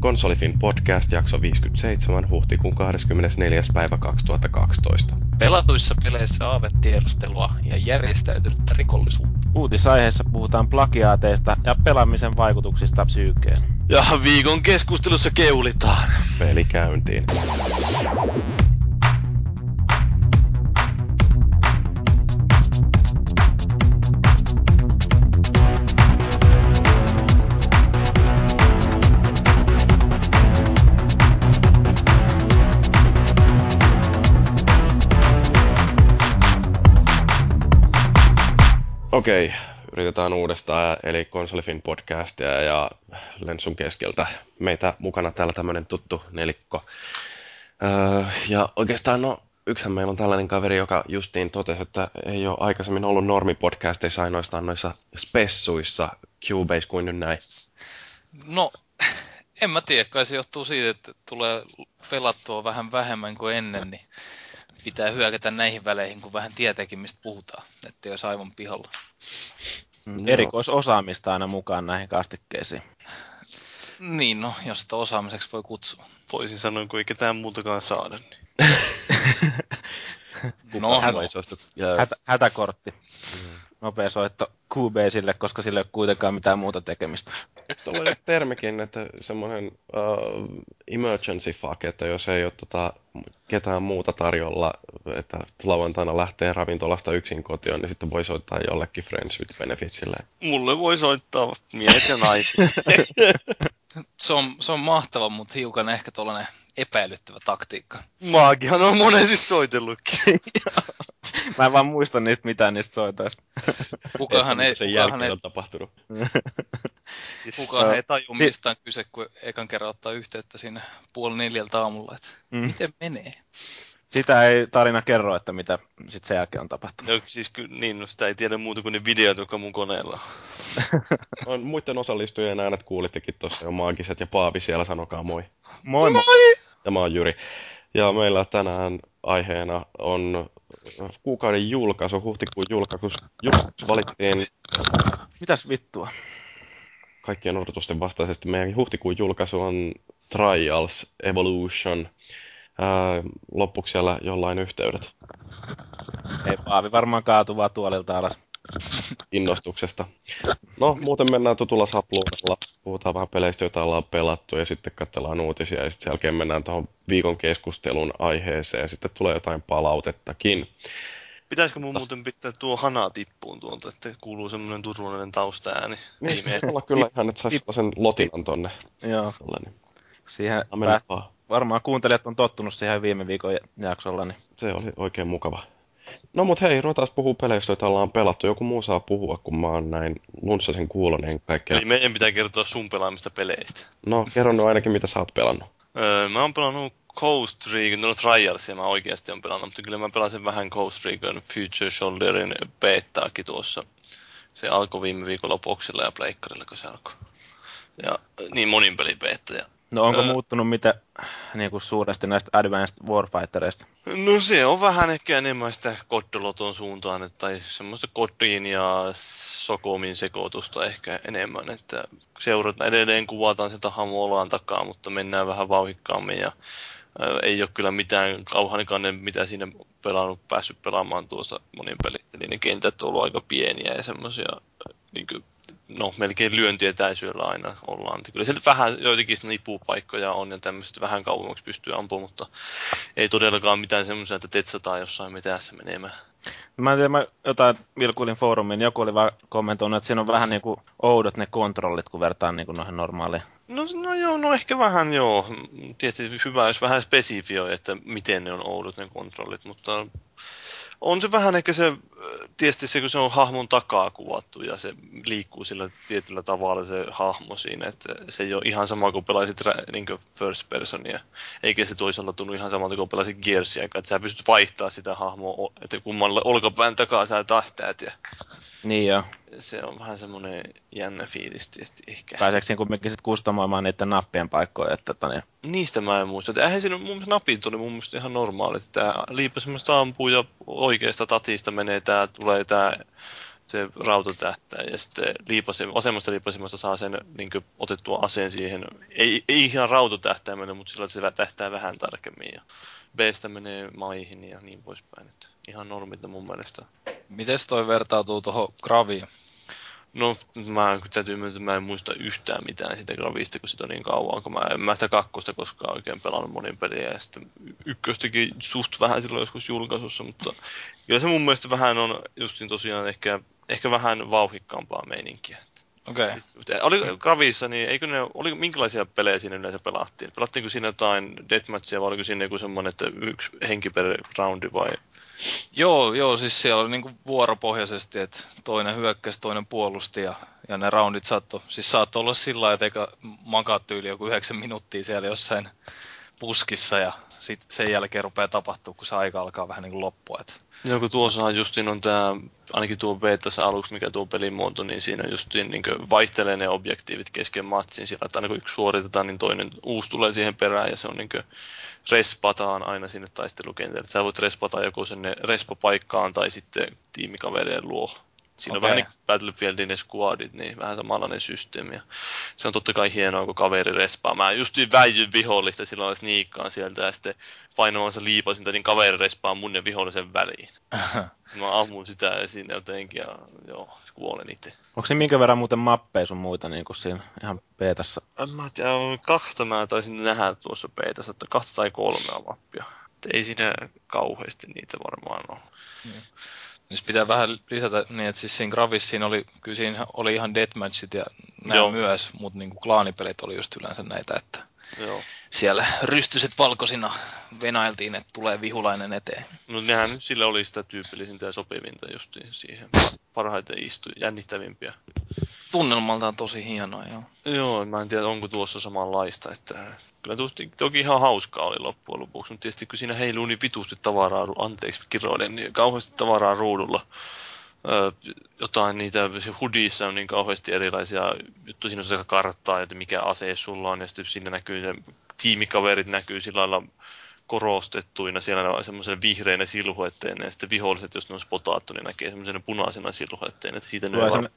Konsolifin podcast jakso 57 huhtikuun 24. päivä 2012. Pelatuissa peleissä aavetiedustelua ja järjestäytynyttä rikollisuutta. Uutisaiheessa puhutaan plagiaateista ja pelaamisen vaikutuksista psyykeen. Ja viikon keskustelussa keulitaan. Peli käyntiin. Okei, yritetään uudestaan, eli Konsolifin podcastia ja Lensun keskeltä. Meitä mukana täällä tämmöinen tuttu nelikko. Öö, ja oikeastaan no, yksihän meillä on tällainen kaveri, joka justiin totesi, että ei ole aikaisemmin ollut normipodcasteissa ainoastaan noissa spessuissa, Cubase kuin nyt näin. No, en mä tiedä, kai se johtuu siitä, että tulee pelattua vähän vähemmän kuin ennen, niin pitää hyökätä näihin väleihin, kun vähän tietääkin, mistä puhutaan, ettei olisi aivan pihalla. Mm, erikoisosaamista aina mukaan näihin kastikkeisiin. Niin, no, jos sitä osaamiseksi voi kutsua. Voisin sanoa, kun ei ketään muutakaan saada. Niin. no, hätä, no. hätä, hätäkortti. Mm. Nopea soitto QBsille, koska sillä ei ole kuitenkaan mitään muuta tekemistä. Eikö tuolla ole termikin, että semmoinen uh, emergency fuck, että jos ei ole tota, ketään muuta tarjolla, että lauantaina lähtee ravintolasta yksin kotiin, niin sitten voi soittaa jollekin Friends with Benefitsille. Mulle voi soittaa miehet ja naiset. se, on, se on mahtava, mutta hiukan ehkä tuollainen epäilyttävä taktiikka. Maagihan on monesti soitellutkin. Mä en vaan muista niistä mitään niistä soitoista. Kukahan ei, sen kukahan jälkeen ei, on tapahtunut. kukahan ei taju mistään kyse, kun ekan kerran ottaa yhteyttä siinä puoli neljältä aamulla, että mm. miten menee. Sitä ei tarina kerro, että mitä sit sen jälkeen on tapahtunut. No siis ky- niin, no sitä ei tiedä muuta kuin ne videot, jotka mun koneella on. muiden osallistujien äänet kuulittekin tuossa jo maagiset ja Paavi siellä, sanokaa moi. Moi moi! Ja mä oon Jyri. Ja meillä tänään aiheena on kuukauden julkaisu, huhtikuun julkaisu. Julkaisu valittiin... Mitäs vittua? Kaikkien odotusten vastaisesti meidän huhtikuun julkaisu on Trials Evolution. Ää, loppuksi siellä jollain yhteydet. Ei Paavi varmaan kaatuu vaan tuolilta alas. Innostuksesta. No, muuten mennään tutulla sapluunalla. Puhutaan vähän peleistä, joita ollaan pelattu ja sitten katsellaan uutisia ja sitten sen jälkeen mennään tuohon viikon keskustelun aiheeseen ja sitten tulee jotain palautettakin. Pitäisikö mun muuten pitää tuo hana tippuun tuolta, että kuuluu semmoinen turvallinen taustaääni? Niin, olla kyllä ihan, että saisi sellaisen lotinan tonne. Joo. Siihen. Varmaan kuuntelijat on tottunut siihen viime viikon jaksolla. Niin... Se oli oikein mukava. No mut hei, ruvetaan puhua peleistä, joita ollaan pelattu. Joku muu saa puhua, kun mä oon näin lunssasen kuulonen kaikkea. Eli meidän pitää kertoa sun pelaamista peleistä. No, kerro nyt ainakin, mitä sä oot pelannut. Öö, mä oon pelannut Coast Recon, no Trialsia mä oikeasti on pelannut, mutta kyllä mä pelasin vähän Coast Recon Future Shoulderin beettaakin tuossa. Se alkoi viime viikolla boxilla ja pleikkarilla, kun se alkoi. Ja niin monin pelin beetta. Ja No onko öö, muuttunut mitä niin kuin suuresti näistä Advanced Warfightereista? No se on vähän ehkä enemmän sitä koddoloton suuntaan, että, tai semmoista koddiin ja sokomin sekoitusta ehkä enemmän, että seurat edelleen kuvataan sitä hamolaan takaa, mutta mennään vähän vauhikkaammin ja ää, ei ole kyllä mitään kauhanikainen, mitä siinä pelannut, päässyt pelaamaan tuossa monin pelit. Eli ne kentät on ollut aika pieniä ja semmoisia niin kuin, no, melkein lyöntietäisyydellä aina ollaan. Kyllä sieltä vähän joitakin nipupaikkoja on ja tämmöistä vähän kauemmaksi pystyy ampumaan, mutta ei todellakaan mitään semmoisia, että tetsataan jossain metässä menemään. Mä en tiedä, mä jotain vilkuilin foorumiin, niin joku oli vaan kommentoinut, että siinä on vähän niin kuin oudot ne kontrollit, kun vertaan niin kuin noihin normaaliin. No, no joo, no ehkä vähän joo. Tietysti hyvä, jos vähän spesifioi, että miten ne on oudot ne kontrollit, mutta on se vähän ehkä se, tietysti se, kun se on hahmon takaa kuvattu ja se liikkuu sillä tietyllä tavalla se hahmo siinä, että se ei ole ihan sama kuin pelaisit niin kuin first personia, eikä se toisaalta tunnu ihan samalta kuin pelaisit Gearsia, että sä pystyt vaihtaa sitä hahmoa, että kummalle olkapään takaa sä tähtäät ja niin joo. Se on vähän semmoinen jännä fiilis tietysti ehkä. Pääseekö siinä kumminkin sitten kustomoimaan niiden nappien paikkoja? Että tani... Niistä mä en muista. Että eihän siinä mun mielestä napit oli mun mielestä ihan normaali. Tää liipa semmoista ampuu ja oikeasta tatista menee tää, tulee tää se rautatähtää ja sitten liipasim, vasemmasta liipasimasta saa sen niin kuin, otettua aseen siihen. Ei, ei ihan rautatähtäimellä, mutta sillä se tähtää vähän tarkemmin ja b menee maihin ja niin poispäin. Että ihan normita mun mielestä. Miten toi vertautuu tuohon Graviin? No, mä täytyy myöntää, mä en muista yhtään mitään siitä Gravista, kun sitä on niin kauan, kun mä en mä sitä kakkosta koskaan oikein pelannut monin peliä, ja sitten ykköstäkin suht vähän silloin joskus julkaisussa, mutta kyllä se mun mielestä vähän on justin tosiaan ehkä, ehkä vähän vauhikkaampaa meininkiä. Okei. Okay. Oli Gravissa, niin eikö ne, oli, minkälaisia pelejä siinä yleensä pelattiin? Pelattiinko siinä jotain deathmatchia vai oliko siinä joku semmoinen, että yksi henki per roundi vai Joo, joo, siis siellä oli niinku vuoropohjaisesti, että toinen hyökkäsi, toinen puolusti ja, ja ne roundit saattoi, siis saattoi olla sillä lailla, että eikä makaa tyyli joku yhdeksän minuuttia siellä jossain puskissa ja sitten sen jälkeen rupeaa tapahtua, kun se aika alkaa vähän niin kuin loppua. Että... Joo, kun tuossahan justiin on tämä, ainakin tuo betassa aluksi, mikä tuo pelimuoto, niin siinä justiin niin vaihtelee ne objektiivit kesken matsin. Siellä, että aina kun yksi suoritetaan, niin toinen uusi tulee siihen perään ja se on niin kuin, respataan aina sinne taistelukentälle. Sä voit respata joko sinne respapaikkaan tai sitten tiimikavereen luo Siinä okay. on vähän niin Battlefieldin ne squadit, niin vähän samanlainen systeemi. Ja se on totta kai hienoa, kun kaveri respaa. Mä justiin väijyn vihollista silloin sniikkaan sieltä ja sitten painamassa liipasinta, niin kaveri respaa mun ja vihollisen väliin. mä ammun sitä ja siinä jotenkin ja joo, kuolen itse. Onko se minkä verran muuten mappeja sun muita niin kuin siinä ihan beetassa? En mä tiedä, kahta mä taisin nähdä tuossa beetassa, että kahta tai kolmea mappia. ei siinä kauheasti niitä varmaan ole. Mm. Siis pitää vähän lisätä niin, että siis siinä Gravis siinä oli, kyllä siinä oli ihan deathmatchit ja nämä myös, mutta niin kuin klaanipelit oli just yleensä näitä, että Joo. siellä rystyset valkoisina venailtiin, että tulee vihulainen eteen. No nehän sillä oli sitä tyypillisintä ja sopivinta just siihen parhaiten istui, jännittävimpiä. Tunnelmaltaan tosi hienoa, joo. Joo, mä en tiedä onko tuossa samanlaista, että kyllä toki, toki ihan hauskaa oli loppujen lopuksi, mutta tietysti kun siinä heiluu niin vitusti tavaraa, anteeksi kiroinen, niin kauheasti tavaraa ruudulla. Öö, jotain niitä, hoodissa on niin kauheasti erilaisia juttuja, siinä on sekä karttaa, että mikä ase sulla on, ja sitten siinä näkyy tiimikaverit näkyy sillä lailla korostettuina siellä on semmoisen vihreinä silhuetteina ja sitten viholliset, jos ne on spotaattu, niin näkee semmoisen punaisena silhuetteina. Että siitä, ei var...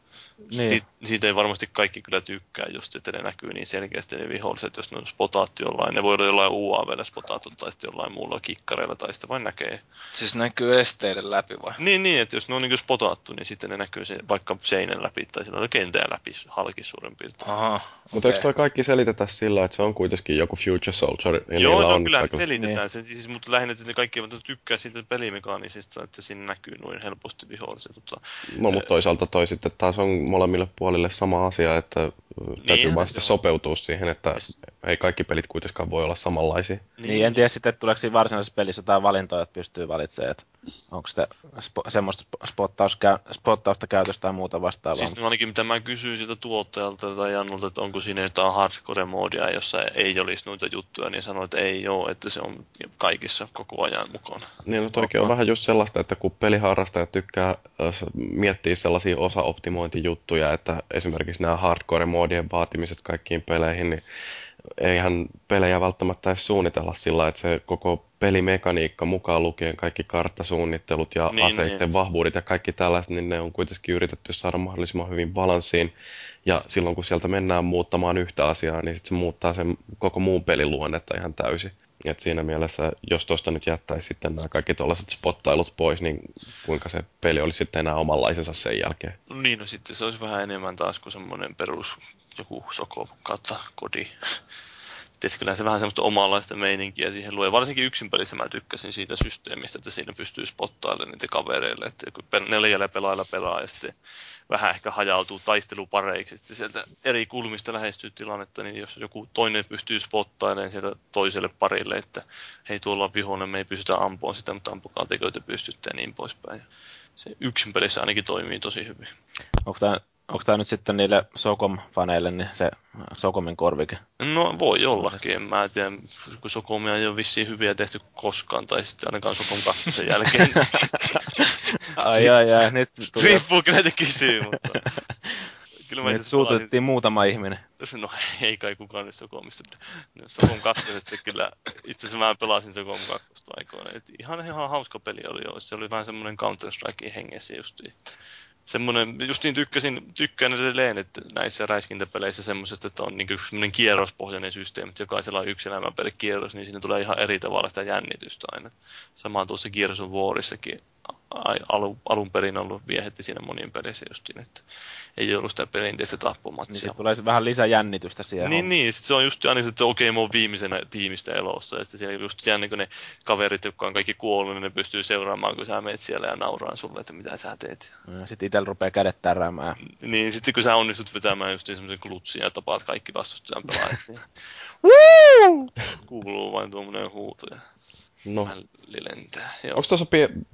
niin. siitä, siitä, ei varmasti kaikki kyllä tykkää just, että ne näkyy niin selkeästi ne viholliset, jos ne on spotaattu jollain. Ne voi olla jollain UAVllä spotaattu tai sitten jollain muulla kikkareilla tai sitten vain näkee. Siis näkyy esteiden läpi vai? Niin, niin että jos ne on niin spotaattu, niin sitten ne näkyy se, vaikka seinän läpi tai silloin kentän läpi halki suurin piirtein. Aha, okay. Mutta eikö toi kaikki selitetä sillä, että se on kuitenkin joku Future Soldier? Ja Joo, no, on kyllä selitetään niin. Se, siis, mutta lähinnä, että ne kaikki tykkää siitä pelimekaanisista, että siinä näkyy noin helposti viholliset. Tota, no, mutta toisaalta toi sitten taas on molemmille puolille sama asia, että niin, täytyy vaan sitten sopeutua siihen, että ei kaikki pelit kuitenkaan voi olla samanlaisia. Niin, niin en tiedä sitten, että tuleeko siinä varsinaisessa pelissä jotain valintoja, että pystyy valitsemaan, että onko se spo, semmoista spottausta käytöstä tai muuta vastaavaa. Siis ainakin mitä mä kysyin siltä tuottajalta tai Jannulta, että onko siinä jotain hardcore-moodia, jossa ei olisi noita juttuja, niin sanoin, että ei ole, että se on kaikissa koko ajan mukana. Niin, no toikin on vähän just sellaista, että kun peliharrastajat tykkää miettiä sellaisia osaoptimointijuttuja, että esimerkiksi nämä hardcore-moodien vaatimiset kaikkiin peleihin, niin eihän pelejä välttämättä edes suunnitella sillä, että se koko pelimekaniikka mukaan lukien kaikki karttasuunnittelut ja niin, aseiden niin. vahvuudet ja kaikki tällaiset, niin ne on kuitenkin yritetty saada mahdollisimman hyvin balanssiin. Ja silloin kun sieltä mennään muuttamaan yhtä asiaa, niin sit se muuttaa sen koko muun pelin luonnetta ihan täysin. Et siinä mielessä, jos tuosta nyt jättäisi sitten nämä kaikki tuollaiset spottailut pois, niin kuinka se peli olisi sitten enää omanlaisensa sen jälkeen? No niin, no sitten se olisi vähän enemmän taas kuin semmoinen perus joku soko kautta kodi. Tietysti kyllä se vähän semmoista omanlaista meininkiä siihen luo. Varsinkin yksin pelissä mä tykkäsin siitä systeemistä, että siinä pystyy spottailemaan niitä kavereille. Että kun neljällä pelailla pelaa ja sitten vähän ehkä hajautuu taistelupareiksi. Sitten sieltä eri kulmista lähestyy tilannetta, niin jos joku toinen pystyy spottailemaan sieltä toiselle parille, että hei tuolla on vihollinen, me ei pystytä ampumaan sitä, mutta ampukaa tekoita pystytte ja niin poispäin. Se yksin pelissä ainakin toimii tosi hyvin. Onko tämä Onko tämä nyt sitten niille Sokom-faneille niin se Sokomin korvike? No voi ollakin, en mä tiedä, kun Sokomia ei ole vissiin hyviä tehty koskaan, tai sitten ainakaan Sokom 2 jälkeen. ai ai ai, nyt tulee... Riippuu kyllä kysyy, mutta... Kyllä nyt suututettiin pelasin... muutama ihminen. No ei kai kukaan nyt Sokomista. No, Sokom 2 kyllä, itse asiassa mä pelasin Sokom 2 aikoina. Et ihan, ihan hauska peli oli jo. Se oli vähän semmoinen Counter-Strike hengessä justiin semmoinen, justiin tykkäsin, tykkään edelleen, että näissä räiskintäpeleissä semmoisesta, että on niin semmoinen kierrospohjainen systeemi, että jokaisella on yksi elämä per kierros, niin siinä tulee ihan eri tavalla sitä jännitystä aina. Samaan tuossa Gears of Warissakin alun, alun perin ollut viehetti siinä monien pelissä justiin, että ei ollut sitä perinteistä tappumatsia. Niin tulee vähän lisää jännitystä siihen. Niin, niin sit se on just aina, että okei, okay, mä oon viimeisenä tiimistä elossa, ja sitten siellä just jännä, kun ne kaverit, jotka on kaikki kuollut, niin ne pystyy seuraamaan, kun sä meet siellä ja nauraan sulle, että mitä sä teet. Ja sitten itsellä rupeaa kädet täräämään. Niin, sitten kun sä onnistut vetämään just semmoisen klutsin ja tapaat kaikki vastustajan pelaajat, niin kuuluu vain tuommoinen huuto. Ja... No. lentää. Joo. Onko tuossa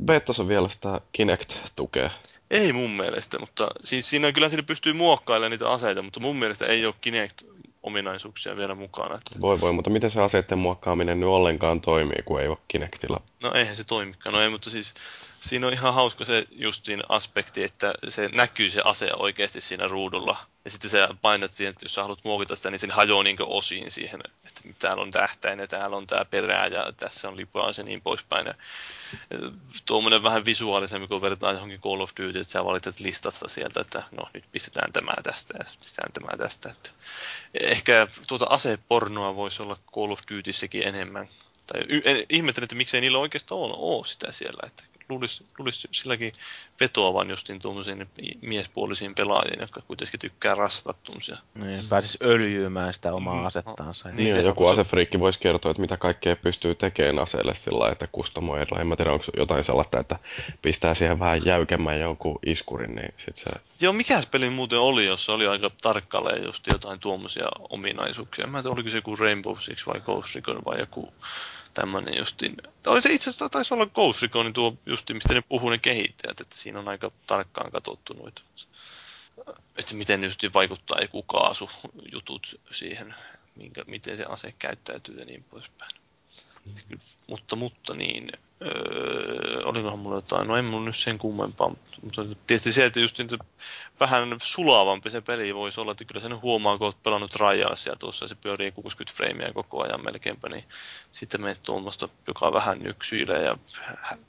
betassa vielä sitä Kinect-tukea? Ei mun mielestä, mutta siis siinä kyllä siinä pystyy muokkailemaan niitä aseita, mutta mun mielestä ei ole Kinect ominaisuuksia vielä mukana. Että... Voi voi, mutta miten se aseiden muokkaaminen nyt ollenkaan toimii, kun ei ole Kinectilla? No eihän se toimikaan, no ei, mutta siis siinä on ihan hauska se just siinä aspekti, että se näkyy se ase oikeasti siinä ruudulla. Ja sitten sä painat siihen, että jos sä haluat muokata sitä, niin se hajoaa niin osiin siihen, että täällä on tähtäin ja täällä on tää perää ja tässä on lipua ja niin poispäin. Ja tuommoinen vähän visuaalisempi, kun verrataan johonkin Call of Duty, että sä valitset listasta sieltä, että no nyt pistetään tämä tästä ja pistetään tämä tästä. Että ehkä tuota asepornoa voisi olla Call of Dutyssäkin enemmän. Tai y- ihmettelen, että miksei niillä oikeastaan ole sitä siellä. Että luulisi, luulisi silläkin vetoavan justiin tuommoisiin miespuolisiin pelaajiin, jotka kuitenkin tykkää rassata tuommoisia. Niin, pääsisi öljyymään sitä omaa mm. asettaansa. Niin, niin joku asefriikki voisi kertoa, että mitä kaikkea pystyy tekemään aseelle sillä että kustomoidaan. En mä tiedä, onko jotain sellaista, että pistää siihen vähän jäykemmän jonkun iskurin, niin sit se... Joo, mikä peli muuten oli, jossa oli aika tarkkalleen just jotain tuommoisia ominaisuuksia. Mä en tiedä, oliko se joku Rainbow Six vai Ghost Recon vai joku tämmöinen justin. Oli se itse asiassa taisi olla Ghost Recon, niin tuo justin, mistä ne puhuu ne kehittäjät, että siinä on aika tarkkaan katsottu noita. Että miten ne justin vaikuttaa joku kaasujutut siihen, minkä, miten se ase käyttäytyy ja niin poispäin. Mm. Mutta, mutta niin, öö, olikohan mulla jotain, no en mulla nyt sen kummempaa, mutta tietysti se, että just niin, vähän sulavampi se peli voisi olla, että kyllä sen huomaa, kun olet pelannut Rajalsia tuossa, se pyörii 60 freimiä koko ajan melkeinpä, niin sitten menet tuommoista, joka vähän nyksyilee ja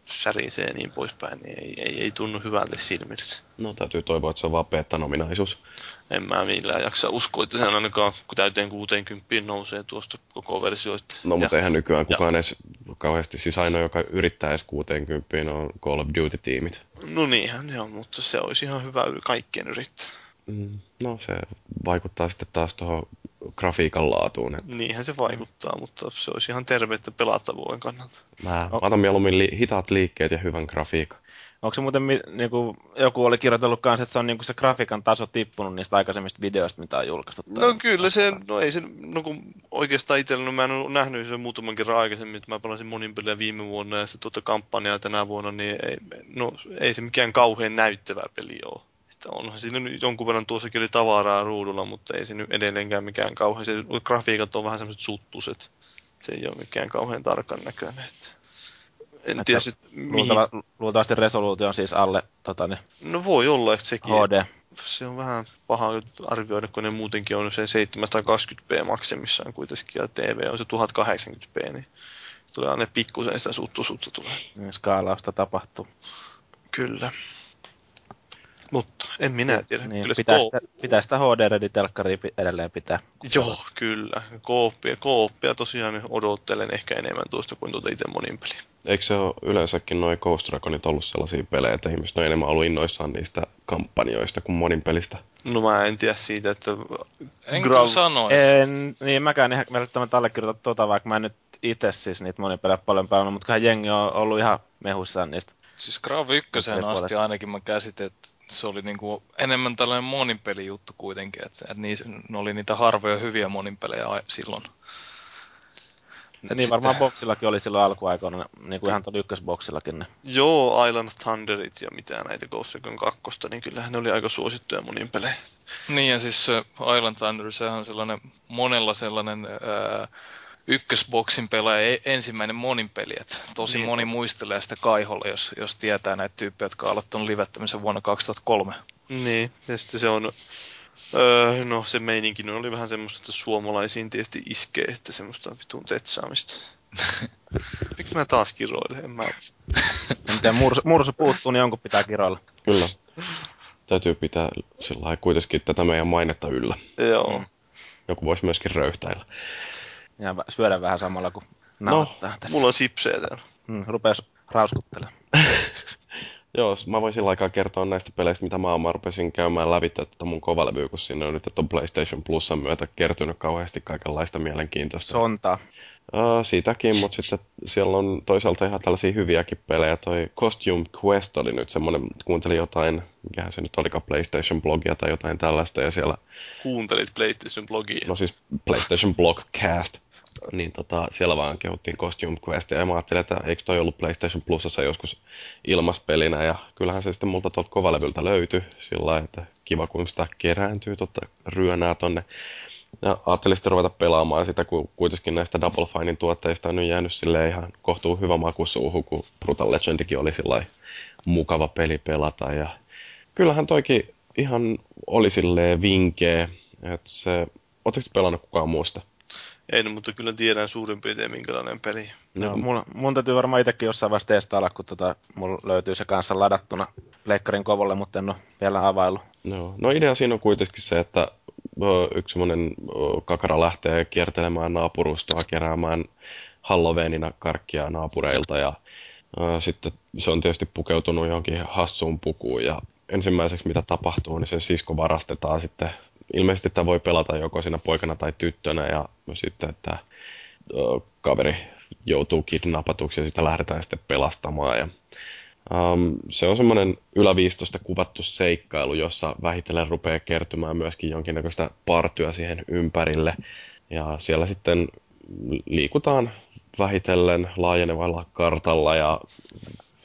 särisee ja niin poispäin, niin ei, ei, ei tunnu hyvältä silmille. No täytyy toivoa, että se on vaan beta ominaisuus. En mä millään jaksa uskoa, että sen ainakaan kun täyteen 60 nousee tuosta koko versioista. No mutta eihän nykyään kukaan ja. edes kauheasti, siis ainoa, joka yrittää edes 60 on Call of Duty-tiimit. No niinhän joo, mutta se olisi ihan hyvä kaikkien yrittää. Mm, no se vaikuttaa sitten taas tuohon grafiikan laatuun. Että... Niinhän se vaikuttaa, mutta se olisi ihan tervettä pelattavuuden kannalta. Mä otan mieluummin li- hitaat liikkeet ja hyvän grafiikan. Onko se muuten, niinku, joku oli kirjoitellut kanssa, että se on niinku se grafiikan taso tippunut niistä aikaisemmista videoista, mitä on julkaistu? No kyllä se, no ei se, no kun oikeastaan itsellä, no mä en ole nähnyt sen muutaman kerran aikaisemmin, että mä pelasin monin pelejä viime vuonna ja sitten tuota kampanjaa tänä vuonna, niin ei, no, ei se mikään kauhean näyttävä peli ole. Että onhan siinä nyt jonkun verran tuossakin oli tavaraa ruudulla, mutta ei se nyt edelleenkään mikään kauhean, se grafiikat on vähän semmoiset suttuset. Se ei ole mikään kauhean tarkan näköinen. Että en tiedä sit, luultava, mihin... Luultavasti resoluutio on siis alle tota, niin No voi olla, että sekin. HD. Se on vähän paha arvioida, kun ne muutenkin on se 720p maksimissaan kuitenkin, ja TV on se 1080p, niin tulee aina pikkusen sitä suttusutta tulee. Niin, skaalausta tapahtuu. Kyllä. Mutta en minä tiedä. Niin, kyllä pitää, sitä, pitää sitä HD-reditelkkaria edelleen pitää. Joo, kyllä. Kooppia, kooppia tosiaan odottelen ehkä enemmän tuosta kuin tuota itse monin peli. Eikö se ole yleensäkin noin Ghost Dragonit ollut sellaisia pelejä, että ihmiset on enemmän ollut innoissaan niistä kampanjoista kuin monin pelistä? No mä en tiedä siitä, että... En Grav... sanoisi. En, niin mäkään ihan välttämättä allekirjoita tuota, vaikka mä en nyt itse siis niitä monin pelejä paljon pelannut, mutta jengi on ollut ihan mehuissaan niistä. Siis Grav 1 asti ainakin mä käsitin, että se oli niinku enemmän tällainen moninpelijuttu kuitenkin, että, että niissä, ne oli niitä harvoja hyviä moninpelejä silloin. Et niin varmaan boksillakin oli silloin alkuaikoina, niin kuin ihan tuolla ykkösboksillakin ne. Joo, Island Thunderit ja mitä näitä Ghost Recon 2, niin kyllähän ne oli aika suosittuja monin pelejä. Niin ja siis se Island Thunder, se on sellainen monella sellainen ää, ykkösboksin pelaaja e- ensimmäinen moninpeli. että tosi niin. moni muistelee sitä kaiholla, jos, jos tietää näitä tyyppejä, jotka on aloittanut livettämisen vuonna 2003. Niin, ja sitten se on Öö, no se meininki oli vähän semmoista, että suomalaisiin tietysti iskee, että semmoista vitun tetsaamista. Miksi mä taas kiroilen? En mä... Miten mursu, mursu puuttuu, niin jonkun pitää kiroilla. Kyllä. täytyy pitää sillä lailla kuitenkin tätä meidän mainetta yllä. Joo. Joku voisi myöskin röyhtäillä. Ja syödä vähän samalla kuin No, nauhoittaa tässä. Mulla on sipsejä täällä. Mm, rupeas rauskuttelemaan. Joo, mä voin sillä aikaa kertoa näistä peleistä, mitä mä, mä rupesin käymään lävitse tätä mun kovalevyä, kun sinne on nyt on PlayStation Plusan myötä kertynyt kauheasti kaikenlaista mielenkiintoista. Sontaa. Uh, siitäkin, mutta sitten siellä on toisaalta ihan tällaisia hyviäkin pelejä. Toi Costume Quest oli nyt semmoinen, kuuntelin jotain, mikähän se nyt olikaan, PlayStation-blogia tai jotain tällaista, ja siellä, Kuuntelit PlayStation-blogia. no siis PlayStation Blogcast, niin tota, siellä vaan kehuttiin Costume Questia, ja mä ajattelin, että eikö toi ollut PlayStation Plusassa joskus ilmaspelinä, ja kyllähän se sitten multa tuolta kovalevyltä löytyi sillä lailla, että kiva kun sitä kerääntyy, totta ryönää tonne ja ajattelin sitten ruveta pelaamaan sitä, kun kuitenkin näistä Double Finein tuotteista on nyt jäänyt sille ihan kohtuu hyvä maku suuhun, kun Brutal Legendikin oli sillä mukava peli pelata. Ja kyllähän toikin ihan oli silleen vinkeä, että se, ootteko te pelannut kukaan muusta? Ei, no, mutta kyllä tiedän suurin piirtein minkälainen peli. No, mun, mun täytyy varmaan itsekin jossain vaiheessa testailla, kun tota, mulla löytyy se kanssa ladattuna pleikkarin kovolle, mutta en ole vielä availlut. No, no idea siinä on kuitenkin se, että yksi semmoinen kakara lähtee kiertelemään naapurustoa, keräämään Halloweenina karkkia naapureilta ja ö, sitten se on tietysti pukeutunut johonkin hassuun pukuun ja ensimmäiseksi mitä tapahtuu, niin sen sisko varastetaan sitten. Ilmeisesti tämä voi pelata joko siinä poikana tai tyttönä ja sitten että kaveri joutuu kidnappatuksi ja sitä lähdetään sitten pelastamaan ja Um, se on semmoinen yläviistosta kuvattu seikkailu, jossa vähitellen rupeaa kertymään myöskin jonkinnäköistä partyä siihen ympärille. Ja siellä sitten liikutaan vähitellen laajenevalla kartalla ja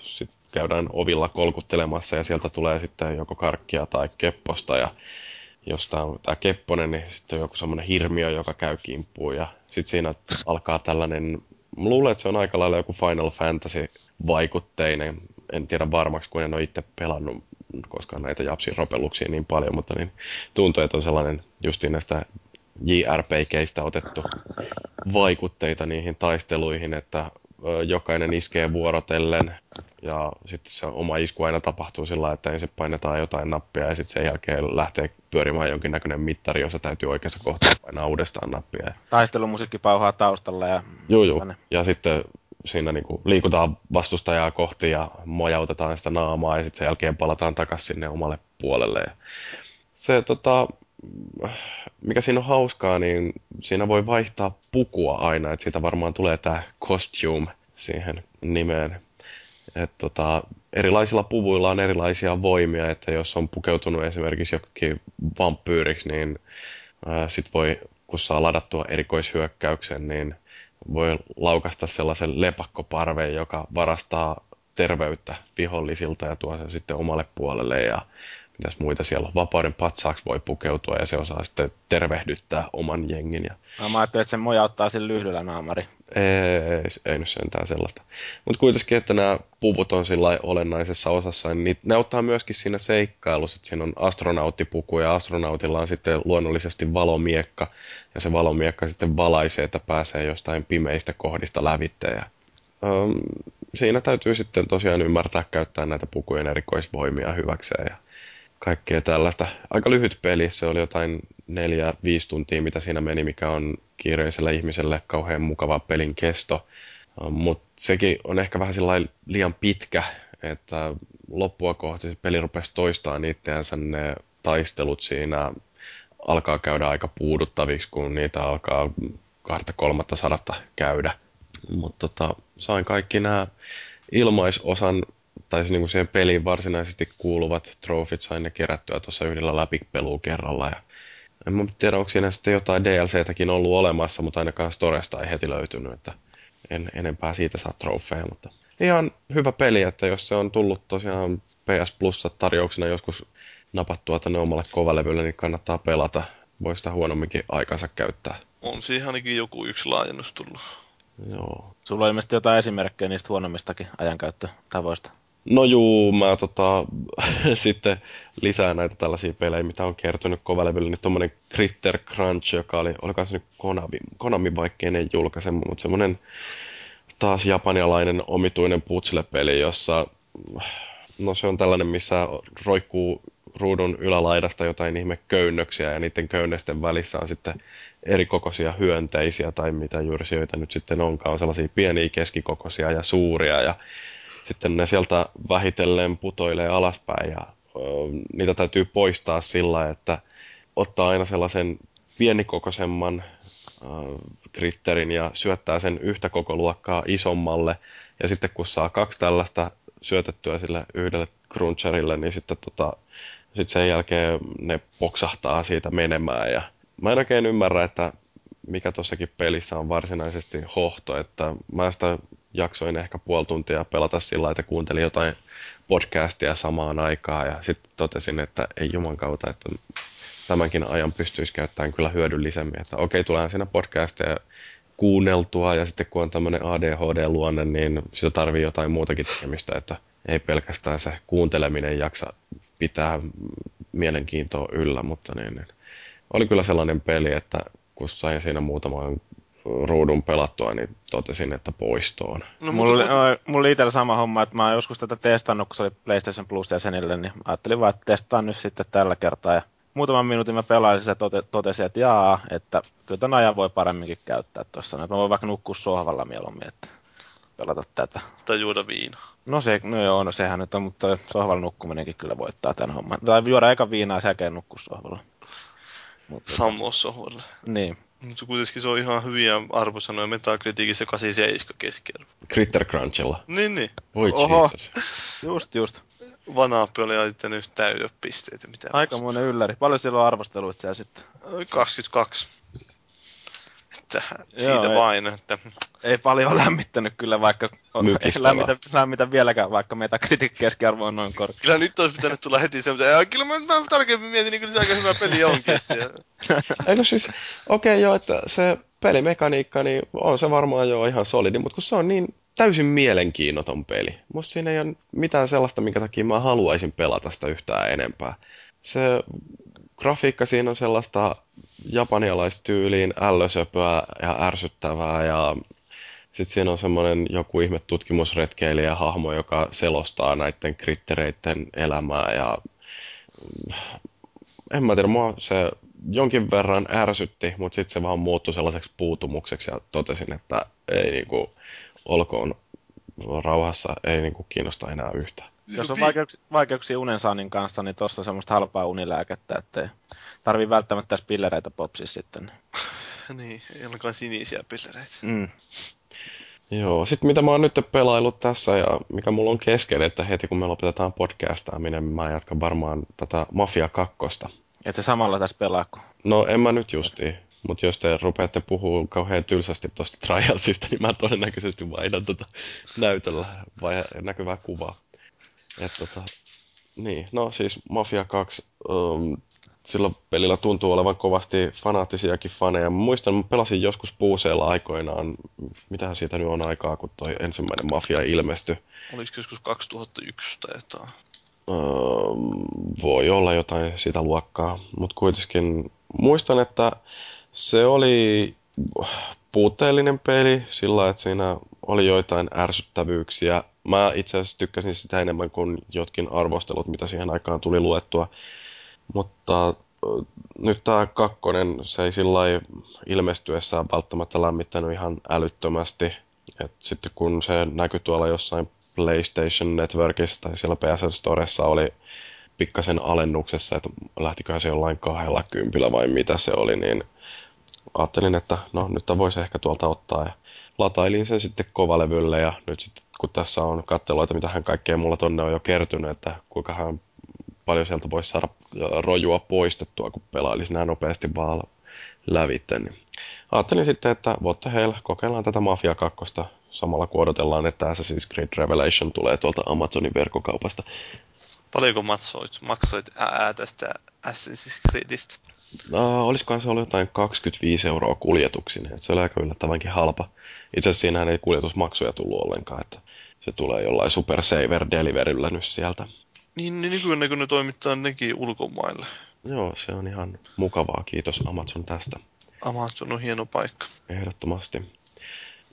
sitten käydään ovilla kolkuttelemassa ja sieltä tulee sitten joko karkkia tai kepposta ja jos tämä on tämä Kepponen, niin sitten on joku semmoinen hirmiö, joka käy kimppuun ja sitten siinä alkaa tällainen Mä luulen, että se on aika lailla joku Final Fantasy-vaikutteinen. En tiedä varmaksi, kun en ole itse pelannut koskaan näitä japsin ropelluksia niin paljon, mutta niin tuntuu, että on sellainen justiin näistä JRPGistä otettu vaikutteita niihin taisteluihin, että jokainen iskee vuorotellen ja sitten se oma isku aina tapahtuu sillä että ensin painetaan jotain nappia ja sitten sen jälkeen lähtee pyörimään jonkinnäköinen mittari, jossa täytyy oikeassa kohtaa painaa uudestaan nappia. Taistelumusiikki pauhaa taustalla ja... Joo, joo. Ja sitten siinä niinku liikutaan vastustajaa kohti ja mojautetaan sitä naamaa ja sitten sen jälkeen palataan takaisin sinne omalle puolelle. Ja se tota, mikä siinä on hauskaa, niin siinä voi vaihtaa pukua aina, että siitä varmaan tulee tämä costume siihen nimeen. Et tota, erilaisilla puvuilla on erilaisia voimia, että jos on pukeutunut esimerkiksi jokin vampyyriksi, niin ää, sit voi, kun saa ladattua erikoishyökkäyksen, niin voi laukasta sellaisen lepakkoparveen, joka varastaa terveyttä vihollisilta ja tuo sen sitten omalle puolelle ja mitäs muita siellä on. Vapauden patsaaksi voi pukeutua ja se osaa sitten tervehdyttää oman jengin. Ja No, mä ajattelin, että se mojauttaa sillä lyhdyllä naamari. ei, ei nyt sentään sellaista. Mutta kuitenkin, että nämä puvut on sillä olennaisessa osassa, niin ne auttaa myöskin siinä seikkailussa, että siinä on astronauttipuku ja astronautilla on sitten luonnollisesti valomiekka ja se valomiekka sitten valaisee, että pääsee jostain pimeistä kohdista lävitte. Ja, um, siinä täytyy sitten tosiaan ymmärtää käyttää näitä pukujen erikoisvoimia hyväkseen ja kaikkea tällaista. Aika lyhyt peli, se oli jotain neljä, viisi tuntia, mitä siinä meni, mikä on kiireiselle ihmiselle kauhean mukava pelin kesto. Mutta sekin on ehkä vähän liian pitkä, että loppua kohti se peli rupesi toistamaan itseänsä ne taistelut siinä alkaa käydä aika puuduttaviksi, kun niitä alkaa kahta kolmatta sadatta käydä. Mutta tota, sain kaikki nämä ilmaisosan tai niin kuin siihen peliin varsinaisesti kuuluvat trofit sain ne kerättyä tuossa yhdellä läpipeluu kerralla. Ja en mä tiedä, onko siinä sitten jotain DLCtäkin ollut olemassa, mutta ainakaan Storesta ei heti löytynyt, että en enempää siitä saa trofeja, mutta ihan hyvä peli, että jos se on tullut tosiaan PS Plus tarjouksena joskus napattua tänne omalle kovalevylle, niin kannattaa pelata. Voi sitä huonomminkin aikansa käyttää. On siihen ainakin joku yksi laajennus tullut. Joo. Sulla on ilmeisesti jotain esimerkkejä niistä huonommistakin ajankäyttötavoista. No juu, mä tota, sitten lisää näitä tällaisia pelejä, mitä on kertynyt kovalevyllä, niin tommonen Critter Crunch, joka oli, oliko se nyt Konami, Konami vaikkeinen julkaise, mutta semmonen taas japanialainen omituinen putsle-peli, jossa no se on tällainen, missä roikkuu ruudun ylälaidasta jotain ihme köynnöksiä ja niiden köynnösten välissä on sitten eri kokoisia hyönteisiä tai mitä juuri sijoita nyt sitten onkaan. On sellaisia pieniä, keskikokoisia ja suuria ja sitten ne sieltä vähitellen putoilee alaspäin ja niitä täytyy poistaa sillä, että ottaa aina sellaisen pienikokoisemman kritterin ja syöttää sen yhtä koko luokkaa isommalle. Ja sitten kun saa kaksi tällaista syötettyä sille yhdelle cruncherille, niin sitten tota, sit sen jälkeen ne poksahtaa siitä menemään. Ja mä en oikein ymmärrä, että mikä tuossakin pelissä on varsinaisesti hohto, että mä sitä jaksoin ehkä puoli tuntia pelata sillä, että kuuntelin jotain podcastia samaan aikaan ja sitten totesin, että ei juman kautta, että tämänkin ajan pystyisi käyttämään kyllä hyödyllisemmin. Että okei, tulee siinä podcasteja kuunneltua ja sitten kun on tämmöinen ADHD-luonne, niin sitä tarvii jotain muutakin tekemistä, että ei pelkästään se kuunteleminen jaksa pitää mielenkiintoa yllä, mutta niin, niin. oli kyllä sellainen peli, että kun sain siinä muutaman ruudun pelattua, niin totesin, että poistoon. No, mulla, oli, mutta... mulla oli itsellä sama homma, että mä oon joskus tätä testannut, kun se oli PlayStation Plus jäsenille, niin ajattelin vaan, että testaan nyt sitten tällä kertaa. Ja muutaman minuutin mä pelailin ja tote, totesin, että jaa, että kyllä tämän ajan voi paremminkin käyttää tuossa. Että mä voin vaikka nukkua sohvalla mieluummin, että pelata tätä. Tai juoda viinaa. No, se, no joo, no sehän nyt on, mutta sohvalla nukkuminenkin kyllä voittaa tämän homman. Tai juoda eka viinaa ja sen jälkeen nukkua sohvalla. Mutta, Sammua sohvalla. Niin. Mutta kuitenkin se on ihan hyviä arvosanoja Metacriticissa 87 keskiarvo. Critter Crunchilla. Niin, niin. Voi Oho. Jesus. Just, just. Vanaapi oli laittanut täytöpisteitä. Mitä Aikamoinen ylläri. Paljon siellä on arvosteluita siellä sitten? 22. Että siitä Joo, vain, ei, että... Ei paljon lämmittänyt kyllä, vaikka on, ei lämmitä, lämmitä, vieläkään, vaikka meitä keskiarvo on noin korkea. Kyllä nyt olisi pitänyt tulla heti semmoisen, kyllä mä, mä tarkemmin mietin, niin kyllä se aika hyvä peli onkin. Eikö siis, okei okay, joo, että se pelimekaniikka, niin on se varmaan jo ihan solidi, mutta kun se on niin täysin mielenkiinnoton peli. Musta siinä ei ole mitään sellaista, minkä takia mä haluaisin pelata sitä yhtään enempää. Se grafiikka siinä on sellaista japanialaistyyliin ällösöpöä ja ärsyttävää ja sitten siinä on semmoinen joku ihme tutkimusretkeilijä hahmo, joka selostaa näiden krittereiden elämää ja en mä tiedä, mua se jonkin verran ärsytti, mutta sitten se vaan muuttui sellaiseksi puutumukseksi ja totesin, että ei niinku, olkoon rauhassa, ei niinku kiinnosta enää yhtään. Jos on vaikeuksia, vaikeuksia unensaannin kanssa, niin tuossa on semmoista halpaa unilääkettä, että tarvii välttämättä pillereitä popsia sitten. niin, ei sinisiä pillereitä. Mm. Joo, sitten mitä mä oon nyt pelaillut tässä ja mikä mulla on kesken, että heti kun me lopetetaan podcastaaminen, mä jatkan varmaan tätä Mafia 2. Että samalla tässä pelaa No en mä nyt justiin. Mutta jos te rupeatte puhua kauhean tylsästi tuosta Trialsista, niin mä todennäköisesti vaihdan tota näytöllä vai näkyvää kuvaa. Et tota, niin, no siis Mafia 2, um, sillä pelillä tuntuu olevan kovasti fanaattisiakin faneja. Mä muistan, mä pelasin joskus puuseella aikoinaan, mitähän siitä nyt on aikaa, kun toi ensimmäinen Mafia ilmestyi. Olisiko joskus 2001 tai jotain? Um, voi olla jotain sitä luokkaa, mutta kuitenkin muistan, että se oli puutteellinen peli sillä, että siinä oli joitain ärsyttävyyksiä. Mä itse asiassa tykkäsin sitä enemmän kuin jotkin arvostelut, mitä siihen aikaan tuli luettua. Mutta nyt tämä kakkonen, se ei sillä ilmestyessään välttämättä lämmittänyt ihan älyttömästi. Et sitten kun se näkyi tuolla jossain PlayStation Networkissa tai siellä PSN Storessa oli pikkasen alennuksessa, että lähtiköhän se jollain kahdella kympillä vai mitä se oli, niin ajattelin, että no nyt voisi ehkä tuolta ottaa ja latailin sen sitten kovalevylle ja nyt sitten kun tässä on katteloita, mitä hän kaikkea mulla tonne on jo kertynyt, että kuinka hän paljon sieltä voisi saada rojua poistettua, kun pelailisi näin nopeasti vaan lävitte. Niin ajattelin sitten, että what the hell, kokeillaan tätä Mafia 2 samalla kun odotellaan, että Assassin's Creed Revelation tulee tuolta Amazonin verkkokaupasta. Paljonko maksoit, maksoit ää tästä Assassin's Creedistä? No, olisikohan se ollut jotain 25 euroa kuljetuksin, että se oli aika yllättävänkin halpa. Itse asiassa siinähän ei kuljetusmaksuja tullut ollenkaan, että se tulee jollain Super Saver Deliveryllä nyt sieltä. Niin, niin nykyään kun ne toimittaa nekin ulkomaille. Joo, se on ihan mukavaa. Kiitos Amazon tästä. Amazon on hieno paikka. Ehdottomasti.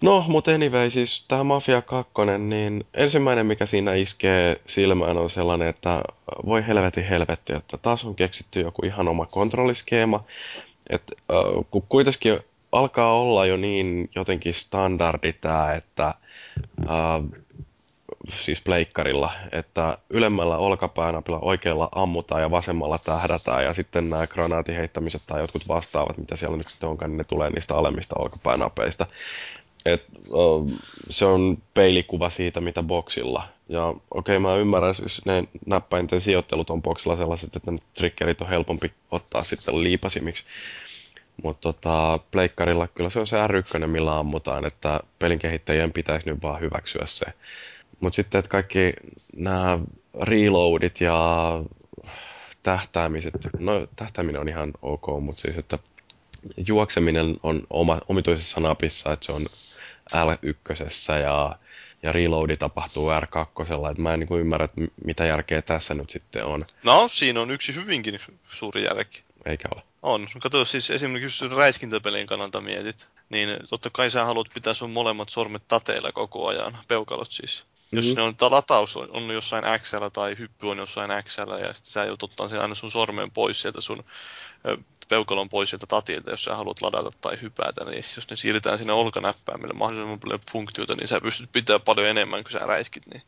No, mutta anyway, siis tämä Mafia 2, niin ensimmäinen mikä siinä iskee silmään on sellainen, että voi helvetin helvetti, että taas on keksitty joku ihan oma kontrolliskeema. Että äh, kun kuitenkin alkaa olla jo niin jotenkin standardi tämä, että äh, siis pleikkarilla, että ylemmällä olkapäänapilla oikealla ammutaan ja vasemmalla tähdätään ja sitten nämä granaatin heittämiset tai jotkut vastaavat, mitä siellä nyt sitten onkaan, niin ne tulee niistä alemmista olkapäinapeista. Et, uh, se on peilikuva siitä, mitä boksilla. Ja okei, okay, mä ymmärrän, siis ne näppäinten sijoittelut on boksilla sellaiset, että ne triggerit on helpompi ottaa sitten liipasimiksi. Mutta tota, pleikkarilla kyllä se on se R1, millä ammutaan, että pelin kehittäjien pitäisi nyt vaan hyväksyä se. Mutta sitten, että kaikki nämä reloadit ja tähtäämiset, no tähtääminen on ihan ok, mutta siis, että juokseminen on oma, omituisessa napissa, että se on L1 ja, ja reloadi tapahtuu R2. Että mä en niin ymmärrä, että mitä järkeä tässä nyt sitten on. No, siinä on yksi hyvinkin suuri järki. Eikä ole. On. Kato, siis esimerkiksi jos räiskintäpelin kannalta mietit, niin totta kai sä haluat pitää sun molemmat sormet tateilla koko ajan, peukalot siis. Jos mm-hmm. ne on, lataus on, on jossain X tai hyppy on jossain X ja sitten sä joudut ottaa sen aina sun sormen pois sieltä sun peukalon pois sieltä tatilta, jos sä haluat ladata tai hypätä, niin jos ne siirretään sinne olkanäppäimelle mahdollisimman paljon funktiota, niin sä pystyt pitää paljon enemmän kuin sä räiskit, niin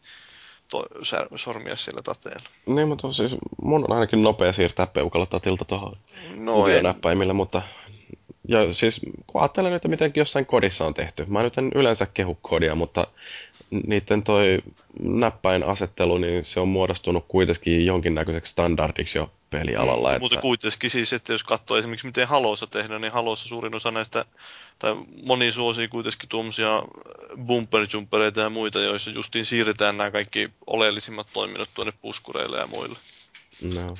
to, sä, sormia siellä tateella. Niin, mutta siis mun on ainakin nopea siirtää peukalo tatilta tuohon no näppäimille, mutta ja siis kun ajattelen, että miten jossain kodissa on tehty. Mä nyt en yleensä kehu kodia, mutta niiden toi näppäin asettelu, niin se on muodostunut kuitenkin jonkinnäköiseksi standardiksi jo pelialalla. Mm, mutta kuitenkin siis, että jos katsoo esimerkiksi miten Halossa tehdään, niin Halossa suurin osa näistä, tai moni suosii kuitenkin tuommoisia bumper ja muita, joissa justiin siirretään nämä kaikki oleellisimmat toiminnot tuonne puskureille ja muille. No.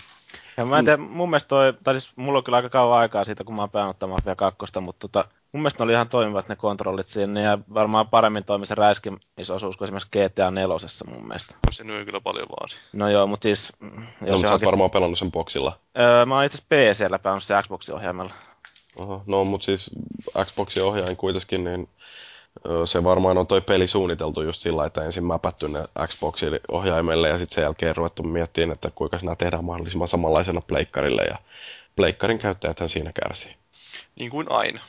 Ja mä en tiedä, mun mielestä toi, tai siis mulla on kyllä aika kauan aikaa siitä, kun mä oon pelannut Mafia 2, mutta tota, mun mielestä ne oli ihan toimivat ne kontrollit siinä, ja varmaan paremmin toimi se räiskimisosuus kuin esimerkiksi GTA 4 mun mielestä. No se nyt kyllä paljon vaadi. No joo, mutta siis... Jos no, mutta sä oot varmaan pelannut sen boxilla. Öö, mä oon itse PCllä pelannut se Xboxin ohjaimella. Oho, no mutta siis Xboxin ohjaain kuitenkin, niin se varmaan on toi peli suunniteltu just sillä, että ensin mäpätty ne Xboxin ohjaimelle ja sitten sen jälkeen ruvettu miettimään, että kuinka nämä tehdään mahdollisimman samanlaisena pleikkarille ja pleikkarin käyttäjäthän siinä kärsii. Niin kuin aina.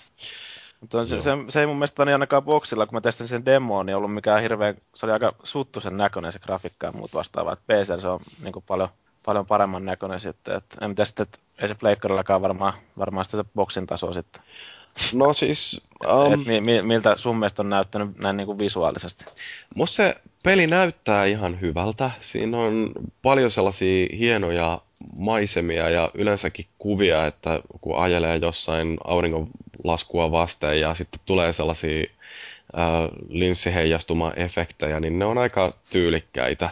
Mutta se, se, se, ei mun mielestä niin ainakaan boksilla, kun mä testin sen demoon, niin ollut mikään hirveän, se oli aika suttusen näköinen se grafiikka ja muut vastaavaa. Että PC se on niin kuin paljon, paljon paremman näköinen sitten. Et, en tiedä sitten, että ei se pleikkarillakaan varmaan, varmaan sitä boksin tasoa sitten. No siis... Um, Et, mi, mi, miltä sun mielestä on näyttänyt näin niin kuin visuaalisesti? Musta se peli näyttää ihan hyvältä. Siinä on paljon sellaisia hienoja maisemia ja yleensäkin kuvia, että kun ajelee jossain auringonlaskua vasten ja sitten tulee sellaisia äh, linssiheijastuma-efektejä, niin ne on aika tyylikkäitä.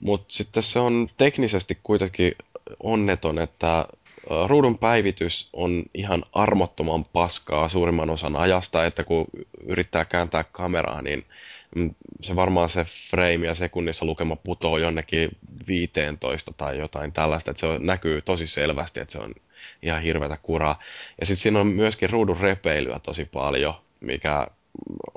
Mutta sitten se on teknisesti kuitenkin onneton, että ruudun päivitys on ihan armottoman paskaa suurimman osan ajasta, että kun yrittää kääntää kameraa, niin mm, se varmaan se frame ja sekunnissa lukema putoo jonnekin 15 tai jotain tällaista, että se näkyy tosi selvästi, että se on ihan hirveätä kuraa. Ja sitten siinä on myöskin ruudun repeilyä tosi paljon, mikä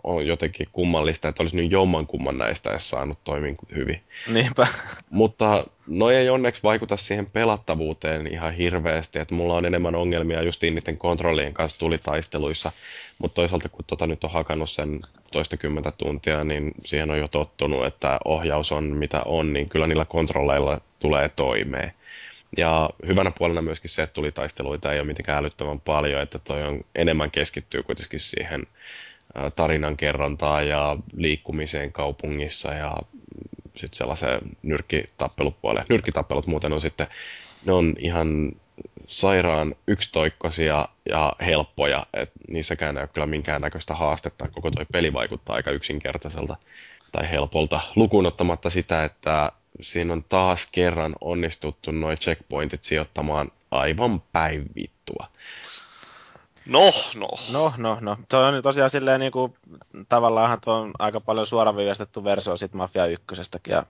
on jotenkin kummallista, että olisi nyt jommankumman näistä edes saanut toimia hyvin. Niinpä. Mutta no ei onneksi vaikuta siihen pelattavuuteen ihan hirveästi, että mulla on enemmän ongelmia just niiden kontrollien kanssa tulitaisteluissa, mutta toisaalta kun tota nyt on hakannut sen toistakymmentä tuntia, niin siihen on jo tottunut, että ohjaus on mitä on, niin kyllä niillä kontrolleilla tulee toimeen. Ja hyvänä puolena myöskin se, että tulitaisteluita ei ole mitenkään älyttömän paljon, että toi on enemmän keskittyy kuitenkin siihen tarinankerrontaa ja liikkumiseen kaupungissa ja sitten sellaiseen nyrkkitappelupuoleen. Nyrkkitappelut muuten on sitten, ne on ihan sairaan yksitoikkoisia ja helppoja, että niissäkään ei ole kyllä minkäännäköistä haastetta. Koko toi peli vaikuttaa aika yksinkertaiselta tai helpolta, lukuun ottamatta sitä, että siinä on taas kerran onnistuttu noin checkpointit sijoittamaan aivan päivittua. No, no. No, no, no. Tuo on tosiaan silleen niin kuin, tavallaan tuo on aika paljon suoraviivastettu versio sit Mafia 1 ja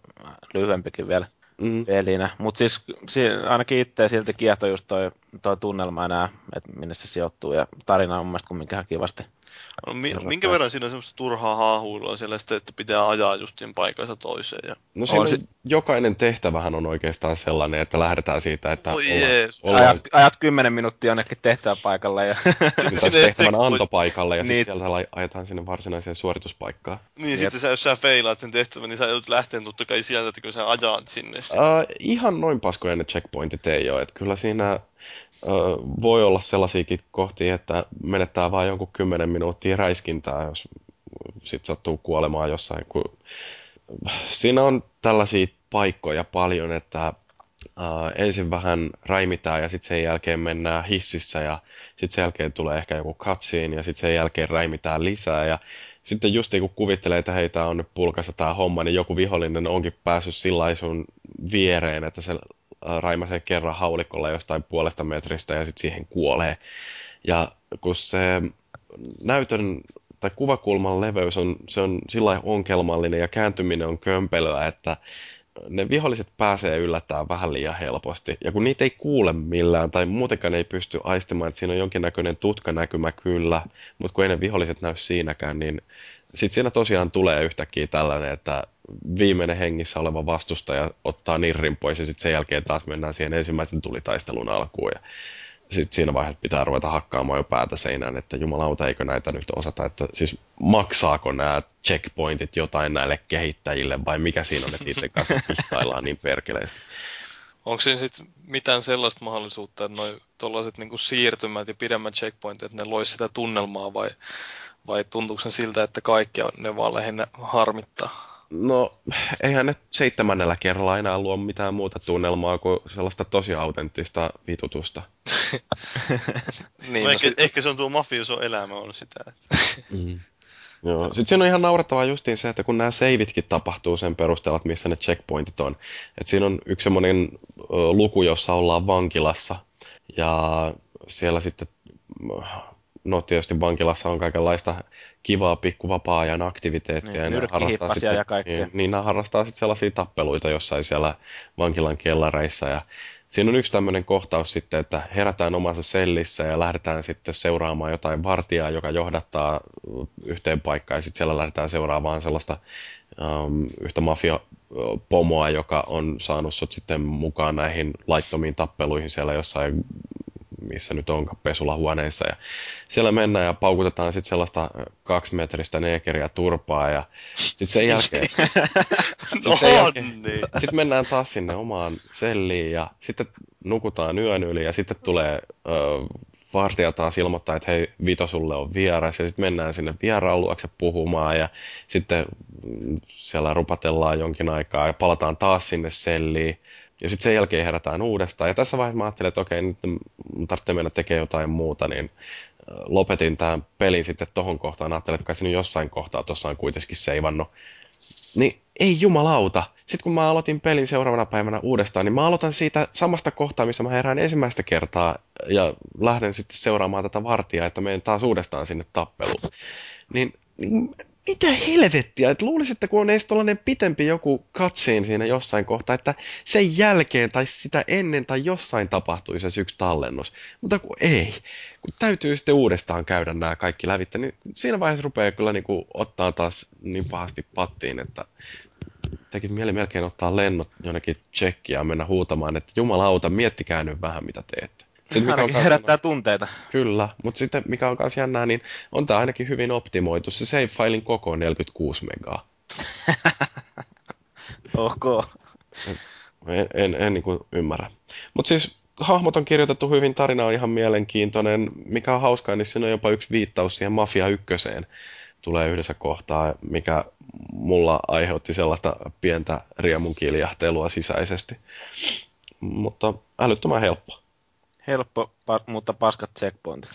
lyhyempikin vielä mm. pelinä. Mutta siis si, ainakin itse silti kiehtoi just toi tuo tunnelma enää, että minne se sijoittuu, ja tarina on mun mielestä kumminkin ihan kivasti. No, mi- minkä verran siinä on semmoista turhaa haahuilua siellä sitten, että pitää ajaa justin paikasta toiseen. Ja... No siinä On se- jokainen tehtävähän on oikeastaan sellainen, että lähdetään siitä, että ollaan, Jeesus. ollaan Ajat, ajat kymmenen minuuttia jonnekin tehtäväpaikalle, ja siinä taas Sinne tehtävän checkpoint- antopaikalle ja Niin. sitten sieltä ajetaan sinne varsinaiseen suorituspaikkaan. Niin, Jep. sitten sä, jos sä feilaat sen tehtävän, niin sä joudut lähteen totta kai sieltä, että kun sä ajaat sinne. Uh, ihan noin paskoja ne checkpointit ei ole. Että kyllä siinä voi olla sellaisiakin kohtia, että menettää vain jonkun kymmenen minuuttia räiskintää, jos sit sattuu kuolemaan jossain. Kun... Siinä on tällaisia paikkoja paljon, että ensin vähän räimitään ja sitten sen jälkeen mennään hississä ja sitten sen jälkeen tulee ehkä joku cutscene ja sitten sen jälkeen räimitään lisää ja sitten just kun kuvittelee, että hei, tää on nyt pulkassa tämä homma, niin joku vihollinen onkin päässyt sillä sun viereen, että se äh, raimasee kerran haulikolla jostain puolesta metristä ja sitten siihen kuolee. Ja kun se näytön tai kuvakulman leveys on, se on sillä onkelmallinen ja kääntyminen on kömpelöä, että ne viholliset pääsee yllättämään vähän liian helposti. Ja kun niitä ei kuule millään tai muutenkaan ei pysty aistimaan, että siinä on jonkinnäköinen tutkanäkymä kyllä, mutta kun ei ne viholliset näy siinäkään, niin sitten siinä tosiaan tulee yhtäkkiä tällainen, että viimeinen hengissä oleva vastustaja ottaa nirrin pois ja sitten sen jälkeen taas mennään siihen ensimmäisen tulitaistelun alkuun. Ja sitten siinä vaiheessa pitää ruveta hakkaamaan jo päätä seinään, että jumalauta, eikö näitä nyt osata, että siis maksaako nämä checkpointit jotain näille kehittäjille vai mikä siinä on, että niiden kanssa pihtaillaan niin perkeleesti. Onko siinä sitten mitään sellaista mahdollisuutta, että noi tuollaiset niinku siirtymät ja pidemmät checkpointit, että ne loisi sitä tunnelmaa vai, vai tuntuuko se siltä, että kaikki on, ne vaan lähinnä harmittaa? No, eihän ne seitsemännellä kerralla enää luo mitään muuta tunnelmaa kuin sellaista tosi autenttista vitutusta. Niin, no no ehkä, sit, ehkä, se on tuo mafioso elämä on sitä. Että... Mm. Joo. Sitten siinä on ihan naurettavaa justiin se, että kun nämä savitkin tapahtuu sen perusteella, että missä ne checkpointit on. Et siinä on yksi semmoinen luku, jossa ollaan vankilassa. Ja siellä sitten, no tietysti vankilassa on kaikenlaista kivaa pikku vapaa-ajan aktiviteettia. Niin, ja ne harrastaa sitten- ja kaikkea. Niin, niin nämä harrastaa sitten sellaisia tappeluita jossain siellä vankilan kellareissa. Ja siinä on yksi tämmöinen kohtaus sitten, että herätään omassa sellissä ja lähdetään sitten seuraamaan jotain vartijaa, joka johdattaa yhteen paikkaan. Ja sitten siellä lähdetään seuraamaan sellaista um, yhtä mafiapomoa, joka on saanut sut sitten mukaan näihin laittomiin tappeluihin siellä jossain missä nyt onkaan pesulahuoneissa. Ja siellä mennään ja paukutetaan sitten sellaista kaksimetristä neekeriä turpaa ja sitten sen jälkeen, No sen jälkeen- niin. sitten mennään taas sinne omaan selliin ja sitten nukutaan yön yli ja sitten tulee ö, vartija taas ilmoittaa, että hei Vito sulle on vieras ja sitten mennään sinne vieraan luokse puhumaan ja sitten mm, siellä rupatellaan jonkin aikaa ja palataan taas sinne selliin ja sitten sen jälkeen herätään uudestaan. Ja tässä vaiheessa mä ajattelin, että okei, nyt tarvitsee mennä tekemään jotain muuta, niin lopetin tämän pelin sitten tohon kohtaan. Ajattelin, että kai se nyt jossain kohtaa tuossa on kuitenkin seivannut. Niin ei jumalauta. Sitten kun mä aloitin pelin seuraavana päivänä uudestaan, niin mä aloitan siitä samasta kohtaa, missä mä herään ensimmäistä kertaa ja lähden sitten seuraamaan tätä vartijaa, että menen taas uudestaan sinne tappeluun. Niin, niin mitä helvettiä, että luulisin, että kun on edes tollainen pitempi joku cutscene siinä jossain kohtaa, että sen jälkeen tai sitä ennen tai jossain tapahtuisi se yksi tallennus. Mutta kun ei, kun täytyy sitten uudestaan käydä nämä kaikki lävitse, niin siinä vaiheessa rupeaa kyllä niin kuin ottaa taas niin pahasti pattiin, että tekisi mieli melkein ottaa lennot jonnekin tsekkiä ja mennä huutamaan, että jumalauta, miettikää nyt vähän mitä teette. Sitten mikä on Ainakin herättää tunteita. Kyllä, mutta sitten mikä on myös jännää, niin on tämä ainakin hyvin optimoitu. Se save-failin koko on 46 megaa. Ok. En, en, en niin kuin ymmärrä. Mutta siis hahmot on kirjoitettu hyvin, tarina on ihan mielenkiintoinen. Mikä on hauskaa, niin siinä on jopa yksi viittaus siihen Mafia ykköseen tulee yhdessä kohtaa, mikä mulla aiheutti sellaista pientä riemun kiljahtelua sisäisesti. Mutta älyttömän helppo. Helppo, pa- mutta paskat checkpointit.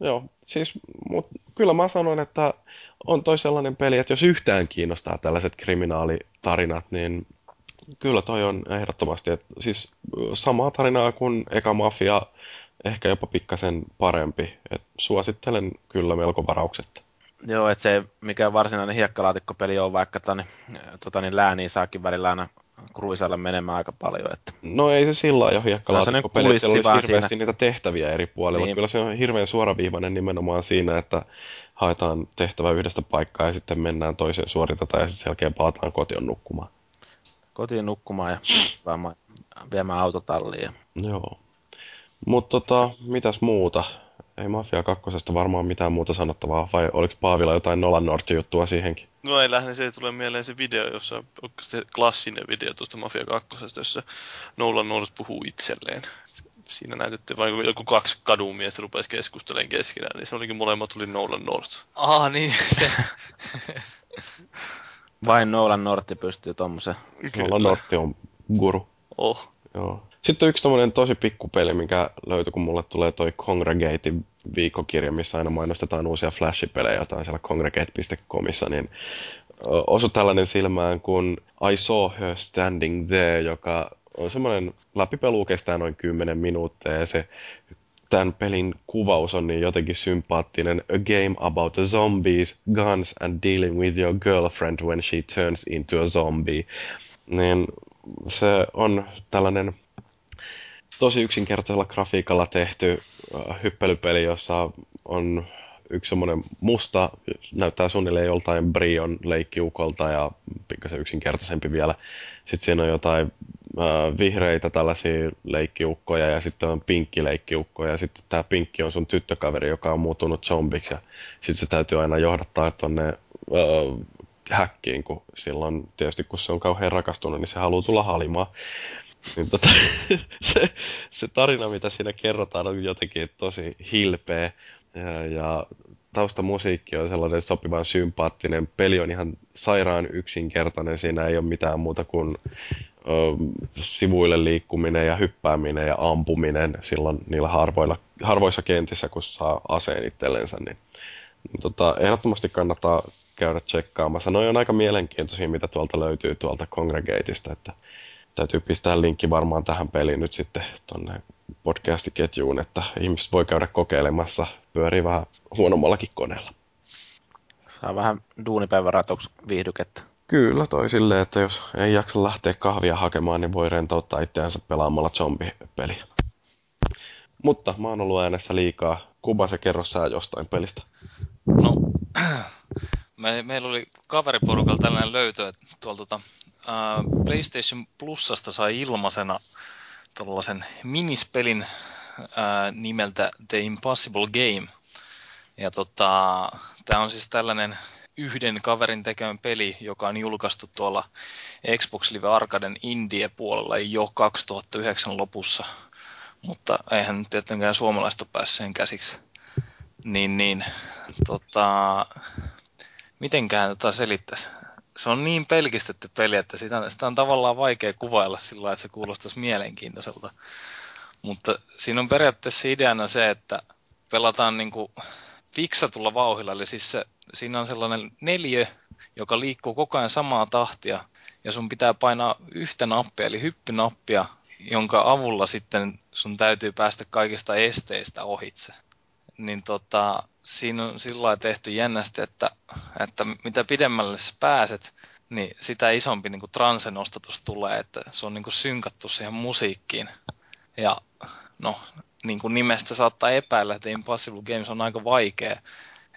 Joo, siis mut, kyllä mä sanon, että on toi sellainen peli, että jos yhtään kiinnostaa tällaiset kriminaalitarinat, niin kyllä toi on ehdottomasti, että siis samaa tarinaa kuin eka Mafia, ehkä jopa pikkasen parempi. Et suosittelen kyllä melko varauksetta. Joo, että se mikä varsinainen hiekkalaatikkopeli on, vaikka tani, tota, niin lääniin saakin välillä aina kruisalle menemään aika paljon. Että. No ei se sillä lailla ole hiekkalaatikkopeli, että siellä olisi hirveästi siinä. niitä tehtäviä eri puolilla. Niin. Kyllä se on hirveän suoraviivainen nimenomaan siinä, että haetaan tehtävä yhdestä paikkaa ja sitten mennään toiseen suoritetaan ja sitten sen jälkeen palataan kotiin nukkumaan. Kotiin nukkumaan ja viemään autotalliin. Joo. Mutta tota, mitäs muuta? Ei Mafia kakkosesta varmaan mitään muuta sanottavaa, vai oliko Paavilla jotain Nolan North-juttua siihenkin? No ei lähde, se tulee mieleen se video, jossa se klassinen video tuosta Mafia kakkosesta, jossa Nolan North puhuu itselleen. Siinä näytettiin vain joku kaksi kadumiestä rupesi keskustelemaan keskenään, niin se olikin molemmat tuli Nolan North. Ah niin, se... Vain Nolan North pystyy tommoseen. Nolan North on guru. Oh. Joo. Sitten yksi tommonen tosi pikkupeli, mikä löytyi, kun mulle tulee toi Congregatein viikokirja, missä aina mainostetaan uusia Flash-pelejä, jotain siellä congregate.comissa, niin osui tällainen silmään kuin I Saw Her Standing There, joka on semmoinen läpipelu kestää noin 10 minuuttia ja se tämän pelin kuvaus on niin jotenkin sympaattinen. A game about the zombies, guns and dealing with your girlfriend when she turns into a zombie. Niin se on tällainen tosi yksinkertaisella grafiikalla tehty äh, hyppelypeli, jossa on yksi semmoinen musta, näyttää suunnilleen joltain Brion leikkiukolta ja pikkasen yksinkertaisempi vielä. Sitten siinä on jotain äh, vihreitä tällaisia leikkiukkoja ja sitten on pinkki leikkiukkoja ja sitten tämä pinkki on sun tyttökaveri, joka on muuttunut zombiksi ja sitten se täytyy aina johdattaa tonne äh, häkkiin, kun silloin tietysti kun se on kauhean rakastunut, niin se haluaa tulla halimaan. Niin tota, se, se tarina, mitä siinä kerrotaan, on jotenkin tosi hilpeä. Ja, ja taustamusiikki on sellainen sopivan sympaattinen. Peli on ihan sairaan yksinkertainen. Siinä ei ole mitään muuta kuin ö, sivuille liikkuminen ja hyppääminen ja ampuminen silloin niillä harvoilla, harvoissa kentissä, kun saa aseen itsellensä. Niin, niin tota, ehdottomasti kannattaa käydä tsekkaamassa. Noi on aika mielenkiintoisia, mitä tuolta löytyy tuolta Congregateista, että täytyy pistää linkki varmaan tähän peliin nyt sitten tuonne podcastiketjuun, että ihmiset voi käydä kokeilemassa. Pyörii vähän huonommallakin koneella. Saa vähän duunipäivän ratoksi viihdykettä. Kyllä, toi silleen, että jos ei jaksa lähteä kahvia hakemaan, niin voi rentouttaa itseänsä pelaamalla zombipeliä. Mutta mä oon ollut äänessä liikaa. Kuba se kerro sä jostain pelistä. No, me, meillä oli kaveriporukalla tällainen löytö, että tuolta tota, PlayStation Plusasta sai ilmaisena tuollaisen minispelin uh, nimeltä The Impossible Game. Ja tota, tämä on siis tällainen yhden kaverin tekemä peli, joka on julkaistu tuolla Xbox Live Arcaden Indie-puolella jo 2009 lopussa. Mutta eihän nyt tietenkään suomalaista päässyt käsiksi. Niin, niin, tota, mitenkään tota selittäisi? Se on niin pelkistetty peli, että sitä, sitä on tavallaan vaikea kuvailla sillä että se kuulostaisi mielenkiintoiselta. Mutta siinä on periaatteessa ideana se, että pelataan niin kuin fiksatulla vauhilla, eli siis se, siinä on sellainen neljö, joka liikkuu koko ajan samaa tahtia, ja sun pitää painaa yhtä nappia, eli hyppynappia, jonka avulla sitten sun täytyy päästä kaikista esteistä ohitse niin tota, siinä on sillä tehty jännästi, että, että mitä pidemmälle sä pääset, niin sitä isompi niin transenostatus tulee, että se on niin kuin synkattu siihen musiikkiin. Ja no, niin kuin nimestä saattaa epäillä, että Impossible Games on aika vaikea,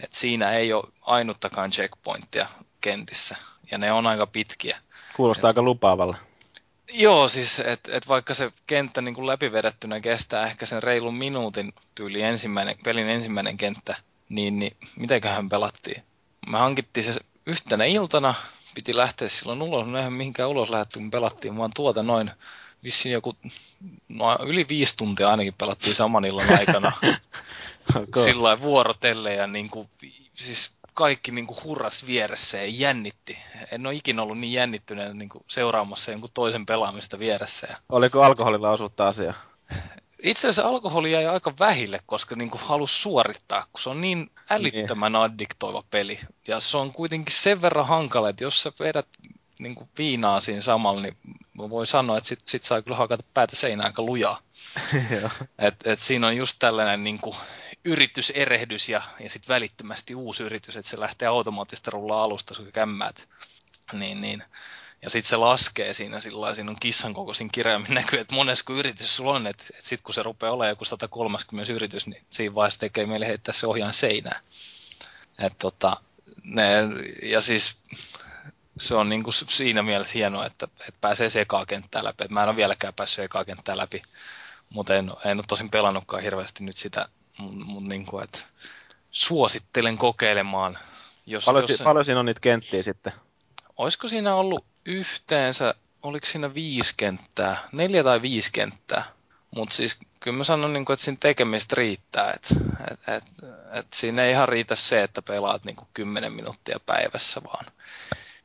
että siinä ei ole ainuttakaan checkpointtia kentissä, ja ne on aika pitkiä. Kuulostaa et, aika lupaavalla. Joo, siis että et vaikka se kenttä niin kuin läpivedettynä kestää ehkä sen reilun minuutin tyyli ensimmäinen, pelin ensimmäinen kenttä, niin, niin mitenköhän pelattiin? Me hankittiin se yhtenä iltana, piti lähteä silloin ulos, no eihän mihinkään ulos lähdetty, kun pelattiin vaan tuota noin, vissiin joku, no yli viisi tuntia ainakin pelattiin saman illan aikana. okay. Sillä vuorotelle ja niin kuin, siis kaikki niin kuin hurras vieressä ja jännitti. En ole ikinä ollut niin jännittyneen niin kuin seuraamassa jonkun toisen pelaamista vieressä. Oliko alkoholilla osuutta asia? Itse asiassa alkoholi jäi aika vähille, koska niin kuin halusi suorittaa, kun se on niin älyttömän niin. addiktoiva peli. Ja se on kuitenkin sen verran hankala, että jos sä vedät niin kuin viinaa siinä samalla, niin voi sanoa, että sit, sit saa kyllä hakata päätä seinään aika lujaa. et, et siinä on just tällainen niin kuin, yrityserehdys ja, ja sitten välittömästi uusi yritys, että se lähtee automaattisesti rullaa alusta sun kämmäät. Niin, niin. Ja sitten se laskee siinä sillä siinä on kissan kokoisin kirjaimin näkyy, että monesko yritys sulla on, että, että sitten kun se rupeaa olemaan joku 130 yritys, niin siinä vaiheessa tekee meille heittää se ohjaan seinään. Et tota, ne, ja siis se on niin kuin siinä mielessä hienoa, että, että pääsee sekaa kenttää läpi. Et mä en ole vieläkään päässyt ekaa kenttää läpi, mutta en, en ole tosin pelannutkaan hirveästi nyt sitä, mutta mut niin kuin, että suosittelen kokeilemaan. Jos, paljon, jos se, paljon siinä on niitä kenttiä sitten? Olisiko siinä ollut yhteensä, oliko siinä viisi kenttää, neljä tai viisi kenttää, mutta siis kyllä mä sanon, niin kuin, että siinä tekemistä riittää. Että et, et, et siinä ei ihan riitä se, että pelaat niin kuin 10 minuuttia päivässä, vaan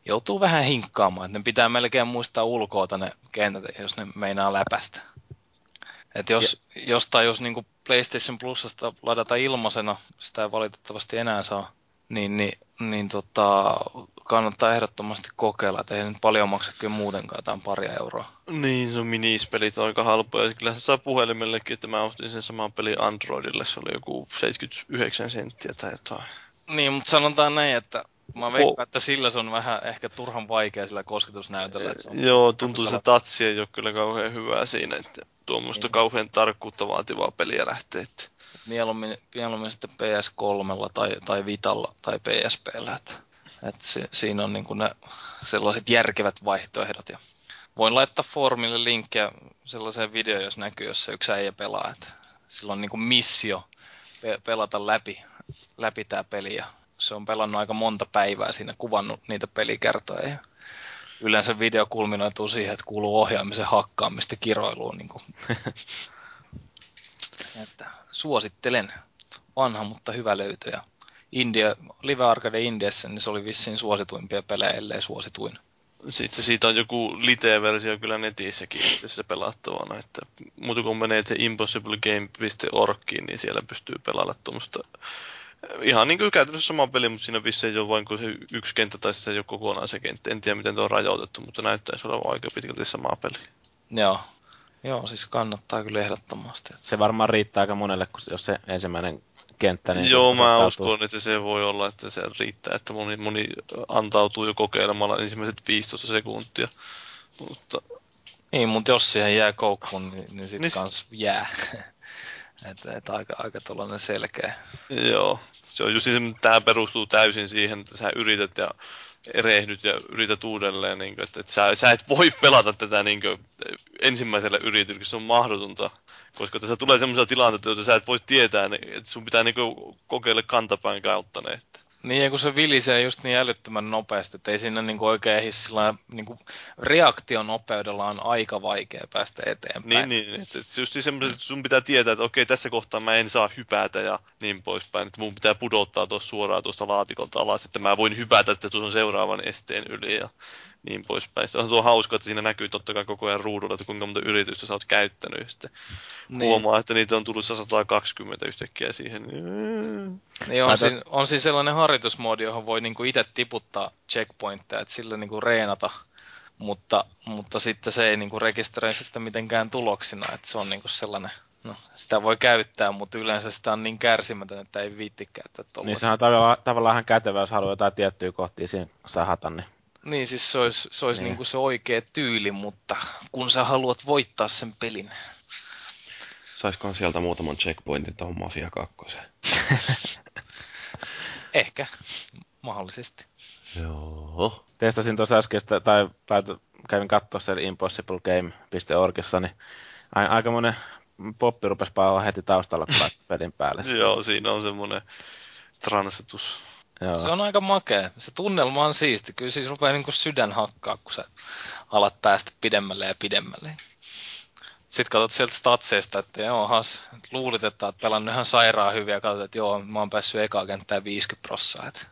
joutuu vähän hinkkaamaan. Että ne pitää melkein muistaa ulkoa ne kentät, jos ne meinaa läpästä. Et jos ja. jostain, jos niin kuin PlayStation Plusasta ladata ilmaisena, sitä ei valitettavasti enää saa, niin, niin, niin tota, kannattaa ehdottomasti kokeilla, että ei nyt paljon maksa kyllä muutenkaan jotain paria euroa. Niin, no minispelit on aika halpoja. Kyllä se saa puhelimellekin, että mä ostin sen saman pelin Androidille, se oli joku 79 senttiä tai jotain. Niin, mutta sanotaan näin, että Mä veikkaan, että sillä se on vähän ehkä turhan vaikea sillä kosketusnäytöllä. Että se on Joo, tuntuu se tatsi ei ole kyllä kauhean hyvää siinä, että tuommoista niin. kauhean tarkkuutta vaativaa peliä lähtee. Että... Mieluummin, mieluummin sitten PS3 tai, tai Vitalla tai PSPllä. Että, että se, siinä on niin ne sellaiset järkevät vaihtoehdot. Ja voin laittaa foorumille linkkiä sellaiseen videoon, jos näkyy, jossa yksi äijä pelaa. Että sillä on niin kuin missio pelata läpi, läpi tämä peli ja se on pelannut aika monta päivää siinä, kuvannut niitä pelikertoja. Ja yleensä video kulminoituu siihen, että kuuluu ohjaamisen hakkaamista kiroiluun. Niin kuin. että suosittelen. Vanha, mutta hyvä löytö. Ja India, Live Arcade Indiassa, niin se oli vissiin suosituimpia pelejä, ellei suosituin. Sitten siitä on joku lite-versio kyllä netissäkin itse pelattavana, että muuta kun menee impossiblegame.orgiin, niin siellä pystyy pelaamaan tuommoista ihan niin kuin käytännössä sama peli, mutta siinä vissiin ei ole vain kuin se yksi kenttä tai se ole kokonaan se kenttä. En tiedä, miten tuo on rajoitettu, mutta näyttäisi olevan aika pitkälti sama peli. Joo. Joo, siis kannattaa kyllä ehdottomasti. Se varmaan riittää aika monelle, jos se ensimmäinen kenttä... Niin Joo, mä uskon, että se voi olla, että se riittää, että moni, moni antautuu jo kokeilemalla ensimmäiset 15 sekuntia. Mutta... Niin, mutta jos siihen jää koukkuun, niin, niin sitten niin... kans jää. Että et aika, aika tuollainen selkeä. Joo, se on just siis, tämä perustuu täysin siihen, että sä yrität ja erehdyt ja yrität uudelleen, niin kuin, että, että sä, sä et voi pelata tätä niin kuin, ensimmäisellä yrityksellä, se on mahdotonta, koska tässä tulee sellaisia tilanteita, joita sä et voi tietää, että sun pitää niin kuin, kokeilla kantapään kautta ne. Että. Niin, ja kun se vilisee just niin älyttömän nopeasti, että ei siinä niinku oikein ehdi sillä niinku reaktionopeudella on aika vaikea päästä eteenpäin. Niin, niin että, että just niin että sun pitää tietää, että okei, tässä kohtaa mä en saa hypätä ja niin poispäin, että mun pitää pudottaa tuossa suoraan tuosta laatikolta alas, että mä voin hypätä että tuossa seuraavan esteen yli ja niin poispäin. Se on tuo hauska, että siinä näkyy totta kai koko ajan ruudulla, että kuinka monta yritystä sä oot käyttänyt. Sitten niin. huomaa, että niitä on tullut 120 yhtäkkiä siihen. Niin on, siinä, on siinä sellainen harjoitusmoodi, johon voi niinku itse tiputtaa checkpointteja, että sillä niinku reenata, mutta, mutta sitten se ei niinku rekisteröi sitä mitenkään tuloksina, että se on niinku sellainen No, sitä voi käyttää, mutta yleensä sitä on niin kärsimätön, että ei viitti käyttää tuollaista. Niin se on tavallaan, tavallaan ihan kätevä, jos haluaa jotain tiettyjä kohtia siinä sahata, niin niin, siis se olisi, se, olisi niin. Niin se oikea tyyli, mutta kun sä haluat voittaa sen pelin. Saisikohan sieltä muutaman checkpointin tuohon Mafia 2? Ehkä, mahdollisesti. Joo. Testasin tuossa äskeistä, tai kävin katsoa siellä impossiblegame.orgissa, niin aika monen poppi rupesi heti taustalla, kun pelin päälle. Joo, siinä on semmoinen transitus Joo. Se on aika makea. Se tunnelma on siisti. Kyllä siis rupeaa niin kuin sydän hakkaa, kun sä alat päästä pidemmälle ja pidemmälle. Sitten katsot sieltä statseista, että joo, has, luulit, että oot pelannut ihan sairaan hyviä, ja katsot, että joo, mä oon päässyt ekaa kenttään 50 prossaa. Että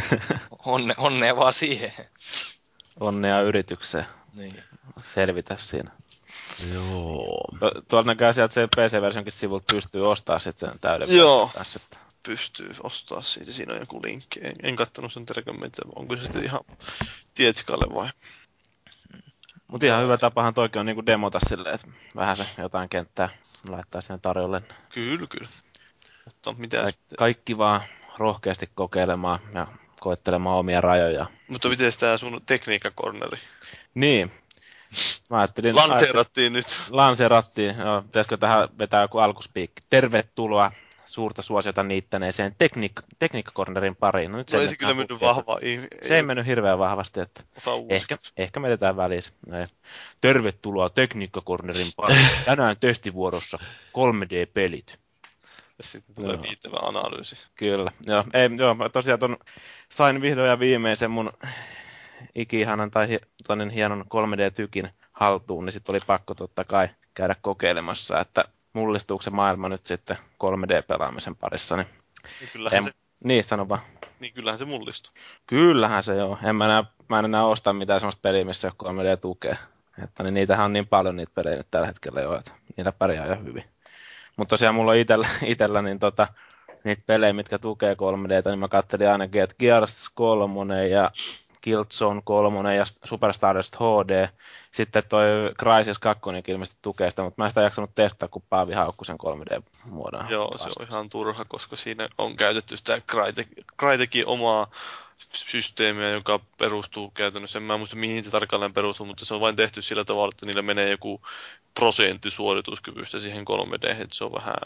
onne, onnea vaan siihen. Onnea yritykseen. Niin. Selvitä siinä. Joo. Tuolla näkää sieltä se PC-versionkin sivulta pystyy ostamaan sitten sen täyden Joo. Että pystyy ostaa siitä. Siinä on joku linkki. En, en kattonut sen tarkemmin, että onko se sitten ihan Tietskalle vai. Mutta ihan hyvä tapahan toikin on niinku demota silleen, että vähän se jotain kenttää laittaa siihen tarjolle. Kyllä, kyllä. Mutta mitä Ka- kaikki vaan rohkeasti kokeilemaan ja koettelemaan omia rajoja. Mutta miten tämä sun tekniikkakorneri? Niin. Mä ajattelin... Lanseerattiin nyt. Lanseerattiin. Joo, pitäisikö tähän vetää joku alkuspiikki. Tervetuloa suurta suosiota niittäneeseen tekniik- tekniikkakornerin pariin. No, nyt no ei se kyllä mennyt vahvaa. Ei, se ei mennyt hirveän vahvasti. Että ehkä, ehkä me jätetään välissä. No, Tervetuloa tekniikkakornerin pariin. Tänään testivuorossa 3D-pelit. Sitten tulee joo. viittävä analyysi. Kyllä. Joo, ei, joo mä tosiaan ton, sain vihdoin ja viimein sen mun ikihanan tai toinen hienon 3D-tykin haltuun, niin sitten oli pakko totta kai käydä kokeilemassa, että mullistuuko se maailma nyt sitten 3D-pelaamisen parissa. Niin, niin kyllähän en, se... Niin, sano vaan. Niin kyllähän se mullistuu. Kyllähän se joo. En mä enää, mä en enää osta mitään sellaista peliä, missä 3D tukee. Että niin niitähän on niin paljon niitä pelejä nyt tällä hetkellä jo, että niitä pärjää jo hyvin. Mutta tosiaan mulla on itellä, itellä niin tota, niitä pelejä, mitkä tukee 3D, niin mä katselin ainakin, että Gears 3 ja Killzone 3 ja Super Stardust HD. Sitten toi Crysis 2 ilmeisesti tukee sitä, mutta mä en sitä jaksanut testaa, kun Paavi haukkui sen 3D-muodon. Joo, vasta. se on ihan turha, koska siinä on käytetty sitä Crytekin omaa systeemiä, joka perustuu käytännössä, en mä muista mihin se tarkalleen perustuu, mutta se on vain tehty sillä tavalla, että niillä menee joku prosentti suorituskyvystä siihen 3D, että se on vähän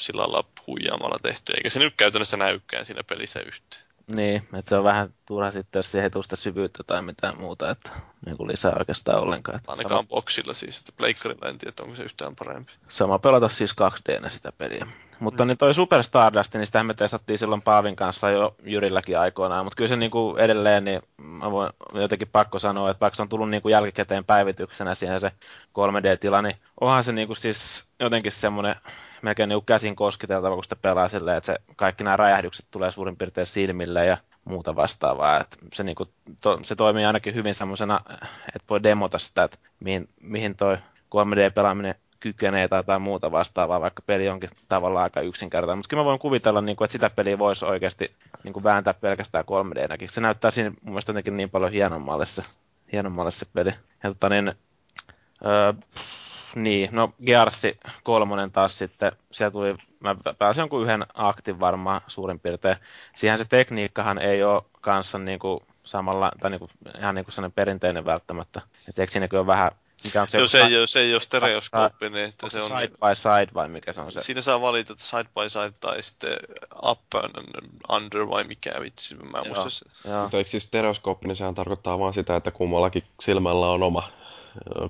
sillä lailla huijaamalla tehty, eikä se nyt käytännössä näykään siinä pelissä yhteen. Niin, että se on vähän turha sitten, jos siihen tuosta syvyyttä tai mitään muuta, että niin kuin lisää oikeastaan ollenkaan. Että Ainakaan sama... boxilla siis, että pleikkarilla en tiedä, onko se yhtään parempi. Sama pelata siis 2D sitä peliä. Mutta mm. niin toi Super Stardust, niin sitähän me testattiin silloin Paavin kanssa jo Jyrilläkin aikoinaan, mutta kyllä se niin kuin edelleen, niin mä voin jotenkin pakko sanoa, että vaikka se on tullut niin kuin jälkikäteen päivityksenä siihen se 3D-tila, niin onhan se niin kuin siis jotenkin semmoinen melkein niin käsin kosketeltava, kun sitä pelaa silleen, että se, kaikki nämä räjähdykset tulee suurin piirtein silmille ja muuta vastaavaa. Että se, niin kuin, to, se toimii ainakin hyvin semmoisena, että voi demota sitä, että mihin, mihin toi 3D-pelaaminen kykenee tai jotain muuta vastaavaa, vaikka peli onkin tavallaan aika yksinkertainen. Mutta kyllä mä voin kuvitella, niin kuin, että sitä peliä voisi oikeasti niin kuin vääntää pelkästään 3D-näkin. Se näyttää siinä mun mielestä jotenkin niin paljon hienommalle se, hienommalle se peli. Ja tota, niin, öö, niin, no Gearsi kolmonen taas sitten, siellä tuli, mä pääsin jonkun yhden aktin varmaan suurin piirtein. Siihen se tekniikkahan ei ole kanssa niin kuin samalla, tai niin kuin, ihan niin kuin sellainen perinteinen välttämättä. Että eikö siinä ole vähän mikä on se, Joo, se, ei, ole, se ei ole stereoskooppi, niin että se on... Side by side vai mikä se on se? Siinä saa valita, että side by side tai sitten up and under vai mikä vitsi, mä en muista se. Mutta eikö siis stereoskooppi, niin sehän tarkoittaa vaan sitä, että kummallakin silmällä on oma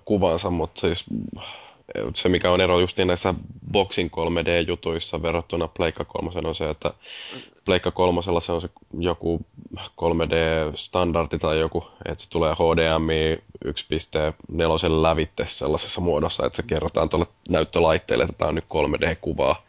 kuvansa, mutta siis se, mikä on ero just näissä Boxing 3D-jutuissa verrattuna Pleikka 3 on se, että Pleikka 3 se on se joku 3D-standardi tai joku, että se tulee HDMI 1.4 lävitte sellaisessa muodossa, että se kerrotaan tuolle näyttölaitteelle, että tämä on nyt 3D-kuvaa.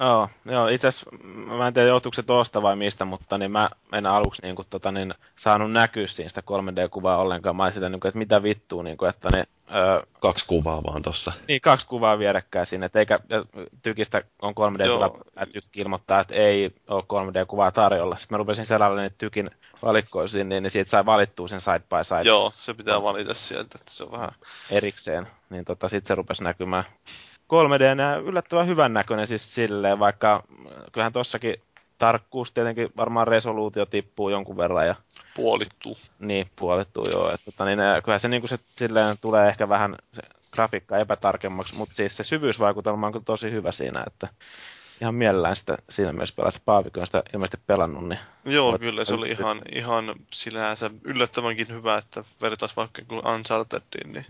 Joo, joo itse asiassa mä en tiedä johtuuko se tuosta vai mistä, mutta niin mä en aluksi niin kuin, tota, niin, saanut näkyä siinä sitä 3D-kuvaa ollenkaan. Mä olin niin kuin, että mitä vittua, niin kuin, että ne... Öö, kaksi kuvaa vaan tossa. Niin, kaksi kuvaa vierekkäin siinä, että eikä tykistä on 3D-kuva, tykki ilmoittaa, että ei ole 3D-kuvaa tarjolla. Sitten mä rupesin sellainen niitä tykin valikoisiin, niin, niin siitä sai valittua sen side by side. Joo, se pitää valita sieltä, että se on vähän... Erikseen, niin tota, sitten se rupesi näkymään 3D ja yllättävän hyvän näköinen siis silleen, vaikka kyllähän tossakin tarkkuus tietenkin varmaan resoluutio tippuu jonkun verran. Ja, puolittuu. Niin, puolittuu joo. Että, tota, niin, kyllähän se, niin kuin se silleen tulee ehkä vähän se grafiikka epätarkemmaksi, mutta siis se syvyysvaikutelma on tosi hyvä siinä, että ihan mielellään sitä siinä myös pelata. Paavikko on sitä ilmeisesti pelannut. Niin Joo, voit, kyllä se oli ihan, ihan sinänsä yllättävänkin hyvä, että vertaisi vaikka kuin Unchartediin, niin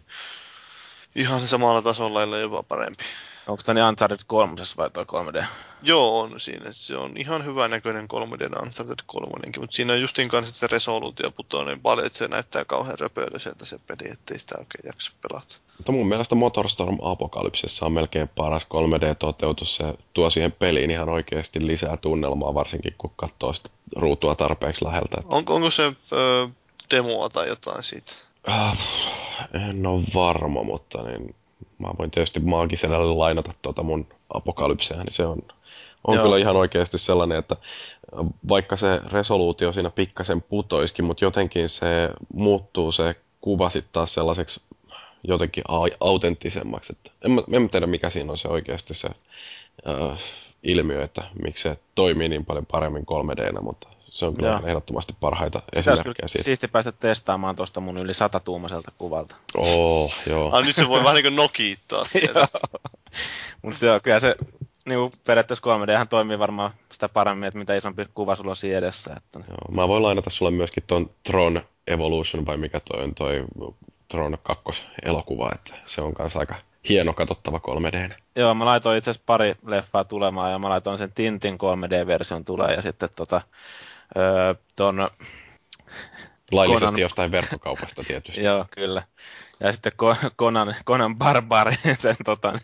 ihan samalla tasolla, ellei jopa parempi. Onko tämä niin Uncharted 3 vai tuo 3D? Joo, on siinä. Se on ihan hyvän näköinen 3D Uncharted 3, mutta siinä on justin kanssa se resoluutio putoaa niin paljon, että se näyttää kauhean sieltä se peli, ettei sitä oikein jaksa pelata. Mutta mun mielestä Motorstorm Apokalypsissa on melkein paras 3D-toteutus. Se tuo siihen peliin ihan oikeasti lisää tunnelmaa, varsinkin kun katsoo sitä ruutua tarpeeksi läheltä. On, onko se ö, demoa tai jotain siitä? Ah, en ole varma, mutta niin, mä voin tietysti maagisedälle lainata tuota mun apokalypseja, niin se on, on kyllä ihan oikeasti sellainen, että vaikka se resoluutio siinä pikkasen putoiskin, mutta jotenkin se muuttuu se kuva sitten taas sellaiseksi jotenkin autenttisemmaksi. Että en, mä, en mä tiedä, mikä siinä on se oikeasti se äh, ilmiö, että miksi se toimii niin paljon paremmin 3 d mutta se on kyllä Joo. ehdottomasti parhaita esimerkkejä siitä. siisti päästä testaamaan tuosta mun yli satatuumaiselta kuvalta. Oh, joo. Ah, nyt se voi vähän niin kuin nokiittaa. Mutta joo, kyllä se niin periaatteessa 3D toimii varmaan sitä paremmin, että mitä isompi kuva sulla on siinä edessä. Että, Joo, mä voin lainata sulle myöskin ton Tron Evolution, vai mikä toi on toi Tron 2 elokuva, että se on kanssa aika hieno katsottava 3D. Joo, mä laitoin itse asiassa pari leffaa tulemaan ja mä laitoin sen Tintin 3D-version tulee ja sitten tota, öö, ton, Laillisesti Conan- jostain verkkokaupasta tietysti. joo, kyllä. Ja sitten Conan, Conan Barbari, sen tota,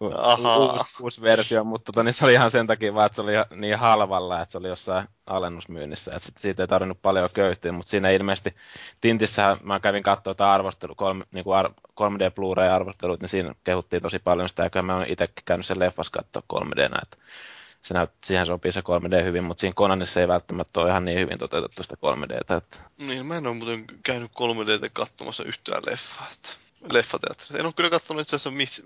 uusi, uusi, versio, mutta tota, niin se oli ihan sen takia vaan, että se oli niin halvalla, että se oli jossain alennusmyynnissä, että sit siitä ei tarvinnut paljon köyhtyä, mutta siinä ilmeisesti Tintissä mä kävin katsoa jotain arvostelu, kolme, niin kuin ar, 3D Blu-ray arvostelut, niin siinä kehuttiin tosi paljon sitä, ja kyllä mä oon itsekin käynyt sen leffas katsoa 3D, että se näyt, siihen sopii se 3D hyvin, mutta siinä Conanissa ei välttämättä ole ihan niin hyvin toteutettu sitä 3Dtä, että Niin, mä en ole muuten käynyt 3D katsomassa yhtään leffaa. Että leffateatterissa. En ole kyllä katsonut itse asiassa miss,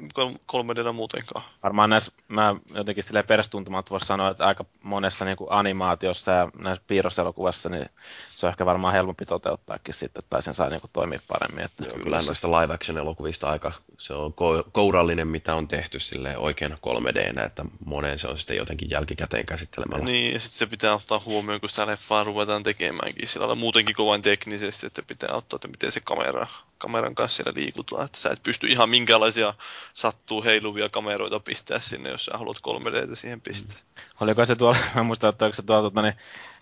3D muutenkaan. varmaan näissä, mä jotenkin silleen perästuntumat voisi sanoa, että aika monessa niin kuin animaatiossa ja näissä piirroselokuvassa, niin se on ehkä varmaan helpompi toteuttaakin sitten, tai sen saa niin kuin toimia paremmin. Että Joo, kyllähän noista live action elokuvista aika, se on ko- kourallinen, mitä on tehty sille oikein 3D, että moneen se on sitten jotenkin jälkikäteen käsittelemällä. Niin, ja sitten se pitää ottaa huomioon, kun sitä leffaa ruvetaan tekemäänkin sillä lailla muutenkin kuin vain teknisesti, että pitää ottaa, että miten se kamera, kameran kanssa siellä liikutaan. Että sä et pysty ihan minkälaisia sattuu heiluvia kameroita pistää sinne, jos sä haluat 3D siihen pistää. Oliko se tuolla, mä muistan, että oliko se tuolla tota, niin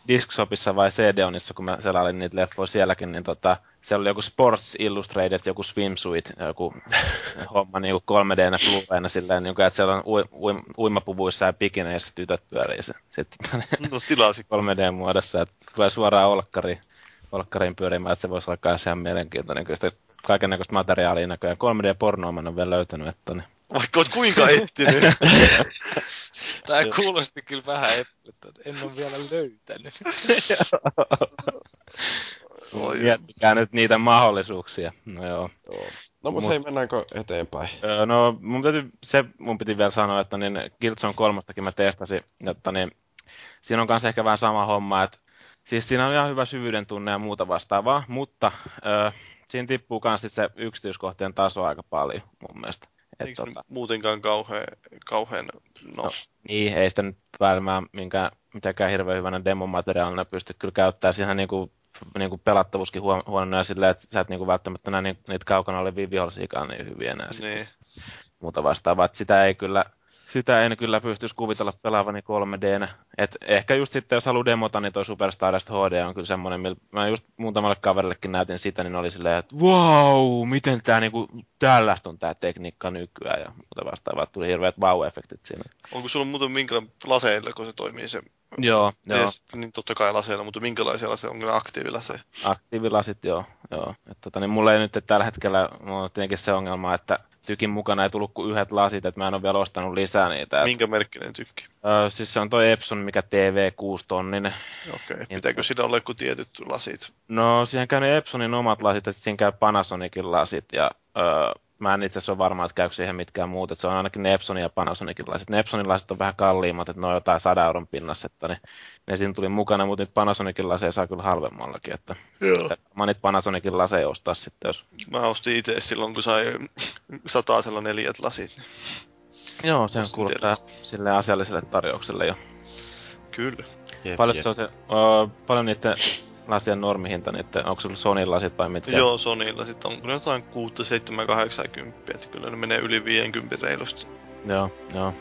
Discshopissa vai CD-onissa, kun mä selailin niitä leffoja sielläkin, niin tota, siellä oli joku Sports Illustrated, joku swimsuit, joku homma niin 3D-nä Blu-rayna silleen, niin kuin, että siellä on ui, ui, uimapuvuissa ja bikineissä tytöt pyörii se, sitten No tilasi. 3D-muodossa, että tulee suoraan olkkariin, olkkariin pyörimään, että se voisi olla myös ihan mielenkiintoinen. Kyllä sitä kaiken näköistä materiaalia näköjään. 3D-pornoa mä en ole vielä löytänyt, että niin. Vaikka oot kuinka etsinyt. Tämä kuulosti kyllä vähän epäilyttä, että en ole vielä löytänyt. Oi, Miettikää nyt niitä mahdollisuuksia. No joo. No mutta Mut- hei, mennäänkö eteenpäin? Öö, No, mun täytyy, se mun piti vielä sanoa, että niin Killzone kolmostakin mä testasin, että niin, siinä on kanssa ehkä vähän sama homma, että siis siinä on ihan hyvä syvyyden tunne ja muuta vastaavaa, mutta öö, siinä tippuu myös se yksityiskohtien taso aika paljon mun mielestä. Et, Eikö tota, muutenkaan kauhean, kauhean no, No. niin, ei sitä nyt välttämättä minkään, mitenkään hirveän hyvänä demomateriaalina pysty kyllä käyttämään. Siinä niinku, niinku pelattavuuskin huon, huonona silleen, että sä et niinku välttämättä näe ni- niitä kaukana olevia vihollisiakaan niin hyviä enää sitten Niin. muuta vastaavaa. Sitä ei kyllä, sitä en kyllä pystyisi kuvitella pelaavani 3Dnä. Et ehkä just sitten, jos haluaa demota, niin toi Superstarista HD on kyllä semmoinen, millä mä just muutamalle kaverillekin näytin sitä, niin oli silleen, että wow, miten tää niinku, tällaista on tää tekniikka nykyään ja muuta vastaavaa. Tuli hirveät wow-efektit siinä. onko sulla muuten minkälainen laseilla, kun se toimii se Joo, joo. Yes, niin totta kai laseilla, mutta minkälaisia laseja, onko ne aktiivilaseja? aktiivilasit, joo. joo. Et tota, niin mulla ei nyt tällä hetkellä, mulla on tietenkin se ongelma, että tykin mukana ei tullut kuin yhdet lasit, että mä en ole vielä ostanut lisää niitä. Et, Minkä merkkinen tykki? ö, siis se on toi Epson, mikä TV 6 tonninen. Okei, Niin. pitääkö siinä olla joku tietyt lasit? No, siihen käy ne Epsonin omat lasit, ja sit siinä käy Panasonicin lasit, ja ö, mä en itse asiassa ole varma, että käykö siihen mitkään muut, että se on ainakin ne Epsonin ja Panasonicin lasit. Ne Epsonin lasit on vähän kalliimmat, että ne on jotain 100 euron pinnassa, että ne, ne siinä tuli mukana, mutta nyt Panasonicin laseja saa kyllä halvemmallakin, että Joo. mä niitä Panasonicin laseja ostaa sitten, jos Mä ostin itse silloin, kun sai satasella neljät lasit. Joo, se on Ostin kuulostaa sille asialliselle tarjoukselle jo. Kyllä. Jep, Paljon jep. se on se, uh, paljon niiden lasien normihinta, niiden, onko sulla Sonyn lasit vai mitkä? Joo, Sonilla sitten onko ne jotain 6, 7, 80, että kyllä ne menee yli 50 reilusti. Joo, joo.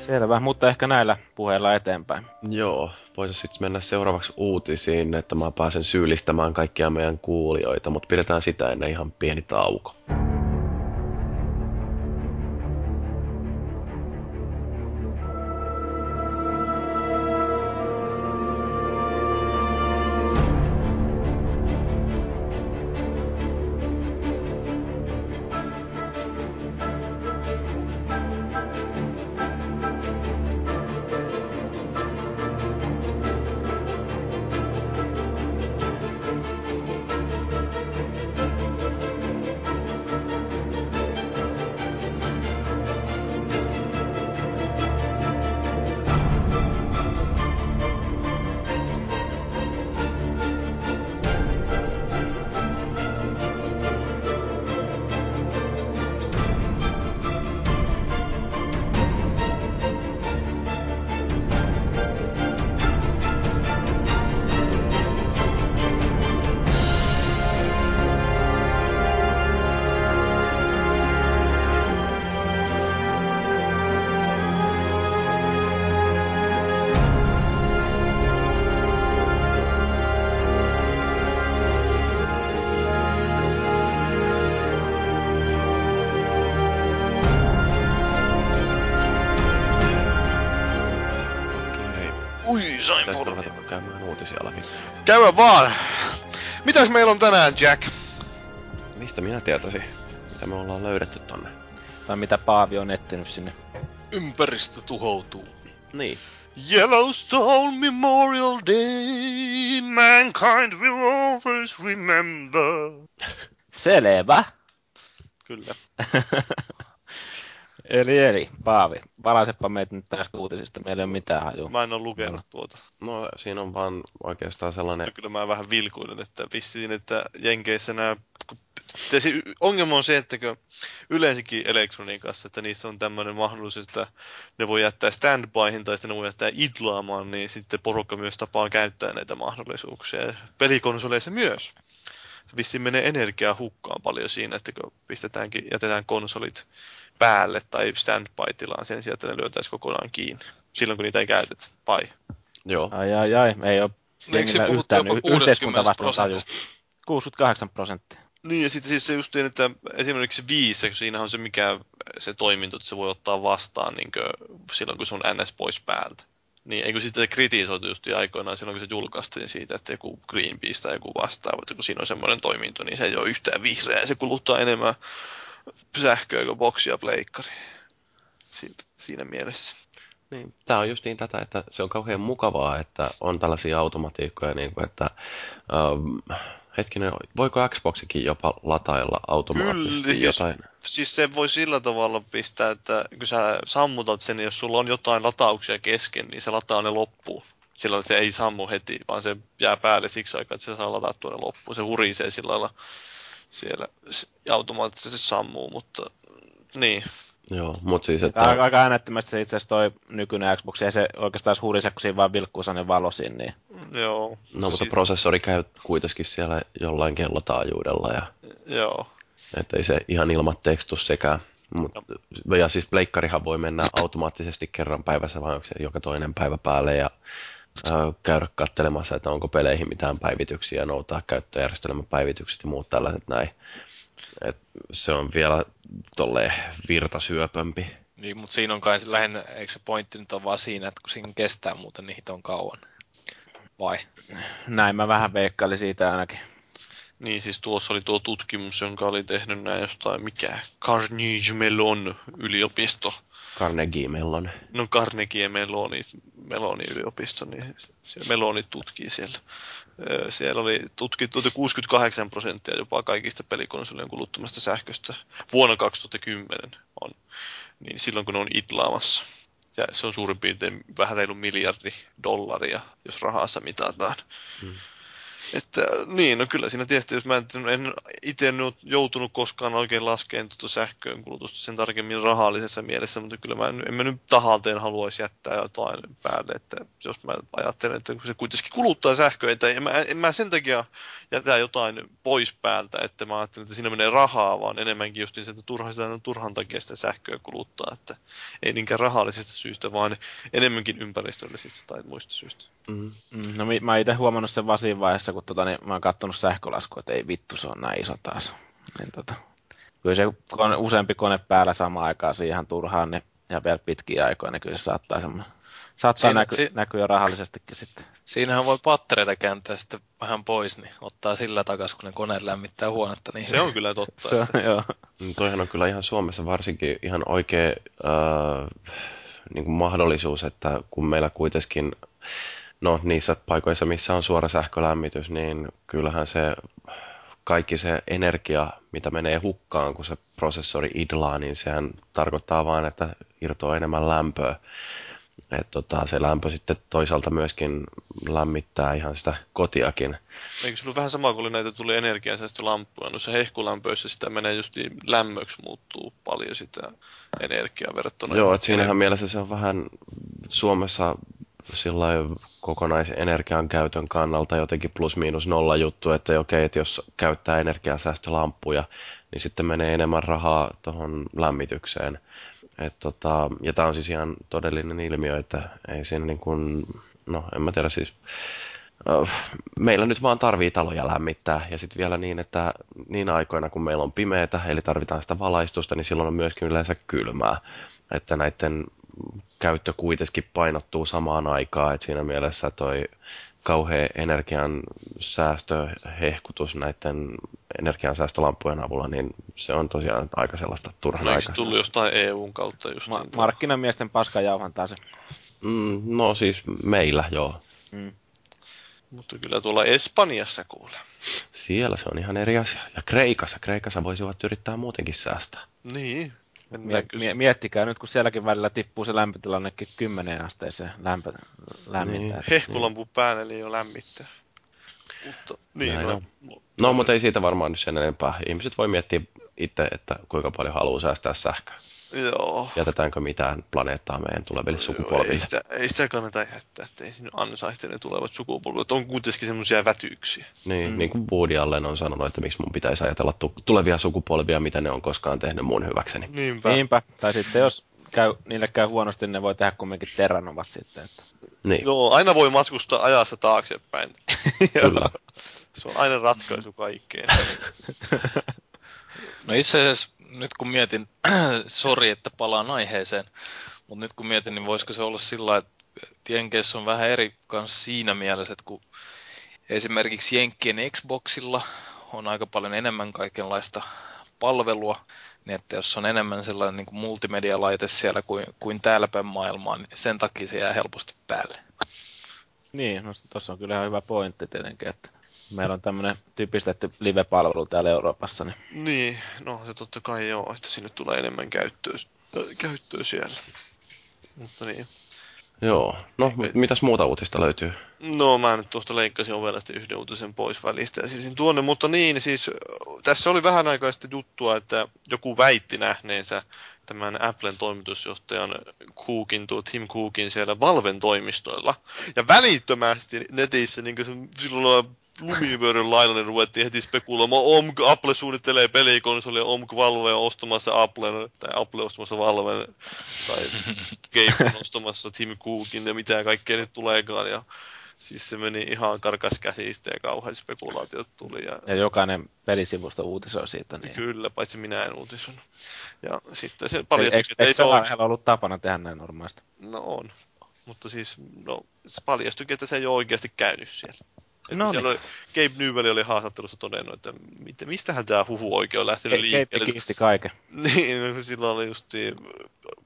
Selvä, mutta ehkä näillä puheilla eteenpäin. Joo, voisi sitten mennä seuraavaksi uutisiin, että mä pääsen syyllistämään kaikkia meidän kuulijoita, mutta pidetään sitä ennen ihan pieni tauko. Pitäisikö mitä Paavi on etsinyt sinne. Ympäristö tuhoutuu. Niin. Yellowstone Memorial Day, mankind will always remember. Selvä. Kyllä. eli, eli, Paavi, valaisepa meitä nyt tästä uutisista. Meillä ei ole mitään hajua. Mä en ole lukenut tuota. No siinä on vaan oikeastaan sellainen... Kyllä mä vähän vilkuilen, että vissiin, että Jenkeissä nämä... Ongelma on se, että yleensäkin elektroniikassa, että niissä on tämmöinen mahdollisuus, että ne voi jättää standbyhin tai sitten ne voi jättää idlaamaan, niin sitten porukka myös tapaa käyttää näitä mahdollisuuksia. Pelikonsoleissa myös. Se vissiin menee energiaa hukkaan paljon siinä, että kun pistetäänkin, jätetään konsolit päälle tai standby-tilaan sen sijaan, että ne lyötäisiin kokonaan kiinni. Silloin kun niitä ei käytetä. Vai? Joo. Ai ai ai, ei ole jengillä yhtään jopa y- 60 yhteiskuntavastuun taju. prosentista? 68 prosenttia. Niin, ja sitten siis se justiin, että esimerkiksi viisi, kun siinä on se mikä se toiminto, että se voi ottaa vastaan niin silloin, kun se on NS pois päältä. Niin, eikö sitten kritisoitu just aikoinaan silloin, kun se julkaistiin siitä, että joku Greenpeace tai joku vastaava, että kun siinä on semmoinen toiminto, niin se ei ole yhtään vihreä, ja se kuluttaa enemmän sähköä kuin boksi ja pleikkari. Siinä mielessä. Niin, tämä on justiin tätä, että se on kauhean mukavaa, että on tällaisia automatiikkoja, niin kuin, että ähm, hetkinen, voiko Xboxikin jopa latailla automaattisesti Kyllä, jotain? Siis se voi sillä tavalla pistää, että kun sä sammutat sen, niin jos sulla on jotain latauksia kesken, niin se lataa ne loppuun. Silloin se ei sammu heti, vaan se jää päälle siksi aikaa, että se saa ladattua ne loppuun. Se hurisee sillä lailla siellä ja automaattisesti sammuu, mutta niin. Joo, mutta siis, Että... Aika, aika äänettömästi se itse asiassa toi nykyinen Xbox, ei se oikeastaan hurise, kun siinä vaan vilkkuu sellainen valo siinä, niin Joo. no, mutta Siis- prosessori käy kuitenkin siellä jollain kellotaajuudella, ja Joo. että ei se ihan ilmatteeksi tuu sekään. Mut, ja siis pleikkarihan voi mennä automaattisesti kerran päivässä, vai onko se joka toinen päivä päälle, ja käydä katselemassa, että onko peleihin mitään päivityksiä, noutaa käyttöjärjestelmäpäivitykset ja muut tällaiset näin. Et se on vielä tolleen virtasyöpömpi. Niin, mutta siinä on kai se lähinnä, eikö se pointti nyt on vaan siinä, että kun siinä kestää muuten niin on kauan. Vai? näin mä vähän veikkailin siitä ainakin. Niin, siis tuossa oli tuo tutkimus, jonka oli tehnyt näin jostain, mikä, Carnegie Mellon yliopisto. Carnegie Mellon. No Carnegie Melloni, Melloni yliopisto, niin Meloni tutkii siellä. Siellä oli tutkittu että 68 prosenttia jopa kaikista pelikonsolien kuluttamasta sähköstä vuonna 2010 on, niin silloin kun ne on idlaamassa. Ja se on suurin piirtein vähän reilu miljardi dollaria, jos rahassa mitataan. Mm. Että niin, no kyllä siinä tietysti, jos mä en, en itse joutunut koskaan oikein laskeen tuota sähköön kulutusta sen tarkemmin rahallisessa mielessä, mutta kyllä mä en, en mä nyt tahalteen haluaisi jättää jotain päälle, että jos mä ajattelen, että se kuitenkin kuluttaa sähköä, että en mä, en mä sen takia jätä jotain pois päältä, että mä ajattelen, että siinä menee rahaa, vaan enemmänkin just niin, että turha, sitä turhan takia sitä sähköä kuluttaa, että ei niinkään rahallisesta syystä, vaan enemmänkin ympäristöllisistä tai muista syistä. Mm. Mm, No mä itse huomannut sen vaan siinä vaiheessa, kun tota, niin, mä oon kattonut sähkölaskua, että ei vittu, se on näin iso taas. Niin, tota, kyllä se kone, useampi kone päällä samaan aikaan siihen turhaan, niin, ja vielä pitkiä aikoja, niin kyllä se saattaa, semmo, saattaa Siinä- näky, si- näkyä rahallisestikin sitten. Siinähän voi pattereita kääntää sitten vähän pois, niin ottaa sillä takaisin, kun ne koneet lämmittää huonetta. Niin Se on kyllä totta. Se on, joo. Mm, Toihan on kyllä ihan Suomessa varsinkin ihan oikea äh, niin kuin mahdollisuus, että kun meillä kuitenkin, no niissä paikoissa, missä on suora sähkölämmitys, niin kyllähän se kaikki se energia, mitä menee hukkaan, kun se prosessori idlaa, niin sehän tarkoittaa vain, että irtoaa enemmän lämpöä. Et tota, se lämpö sitten toisaalta myöskin lämmittää ihan sitä kotiakin. Eikö se ollut vähän sama kuin oli näitä tuli energiansäästölamppuja? Noissa hehkulampoissa sitä menee just lämmöksi muuttuu paljon sitä energiaa verrattuna. Joo, että siinähän mielessä se on vähän Suomessa sillä kokonaisenergian käytön kannalta jotenkin plus miinus nolla juttu, että okei, että jos käyttää energiansäästölamppuja, niin sitten menee enemmän rahaa tuohon lämmitykseen. Et tota, ja tämä on siis ihan todellinen ilmiö, että ei siinä niin kuin, no en mä tiedä siis, ö, meillä nyt vaan tarvii taloja lämmittää ja sitten vielä niin, että niin aikoina kun meillä on pimeätä, eli tarvitaan sitä valaistusta, niin silloin on myöskin yleensä kylmää. Että näiden käyttö kuitenkin painottuu samaan aikaan, että siinä mielessä toi kauhea energian säästöhehkutus näiden energiansäästölampujen avulla, niin se on tosiaan aika sellaista turhan Eikö se aikaista. tullut jostain EUn kautta just Ma- markkinamiesten paskajauhantaa se. Mm, no siis meillä, joo. Mm. Mutta kyllä tuolla Espanjassa kuule. Siellä se on ihan eri asia. Ja Kreikassa, Kreikassa voisivat yrittää muutenkin säästää. Niin. Mie- miettikää nyt, kun sielläkin välillä tippuu se lämpötilannekin 10 asteeseen lämpö, lämmittää. Niin. hehkulampu päälle, niin jo lämmittää. Mutta niin, Näin no, on. No, mutta ei siitä varmaan nyt sen enempää. Ihmiset voi miettiä itse, että kuinka paljon haluaa säästää sähköä. Joo. Jätetäänkö mitään planeettaa meidän tuleville sukupolville. Ei sitä, ei sitä kannata jättää, että ei sinne ansaitse ne tulevat sukupolvet. On kuitenkin semmoisia vätyyksiä. Niin, Mm. mm. niin kuin Woody Allen on sanonut, että miksi mun pitäisi ajatella tu- tulevia sukupolvia, mitä ne on koskaan tehnyt mun hyväkseni. Niinpä. Niinpä. Tai sitten jos käy, niille käy huonosti, niin ne voi tehdä kumminkin terranovat sitten. Että. Niin, Joo, aina voi matkustaa ajassa taaksepäin. kyllä. Se on aina ratkaisu kaikkeen. No itse asiassa nyt kun mietin, sori että palaan aiheeseen, mutta nyt kun mietin, niin voisiko se olla sillä että Jenkeissä on vähän eri kanssa siinä mielessä, että kun esimerkiksi Jenkkien Xboxilla on aika paljon enemmän kaikenlaista palvelua, niin että jos on enemmän sellainen niin kuin multimedialaite siellä kuin, kuin täällä päin maailmaa, niin sen takia se jää helposti päälle. Niin, no tuossa on kyllä ihan hyvä pointti tietenkin, että meillä on tämmöinen typistetty live-palvelu täällä Euroopassa, niin niin, no se totta kai joo, että sinne tulee enemmän käyttöä, käyttöä siellä. Mutta niin. Joo. No, mut mitäs muuta uutista löytyy? No mä nyt tuosta leikkasin ovelasti yhden uutisen pois välistä ja siirsin tuonne, mutta niin, siis tässä oli vähän aikaa sitten juttua, että joku väitti nähneensä tämän Applen toimitusjohtajan Cookin, tuo Tim Cookin siellä Valven toimistoilla. Ja välittömästi netissä niin se, silloin lumivyöryn lailla niin ruvettiin heti spekuloimaan, Om, Apple suunnittelee pelikonsolia, Omk Valve on ostamassa Applen, tai Apple ostamassa Valven, tai Game on ostamassa Tim Cookin ja mitä kaikkea nyt tuleekaan. Ja siis se meni ihan karkas käsistä ja kauhean spekulaatiot tuli. Ja ja jokainen pelisivusto uutisoi siitä. Niin. Kyllä, paitsi minä en uutisoinut. Ja sitten se paljastui, eikö, että ei se ole... ollut tapana tehdä näin normaalisti? No on. Mutta siis, no, se paljastui, että se ei ole oikeasti käynyt siellä. No siellä oli, Gabe Newell oli haastattelussa todennut, että mit, mistähän tämä huhu oikein on lähtenyt Ke- liikkeelle. Keippi kiisti kaiken. Niin, no, sillä oli just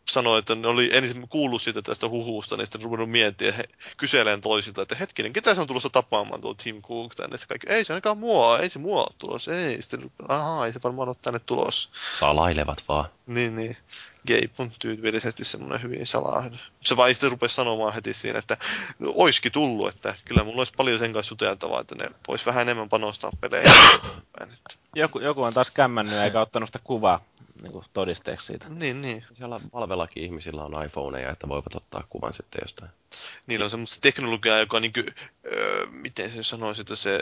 sanoi, että ne oli ensin kuullut siitä tästä huhusta, niin sitten ruvennut miettiä he, kyseleen toisilta, että hetkinen, ketä se on tulossa tapaamaan tuo Tim Cook tänne? Sitten kaikki, ei se ainakaan mua, ei se mua ole tulossa, ei. Sitten, ahaa, ei se varmaan ole tänne tulossa. Salailevat vaan. Niin, niin. Gabe on tyypillisesti semmoinen hyvin salainen. Se vaan sitten rupesi sanomaan heti siinä, että no, oiski tullut, että kyllä mulla olisi paljon sen kanssa juteltavaa, että ne vois vähän enemmän panostaa peleihin. Joku, joku on taas kämmännyt eikä ottanut sitä kuvaa niin kuin todisteeksi siitä. niin, niin. Siellä Valvellakin ihmisillä on iPhoneja, että voivat ottaa kuvan sitten jostain. Niillä on semmoista teknologiaa, joka niinku, öö, miten se sanoisi, että se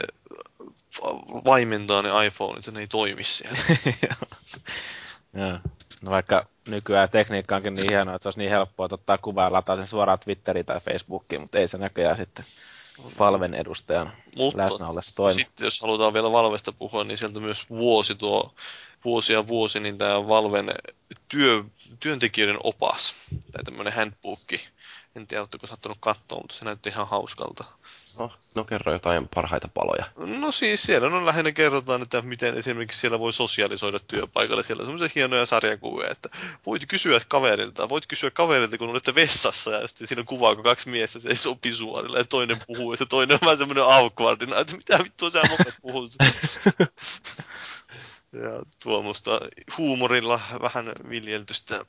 va- vaimentaa ne iPhone, että ne ei toimi siellä. Joo. No vaikka nykyään tekniikka onkin niin hienoa, että se olisi niin helppoa että ottaa kuvaa ja lataa sen suoraan Twitteriin tai Facebookiin, mutta ei se näköjään sitten Valven edustajan Mutta läsnä ollessa toimi. sitten jos halutaan vielä Valvesta puhua, niin sieltä myös vuosi tuo, vuosi ja vuosi, niin tämä Valven työ, työntekijöiden opas, tai tämmöinen handbookki. En tiedä, oletteko sattunut katsoa, mutta se näytti ihan hauskalta. No, no kerro jotain parhaita paloja. No siis siellä on lähinnä kerrotaan, että miten esimerkiksi siellä voi sosiaalisoida työpaikalle. Siellä on semmoisia hienoja sarjakuvia, että voit kysyä kaverilta, voit kysyä kaverilta, kun olette vessassa ja sitten siinä on kuva, kun kaksi miestä seisoo pisuarilla ja toinen puhuu ja se toinen on vähän semmoinen awkwardina, että mitä vittua sä monet puhut. ja tuommoista huumorilla vähän viljeltystä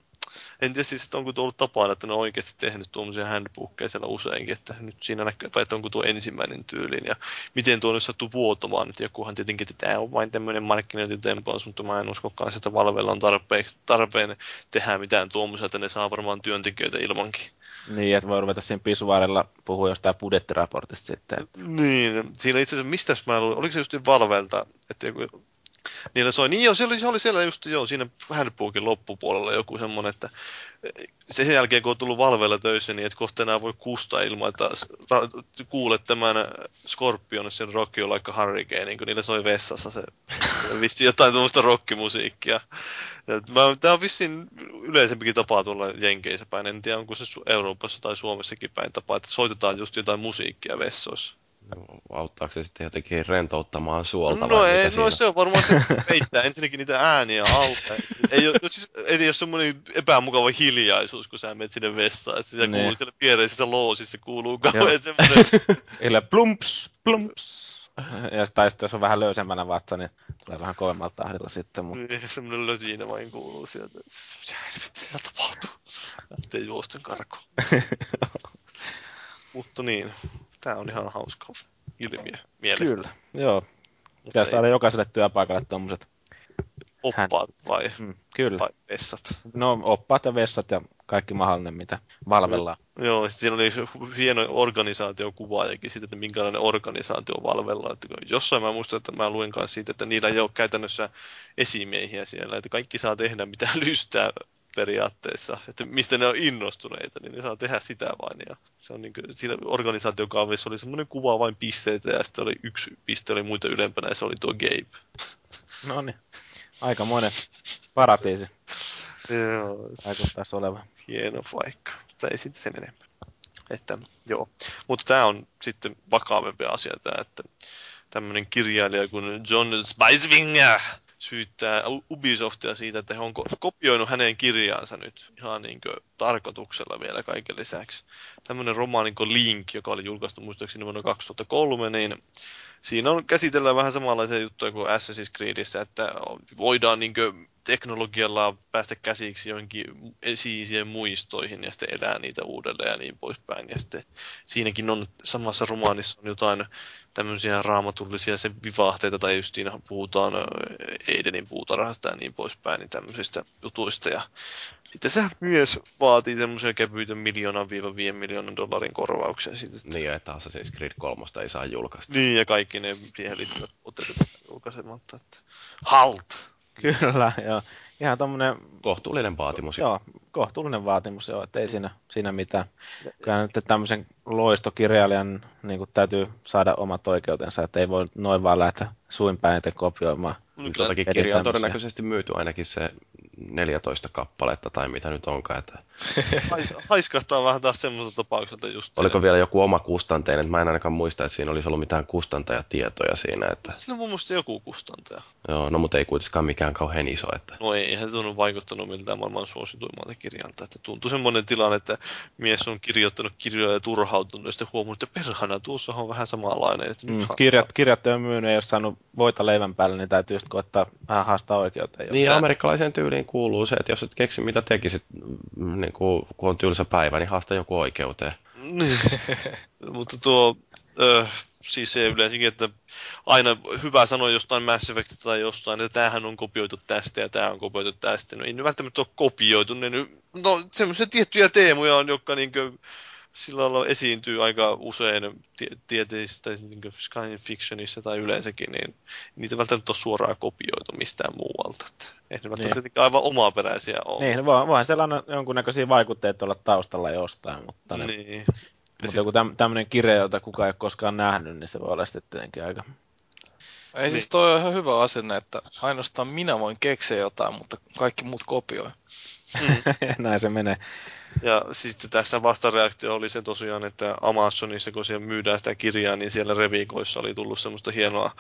en tiedä siis, että onko tuo ollut tapana, että ne on oikeasti tehnyt tuommoisia handbookkeja siellä useinkin, että nyt siinä näkyy, vai että onko tuo ensimmäinen tyylin ja miten tuo nyt sattuu vuotamaan, että jokuhan tietenkin, että tämä on vain tämmöinen markkinointitempaus, mutta mä en uskokaan, että Valvella on tarpeeksi, tarpeen tehdä mitään tuommoisia, että ne saa varmaan työntekijöitä ilmankin. Niin, että voi ruveta siinä pisuaarilla puhua jostain budjettiraportista sitten. Että... Niin, siinä itse asiassa, mistä mä luin, oliko se just Valvelta, että joku Niillä soi, niin joo, se oli, se oli siellä just joo, siinä Handbookin loppupuolella joku semmonen, että sen jälkeen kun on tullut Valveilla töissä, niin että kohta enää voi kustaa ilman, että kuulet tämän Scorpion sen Rocky on like Hurricane, niin kuin niillä soi vessassa se vissi jotain tuommoista rockimusiikkia. Tämä on vissiin yleisempikin tapa tuolla Jenkeissä päin. En tiedä, onko se Euroopassa tai Suomessakin päin tapa, että soitetaan just jotain musiikkia vessoissa. Auttaako se sitten jotenkin rentouttamaan suolta No, ei, no siinä? se on varmaan se, peittää ensinnäkin niitä ääniä alta. Ei, ole, no siis, ei ole semmoinen epämukava hiljaisuus, kun sä menet sinne vessaan. Että sitä Niin. kuuluu siellä viereisessä loosissa kuuluu kauhean semmoinen... Ille plumps, plumps. Ja tai sitten jos on vähän löysemmänä vatsa, niin tulee vähän kovemmalla tahdilla sitten. Mutta Niin, semmoinen lötinä vain kuuluu sieltä. Mitä tapahtuu? Lähtee juosten karkuun. Mutta niin, tää on ihan hauska ilmiö mielestäni. kyllä, joo. Mutta Pitäisi ei saada jokaiselle työpaikalle tuommoiset. oppaat vai, Mm, kyllä. vai vessat. No oppaat ja vessat ja kaikki mahdollinen, mitä valvellaan. Joo, sitten siinä oli hieno organisaatiokuvaajakin siitä, että minkälainen organisaatio Valvella. Että jossain mä muistan, että mä luen kanssa siitä, että niillä ei ole käytännössä esimiehiä siellä, että kaikki saa tehdä mitä lystää periaatteessa, että mistä ne on innostuneita, niin ne saa tehdä sitä vain. Ja se on niin kuin, siinä organisaatiokaavissa oli semmoinen kuva vain pisteitä ja sitten oli yksi piste oli muita ylempänä ja se oli tuo Gabe. No niin, aikamoinen paratiisi Joo, vaikuttaisi olevan. hieno paikka, mutta ei sitten sen enemmän. Että, joo. Mutta tämä on sitten vakavampi asia tämä, että tämmöinen kirjailija kuin John Spicewinger syyttää Ubisoftia siitä, että he on ko- kopioinut hänen kirjaansa nyt ihan niin tarkoituksella vielä kaiken lisäksi. Tämmöinen romaani kuin Link, joka oli julkaistu muistaakseni vuonna 2003, niin siinä on käsitellään vähän samanlaisia juttuja kuin Assassin's Creedissä, että voidaan niin teknologialla päästä käsiksi johonkin esiisien muistoihin ja sitten elää niitä uudelleen ja niin poispäin. Ja sitten siinäkin on samassa romaanissa on jotain tämmöisiä raamatullisia se vivahteita, tai just siinä puhutaan ö, Eidenin puutarhasta ja niin poispäin, niin tämmöisistä jutuista. Ja sitten se mies vaatii semmoisia kevyitä miljoonan viiva viiden miljoonan dollarin korvauksia siitä. että- Niin, että Assassin's Creed 3 ei saa julkaista. Niin, ja kaikki ne siihen liittyvät tuotteet julkaisematta. Että... Halt! Kyllä, joo. Ihan tommonen, Kohtuullinen vaatimus. joo, kohtuullinen vaatimus, joo, että ei siinä, siinä mitään. Kyllä nyt tämmöisen loistokirjailijan niin kuin täytyy saada omat oikeutensa, että ei voi noin vaan lähteä suin päin kopioimaan. No, Tuotakin kirjaa on todennäköisesti myyty ainakin se 14 kappaletta tai mitä nyt onkaan. Että hais- haiskahtaa vähän taas semmoiselta tapaukselta just. oliko vielä joku oma kustanteinen? että Mä en ainakaan muista, että siinä olisi ollut mitään kustantajatietoja siinä. Että, Sillä on mun mielestä joku kustantaja. joo, no mutta ei kuitenkaan mikään kauhean iso. Että, No ei, eihän se tunnu vaikuttanut miltään maailman suosituimmalta kirjalta. Että tuntui semmoinen tilanne, että mies on kirjoittanut kirjoja ja turhautunut ja sitten huomannut, että perhana, tuossa on vähän samanlainen. Että Mm, kirjat, kirjat ole myynyt, ole saanut voita leivän päälle, niin täytyy just koettaa vähän haastaa oikeuteen. niin, amerikkalaiseen tyyliin kuuluu se, että jos et keksi mitä tekisit, mm, niin kuin, kun on tylsä päivä, niin haasta joku oikeuteen. Niin. Mutta tuo, ö, siis se yleensäkin, että aina hyvä sanoa jostain Mass Effectista tai jostain, että tämähän on kopioitu tästä ja tämä on kopioitu tästä. No ei ne välttämättä ole kopioitu, ne nyt, no semmoisia tiettyjä teemoja on, jotka niinkö sillä lailla esiintyy aika usein tie- tieteisissä tai niin science fictionissa tai yleensäkin, niin niitä välttämättä ole suoraan kopioitu mistään muualta. Ei ne välttämättä niin. aivan omaperäisiä ole. Niin, voi, voihan sellainen jonkunnäköisiä vaikutteita olla taustalla jostain, mutta, ne, Niin. mutta joku täm, tämmöinen kirja, jota kukaan ei ole koskaan nähnyt, niin se voi olla sitten tietenkin aika... Ei Niin. siis toi on ihan hyvä asenne, että ainoastaan minä voin keksiä jotain, mutta kaikki muut kopioi. Näin se menee. Ja sitten tässä vastareaktio oli se tosiaan, että Amazonissa, kun siellä myydään sitä kirjaa, niin siellä revikoissa oli tullut semmoista hienoa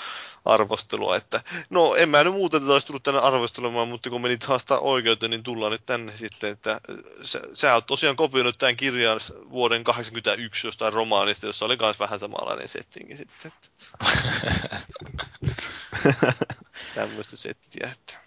arvostelua, että no en mä nyt muuten tätä olisi tullut tänne arvostelemaan, mutta kun menit haastaa oikeuteen, niin tullaan nyt tänne sitten, että sä, sä oot tosiaan kopioinut tämän kirjan vuoden 81 jostain romaanista, jossa oli myös vähän samanlainen settingi sitten. Että. Tämmöistä settiä, että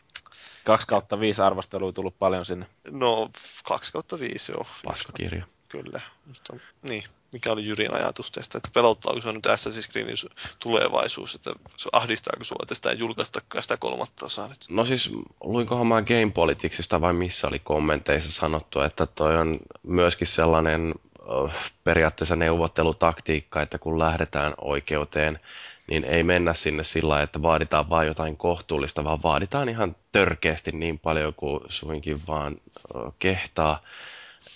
2 kautta 5 arvostelua tullut paljon sinne. no 2 kautta 5 joo. Paskakirja. Kyllä, mutta niin, mikä oli Jyrin ajatus tästä, että pelottaako se nyt Assassin's Creedin su- tulevaisuus, että se ahdistaako sua, että sitä ei julkaistakaan sitä kolmatta osaa nyt? No siis, luinkohan mä Game Politicsista vai missä oli kommenteissa sanottu, että toi on myöskin sellainen periaatteessa neuvottelutaktiikka, että kun lähdetään oikeuteen, niin ei mennä sinne sillä lailla, että vaaditaan vain jotain kohtuullista, vaan vaaditaan ihan törkeästi niin paljon kuin suinkin vaan kehtaa.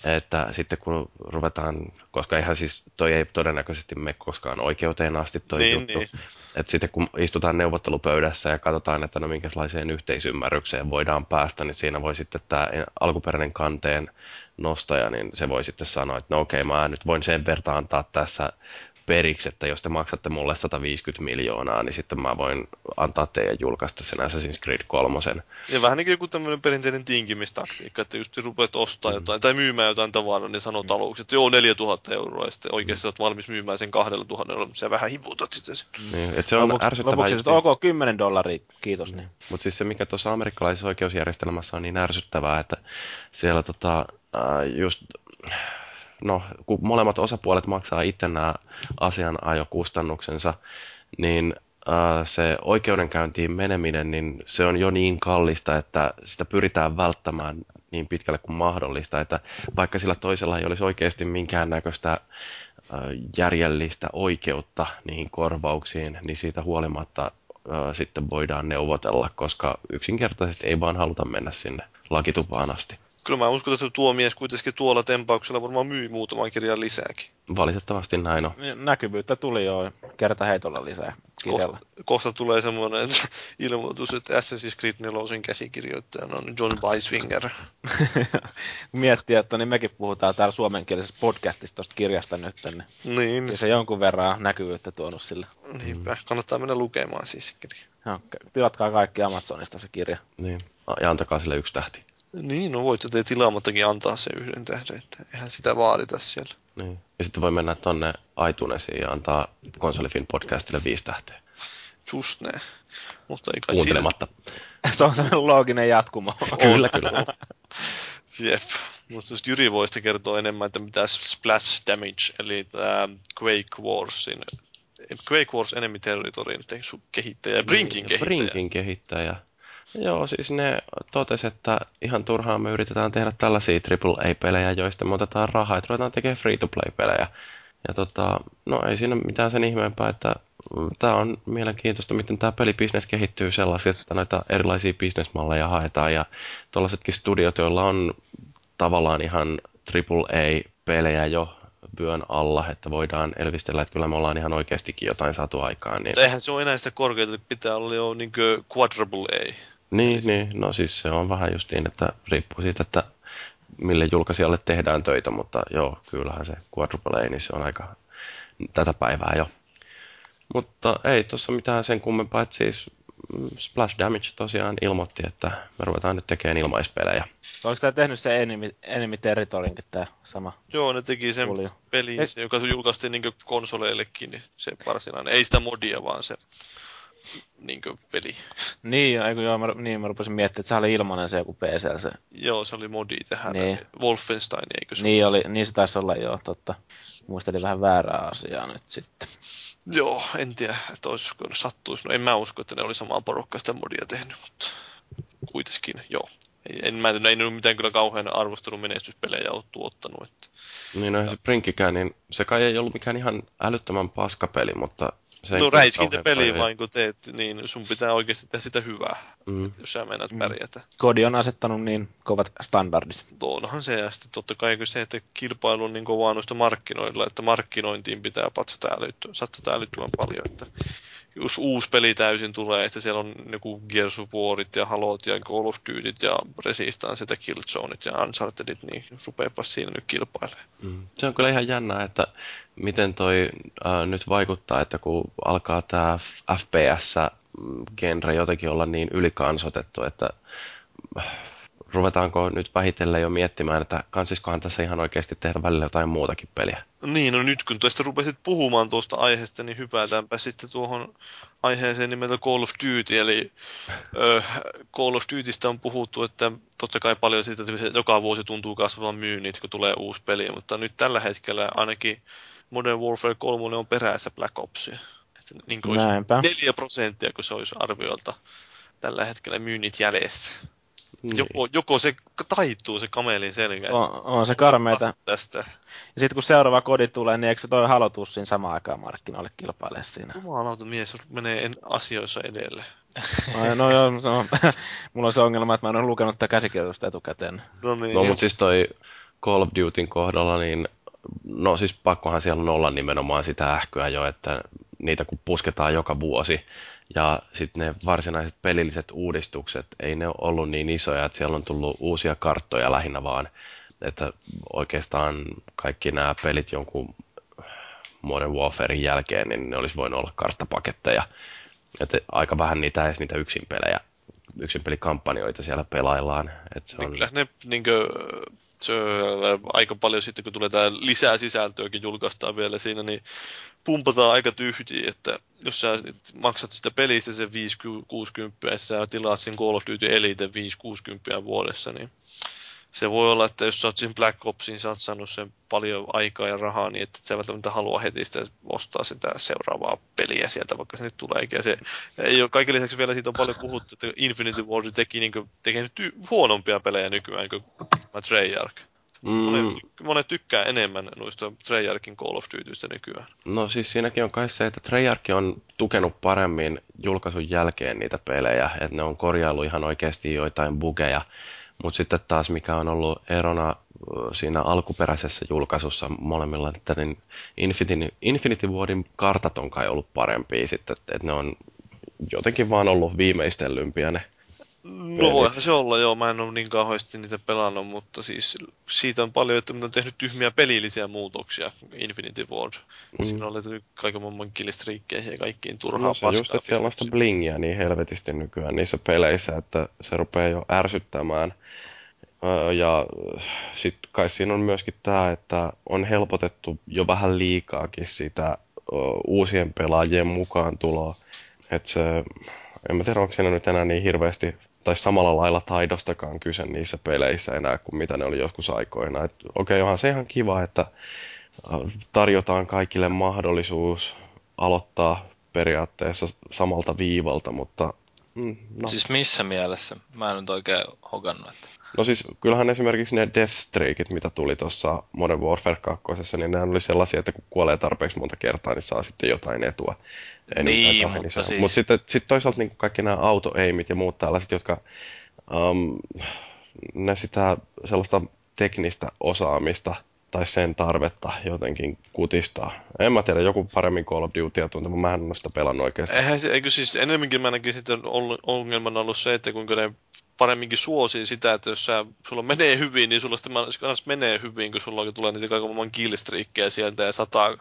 Että sitten kun ruvetaan, koska eihän siis toi ei todennäköisesti mene koskaan oikeuteen asti toi Niin, juttu. niin. Että sitten kun istutaan neuvottelupöydässä ja katsotaan, että no minkälaiseen yhteisymmärrykseen voidaan päästä, niin siinä voi sitten tämä alkuperäinen kanteen nostaja, niin se voi sitten sanoa, että no okei, mä nyt voin sen verran antaa tässä periksi, että jos te maksatte mulle 150 miljoonaa, niin sitten mä voin antaa teidän julkaista sen Assassin's Creed 3. Ja vähän niin kuin joku tämmöinen perinteinen tinkimistaktiikka, että just rupeat ostaa Mm. jotain tai myymään jotain tavaraa, niin sanoo talouksi, että joo 4000 euroa, ja sitten oikeasti olet valmis myymään sen 2000 euroa, mutta sä vähän hivutat sitten sen. Niin, että se on lopuksi, ärsyttävää. lopuksi just sitten ok, 10 dollaria, kiitos. Niin. Mutta siis se, mikä tuossa amerikkalaisessa oikeusjärjestelmässä on niin ärsyttävää, että siellä tota, ää, just, no, kun molemmat osapuolet maksaa itse nämä asianajokustannuksensa, niin se oikeudenkäyntiin meneminen, niin se on jo niin kallista, että sitä pyritään välttämään niin pitkälle kuin mahdollista, että vaikka sillä toisella ei olisi oikeasti minkäännäköistä ää, järjellistä oikeutta niihin korvauksiin, niin siitä huolimatta sitten voidaan neuvotella, koska yksinkertaisesti ei vaan haluta mennä sinne lakitupaan asti. Kyllä mä uskon, että tuo mies kuitenkin tuolla tempauksella varmaan myy muutaman kirjan lisääkin. Valitettavasti näin on. Niin, Näkyvyyttä tuli jo kerta heitolla lisää kirjalla. Kohta, kohta tulee semmoinen ilmoitus, että Assassin's Creed 4 käsikirjoittajana on John Weisfinger. Miettiä, että niin mekin puhutaan täällä suomenkielisessä podcastissa tuosta kirjasta nyt. Niin Niin, ja se jonkun verran näkyvyyttä tuonut sille. niinpä. Kannattaa mennä lukemaan siis kirja. No, tilatkaa kaikki Amazonista se kirja. Niin. Ja antakaa sille yksi tähti. Niin, no voitte te tilaamattakin antaa se yhden tähden, että eihän sitä vaadita siellä. Niin. Ja sitten voi mennä tonne iTunesiin ja antaa Konsolifin podcastille viisi tähteä. Just näin. Mutta ei kai Kuuntelematta. se on sellainen looginen jatkumo. Kyllä, kyllä. Siinä, jep. Mutta jos Jyri voisi kertoa enemmän, että mitä Splash Damage, eli tämä Quake Warsin, Quake Wars Enemy Territoryn te- su- kehittäjä ja Brinkin Niin, kehittäjä. Brinkin kehittäjä. Joo, siis ne totesi, että ihan turhaan me yritetään tehdä tällaisia AAA-pelejä, joista me otetaan rahaa, että ruvetaan tekemään free-to-play-pelejä. Ja tota, no ei siinä mitään sen ihmeempää, että tämä on mielenkiintoista, miten tämä pelibisnes kehittyy sellaiset, että noita erilaisia bisnesmalleja haetaan. Ja tuollaisetkin studiot, joilla on tavallaan ihan AAA-pelejä jo vyön alla, että voidaan elvistellä, että kyllä me ollaan ihan oikeastikin jotain saatu aikaan. Niin... Eihän se ole enää sitä korkeutta, että pitää olla jo niin quadruple A. Niin, niin, no siis se on vähän justiin, että riippuu siitä, että mille julkaisijalle tehdään töitä, mutta joo, kyllähän se quadruple A, niin se on aika tätä päivää jo. Mutta ei tuossa mitään sen kummempaa, että siis mm, Splash Damage tosiaan ilmoitti, että me ruvetaan nyt tekemään ilmaispelejä. Oliko tämä tehnyt se Enemy, Enemy Territorinkin tämä sama? Joo, ne teki sen Tuli jo. pelin, se, joka julkaistiin niin konsoleillekin, niin se varsinainen. Ei sitä modia, vaan se niin peli. Niin, eiku, joo, mä, niin mä rupesin miettimään, että se oli ilmanen se joku PC. Se. Joo, se oli modi tähän. Niin. Wolfenstein, eikö se Niin, oli, niin se taisi olla joo, totta. Muistelin vähän väärää asiaa nyt sitten. Joo, en tiedä, että olisiko ne sattuisi. No en mä usko, että ne oli samaa porukkaa sitä modia tehnyt, mutta kuitenkin, joo. Ei, en, mä, ei ne ole mitään kyllä kauhean arvostelun menestyspelejä ole tuottanut. Että. Niin no se Brinkikään, niin se kai ei ollut mikään ihan älyttömän paskapeli, mutta se No kyllä räiskintäpeli kauhean vain kun teet, niin sun pitää oikeasti tehdä sitä hyvää, Mm. jos sä meinaat Mm. pärjätä. Kodi on asettanut niin kovat standardit. Onhan se, ja sitten totta kai se, että kilpailu on niin kovaa noista markkinoilla, että markkinointiin pitää patsata satsata älyttömän paljon, että jos uusi peli täysin tulee, että siellä on joku Gears of Warit ja Halot ja Call of Dutyt ja Resistance ja Killzoneit ja Unchartedit, niin rupeepa siinä nyt kilpailemaan. Mm. Se on kyllä ihan jännää, että miten toi äh, nyt vaikuttaa, että kun alkaa tämä FPS-genre jotenkin olla niin ylikansotettu, että ruvetaanko nyt vähitellen jo miettimään, että kansiskohan tässä ihan oikeasti tehdä välillä jotain muutakin peliä. Niin, no nyt kun tuosta rupesit puhumaan tuosta aiheesta, niin hypätäänpä sitten tuohon aiheeseen nimeltä Call of Duty, eli ö, Call of Dutystä on puhuttu, että totta kai paljon siitä, että se joka vuosi tuntuu kasvavan myynnit, kun tulee uusi peli, mutta nyt tällä hetkellä ainakin Modern Warfare 3 on perässä Black Opsia. Että niin kuin olisi Näinpä. 4 prosenttia, kun se olisi arviolta tällä hetkellä myynnit jäljessä. Niin. Joko, joko se taittuu se kamelin selkä. On, on se karmeita. Tästä. Ja sitten kun seuraava kodi tulee, niin eikö se toi Halo Tussin samaan aikaan markkinoille kilpaile siinä? Jumalauta mies menee en asioissa edelle. No, no joo, se on, mulla on se ongelma, että mä en ole lukenut tätä käsikirjoitusta etukäteen. No niin. No, mutta siis toi Call of Dutyn kohdalla, niin no siis pakkohan siellä on olla nimenomaan sitä ähkyä jo, että niitä kun pusketaan joka vuosi, ja sitten ne varsinaiset pelilliset uudistukset, ei ne ole ollut niin isoja, että siellä on tullut uusia karttoja lähinnä vaan, että oikeastaan kaikki nämä pelit jonkun Modern Warfarein jälkeen, niin ne olisi voinut olla karttapaketteja. Että aika vähän niitä edes niitä yksinpelejä, yksinpelikampanjoita siellä pelaillaan. Että se Niin on, kyllä ne niinkö, se, aika paljon sitten, kun tulee tää lisää sisältöäkin julkaistaan vielä siinä, niin pumpataan aika tyhjiä, että jos sä maksat sitä pelistä sen 5-60 ja sä tilaat sen Call of Duty Elite 5-60 vuodessa, niin se voi olla, että jos sä oot siinä Black Opsiin satsannut sen paljon aikaa ja rahaa, niin että et sä välttämättä halua heti sitä ostaa sitä seuraavaa peliä sieltä, vaikka se nyt tuleekin. Ja se ei ole, kaiken lisäksi vielä siitä on paljon puhuttu, että Infinity Ward teki, niin kuin, tekee ty- huonompia pelejä nykyään kuin Treyarch. Monet, mm, monet tykkää enemmän noista Treyarchin Call of Dutyistä nykyään. No siis siinäkin on kai se, että Treyarch on tukenut paremmin julkaisun jälkeen niitä pelejä, että ne on korjaillut ihan oikeasti joitain bugeja, mutta sitten taas mikä on ollut erona siinä alkuperäisessä julkaisussa molemmilla, että niin Infinity, Infinity Wardin kartat on kai ollut parempia sitten, että että ne on jotenkin vaan ollut viimeistellympiä ne. No voihan se olla, joo. Mä en ole niin kauheasti niitä pelannut, mutta siis siitä on paljon, että on tehnyt tyhmiä pelillisiä muutoksia Infinity Ward. Mm. Siinä on laitettu kaiken maailman killistriikkeihin ja kaikkiin turhaa No se just, että siellä on sitä blingiä niin helvetisti nykyään niissä peleissä, että se rupeaa jo ärsyttämään. Ja sitten kai siinä on myöskin tämä, että on helpotettu jo vähän liikaakin sitä uusien pelaajien mukaan tuloa. Että se, en mä tiedä, onko siinä nyt enää niin hirveästi tai samalla lailla taidostakaan kyse niissä peleissä enää kuin mitä ne oli joskus aikoina. Okei, okay, onhan se ihan kiva, että ö, tarjotaan kaikille mahdollisuus aloittaa periaatteessa samalta viivalta, mutta mm. No. Siis missä mielessä? Mä en nyt oikein hokannut. Että... No siis kyllähän esimerkiksi ne Death Streakit, mitä tuli tuossa Modern Warfare 2, niin ne oli sellaisia, että kun kuolee tarpeeksi monta kertaa, niin saa sitten jotain etua. Ei Niin, mutta siis- Mutta sitten sit toisaalta niin kaikki nämä auto-aimit ja muut tällaiset, jotka um, ne sitä sellaista teknistä osaamista tai sen tarvetta jotenkin kutistaa. En mä tiedä, joku paremmin Call of Dutya tunteva, mä en ole sitä pelannut oikeastaan. Eihän se, eikö siis enemmänkin mä näkisin, että on ongelmana ollut se, että kuinka ne paremminkin suosii sitä, että jos sä, sulla menee hyvin, niin sulla sitten kanssa menee hyvin, kun sulla tulee niitä kaiken maailman killstriikkejä sieltä ja sataa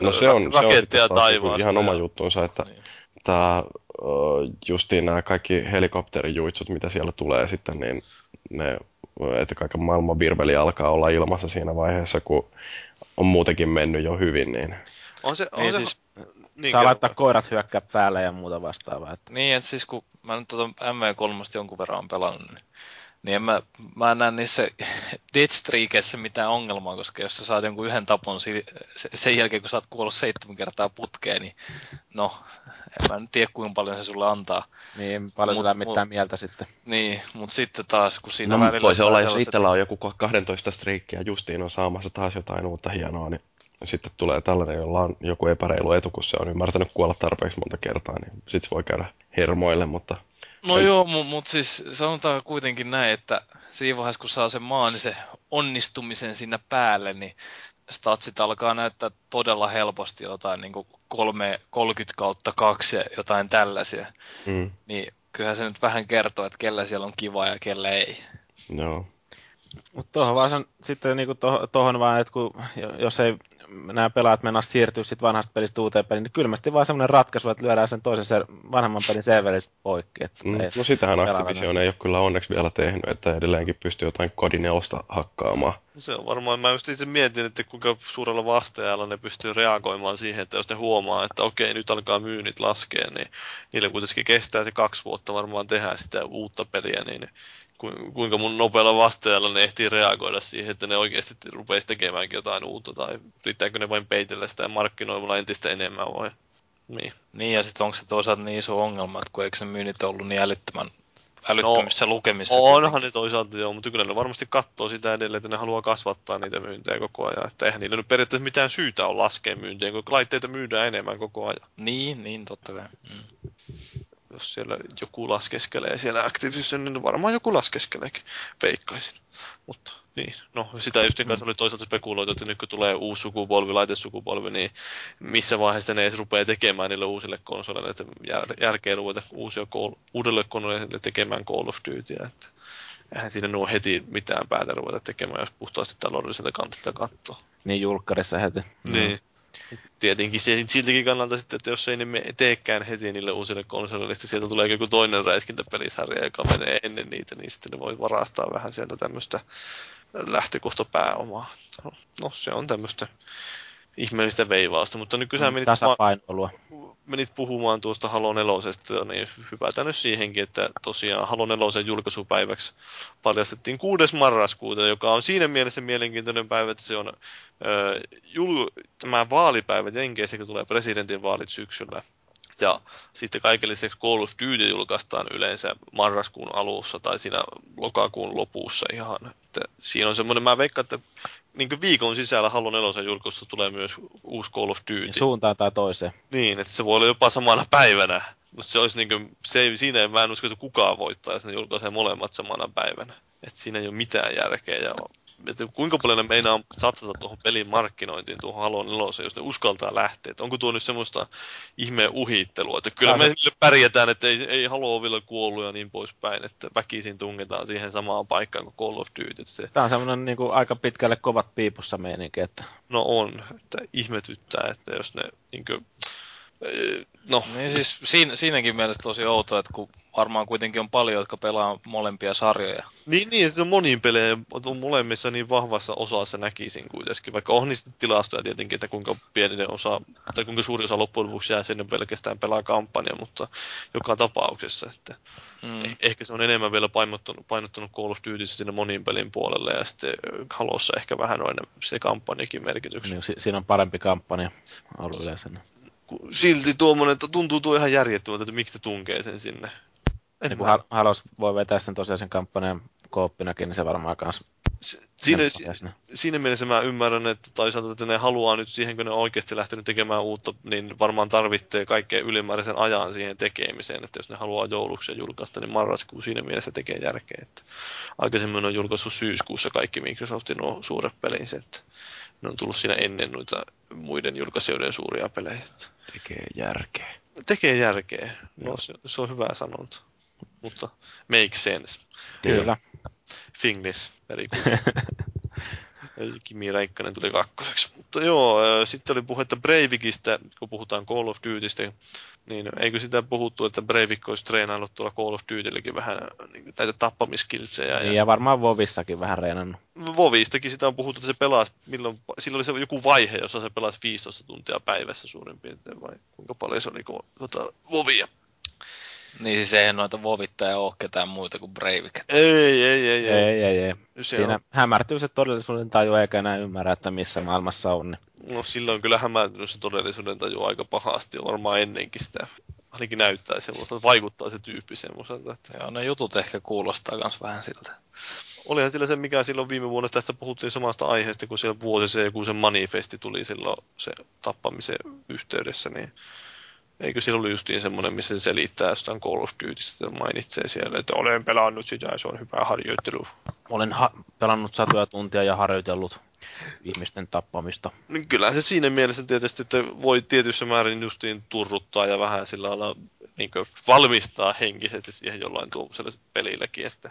No se on, se on raketteja sitten taas niinku taivaasta. ihan oma ja- juttuunsa, että Niin. tämä justiin nämä kaikki helikopterijuitsut, mitä siellä tulee sitten, niin ne, että kaiken maailman virveli alkaa olla ilmassa siinä vaiheessa, kun on muutenkin mennyt jo hyvin, niin On se, on Niin se, siis- niin, Saa kerro laittaa koirat hyökkää päälle ja muuta vastaavaa. Että Niin, että siis kun mä nyt tuota MV3 jonkun verran on pelannut, niin, niin en mä, mä en näe niissä Deathstreakeissä mitään ongelmaa, koska jos sä saat jonkun yhden tapon sen jälkeen, kun sä oot kuollut seitsemän kertaa putkeen, niin no, en mä nyt tiedä kuinka paljon se sulle antaa. niin paljon Mut- se lämmittää mut- mieltä sitten. Niin, mutta sitten taas, kun siinä no, välillä voi se olla, jos sellaiset- itsellä on joku 12 striikkiä justiin on saamassa taas jotain uutta hienoa, niin sitten tulee tällainen, jolla on joku epäreilu etu, kun se on ymmärtänyt kuolla tarpeeksi monta kertaa, niin sitten se voi käydä hermoille, mutta No joo, mutta mut siis sanotaan kuitenkin näin, että siinä vaiheessa kun saa sen maan, niin se onnistumisen sinne päälle, niin statsit alkaa näyttää todella helposti jotain niin kuin 3, 30 kautta 2 ja jotain tällaisia. mm, Niin kyllähän se nyt vähän kertoo, että kellä siellä on kiva ja kellä ei. joo. Mutta tuohon vaan sen, sitten niinku tohon, tohon vaan, että kun, jos ei nämä pelaajat mennä siirtyä sit vanhasta pelistä uuteen peliin, niin kylmästi vaan semmoinen ratkaisu, että lyödään sen toisen ser- vanhemman pelin serverit poikki. Että Mm. ei No sitähän Activision ei ole kyllä onneksi vielä tehnyt, että edelleenkin pystyy jotain kodineosta hakkaamaan. Se on varmaan, mä just itse mietin, että kuinka suurella vastaajalla ne pystyy reagoimaan siihen, että jos ne huomaa, että okei, nyt alkaa myynnit laskea, niin niillä kuitenkin kestää se kaksi vuotta varmaan tehdä sitä uutta peliä, niin kuinka mun nopealla vastaajalla ne ehtii reagoida siihen, että ne oikeasti rupeisi tekemäänkin jotain uutta, tai riittääkö ne vain peitellä sitä markkinoimalla entistä enemmän vai? Niin. Niin ja sitten onko se toisaalta niin iso ongelma, että kun eikö se myynnit ollut niin älyttömän älyttömissä no, lukemissa. Onhan kuitenkin. ne toisaalta joo, mutta kyllä ne varmasti katsoo sitä edelleen, että ne haluaa kasvattaa niitä myyntejä koko ajan. Että eihän niillä nyt periaatteessa mitään syytä on laskea myyntiä, kun laitteita myydään enemmän koko ajan. Niin, niin totta kai. Mm jos siellä joku laskeskelee siellä Activision, niin varmaan joku laskeskeleekin, veikkaisin. Mutta niin, no sitä just kanssa oli toisaalta spekuloitu, että nyt kun tulee uusi sukupolvi, laitesukupolvi, niin missä vaiheessa ne edes rupeaa tekemään niille uusille konsoleille, että jär, järkeä ruveta uusia call, uudelle konsoleille tekemään Call of Dutyä, että eihän siinä nuo heti mitään päätä ruveta tekemään, jos puhtaasti taloudelliselta kantilta katsoo. Niin julkkarissa heti. Niin. Tietenkin se, siltäkin kannalta sitten, että jos ei ne teekään heti niille uusille konsoleille, niin sieltä tulee joku toinen räiskintäpelisarja, joka menee ennen niitä, niin sitten ne voi varastaa vähän sieltä tämmöistä lähtökohtapääomaa. No, se on tämmöistä ihmeellistä veivausta, mutta kun sä menit, Tasapainoilua. Menit puhumaan tuosta Halo 4, niin hypätään nyt siihenkin, että tosiaan Halo 4 julkaisupäiväksi paljastettiin 6. marraskuuta, joka on siinä mielessä mielenkiintoinen päivä, että se on ö, jul, tämä vaalipäivä Jenkeissä, kun tulee presidentin vaalit syksyllä. Ja sitten kaiken lisäksi Call of Duty julkaistaan yleensä marraskuun alussa tai siinä lokakuun lopussa ihan. Että siinä on semmoinen, mä veikkaan, että niin viikon sisällä Halo 4 julkaistu tulee myös uusi Call of Duty. Suuntaan tai toiseen. Niin, että se voi olla jopa samana päivänä. Mutta se olisi niin kuin, se ei, siinä ei, mä en usko, että kukaan voittaa, jos ne julkaisee molemmat samana päivänä. Että siinä ei ole mitään järkeä. Ja että kuinka paljon ne meinaa satsata tuohon pelin markkinointiin, tuohon Halo 4, jos ne uskaltaa lähteä. Että onko tuo nyt semmoista ihmeen uhittelua, että kyllä me se... pärjätään, että ei, ei Halo vielä kuollut ja niin poispäin, että väkisin tungetaan siihen samaan paikkaan kuin Call of Duty. Se... Tämä on semmoinen niin kuin, aika pitkälle kovat piipussa meininki. Että... No on, että ihmetyttää, että jos ne niin kuin, No. Niin siis siinä, siinäkin mielessä tosi outoa, että kun varmaan kuitenkin on paljon, jotka pelaa molempia sarjoja. Niin, niin se on moniin pelejä, on molemmissa niin vahvassa osassa näkisin kuitenkin, vaikka on niistä tilastoja tietenkin, että kuinka pieni osa, tai kuinka suuri osa loppujen lopuksi jää sinne pelkästään pelaa kampanja, mutta joka tapauksessa, että mm. Eh, ehkä se on enemmän vielä painottunut, painottunut Call of Duty sinne moniin pelin puolelle, ja sitten Halossa ehkä vähän on se kampanjakin merkitys. Niin, siinä on parempi kampanja ollut yleensä silti tuommoinen, että tuntuu tuo ihan järjettömältä, että miksi te tunkee sen sinne. En niin kun Halos voi vetää sen tosiaan sen kampanjan kooppinakin, niin se varmaan kans Siinä, siinä mielessä mä ymmärrän, että toisaalta että ne haluaa nyt siihen, kun ne on oikeasti lähtenyt tekemään uutta, niin varmaan tarvitsee kaikkein ylimääräisen ajan siihen tekemiseen, että jos ne haluaa jouluksi julkaista, niin marraskuu siinä mielessä tekee järkeä. Että aikaisemmin on julkaissut syyskuussa kaikki Microsoftin nuo suuret pelinsä, että ne on tullut siinä ennen noita muiden julkaisijoiden suuria pelejä. Tekee järkeä. Tekee järkeä. No, se, se on hyvä sanonta. Mutta make sense. Kyllä. Finglish, very good. Kimi Räikkönen tuli kakkoseksi. Mutta joo, sitten oli puhetta Breivikistä, kun puhutaan Call of Dutystä, niin eikö sitä puhuttu, että Breivik olisi treenaillut tuolla Call of Dutylläkin vähän niin, näitä tappamiskiltsejä. Niin, ja, ja varmaan Vovissakin vähän reenannut. Vovistakin sitä on puhuttu, että se pelasi, milloin, silloin oli se joku vaihe, jossa se pelasi 15 tuntia päivässä suurin piirtein, vai kuinka paljon se oli tuota, Vovia. Niin siis eihän noita vovittaa ole ketään muita kuin Breivik. Ei, ei, ei, ei. ei, ei, ei. Se Siinä on... hämärtyy se todellisuuden taju eikä enää ymmärrä, että missä maailmassa on. Niin. No silloin on kyllä hämärtynyt se todellisuuden taju aika pahasti, varmaan ennenkin sitä ainakin näyttää semmoista, vaikuttaa se tyyppi semmoiselta. Että... Joo, ne jutut ehkä kuulostaa myös vähän siltä. Olihan sillä se, mikä silloin viime vuonna tästä puhuttiin samasta aiheesta, kun siellä vuosi se joku se manifesti tuli silloin se tappamisen yhteydessä, niin Eikö siellä ollut justiin semmoinen, missä se selittää jostain Call of Dutystä, mainitsee siellä, että olen pelannut sitä ja se on hyvä harjoittelu. Olen ha- pelannut satoja tuntia ja harjoitellut ihmisten tappamista. Niin kyllä se siinä mielessä tietysti, että voi tietyssä määrin justiin turruttaa ja vähän sillä lailla niin valmistaa henkisesti siihen jollain tuollaiselle pelillekin, että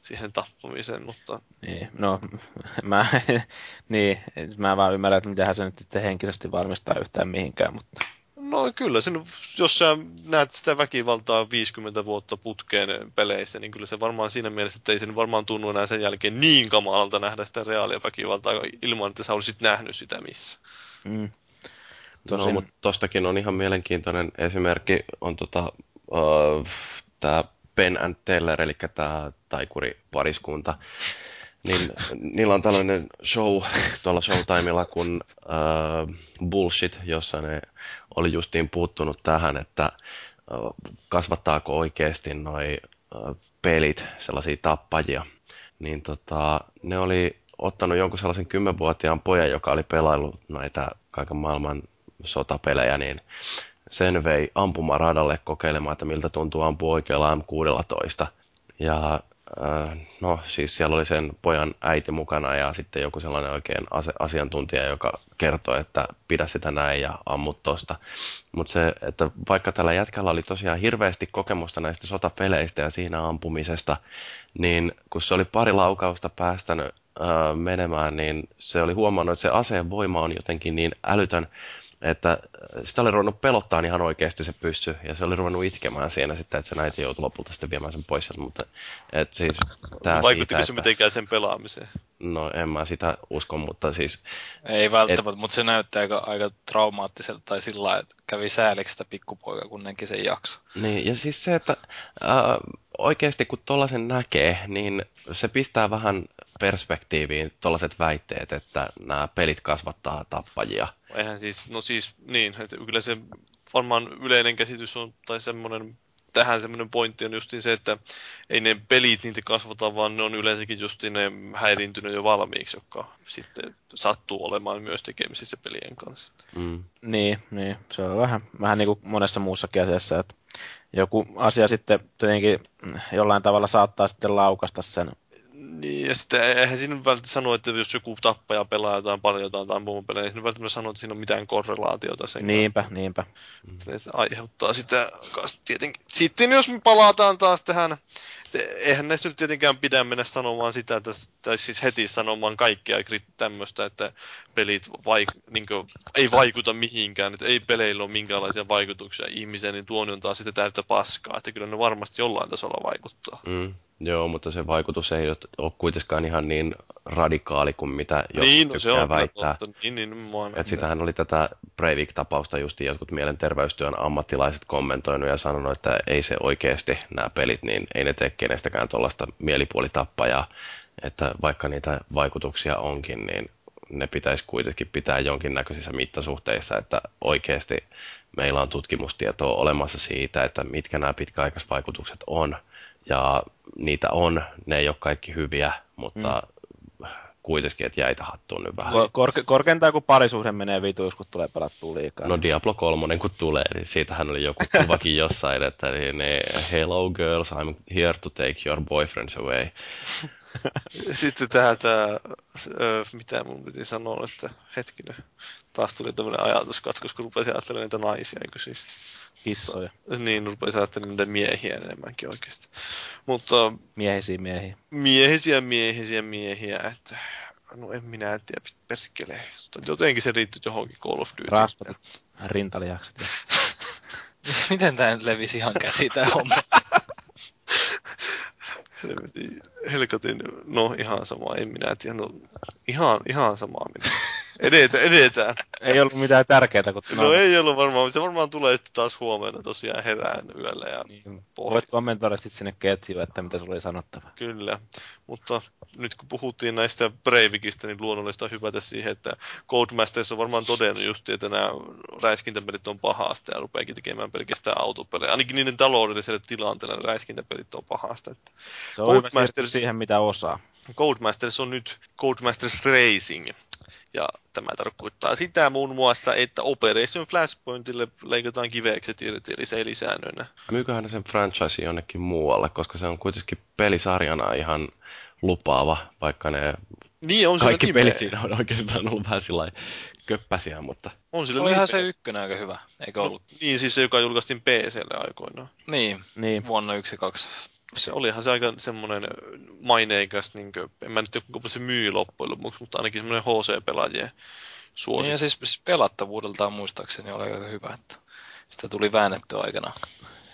siihen tappamiseen, mutta... Niin, no, mä, niin, mä vaan ymmärrän, että mitä se nyt henkisesti valmistaa yhtään mihinkään, mutta... No kyllä, sen, jos sä näet sitä väkivaltaa 50 vuotta putkeen peleissä, niin kyllä se varmaan siinä mielessä, että ei sen varmaan tunnu enää sen jälkeen niin kamalalta nähdä sitä reaalia väkivaltaa ilman, että sä olisit nähnyt sitä missä. Mm. Tosin... No, mutta tostakin on ihan mielenkiintoinen esimerkki, on tota, uh, tämä Ben and Teller, eli tämä taikuri-pariskunta, niin niillä on tällainen show tuolla Showtimella kuin uh, Bullshit, jossa ne oli justiin puuttunut tähän, että kasvattaako oikeasti noi pelit, sellaisia tappajia, niin tota, ne oli ottanut jonkun sellaisen kymmenvuotiaan pojan, joka oli pelaillut näitä kaiken maailman sotapelejä, niin sen vei ampumaradalle kokeilemaan, että miltä tuntuu ampua oikealla M16. Ja no siis siellä oli sen pojan äiti mukana ja sitten joku sellainen oikein asiantuntija, joka kertoi, että pidä sitä näin ja ammut tosta. Mutta se, että vaikka tällä jätkällä oli tosiaan hirveästi kokemusta näistä sotapeleistä ja siinä ampumisesta, niin kun se oli pari laukausta päästänyt äh, menemään, niin se oli huomannut, että se aseen voima on jotenkin niin älytön, että sitä oli ruvennut pelottaa ihan oikeasti se pyssy, ja se oli ruvennut itkemään siinä sitten, että se näitä joutui lopulta sitten viemään sen pois sieltä, mutta et siis tää Vaikuttiko siitä, se että... mitenkään sen pelaamiseen? No en mä sitä usko, mutta siis... Ei välttämättä, et... mutta se näyttää aika, aika traumaattiselta tai sillä että kävi sääliksi sitä pikkupoika, kun näki sen jakso. Niin, ja siis se, että äh, oikeasti kun tuollaisen näkee, niin se pistää vähän perspektiiviin tuollaiset väitteet, että nämä pelit kasvattaa tappajia. Eihän siis, no siis niin, että kyllä se varmaan yleinen käsitys on, tai semmoinen tähän semmoinen pointti on just se, että ei ne pelit niitä kasvata, vaan ne on yleensäkin just ne häiriintynyt jo valmiiksi, jotka sitten sattuu olemaan myös tekemisissä pelien kanssa. Mm. Niin, niin, se on vähän, vähän niin kuin monessa muussakin asiassa, että joku asia sitten tietenkin jollain tavalla saattaa sitten laukasta sen niin, ja sitten eihän siinä välttämättä sano, että jos joku tappaja pelaa jotain paljon jotain tai muun pelejä, niin välttämättä sano, että siinä on mitään korrelaatiota sen Niinpä, kanssa. niinpä. Se aiheuttaa sitä tietenkin. Sitten jos me palataan taas tähän, eihän näistä nyt tietenkään pidä mennä sanomaan sitä, että, tai siis heti sanomaan kaikkea tämmöistä, että pelit vaik, niin kuin, ei vaikuta mihinkään, että ei peleillä ole minkäänlaisia vaikutuksia ihmiseen, niin tuon on taas sitä täyttä paskaa, että kyllä ne varmasti jollain tasolla vaikuttaa. Mm. Joo, mutta se vaikutus ei ole kuitenkaan ihan niin radikaali kuin mitä jotkut niin, no, se on väittää. Totta. Niin, niin, niin Et sitähän oli tätä Breivik-tapausta just jotkut mielenterveystyön ammattilaiset kommentoinut ja sanonut, että ei se oikeasti nämä pelit, niin ei ne tee kenestäkään tuollaista mielipuolitappajaa. Että vaikka niitä vaikutuksia onkin, niin ne pitäisi kuitenkin pitää jonkinnäköisissä mittasuhteissa, että oikeasti meillä on tutkimustietoa olemassa siitä, että mitkä nämä pitkäaikaisvaikutukset on – ja niitä on, ne ei ole kaikki hyviä, mutta mm. Kuitenkin, että jäitä hattuun nyt vähän. Kor- korkeintaan kun parisuhde menee vituus, kun tulee pelattua liikaa. No Diablo 3 kun tulee, niin siitähän oli joku kuvakin jossain, että niin, niin, hello girls, I'm here to take your boyfriends away. Sitten tämä, tämä mitä mun piti sanoa, että hetkinen, taas tuli tämmöinen ajatuskatkos, kun rupesin ajattelemaan niitä naisia, niin siis Kissoja. Niin, rupesin ajattelemaan niitä miehiä enemmänkin oikeasti. Mutta... Miehisiä miehiä. Miehisiä miehisiä miehiä, että... No en minä tiedä, perkele. Jotenkin se riittyy johonkin Call of Duty. Rasvatut rintaliakset. Miten tämä nyt levisi ihan käsi tämä homma? Helkotin, no ihan sama, en minä tiedä, no ihan, ihan sama minä. Edetään, edetään. Ei ollut mitään tärkeää. Kun no, ei ollut varmaan, se varmaan tulee sitten taas huomenna tosiaan herään yöllä. Ja niin. Voit kommentoida sitten sinne ketjuun, että mitä sulla oli sanottava. Kyllä, mutta nyt kun puhuttiin näistä Breivikistä, niin luonnollista on hyvätä siihen, että Codemasters on varmaan todennut just, että nämä räiskintäpelit on pahasta ja rupeakin tekemään pelkästään autopelejä. Ainakin niiden taloudelliselle tilanteelle räiskintäpelit on pahasta. Että se on Codemasters, siihen, mitä osaa. Codemasters on nyt Codemasters Racing, ja tämä tarkoittaa sitä muun muassa, että Operation Flashpointille leikataan kivekset irti, eli se ei säännöinä. Myyköhän sen franchise jonnekin muualle, koska se on kuitenkin pelisarjana ihan lupaava, vaikka ne niin, on kaikki pelit siinä on oikeastaan ollut vähän sillä köppäsiä, mutta... On sillä Olihan se ykkönen aika hyvä, eikö no, ollut? No, niin, siis se, joka julkaistiin PClle aikoinaan. Niin, niin. vuonna 1 se olihan se aika semmoinen maineikas, niin kuin, en mä nyt tiedä kuinka se myy loppujen lopuksi, mutta ainakin semmoinen HC-pelaajien suosikki. Niin ja siis, siis pelattavuudeltaan muistaakseni oli aika hyvä, että sitä tuli väännettyä aikana.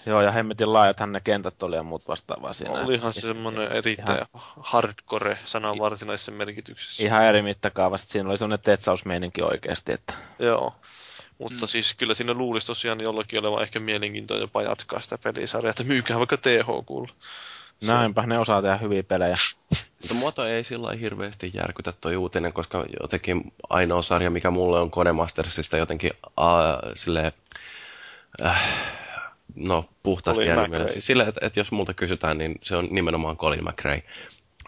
Joo, ja hemmetin laajathan ne kentät oli ja muut vastaavaa siinä. Olihan se semmoinen erittäin ihan... hardcore sanan varsinaisessa merkityksessä. Ihan eri mittakaavassa, siinä oli semmoinen tetsausmeininki oikeasti. Että... Joo. Mutta mm. siis kyllä siinä luulisi tosiaan jollakin olevan ehkä mielenkiintoa jopa jatkaa sitä pelisarjaa, että myykää vaikka THQ. Näinpä, ne osaa tehdä hyviä pelejä. Mutta muoto ei sillä hirveästi järkytä toi uutinen, koska jotenkin ainoa sarja, mikä mulle on Codemastersista jotenkin äh, silleen, äh, no puhtaasti. Siis sille, että, että jos multa kysytään, niin se on nimenomaan Colin McRae.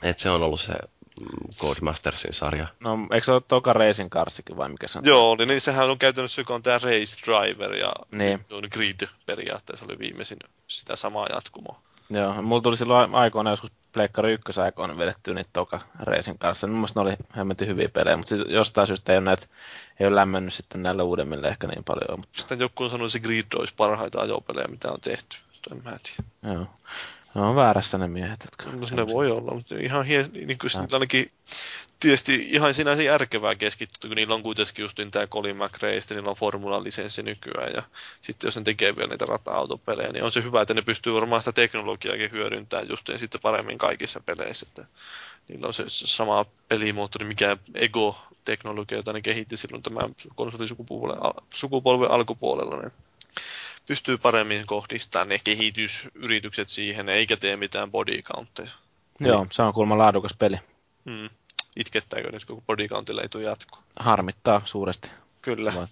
Että se on ollut se Codemastersin sarja. No, eikö se ole Toka Racing Carsikin vai mikä se on? Joo, niin, niin sehän on käytännössä, joka on tämä Race Driver ja Niin. se on Grid periaatteessa oli viimeisin sitä samaa jatkumoa. Joo, mulla tuli silloin aikoina joskus Pleikkari ykkösaikoina vedettyä niitä Toka Racing kanssa. Mun mielestä ne oli hemmetin hyviä pelejä, mutta sit jostain syystä ei ole, näitä, ei ole lämmennyt sitten näille uudemmille ehkä niin paljon. Mutta, Sitten joku on sanonut, että se Grid olisi parhaita ajopelejä, mitä on tehty. En mä tiedä. joo. No on väärässä ne miehet, jotka... No ne voi olla, mutta ihan hie, niin kuin niillä ainakin tietysti ihan sinänsä järkevää keskittyä, kun niillä on kuitenkin just tämä Colin McRae, sitten niillä on formula-lisenssi nykyään, ja sitten jos ne tekee vielä niitä rata-autopelejä, niin on se hyvä, että ne pystyy varmaan sitä teknologiaakin hyödyntämään just sitten paremmin kaikissa peleissä, että niillä on se sama pelimoottori, mikä Ego-teknologia, jota ne kehitti silloin tämän konsolisukupolven al- sukupolven alkupuolella, niin pystyy paremmin kohdistamaan ne kehitysyritykset siihen, eikä tee mitään body countteja. Joo, se on kuulemma laadukas peli. Mm. Itkettääkö nyt, kun bodycountilla ei tule jatko? Harmittaa suuresti. Kyllä. Vai?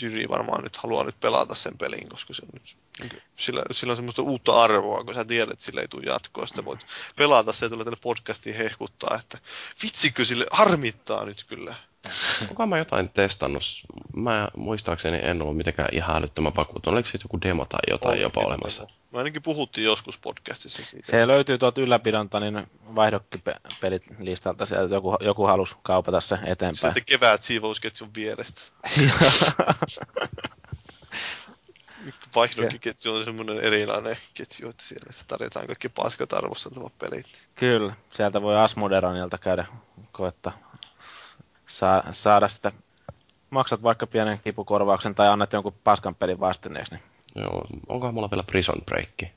Jyri varmaan nyt haluaa nyt pelata sen pelin, koska se on nyt, niin sillä, sillä on semmoista uutta arvoa, kun sä tiedät, että sillä ei tule jatkoa. Sitten voit pelata se ja tulla tänne podcastiin hehkuttaa, että vitsikö sille harmittaa nyt kyllä. Onko mä jotain testannut? Mä muistaakseni en ollut mitenkään ihan älyttömän vakuutunut. Oliko siitä joku demo tai jotain jopa olemassa? demo. Me ainakin puhuttiin joskus podcastissa siitä. Se löytyy tuolta ylläpidonta niin vaihdokkipelit listalta. Sieltä joku, joku halusi kaupata se eteenpäin. Sieltä kevät siivousketjun vierestä. Vaihdokiketju on semmoinen erilainen ketju, että siellä se tarjotaan kaikki paskat arvosteltavat pelit. Kyllä, sieltä voi Asmoderanilta käydä koettaa saa, saada sitä. Maksat vaikka pienen kipukorvauksen tai annat jonkun paskan pelin vastineeksi. Niin. Joo, onkohan mulla vielä Prison Break?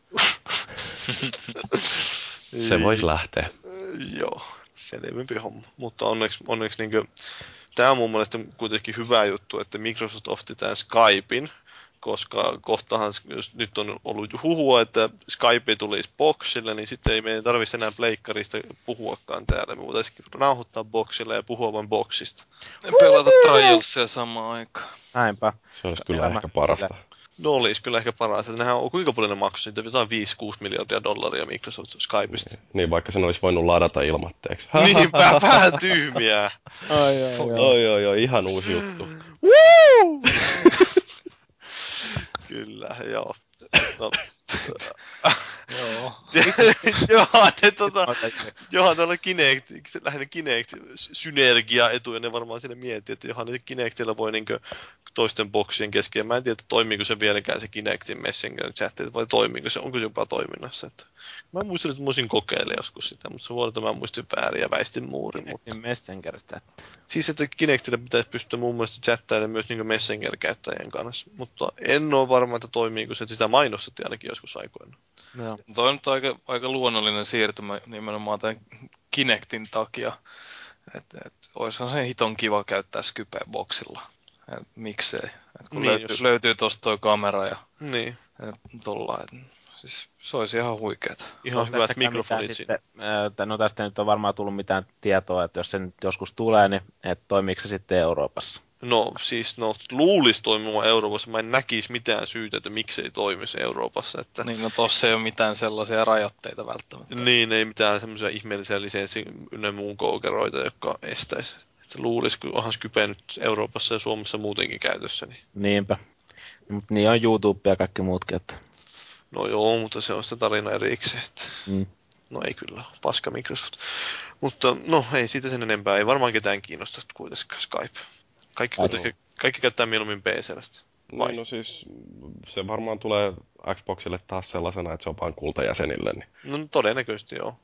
Se voisi lähteä. Joo, selvempi homma. Mutta onneksi, onneksi niin tämä on mun mielestä kuitenkin hyvä juttu, että Microsoft otti tämän Skypein, koska kohtahan, jos nyt on ollut huhua, että Skype tulisi boxille, niin sitten ei meidän tarvitsisi enää pleikkarista puhuakaan täällä. Me voitaisiin nauhoittaa boxille ja puhua vain boxista. Pelata Trialsia samaan aikaan. Näinpä. Se olisi kyllä Elämä. ehkä parasta. No olisi kyllä ehkä paras. Että nehän on, kuinka paljon ne maksoi siitä? Jotain 5-6 miljardia dollaria Microsoft Skypeista. Niin, vaikka sen olisi voinut ladata ilmatteeksi. Niinpä, vähän tyhmiä. Ai, ai, ai. Oi, oi, oi, ihan uusi juttu. Woo! Kyllä, joo. No, Joo. Johan, ne, tota, johan tuolla Kinect, lähinnä Kinect synergia etuja, ne varmaan sinne miettii, että johan ne Kinectillä voi niinkö toisten boksien kesken. Mä en tiedä, että toimiiko se vieläkään se Kinectin Messenger chat, vai toimiiko se, onko se jopa toiminnassa. Että mä muistelin, että mä voisin kokeilla joskus sitä, mutta se että mä muistin väärin ja väistin muurin. Mutta... Messenger chat. Siis, että Kinectillä pitäisi pystyä muun muassa chattailemaan myös niin Messenger-käyttäjien kanssa, mutta en ole varma, että toimiiko se, että sitä mainostettiin ainakin joskus aikoina. Joo. Toi on nyt aika, aika luonnollinen siirtymä nimenomaan tämän Kinectin takia. Että et, olisihan se hiton kiva käyttää Skype-boksilla. Et, miksei. Et kun Niin, löytyy, jos- löytyy tosta toi kamera ja Niin, et, tolla, et, siis se olisi ihan huikeeta. ihan Onko hyvät mikrofonit. Sitten, no tästä ei nyt on varmaan tullut mitään tietoa, että jos se nyt joskus tulee, niin että toimiiko se sitten Euroopassa. No siis, no luulisi toimimaan Euroopassa. Mä en näkisi mitään syytä, että miksei toimisi Euroopassa. Että... Niin no tossa ei ole mitään sellaisia rajoitteita välttämättä. Niin, ei mitään semmoisia ihmeellisiä lisenssi ynnä muun koukeroita, jotka estäisi. Että luulisi, kun onhan Skype nyt Euroopassa ja Suomessa muutenkin käytössä. Niin... Niinpä. Mutta niin on YouTube ja kaikki muutkin, että No joo, mutta se on sitä tarina erikseen. Että... mm. No ei kyllä, paska Microsoft. Mutta no ei siitä sen enempää, ei varmaan ketään kiinnosta kuitenkaan Skype. Kaikki, Ai kuitenkin, kaikki käyttää mieluummin. Vai? Niin, no siis se varmaan tulee Xboxille taas sellaisena, että se on vain kultajäsenille. Niin. No todennäköisesti joo.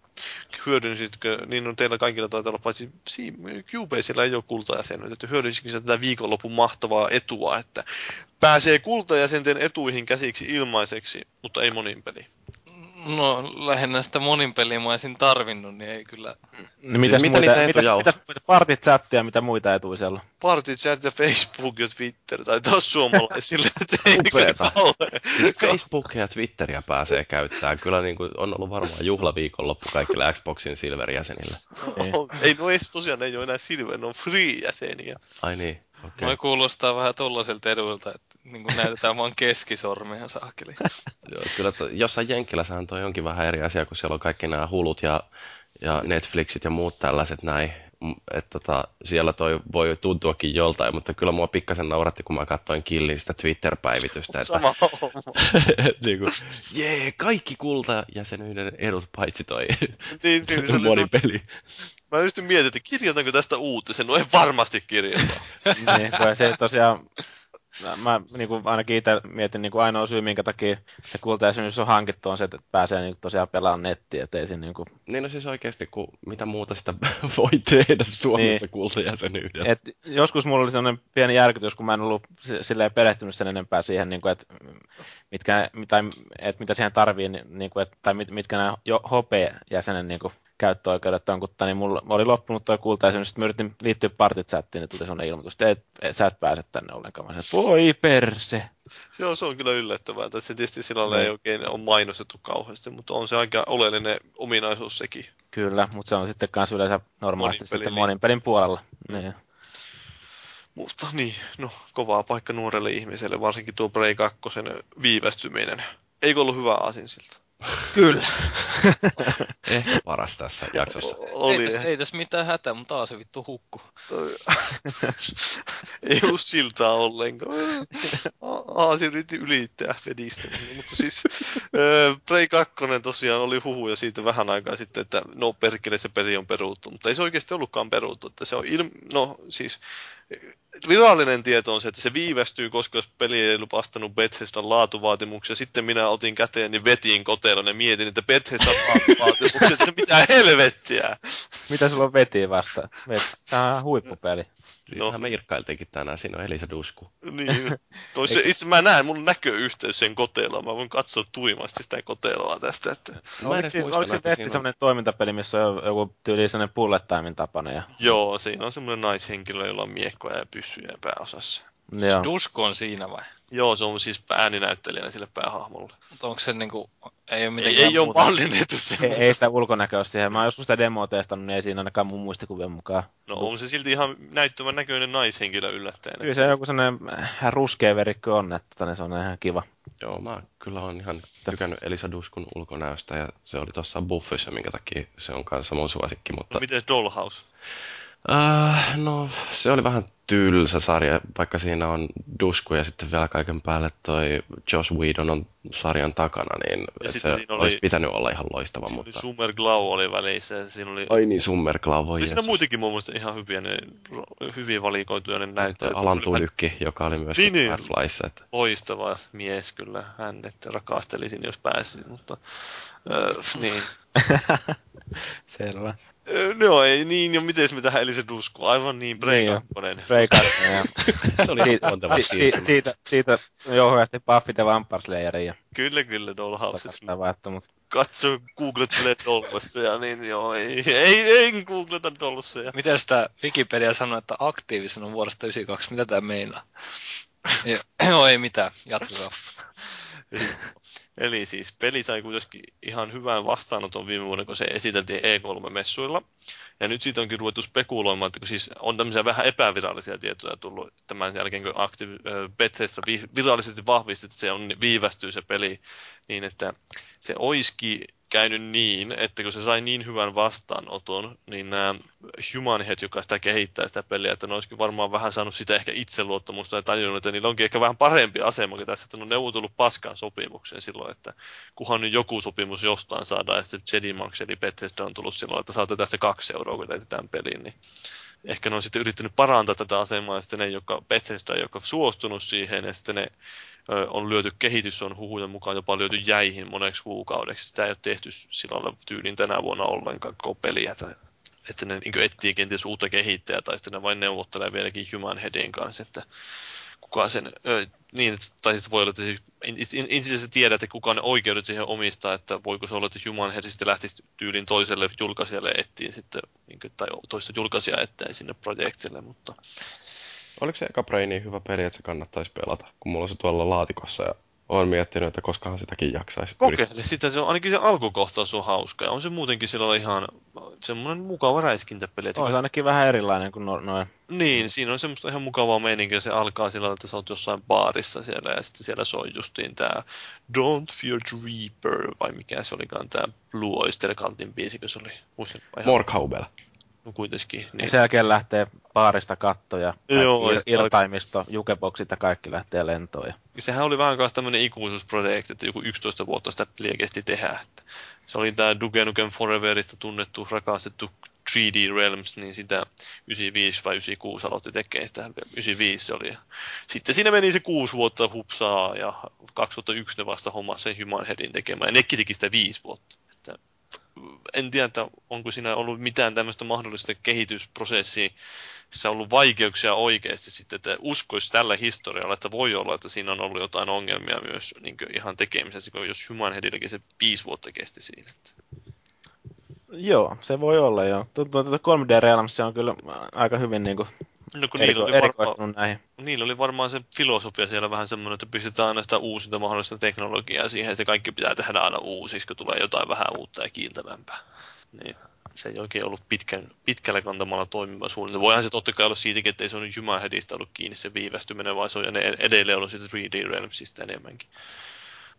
Hyödynsitkö, niin on teillä kaikilla taitaa olla, paitsi si- Cubaseilla ei ole kultajäsenyyttä, että hyödynsitkö tätä viikonlopun mahtavaa etua, että pääsee kultajäsenten etuihin käsiksi ilmaiseksi, mutta ei monin peli. No lähinnä sitä monin peliä mä olisin tarvinnut, niin ei kyllä. Niin mitä muita, niitä mitäs, etuja on? mitäs, mitäs partit chattia, mitä muita etuja siellä on? Party chat ja Facebook ja Twitter, tai taas suomalaisille. Upeeta. Siis Facebookia ja Twitteriä pääsee käyttämään. Kyllä niin kuin on ollut varmaan juhlaviikonloppu kaikille Xboxin Silver-jäsenille. Ei, no ei, tosiaan ei ole enää Silver, ne on free-jäseniä. Ai niin. Okay. Noi kuulostaa vähän tollaisilta eduilta, että niin kuin näytetään vaan keskisormia saakeli. Joo, kyllä to, jossain Jenkkilässähän toi onkin vähän eri asia, kun siellä on kaikki nämä hulut ja, ja Netflixit ja muut tällaiset näin. Et tota, siellä toi voi tuntuakin joltain, mutta kyllä mua pikkasen nauratti, kun mä katsoin Killin sitä Twitter-päivitystä. Että, Sama homma. niin kuin, jee, kaikki kultajäsenyyden edut paitsi toi niin, niin, monipeli. Mä just mietin, että kirjoitanko tästä uutisen, no en varmasti kirjoita. niin, kun se tosiaan, mä niin kuin ainakin itse mietin niin kuin ainoa syy, minkä takia se kultajäsenyys on hankittu, on se, että pääsee niin kuin tosiaan pelaamaan nettiä, että ei siinä niin kuin, Niin no siis oikeasti, kun mitä muuta sitä voi tehdä Suomessa Niin. kultajäsenyydellä. et joskus mulla oli sellainen pieni järkytys, kun mä en ollut si- silleen perehtynyt sen enempää siihen, niin kuin, että, mitkä, mitä, että mitä siihen tarvii, niin, niin kuin, että, tai mit, mitkä nämä jo, HP-jäsenen niin kuin, käyttöoikeudet on, kun niin mulla oli loppunut tuo kultajäsenyys, sitten mä yritin liittyä partit chattiin, niin tuli sellainen ilmoitus, että et, et, sä et pääse tänne ollenkaan. Mä sanoin, voi perse. Se on, se on kyllä yllättävää, että se tietysti sillä Niin. ei oikein ole mainostettu kauheasti, mutta on se aika oleellinen ominaisuus sekin. Kyllä, mutta se on sitten myös yleensä normaalisti Monin pelin sitten monin pelin puolella. Niin. Mutta niin, no kovaa paikka nuorelle ihmiselle, varsinkin tuo Prey 2 viivästyminen. Eikö ollut hyvä aasinsilta? Kyllä. Ehkä paras tässä jaksossa. Ei Oli. tässä, ei tässä mitään hätää, mutta taas se vittu hukku. ei ollut siltaa ollenkaan. Aasi yritti ylittää vedistä. Mutta siis Prey 2 tosiaan oli huhuja siitä vähän aikaa sitten, että no perkele se peli on peruuttu. Mutta ei se oikeasti ollutkaan peruuttu. Että se on ilm- no siis virallinen tieto on se, että se viivästyy, koska jos peli ei ollut vastannut Bethesdan laatuvaatimuksia. Sitten minä otin käteen niin vetiin kotelon ja mietin, että Bethesdan laatuvaatimukset, että mitä helvettiä. Mitä sulla on veti vasta? Vet- Tämä on huippupeli. No. No. me irkkailtiinkin tänään, siinä on Elisa Dusku. Niin. No, se, itse mä näen, mun näköyhteys sen koteloon. Mä voin katsoa tuimasti sitä koteloa tästä. Että... Mä en Oliko, muistanut, oliko se vetti siinä on- sellainen toimintapeli, missä on joku tyyli sellainen bullet timein tapainen? Ja... Joo, siinä on semmoinen naishenkilö, jolla on miekkoja ja pyssyjä pääosassa. Joo. Dusko on siinä vai? Joo, se on siis ääninäyttelijänä sille päähahmolle. Mutta onko se niinku, ei ole Ei, mitenkään ei ole muuta? mallinnettu se. Ei, ei sitä ulkonäköä siihen. Mä oon joskus sitä demoa testannut, niin ei siinä ainakaan mun muistikuvien mukaan. No on se silti ihan näyttävän näköinen naishenkilö yllättäen. Kyllä se joku sellainen äh, ruskea verikkö on, että niin se on ihan kiva. Joo, mä kyllä on ihan tykännyt Elisa Duskun ulkonäöstä ja se oli tuossa Buffyssa, minkä takia se on kanssa mun suosikki, mutta... No miten Dollhouse? Äh, no, se oli vähän tylsä sarja, vaikka siinä on Dusku ja sitten vielä kaiken päälle toi Josh Whedon on sarjan takana, niin Ja se siinä oli- olisi pitänyt olla ihan loistava, Siinä oli mutta... Summer Glau oli välissä ja siinä oli... Ai niin, Summerclaw, voi Oli siinä muitakin mun mielestä ihan hyviä, ne, hyvin valikoituja ne näyttelijät. Alan oli Tulykki, joka oli myös Niin, niin. Fireflyssa. Että... loistava mies kyllä hän, että rakastelisin jos pääsisin, mutta äh, niin. Selvä. No ei niin, ja miten me tähän Elise Dusku, aivan niin, Prey Niin jo. 2. Frey Kartner ja Se oli siitä, si, si, siitä, siitä jouhevasti Buffit ja Vampire Slayerin ja Kyllä, kyllä, Dollhouse. vastaavaa, että mut Katso, googlettelee Dollosseja, niin joo, ei, ei, ei googleta Dollosseja. Miten sitä Wikipedia sanoo, että aktiivisena vuodesta 92? Mitä tämä meinaa? Joo, ei mitään. Jatkakaa. Eli siis peli sai kuitenkin ihan hyvän vastaanoton viime vuonna, kun se esiteltiin E3-messuilla. Ja nyt siitä onkin ruvettu spekuloimaan, että kun siis on tämmöisiä vähän epävirallisia tietoja tullut tämän jälkeen, kun Active, äh, Bethesda vi- virallisesti vahvisti, että se on, viivästyy se peli, niin että se oiski käynyt niin, että kun se sai niin hyvän vastaanoton, niin nämä Humanhead, joka sitä kehittää sitä peliä, että ne olisikin varmaan vähän saanut sitä ehkä itseluottamusta ja tajunnut, että niillä onkin ehkä vähän parempi asema kuin tässä, että ne on neuvotellut paskan sopimuksen silloin, että kunhan nyt joku sopimus jostain saadaan, ja sitten Jedimax eli Bethesda on tullut silloin, että saatte tästä kaksi euroa, kun teette tämän pelin, niin ehkä ne on sitten yrittänyt parantaa tätä asemaa, ja sitten ne, joka Bethesda, joka suostunut siihen, ja sitten ne on lyöty, kehitys on huhujen mukaan jopa lyöty jäihin moneksi kuukaudeksi. Sitä ei ole tehty sillä lailla tyylin tänä vuonna ollenkaan koko peliä. Tai, että ne niin etsii kenties uutta kehittäjää, tai sitten ne vain neuvottelee vieläkin Human Headin kanssa, että kuka sen, niin, tai sitten voi olla, että se, ensin se tiedät, että kuka ne oikeudet siihen omistaa, että voiko se olla, että Human Head sitten lähtisi tyylin toiselle julkaisijalle etsiin sitten, niin kuin, tai toista julkaisijaa eteen sinne projektille, mutta Oliko se eka Brain niin hyvä peli, että se kannattaisi pelata, kun mulla on se tuolla laatikossa ja olen miettinyt, että koskahan sitäkin jaksaisi. Kokeile sitä, se on, ainakin se alkukohtaus on hauska ja on se muutenkin sillä ihan semmoinen mukava räiskintäpeli. Että On se ainakin vähän erilainen kuin no, noin. Niin, siinä on semmoista ihan mukavaa meininkiä. Se alkaa sillä että sä oot jossain baarissa siellä ja sitten siellä soi justiin tää Don't Fear the Reaper, vai mikä se olikaan tää Blue Oyster Cultin biisi, kun se oli. Muistan, ihan. No kuitenkin. Niin. Sen jälkeen lähtee baarista kattoja, Joo, ir- irtaimisto, jukeboksit ja kaikki lähtee lentoon. Ja... sehän oli vähän kanssa tämmöinen ikuisuusprojekti, että joku 11 vuotta sitä peliä kesti tehdä. Että se oli tämä Duke Nukem Foreverista tunnettu, rakastettu 3D Realms, niin sitä 95 vai 96 aloitti tekemään sitä. 95 se oli. Sitten siinä meni se kuusi vuotta hupsaa ja 2001 ne vasta homma sen Human Headin tekemään. Ja nekin teki sitä viisi vuotta. Että en tiedä, että onko siinä ollut mitään tämmöistä mahdollista on ollut vaikeuksia oikeasti sitten, että uskoisi tällä historialla, että voi olla, että siinä on ollut jotain ongelmia myös niin ihan tekemisessä, kun jos Human Headilläkin se viisi vuotta kesti siinä. Joo, se voi olla joo. Tuntuu, että 3D Realms on kyllä aika hyvin niin kuin No kun eriko- niillä oli, varmaan, näihin. niillä oli varmaan se filosofia siellä vähän semmoinen, että pistetään aina sitä uusinta mahdollista teknologiaa siihen, että kaikki pitää tehdä aina uusiksi, kun tulee jotain vähän uutta ja kiiltävämpää. Niin se ei oikein ollut pitkän, pitkällä kantamalla toimiva suunnitelma. Voihan se totta kai olla siitäkin, että ei se on nyt Jumaheadista ollut kiinni se viivästyminen, vaan se on edelleen ollut siitä 3D Realmsista enemmänkin.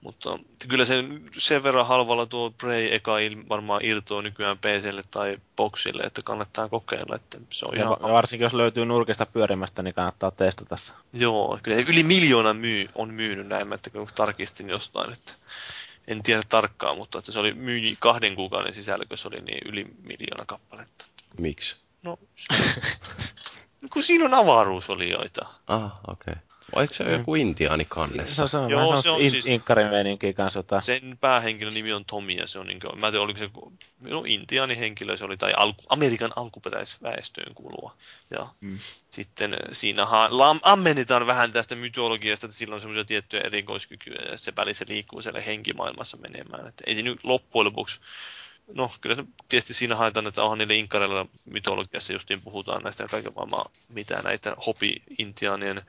Mutta kyllä se sen verran halvalla tuo Prey eka il, varmaan irtoaa nykyään PClle tai Boxille, että kannattaa kokeilla. Että se on Ja, ihan va- varsinkin jos löytyy nurkista pyörimästä, niin kannattaa testata se. Joo, kyllä se yli miljoona myy, on myynyt näin, että kun tarkistin jostain, että en tiedä tarkkaan, mutta että se oli myyji kahden kuukauden sisällä, kun se oli niin yli miljoona kappaletta. Miksi? No, se- kun siinä on avaruusolioita. Ah, okei. Okay. Oliko se joku intiaani kannessa? se on Joo, se on in, siis- inkkarin meininkiä kanssa jotain. Sen päähenkilön nimi on Tomi ja se on niin kuin, mä en tiedä oliko se, no intiaani henkilö se oli, tai alku, Amerikan alkuperäisväestöön kuuluva. Ja Mm. sitten siinä ha- lam- ammennetaan vähän tästä mytologiasta, että sillä on semmoisia tiettyjä erikoiskykyjä ja se välissä liikkuu siellä henkimaailmassa menemään. Että ei se nyt loppujen lopuksi No, kyllä se tietysti siinä haetaan, että onhan niille inkareilla mytologiassa justiin puhutaan näistä kaiken maailman, mitä näitä hopi-intiaanien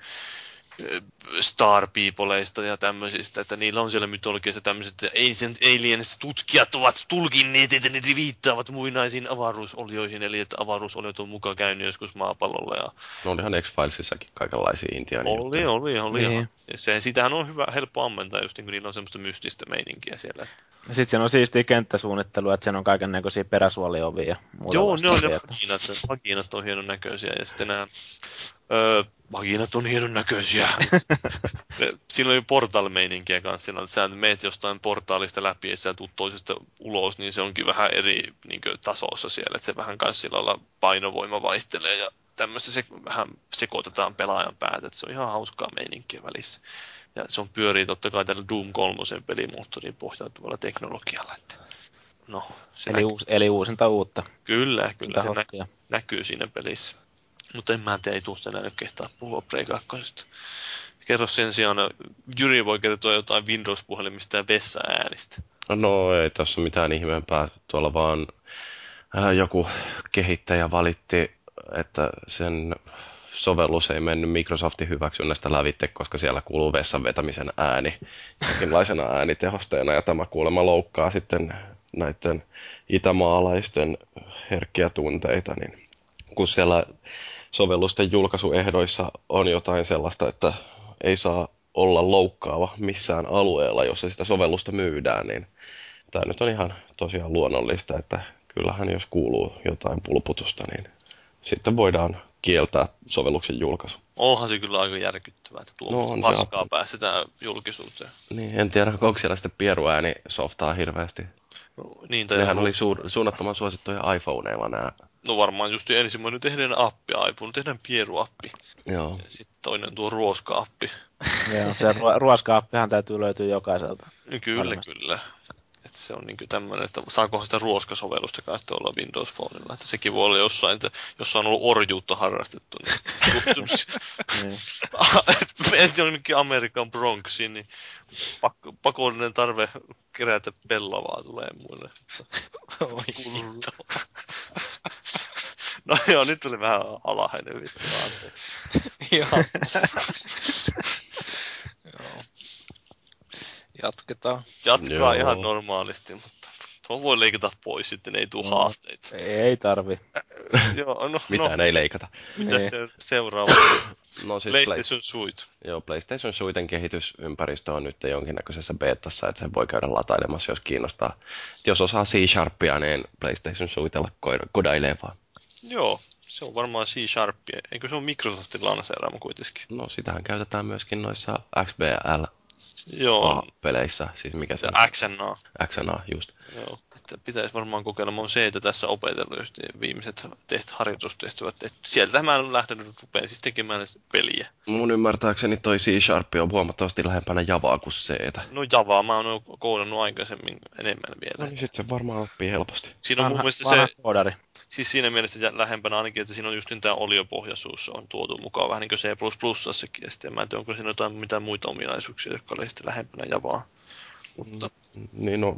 star peopleista ja tämmöisistä, että niillä on siellä mytologiassa tämmöiset ancient aliens tutkijat ovat tulkinneet, että ne viittaavat muinaisiin avaruusolioihin, eli että avaruusoliot on mukaan käynyt joskus maapallolla ja No olihan X-Filesissakin kaikenlaisia intiaani oli, oli, oli. Niin. Niin. Ja se, sitähän on hyvä, helppo ammentaa, just niin kuin niillä on semmoista mystistä meininkiä siellä. Ja sitten siinä on siistiä kenttäsuunnittelua, että siinä on kaiken näköisiä peräsuoliovia ja muuta Joo, ne on ne vaginat, vaginat on hienon näköisiä ja sitten nämä öö, vaginat on hienon näköisiä. Siinä oli portal-meininkiä kanssa, sillä, että sä meet jostain portaalista läpi ja sä tuut toisesta ulos, niin se onkin vähän eri niin kuin, tasossa siellä, että se vähän kanssa sillä lailla painovoima vaihtelee ja tämmöistä se vähän sekoitetaan pelaajan päätä, että se on ihan hauskaa meininkiä välissä. Ja se on pyörii totta kai tällä Doom 3 pelimoottoriin pohjautuvalla teknologialla. Että, no, se Eli, näkyy, uus, eli uusinta uutta. kyllä, kyllä se nä- näkyy siinä pelissä. Mutta en mä tiedä, ei tuosta enää nyt kehtaa puhua Play 2. Kerro sen sijaan, Jyri voi kertoa jotain Windows-puhelimista ja vessa-äänistä. No ei tässä mitään ihmeempää. Tuolla vaan äh, joku kehittäjä valitti, että sen sovellus ei mennyt Microsoftin hyväksynnästä lävitte, koska siellä kuuluu vessan vetämisen ääni jonkinlaisena äänitehosteena. Ja tämä kuulemma loukkaa sitten näiden itämaalaisten herkkiä tunteita. Niin kun siellä sovellusten julkaisuehdoissa on jotain sellaista, että ei saa olla loukkaava missään alueella, jossa sitä sovellusta myydään, niin tämä nyt on ihan tosiaan luonnollista, että kyllähän jos kuuluu jotain pulputusta, niin sitten voidaan kieltää sovelluksen julkaisu. Onhan se kyllä aika järkyttävää, että tuommoista no, paskaa päästetään julkisuuteen. Niin, en tiedä, onko siellä sitten pieruääni softaa hirveästi. No, niin, tai Nehän oli su- suunnattoman suosittuja iPhoneilla nämä. no varmaan just ensimmäinen tehdään appi iPhone, tehdään pieruappi. Joo. Ja sitten toinen tuo ruoska-appi. Joo, se ruo- ruoska-appihan täytyy löytyä jokaiselta. Kyllä, Varmasti. kyllä. Että se on niin tämmöinen, että saakohan sitä ruoskasovellusta kanssa olla Windows Phoneilla. Että sekin voi olla jossain, että jos on ollut orjuutta harrastettu, niin Niin. Menet jonnekin Amerikan Bronxiin, niin pakko, pakollinen tarve kerätä pellavaa tulee muille. Oi hitto. No joo, nyt tuli vähän alhainen vitsi vaan. Joo. Jatketaan. Jatkaa Joo. ihan normaalisti, mutta tuo voi leikata pois, sitten ei tule No. haasteita. Ei tarvi. joo, no, Mitään no ei leikata. mitä Ei. se seuraava? No siis Play- PlayStation Suite. Joo, PlayStation Suiten kehitysympäristö on nyt jonkinnäköisessä betassa, että sen voi käydä latailemassa, jos kiinnostaa. Jos osaa C-Sharpia, niin PlayStation Suitella koida- kodailee vaan. Joo, se on varmaan C-Sharpia. Eikö se ole Microsoftin lanseeraama kuitenkin? No, sitähän käytetään myöskin noissa XBL-peleissä, Joo, siis mikä se on? XNA. XNA, just. Joo, että pitäisi varmaan kokeilla. Mä oon se, että tässä opetellut just viimeiset teht, harjoitustehtävät. Et sieltä mä lähden nyt rupean siis tekemään peliä. Mun ymmärtääkseni toi C-Sharp on huomattavasti lähempänä Javaa kuin c No Javaa mä oon koodannut aikaisemmin enemmän No vielä. niin sit se varmaan oppii helposti. Siinä on mun Vanha, mielestä vanha se, koodari. Siis siinä mielessä lähempänä ainakin, että siinä on just tämä oliopohjaisuus on tuotu mukaan vähän niin kuin C++sassakin. Ja sitten mä en tiedä, onko siinä jotain mitään muita ominaisuuksia, jotka oli sitten lähempänä Javaa. Mutta Niin no,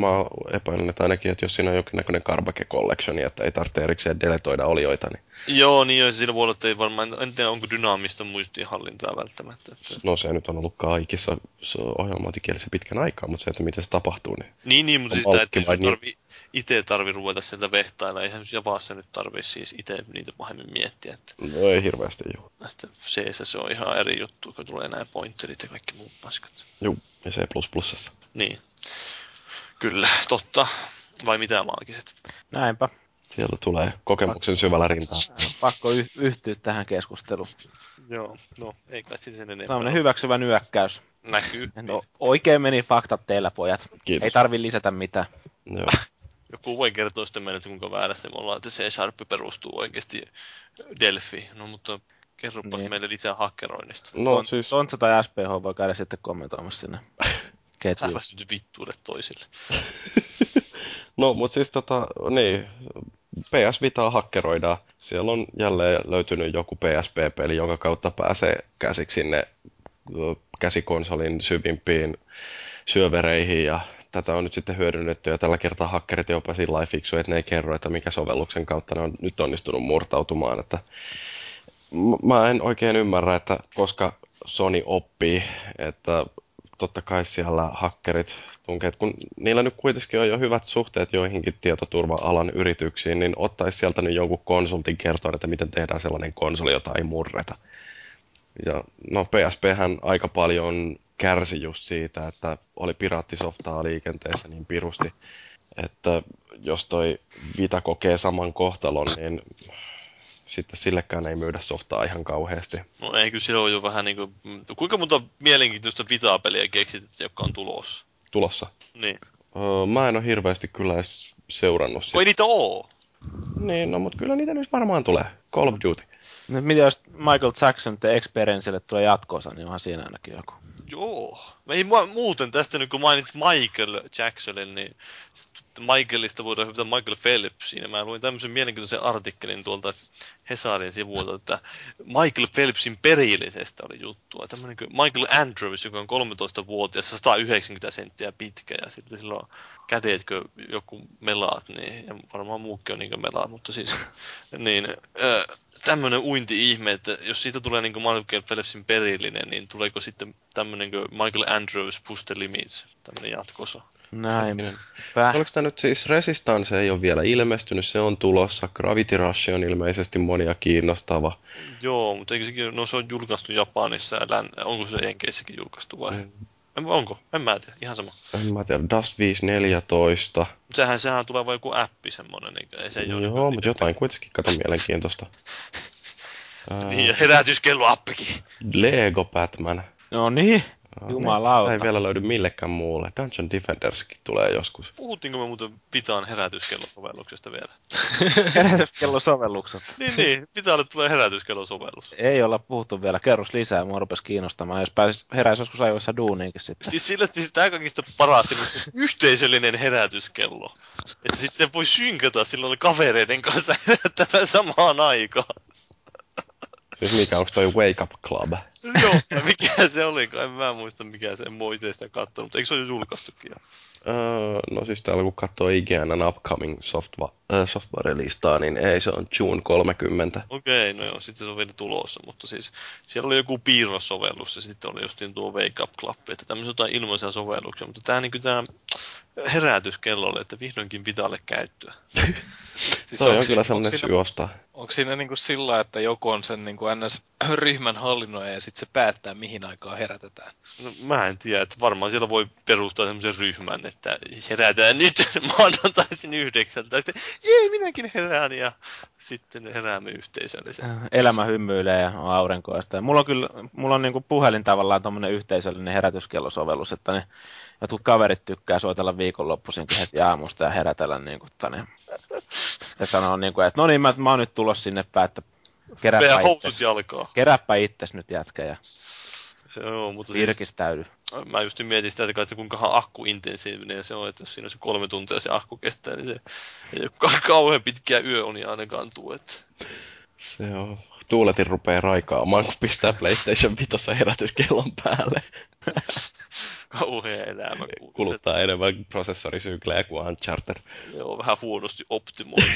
mä epäilen, että ainakin, että jos siinä on jonkinnäköinen Carbake Collection, että ei tarvitse erikseen deletoida olioita, niin Joo, niin joo, siinä voi olla, että ei varmaan, en tiedä onko dynaamista muistiinhallintaa välttämättä. Että... no se nyt on ollut kaikissa se ohjelmointikielissä pitkän aikaa, mutta se, että miten se tapahtuu, niin Niin, niin, mutta On siis sitä, että vai niin? tarvi, itse tarvi ruveta sieltä vehtailla, eihän Javassa nyt tarvi siis itse niitä pahemmin miettiä, että, no ei hirveästi juu. että CS se on ihan eri juttu, kun tulee nämä pointerit ja kaikki muut paskat. Juu, ja C++. Niin. Kyllä, totta. Vai mitä maagiset? Näinpä. Sieltä tulee kokemuksen syvällä rintaa. Pakko y- yhtyä tähän keskusteluun. Joo, no ei kai siis sen enempää. Tämmöinen hyväksyvä nyökkäys. Näkyy. No, oikein meni faktat teillä, pojat. Kiitos. Ei tarvi lisätä mitään. Joo. Joku voi kertoa sitten meille, että kuinka väärässä me ollaan, että C-Sharp perustuu oikeasti Delphi. No mutta kerropa Niin. meille lisää hakkeroinnista. No siis, Tontsa tai SPH voi käydä sitten kommentoimassa sinne ketjuun. Säpäs nyt vittuudet toisille. no mut siis tota, niin, PS Vitaa hakkeroidaan. Siellä on jälleen löytynyt joku PSP-peli, jonka kautta pääsee käsiksi sinne käsikonsolin syvimpiin syövereihin ja tätä on nyt sitten hyödynnetty ja tällä kertaa hakkerit jopa sillä lailla fiksu, että ne ei kerro, että mikä sovelluksen kautta ne on nyt onnistunut murtautumaan, että mä en oikein ymmärrä, että koska Sony oppii, että totta kai siellä hakkerit tunkeet, kun niillä nyt kuitenkin on jo hyvät suhteet joihinkin tietoturva-alan yrityksiin, niin ottaisi sieltä nyt jonkun konsultin kertoa, että miten tehdään sellainen konsoli, jota ei murreta. Ja no PSPhän aika paljon kärsi just siitä, että oli piraattisoftaa liikenteessä niin pirusti, että jos toi Vita kokee saman kohtalon, niin sitten sillekään ei myydä softaa ihan kauheasti. No ei, kyllä silloin jo vähän niinku... Kuinka monta mielenkiintoista Vita-peliä keksit, jotka on tulossa? Tulossa. Niin. Öö, mä en ole hirveästi kyllä edes seurannut sitä. Ei niitä oo. Niin, no mutta kyllä niitä nyt varmaan tulee. Call of Duty. Nyt mitä jos Michael Jackson The Experiencelle tulee jatkoosa, niin onhan siinä ainakin joku. Joo. Mä ei muuten tästä nyt kun mainitsit Michael Jacksonin, niin Michaelista voidaan hyvätä Michael Phelpsiin. Mä luin tämmöisen mielenkiintoisen artikkelin tuolta Hesarin sivuilta, että Michael Phelpsin perillisestä oli juttua. Tämmöinen kuin Michael Andrews, joka on 13-vuotias, 190 senttiä pitkä ja sitten sillä on käteetkö joku melaat, niin, ja varmaan muukin on niin melaat, mutta siis, niin, ö, tämmöinen uinti-ihme, että jos siitä tulee niin Michael Phelpsin perillinen, niin tuleeko sitten tämmöinen Michael Andrews Push the Limits, tämmöinen jatkossa? Näin. Hetkinen. Päh. Oliko tämä nyt siis Resistance ei ole vielä ilmestynyt, se on tulossa. Gravity Rush on ilmeisesti monia kiinnostava. Joo, mutta eikö sekin, no se on julkaistu Japanissa ja län, onko se Enkeissäkin julkaistu vai? Mm. En, onko? En mä tiedä, ihan sama. En mä tiedä, Dust 514. Sehän, sehän tulee vain joku appi semmonen, niin ei se ei ole Joo, niinku- mutta jotain kuitenkin kato mielenkiintoista. Ää, Niin, ja herätyskello appikin. Lego Batman. No niin. Jumalauta. Ei vielä löydy millekään muulle. Dungeon Defenderskin tulee joskus. Puhuttiinko me muuten Vitaan herätyskellosovelluksesta vielä? Herätyskellosovelluksesta. niin, niin. Vitaalle tulee herätyskellosovellus. Ei olla puhuttu vielä. Kerros lisää, mua rupesi kiinnostamaan. Jos pääsis heräisi joskus ajoissa duuniinkin sitten. Siis sillä, että siis tämä kaikista paras yhteisöllinen herätyskello. Että siis se voi synkata silloin kavereiden kanssa herättämään samaan aikaan. Siis mikä, onko toi Wake Up Club? Joo, mikä se oli, en mä muista mikä se, en voi sitä kattonut. Eikö se ole julkaistukin? jo? Öö, no siis täällä kun katsoo IGN upcoming software, äh, software-listaa, niin ei, se on June 30. Okei, no joo, sitten se on vielä tulossa, mutta siis siellä oli joku piirrossovellus ja sitten oli justiin tuo Wake Up Club, että tämmöisiä jotain ilmaisia sovelluksia, mutta tämä niin tämä herätyskellolle, että vihdoinkin Vitalle käyttöä. Siis Toi on onko kyllä siinä- sellainen onko syy siinä, ostaa. onko siinä niin kuin sillä, että joku on sen niin kuin NS-ryhmän hallinnoija ja sitten se päättää, mihin aikaan herätetään? No, mä en tiedä, että varmaan siellä voi perustaa semmoisen ryhmän, että herätään nyt maanantaisin yhdeksältä. Sitten, jee, minäkin herään ja sitten heräämme yhteisöllisesti. Elämä hymyilee ja on aurinkoista. Ja mulla on kyllä, mulla on niinku puhelin tavallaan tommonen yhteisöllinen herätyskellosovellus, että ne jotkut kaverit tykkää soitella viikonloppuisinkin heti aamusta ja herätellä niinku tänne. Ja sanoo niinku, että no niin, mä, mä oon nyt tulos sinne päin, että keräpä itses, keräpä itses nyt jätkä ja Joo, mutta siis, virkistäydy. mä just mietin sitä, että kuinka akkuintensiivinen se on, että jos siinä on se kolme tuntia se akku kestää, niin se ei ole ka- kauhean pitkiä yöunia ainakaan tuu, että Se on. Tuuletin rupeaa raikaamaan, kun pistää PlayStation 5 herätyskellon päälle. Kauhean elämä. Kuluttaa enemmän prosessorisyklejä kuin Uncharted. Se, joo, vähän huonosti optimoitu.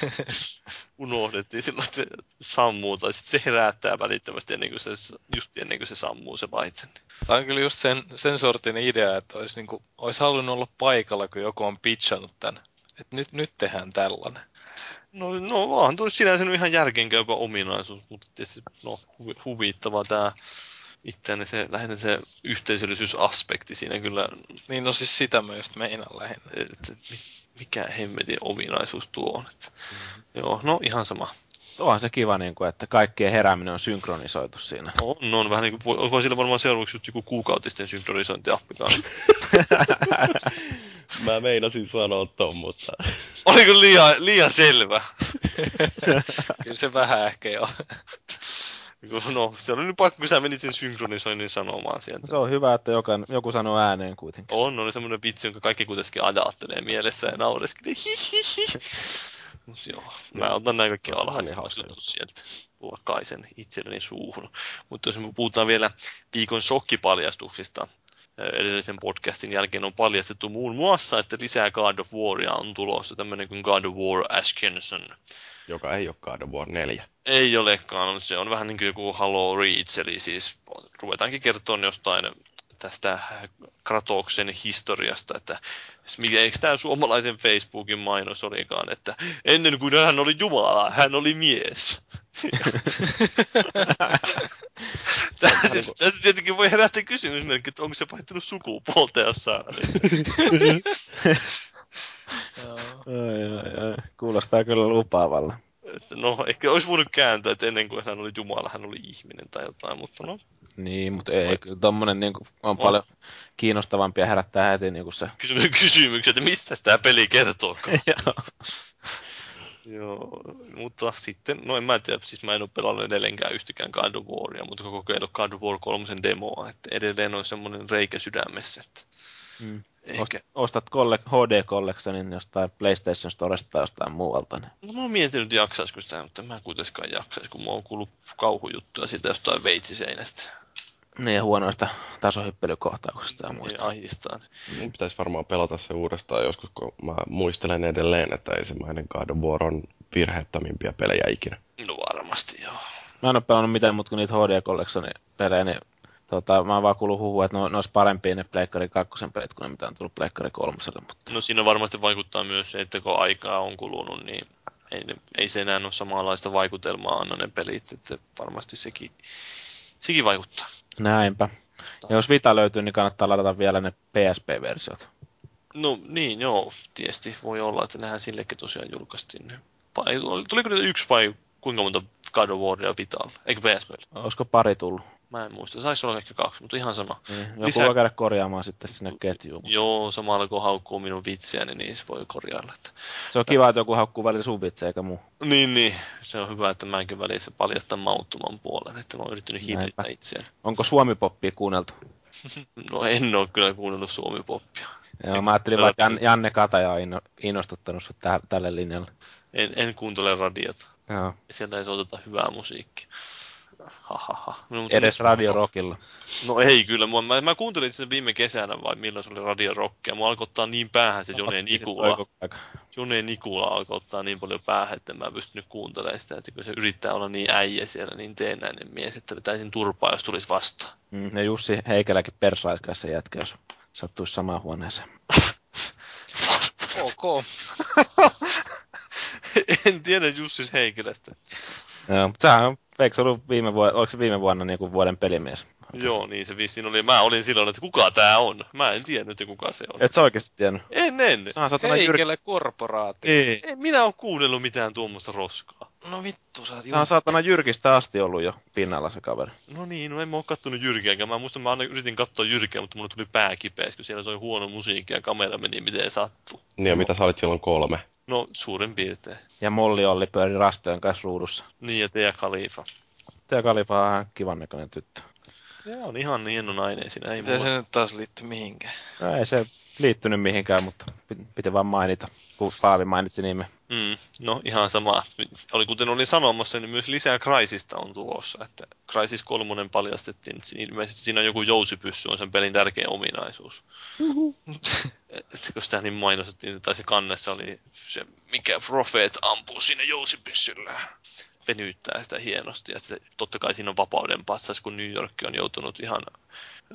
Unohdettiin silloin, että se sammuu, tai sitten se herättää välittömästi ennen kuin se, just ennen kuin se sammuu se laite. Tämä on kyllä just sen, sen sortinen idea, että olisi, niin kuin, olisi halunnut olla paikalla, kun joku on pitchannut tämän. Että nyt, nyt tehdään tällainen. No, no vaan tuo sinänsä ihan järkeenkäypä ominaisuus, mutta tietysti no, huvi- huvittavaa tämä itseäni se, lähinnä se yhteisöllisyysaspekti siinä kyllä, Niin no siis sitä mä just meinaan lähinnä. mi- mikä hemmetin ominaisuus tuo on. Että, Joo, no ihan sama. Onhan se kiva, niinku, että kaikkien herääminen on synkronisoitu siinä. On, on vähän niin kuin, onko sillä varmaan seuraavaksi just joku kuukautisten synkronisointiappi kanssa. Mä meinasin sanoa ton, mutta... Oliko liian, liian selvä? Kyllä se vähän ehkä jo. No, se oli nyt pakko, kun sä menit sen synkronisoinnin sanomaan sieltä. Se on hyvä, että joka, joku sanoo ääneen kuitenkin. On, on semmoinen vitsi, jonka kaikki kuitenkin ajattelee mielessä ja naureskelee. Mut joo, mä otan nämä kaikki hauska jutut sieltä luokkaisen itselleni suuhun. Mutta jos me puhutaan vielä viikon shokkipaljastuksista, edellisen podcastin jälkeen on paljastettu muun muassa, että lisää God of Waria on tulossa, tämmöinen kuin God of War Ascension. Joka ei ole God of War 4. Ei olekaan, se on vähän niin kuin joku Halo Reach, eli siis ruvetaankin kertoa jostain tästä Kratoksen historiasta, että mikä- eikö tämä suomalaisen Facebookin mainos olikaan, että ennen kuin hän oli Jumala, hän oli mies. Tässä siis, tietenkin voi herättää kysymysmerkki, että onko se vaihtanut sukupuolta jossain. Ai. Kuulostaa kyllä lupaavalla. Että no, ehkä olisi voinut kääntää, että ennen kuin hän oli Jumala, hän oli ihminen tai jotain, mutta no, Niin, mutta ei, kyllä tommonen niin on, on paljon kiinnostavampi ja herättää heti niin kuin se. kysymys, kysymykset, että mistä tämä peli kertoo. Joo. Joo, mutta sitten, no en mä tiedä, siis mä en ole pelannut edelleenkään yhtäkään God of Waria, mutta kokeillut God of War 3 demoa, että edelleen on semmoinen reikä sydämessä, että Mm. Ehkä. Ost- Ostat kolle- HD Collectionin jostain PlayStation Storesta tai jostain muualta. Niin. No mä oon miettinyt jaksaisiko sitä, mutta mä en kuitenkaan jaksaisi, kun mä oon kuullut kauhujuttuja siitä jostain veitsiseinästä. niin ja huonoista tasohyppelykohtauksista ja Niin muista. ahistaan. Mun pitäisi varmaan pelata se uudestaan joskus, kun mä muistelen edelleen, että ensimmäinen God of War on virheettömimpiä pelejä ikinä. No varmasti joo. Mä en ole pelannut mitään muuta kuin niitä HD Collectionin pelejä, niin tota, mä oon vaan kuullut huhua, että ne, ne olisi parempia ne Pleikkari 2 pelit kuin ne, mitä on tullut Pleikkari 3. Mutta No siinä varmasti vaikuttaa myös se, että kun aikaa on kulunut, niin ei, ei se enää ole samanlaista vaikutelmaa anna ne pelit, että varmasti sekin, sekin vaikuttaa. näinpä. Ja jos Vita löytyy, niin kannattaa ladata vielä ne PSP-versiot. No niin, joo, tietysti voi olla, että nehän sillekin tosiaan julkaistiin. tuliko niitä yksi vai kuinka monta God of Waria Vital? Eikö PSP? Olisiko pari tullut? Mä en muista. Saisi olla ehkä kaksi, mutta ihan sama. Niin, joku Lisää- voi käydä korjaamaan sitten sinne ketjuun. Joo, samalla kun haukkuu minun vitsiäni, niin se voi korjailla. Että... Se on kiva, että joku haukkuu välillä sun vitsejä eikä muu. Niin, niin. Se on hyvä, että mäkin välissä paljastan mauttoman puolen, että mä oon yrittänyt hillitä Näinpä. itseäni. Onko Suomi-poppia kuunneltu? No en oo kyllä kuunnellut suomipoppia. Joo, mä ajattelin vaan, että Jan- Janne Kataja on inno- innostuttanut sut täh- tälle linjalle. En, en kuuntele radiota. Joo. Sieltä ei soiteta hyvää musiikkia. Hahaha. No, mutta Edes Radio Rockilla. No ei kyllä. Mä, mä, mä kuuntelin sen viime kesänä vai milloin se oli Radio Rock. Ja mua alkoi ottaa niin päähän se Jone Nikula. Jone Nikula alkoi ottaa niin paljon päähän, että mä en pystynyt kuuntelemaan sitä. Että kun se yrittää olla niin äijä siellä, niin teenäinen mies, että vetäisin turpaa, jos tulisi vastaan. Mm, ja Jussi Heikäläkin persaiskaa se jätkä, jos sattuisi samaan huoneeseen. Ok. en tiedä Jussis Heikilästä. Joo, mutta sehän on, eikö se ollut viime vuonna, oliko se viime vuonna niin kuin vuoden pelimies? Joo, niin se vissiin oli. Mä olin silloin, että kuka tää on. Mä en tiennyt, että kuka se on. Et sä oikeasti tiennyt? En, en. Sehän satana. Heikelle korporaatio. Ei. En minä ole kuunnellut mitään tuommoista roskaa. No vittu, sä oot Sehän on saatana jyrkistä asti ollut jo pinnalla se kaveri. No niin, no en mä oo kattonut Jyrkiäkään. Mä muistan, mä aina yritin katsoa Jyrkiä, mutta mulle tuli pää kipeäksi, kun siellä soi huono musiikki ja kamera meni miten sattuu. Niin ja mitä sä olit silloin kolme? No, suurin piirtein. Ja Molli Olli pyöri rastojen kanssa ruudussa. Niin, ja Tea Khalifa. Tää Kalifa on ihan kivan näköinen tyttö. Ja on ihan hieno nainen siinä. Ei Miten mulla... se nyt taas liittyy mihinkään? No, ei se liittynyt mihinkään, mutta piti, vaan mainita, kun Paavi mainitsi nimen. Mm, no ihan sama. Oli kuten olin sanomassa, niin myös lisää Crysista on tulossa. Että Crysis 3 paljastettiin, että siinä- ilmeisesti siinä on joku jousipyssy, on sen pelin tärkeä ominaisuus. Että kun sitä niin mainostettiin, tai se kannessa oli se, mikä Prophet ampuu siinä jousipyssyllä. Venyttää sitä hienosti ja sitten totta kai siinä on vapauden passas, kun New York on joutunut ihan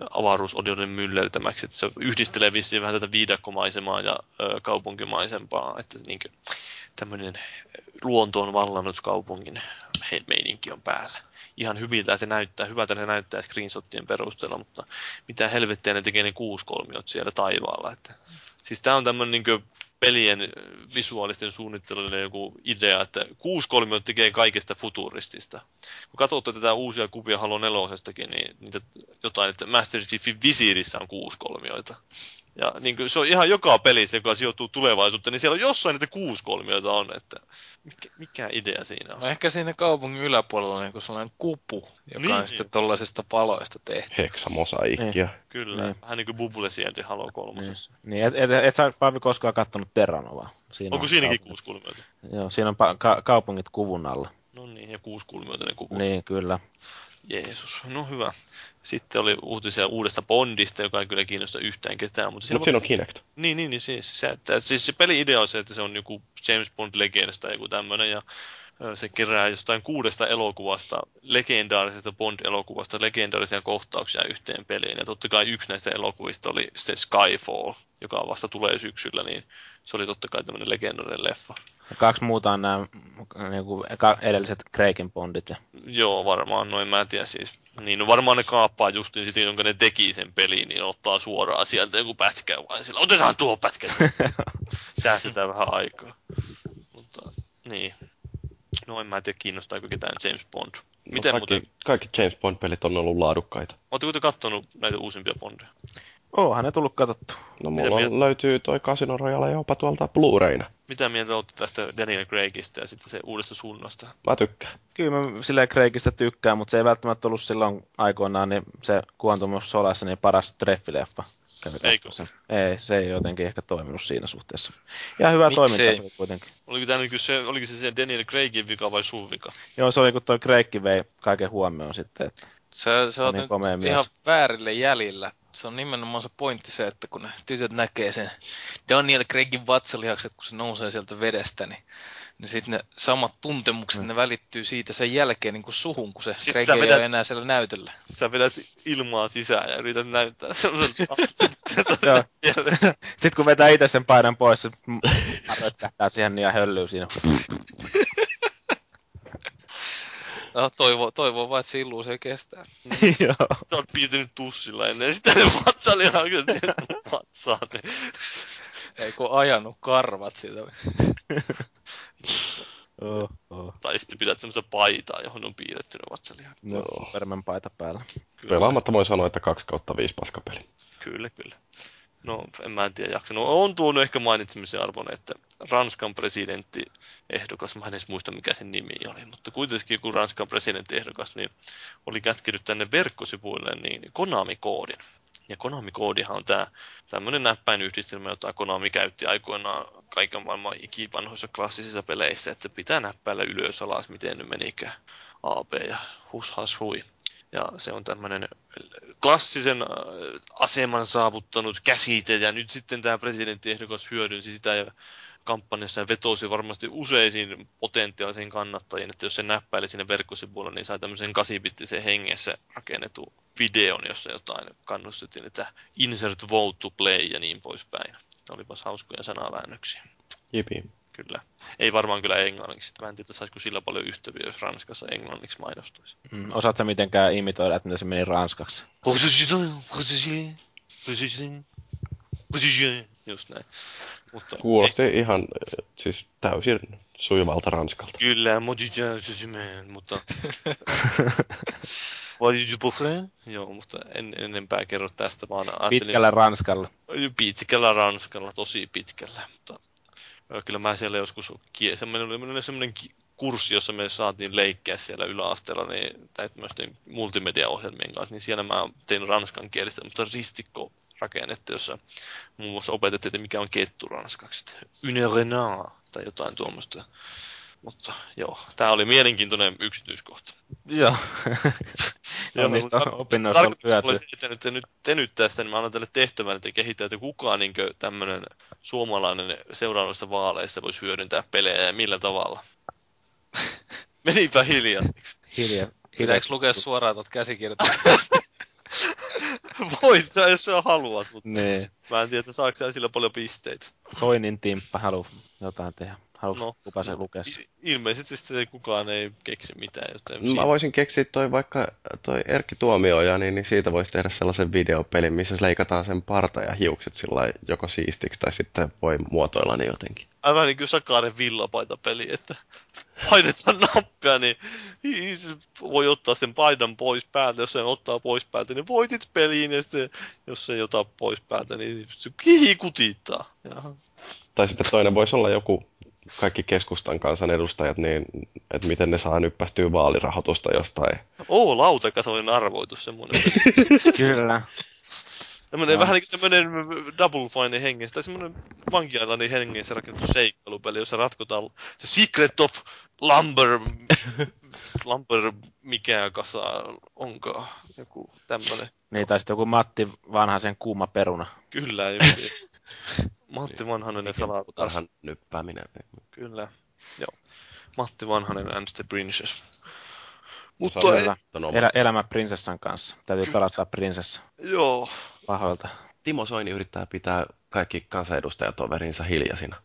avaruusodouden myllertämäksi, että se yhdistelee vissiin vähän tätä viidakkomaisemaa ja ö, kaupunkimaisempaa, että niin tämmöinen luontoon vallannut kaupungin meininki on päällä. Ihan hyviltä se näyttää, hyvältä ne näyttää screenshottien perusteella, mutta mitä helvettiä ne tekee ne kuuskolmiot siellä taivaalla. Että, siis tää on tämmöinen niin pelien ö, visuaalisten suunnittelujen joku idea, että kuuskolmiot tekee kaikesta futuristista. Kun katsotte tätä uusia kuvia Halo 4 niin niitä jotain, että Master Chiefin visiirissä on kuuskolmioita. Ja niin kuin, se on ihan joka pelissä, joka sijoittuu tulevaisuuteen, niin siellä on jossain niitä kuuskolmioita on, että mikä, mikä idea siinä on? No ehkä siinä kaupungin yläpuolella on niin sellainen kupu, joka Niin. on sitten tollaisista paloista tehty. Heksamosaikkia. Kyllä, Niin. vähän niin kuin Bubble sieltä Halo 3. Niin, niin et, et, et sä Paavi koskaan kattonut Terranovaa. Siinä Onko on siinäkin kaupungit. kuuskulmioita? Joo, siinä on pa- ka- kaupungit kuvun alla. No niin, ja kuuskulmioita ne kuvut. Niin, kyllä. Jeesus, no hyvä. Sitten oli uutisia uudesta Bondista, joka ei kyllä kiinnosta yhtään ketään. Mutta Mutta siinä on Kinect. Niin, niin, niin siis, se, että, siis se peli-idea on se, että se on joku James Bond Legends tai joku tämmöinen, ja se kerää jostain kuudesta elokuvasta, legendaarisesta Bond-elokuvasta, legendaarisia kohtauksia yhteen peliin. Ja totta kai yksi näistä elokuvista oli se Skyfall, joka vasta tulee syksyllä, niin se oli totta kai tämmöinen legendaarinen leffa. Ja kaksi muuta on nämä niinku, eka- edelliset Kreikin Bondit. Joo, varmaan, noin mä en tiedä siis. Niin, no varmaan ne kaappaa justiin sitten, jonka ne teki sen peliin, niin ottaa suoraan sieltä joku pätkä vain sillä. Otetaan tuo pätkä. Säästetään vähän aikaa. Mutta, niin. No en mä tiedä, kiinnostaako ketään James Bond. Miten no, no, kaikki, muuten, kaikki James Bond-pelit on ollut laadukkaita. ootteko te kattonut näitä uusimpia Bondeja? Oohan ne tullut katsottu. No Mitä mulla mieltä? on, löytyy toi Casino Royale jopa tuolta Blu-rayna. Mitä mieltä olette tästä Daniel Craigista ja sitten se uudesta suunnasta? Mä tykkään. Kyllä mä silleen Kreikistä tykkään, mutta se ei välttämättä ollut silloin aikoinaan niin se Quantum of Solace niin paras treffileffa. Kävi Eikö? katsomassa. Ei, se ei jotenkin ehkä toiminut siinä suhteessa. Ja hyvä toiminta kuitenkin. Oliko, tämä niin se, oliko se, se Daniel Craigin vika vai sun vika? Joo, se oli kun toi Kreikki vei kaiken huomioon sitten. Että, Sä, sä oot niin nyt komea mies. ihan väärille jäljillä. Se on nimenomaan se pointti se, että kun ne tytöt näkee sen Daniel Craigin vatsalihakset, kun se nousee sieltä vedestä, niin, niin sitten ne samat tuntemukset, Mm. ne välittyy siitä sen jälkeen niin kuin suhun, kun se Sit Craig ei vedät- ole enää siellä näytöllä. Sä vedät ilmaa sisään ja yrität näyttää. Joo. Sitten kun vetää itse sen paidan pois, se rötkähtää siihen niin ja höllyy siinä. No, toivoo, toivoo vaan, että se illuusio kestää. Joo. Sä oot piirtynyt tussilla ennen sitä ne vatsalihakset siihen vatsaan. Niin. Ei kun ajanut karvat siitä. Oh, oh. Tai sitten pidät semmoista paitaa, johon on piirretty ne vatsalihakset. No, Superman paita päällä. Kyllä. Pelaamatta voi sanoa, että 2 kautta 5 paskapeli. Kyllä, kyllä. No, en mä en tiedä jaksa. No, on tuonut ehkä mainitsemisen arvon, että Ranskan presidentti ehdokas, mä en edes muista mikä sen nimi oli, mutta kuitenkin joku Ranskan presidentti ehdokas, niin oli kätkenyt tänne verkkosivuille niin Konami-koodin. Ja Konami-koodihan on tämä tämmöinen näppäinyhdistelmä, jota Konami käytti aikoinaan kaiken maailman ikivanhoissa klassisissa peleissä, että pitää näppäillä ylös alas, miten ne menikään AB ja hus has hui. Ja se on tämmöinen klassisen äh, aseman saavuttanut käsite, ja nyt sitten tämä presidenttiehdokas hyödynsi sitä ja kampanjassa ja vetosi varmasti useisiin potentiaalisiin kannattajiin, että jos se näppäili sinne verkkosivuilla, niin sai tämmöisen kasibittisen hengessä rakennetun videon, jossa jotain kannustettiin, että insert vote to play ja niin poispäin. Olipas hauskoja sanaväännöksiä. Jipi. Kyllä. Ei varmaan kyllä englanniksi. Mä en tiedä, saisiko sillä paljon ystäviä, jos Ranskassa englanniksi mainostuisi. Mm, osaat sä mitenkään imitoida, että miten se meni ranskaksi? Just näin. Mutta Kuulosti ihan eh, siis täysin sujuvalta ranskalta. Kyllä, mutta... What did you prefer? Joo, mutta en enempää kerro tästä, vaan ajattelin... Pitkällä ranskalla. Pitkällä ranskalla, tosi pitkällä. Mutta kyllä mä siellä joskus semmoinen, semmoinen kurssi, jossa me saatiin leikkiä siellä yläasteella niin, tämmöisten multimediaohjelmien kanssa, niin siellä mä tein ranskan kielistä mutta ristikko rakennetta, jossa muun muassa opetettiin, että mikä on kettu ranskaksi. Une renard tai jotain tuommoista. Mutta joo, tämä oli mielenkiintoinen yksityiskohta. Joo. Joo, niistä opinnoista on hyötyä. että nyt, te nyt, te nyt tästä, niin mä annan teille tehtävän, että kehittää, että kukaan niin tämmöinen suomalainen seuraavissa vaaleissa voisi hyödyntää pelejä ja millä tavalla. Menipä hiljaa. Hiljaa. Pitääkö lukea suoraan tuot käsikirjoituksesta? Voit sä, jos sä haluat, mutta Niin. mä en tiedä, että saako sä sillä paljon pisteitä. Soinin timppa halu jotain tehdä. Halusi No. no. kuka se lukea. I- ilmeisesti sitten kukaan ei keksi mitään. Joten Mä voisin keksiä toi vaikka toi Erkki Tuomioja, niin, niin siitä voisi tehdä sellaisen videopelin, missä leikataan sen parta ja hiukset sillä joko siistiksi tai sitten voi muotoilla ne jotenkin. aivan niin kuin Sakaren villapaitapeli, että painetaan nappia, niin se voi ottaa sen paidan pois päältä. Jos sen ottaa pois päältä, niin voitit peliin, ja sitten, jos se ei ota pois päältä, niin se hihi kutittaa. Jaha. Tai sitten toinen voisi olla joku kaikki keskustan kansanedustajat, niin että miten ne saa nyppästyä vaalirahoitusta jostain. Oo, lautakasallinen arvoitus semmoinen. Kyllä. Tämmönen Joo. vähän niin kuin tämmönen Double Fine hengessä, tai semmonen vankiailani hengessä rakennettu seikkailupeli, jossa ratkotaan The Secret of Lumber, Lumber mikä kasa onkaan, joku tämmönen. Niin, tai sitten joku Matti Vanhasen kuuma peruna. Kyllä, Matti Vanhanen ja salatarha. Tarhan nyppääminen. Kyllä, joo. Matti Vanhanen and the Princess. Mutta Se on ei. Elä, elämä prinsessan kanssa. Täytyy pelastaa prinsessa joo, pahoilta. Timo Soini yrittää pitää kaikki kansanedustajatoverinsa hiljaisina.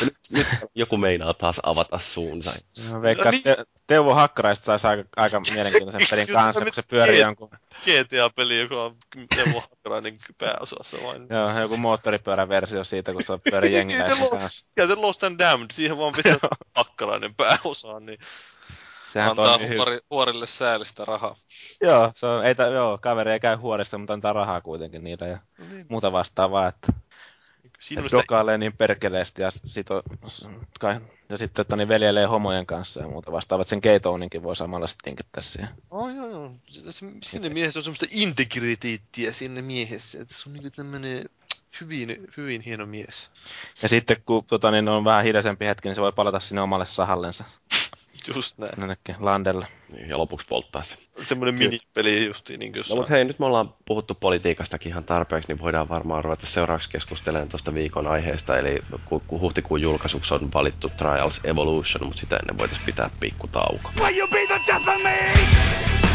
Ja nyt, nyt joku meinaa taas avata suunsa. Mä veikkaan, niin. Te- Teuvo Hakkaraista saisi aika, aika mielenkiintoisen pelin kanssa, kun se pyörii jonkun, GTA-peli, joka on Teuvo Hakkarainen pääosassa vain. joo, joku moottoripyöräversio siitä, kun se pyörii jengiläisen Se lo- kanssa. Ja se Lost and Damned, siihen vaan pistää Hakkarainen pääosaan, niin Sehän Antaa huori, huorille säälistä rahaa. Joo, se on, ei, ta, joo, kaveri ei käy huorissa, mutta antaa rahaa kuitenkin niille ja no niin, muuta vastaavaa, että siinä sitä dokailee niin perkeleesti ja, sit on, s- kai, ja sitten että niin veljelee homojen kanssa ja muuta vastaavaa, että sen Keitouninkin voi samalla sitten tinkittää siihen. Oh, joo, joo. Se- se- Sinne miehessä on semmoista integriteettiä sinne miehessä, että se on niinku tämmönen hyvin, hyvin hieno mies. Ja sitten kun tota, niin on vähän hiljaisempi hetki, niin se voi palata sinne omalle sahallensa, Just näin. jonnekin landelle. Niin, Ja lopuksi polttaa se. Semmoinen minipeli justiin niin kuin No mutta hei, nyt me ollaan puhuttu politiikastakin ihan tarpeeksi, niin voidaan varmaan ruveta seuraavaksi keskustelemaan tuosta viikon aiheesta. Eli ku, ku huhtikuun julkaisuksi on valittu Trials Evolution, mutta sitä ennen voitaisiin pitää pikku tauko. Running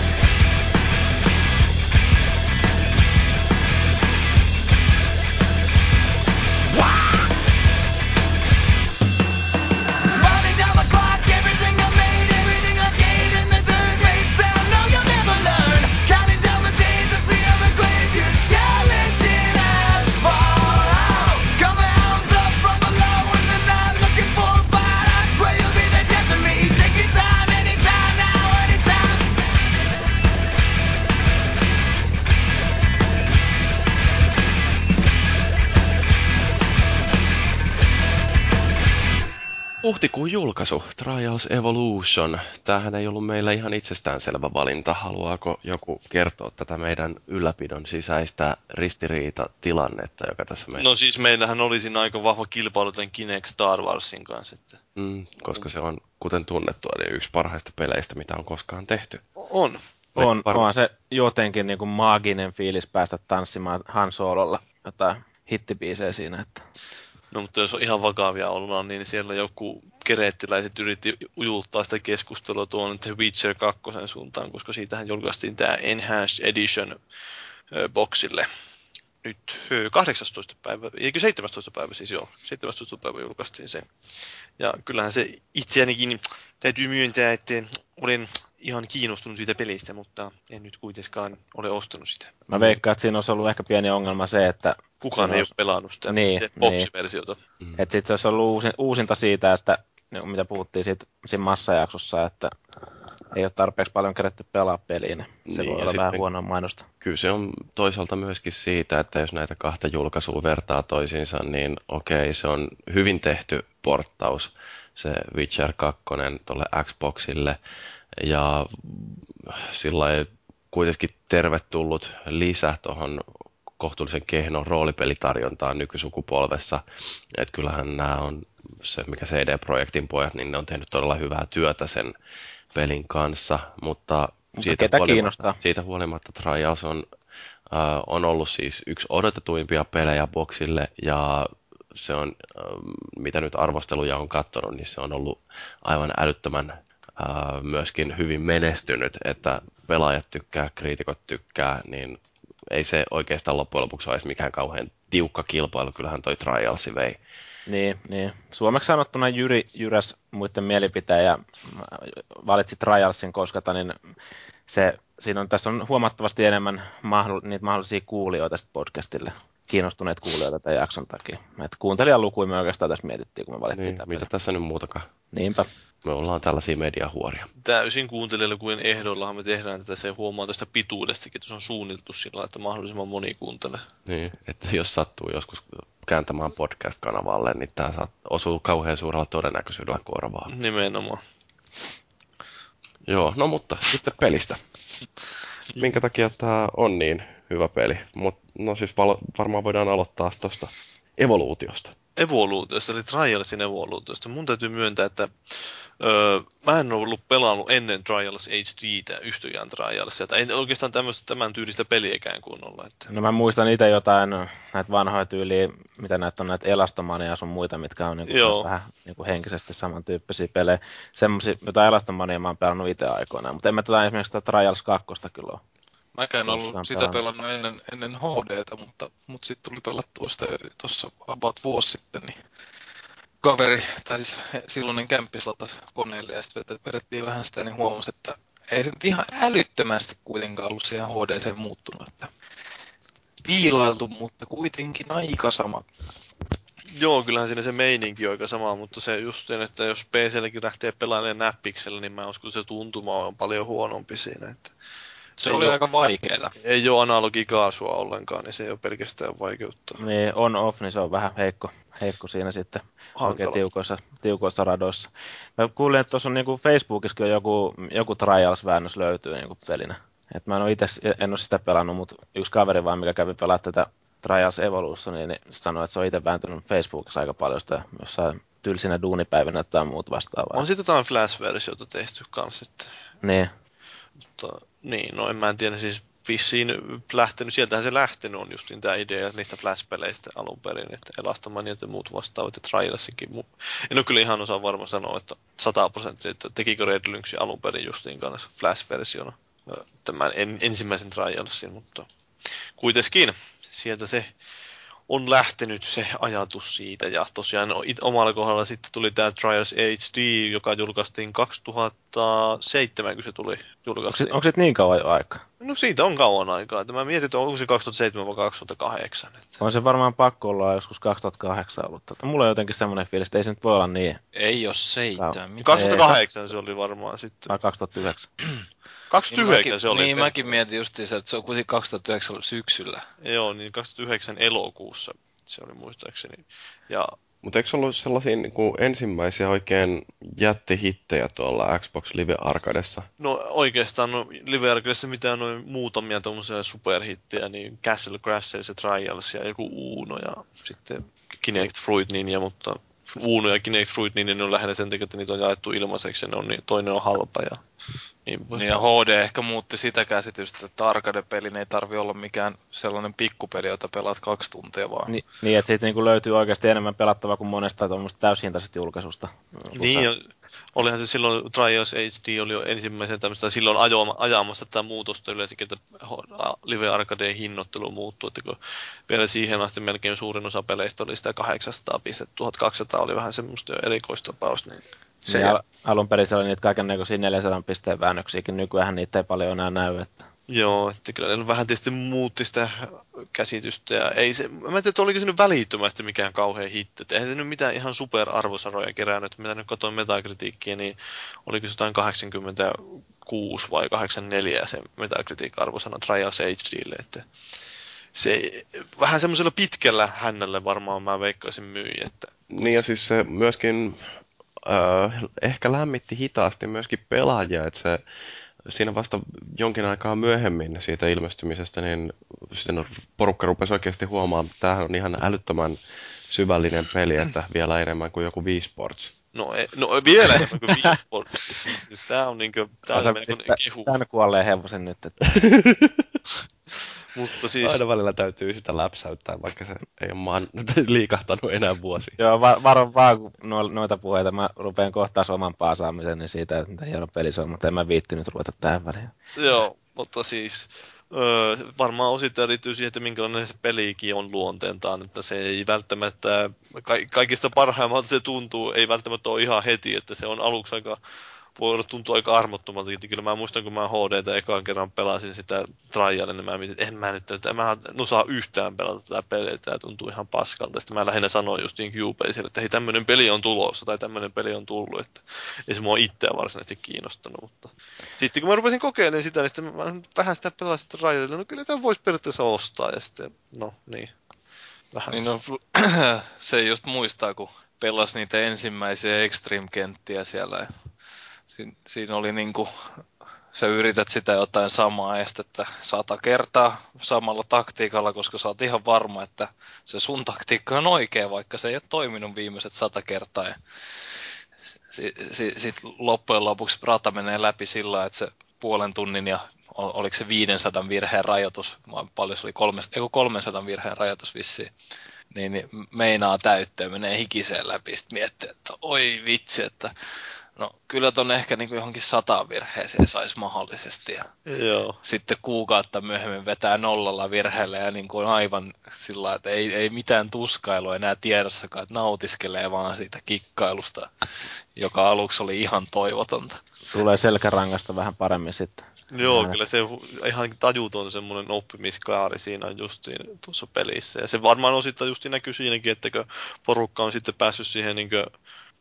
Huhtikuun julkaisu, Trials Evolution. Tämähän ei ollut meillä ihan itsestäänselvä valinta. Haluaako joku kertoa tätä meidän ylläpidon sisäistä ristiriitatilannetta, joka tässä meillä... No siis meillähän oli siinä aika vahva kilpailu tämän Kinect Star Warsin kanssa. Että Mm, koska se on, kuten tunnettua, niin yksi parhaista peleistä, mitä on koskaan tehty. on. On, Varma- on se jotenkin niin kuin maaginen fiilis päästä tanssimaan Han Sololla jotain hittibiisejä siinä. Että... No mutta jos on ihan vakavia ollaan, niin siellä joku kereettiläiset yritti ujultaa sitä keskustelua tuonne The Witcher 2 suuntaan, koska siitähän julkaistiin tämä Enhanced Edition boxille. Nyt ö, 18. päivä, eikö 17. päivä siis joo, 17. päivä julkaistiin se. Ja kyllähän se itseänikin täytyy myöntää, että olen ihan kiinnostunut siitä pelistä, mutta en nyt kuitenkaan ole ostanut sitä. Mä veikkaan, että siinä olisi ollut ehkä pieni ongelma se, että, Kukaan ei olisi- ole pelannut sitä Niin, sitä boksiversiota. Mm. että sitten olisi ollut uusin, uusinta siitä, että niin mitä puhuttiin siitä, siinä massajaksossa, että ei ole tarpeeksi paljon kerätty pelaa peliin. Se Niin, voi olla vähän sitten- huonoa mainosta. Kyllä se on toisaalta myöskin siitä, että jos näitä kahta julkaisua vertaa toisiinsa, niin okei, se on hyvin tehty porttaus, se Witcher 2 tuolle Xboxille, ja sillä kuitenkin tervetullut lisä tuohon kohtuullisen kehnon roolipelitarjontaan nykysukupolvessa. Et kyllähän nämä on se, mikä CD-projektin pojat, niin ne on tehnyt todella hyvää työtä sen pelin kanssa, mutta, ketä huolimatta, kiinnostaa? siitä huolimatta Trials on, äh, on ollut siis yksi odotetuimpia pelejä boksille ja se on, äh, mitä nyt arvosteluja on katsonut, niin se on ollut aivan älyttömän äh, myöskin hyvin menestynyt, että pelaajat tykkää, kriitikot tykkää, niin ei se oikeastaan loppujen lopuksi edes mikään kauhean tiukka kilpailu, kyllähän toi Trialsi vei. Niin, niin. Suomeksi sanottuna Jyri jyräs muiden mielipiteen ja valitsi Trialsin, koska niin se, siinä on, tässä on huomattavasti enemmän mahdoll, niitä mahdollisia kuulijoita tästä podcastille, kiinnostuneet kuulijoita tämän jakson takia. Et kuuntelijalukuja me oikeastaan tässä mietittiin, kun me valittiin Niin, tämä mitä peli. tässä nyt muutakaan? Niinpä. Me ollaan tällaisia mediahuoria. täysin kuuntelijalle kuin ehdoillahan me tehdään tätä. Se huomaa tästä pituudestakin, että se on suunniteltu sillä lailla, että mahdollisimman moni kuuntelee. Niin, että jos sattuu joskus kääntämään podcast-kanavalle, niin tämä osuu kauhean suurella todennäköisyydellä korvaa. Nimenomaan. Joo, no mutta sitten pelistä. Minkä takia tämä on niin hyvä peli? Mut, no siis val- varmaan voidaan aloittaa tuosta evoluutiosta. Evoluutiosta, eli Trialsin evoluutiosta. Mun täytyy myöntää, että öö, mä en ollut pelannut ennen Trials HDtä yhtäkään Trialsia. Tai en oikeastaan tämmöistä, tämän tyylistä peliäkään kunnolla. Että. No mä muistan itse jotain näitä vanhoja tyyliä, mitä näitä on näitä Elastomania ja sun muita, mitkä on niinku Joo. vähän niinku henkisesti samantyyppisiä pelejä. Semmoisia, jotain Elastomania mä oon pelannut itse aikoinaan, mutta en mä tätä esimerkiksi tätä Trials 2 kyllä ole. Mäkään ollut sitä pelannut. ennen, ennen HDtä, mutta, mutta sitten tuli pelattua sitä tuossa about vuosi sitten, niin kaveri, tai siis silloinen kämppis latasi koneelle ja sitten vedettiin vähän sitä, niin huomasi, että ei se nyt ihan älyttömästi kuitenkaan ollut siihen HDC muuttunut. Että viilailtu, mutta kuitenkin aika sama. Joo, kyllähän siinä se meininki on aika sama, mutta se just sen, että jos PClläkin lähtee pelaamaan näppiksellä, niin mä uskon, että se tuntuma on paljon huonompi siinä. Että Se Ei oli oo- aika vaikeeta. ei ole analogikaasua ollenkaan, niin se ei ole pelkästään vaikeuttaa. Niin on off, niin se on vähän heikko, heikko siinä sitten oikein Hankala. tiukoissa, tiukoissa radoissa. Mä kuulin, että tuossa on niinku Facebookissakin on joku, joku Trials-väännös löytyy niinku pelinä. Et mä en, ole itse, en ole sitä pelannut, mutta yksi kaveri vaan, mikä kävi pelaa tätä Trials Evolutionia, niin sanoi, että se on itse vääntynyt Facebookissa aika paljon sitä jossain tylsinä duunipäivinä tai muut vastaavaa. On sitten jotain Flash-versiota tehty kanssa. Että, Niin, mutta, niin, no en mä en tiedä, siis vissiin lähtenyt, sieltähän se lähtenyt on justiin tämä idea niistä Flash-peleistä alun perin, että Elastomaniat ja muut vastaavat ja Trialsikin. Mu- En ole kyllä ihan osaa varma sanoa, että 100 prosenttia, että tekikö Red Lynx alun perin justiin kanssa Flash-versiona tämän en, ensimmäisen Trialsin, mutta kuitenkin sieltä se on lähtenyt se ajatus siitä. Ja tosiaan it, omalla kohdalla sitten tuli tämä Trials HD, joka julkaistiin 2007, kun se tuli onko, julkaistiin. sit, onko sit niin kauan jo aika? No siitä on kauan aikaa. Että mä mietin, että onko se 2007 vai 2008. Että. On se varmaan pakko olla joskus 2008 ollut. Tota, mulla on jotenkin semmoinen fiilis, että ei se nyt voi olla niin, Ei ole seitsemän. Mitä? 2008 se oli varmaan sitten. vai 2009. 2009 se oli. Niin mäkin mietin justiinsa, että se on kuitenkin 2009 syksyllä. Joo, niin 2009 elokuussa se oli muistaakseni. Ja Mutta eikö se ollut sellaisia niin kuin ensimmäisiä oikein jättihittejä tuolla Xbox Live Arcadessa? No oikeastaan no, Live Arcadeissa mitään noin muutamia tuommoisia superhittejä, niin Castle Crashers ja Trials ja joku Uno ja sitten Kinect Fruit Ninja, mutta Uno ja Kinect Fruit Ninja ne on lähinnä sen takia, että niitä on jaettu ilmaiseksi ja ne on, niin, toinen on halpa ja niin. Niin ja HD ehkä muutti sitä käsitystä, että arcade-pelin ei tarvi olla mikään sellainen pikkupeli, jota pelaat kaksi tuntia vaan. Ni, niin, että siitä niinku löytyy oikeasti enemmän pelattavaa kuin monesta tuommoista täyshintaisesta julkaisusta. Niin, ja olihan se silloin Trials HD oli jo ensimmäisen tämmöistä, silloin ajo, ajamassa tätä muutosta yleensäkin, että Live Arcadeen hinnoittelu muuttui, että kun vielä siihen asti melkein suurin osa peleistä oli sitä 800 pistettä, 1200 oli vähän semmoista jo erikoistapaus, niin se niin al- alun perin se oli niitä kaiken 400 pisteen väännöksiäkin, nykyään niitä ei paljon enää näy. Että... Joo, että kyllä ne vähän tietysti muutti sitä käsitystä. Ja ei se, mä en tiedä, oliko se nyt välittömästi mikään kauhean hitti. Eihän se nyt mitään ihan superarvosaroja kerännyt. Mitä nyt katsoin metakritiikkiä, niin oliko se jotain 86 vai 84 se Metacritic-arvosana Trials HDlle. Että se vähän semmoisella pitkällä hännällä varmaan mä veikkaisin myi. Että... Niin ja siis se myöskin äh, ehkä lämmitti hitaasti myöskin pelaajia, että se siinä vasta jonkin aikaa myöhemmin siitä ilmestymisestä, niin sitten porukka rupesi oikeasti huomaamaan, että tämähän on ihan älyttömän syvällinen peli, että vielä enemmän kuin joku Wii Sports. No, e, no vielä enemmän kuin Wii Sports. Siis, siis tämä on niinkö, tää on niin kehu. Tän kuolleen hevosen nyt. Että... Mutta siis... Aina välillä täytyy sitä läpsäyttää, vaikka se ei ole maan liikahtanut enää vuosi. Joo, va- varo vaan, kun noita puheita mä rupean kohtaa oman paasaamisen niin siitä, että mitä hieno peli se on, mutta en mä viittinyt ruveta tähän väliin. Joo, mutta siis öö, varmaan osittain liittyy siihen, että minkälainen se pelikin on luonteeltaan, että se ei välttämättä, ka- kaikista parhaimmalta se tuntuu, ei välttämättä ole ihan heti, että se on aluksi aika voi olla tuntua aika armottomalta. Kyllä mä muistan, kun mä HDtä ekaan kerran pelasin sitä trialia, niin mä mietin, että en mä nyt, että mä en osaa yhtään pelata tätä peliä, tämä tuntuu ihan paskalta. Sitten mä lähinnä sanoin justiin Cubaseille, että hei tämmöinen peli on tulossa tai tämmöinen peli on tullut, että ei se mua itseä varsinaisesti kiinnostanut. Mutta sitten kun mä rupesin kokeilemaan sitä, niin sitten mä vähän sitä pelasin trialilla, no kyllä tämä voisi periaatteessa ostaa ja sitten, no niin. Vähän niin no, se just muistaa, kun pelasi niitä ensimmäisiä Extreme-kenttiä siellä Siin, siinä oli niinku, sä yrität sitä jotain samaa estettä sata kertaa samalla taktiikalla, koska sä oot ihan varma, että se sun taktiikka on oikea, vaikka se ei ole toiminut viimeiset sata kertaa. Ja sitten sit, sit loppujen lopuksi rata menee läpi sillä, että se puolen tunnin ja oliko se 500 virheen rajoitus, vai paljon se oli, 300, 300 virheen rajoitus vissiin, niin, niin meinaa täyttöön, menee hikiseen läpi, sitten miettii, että oi vitsi, että No kyllä ton ehkä niin johonkin sataan virheeseen saisi mahdollisesti. Ja Joo. Sitten kuukautta myöhemmin vetää nollalla virheellä ja niin kuin aivan sillä että ei, ei mitään tuskailua enää tiedossakaan, että nautiskelee vaan siitä kikkailusta, joka aluksi oli ihan toivotonta. Tulee selkärangasta vähän paremmin sitten. Joo, kyllä se ihan tajuton semmoinen oppimiskaari siinä justiin tuossa pelissä. Ja se varmaan osittain just näkyy siinäkin, että porukka on sitten päässyt siihen niin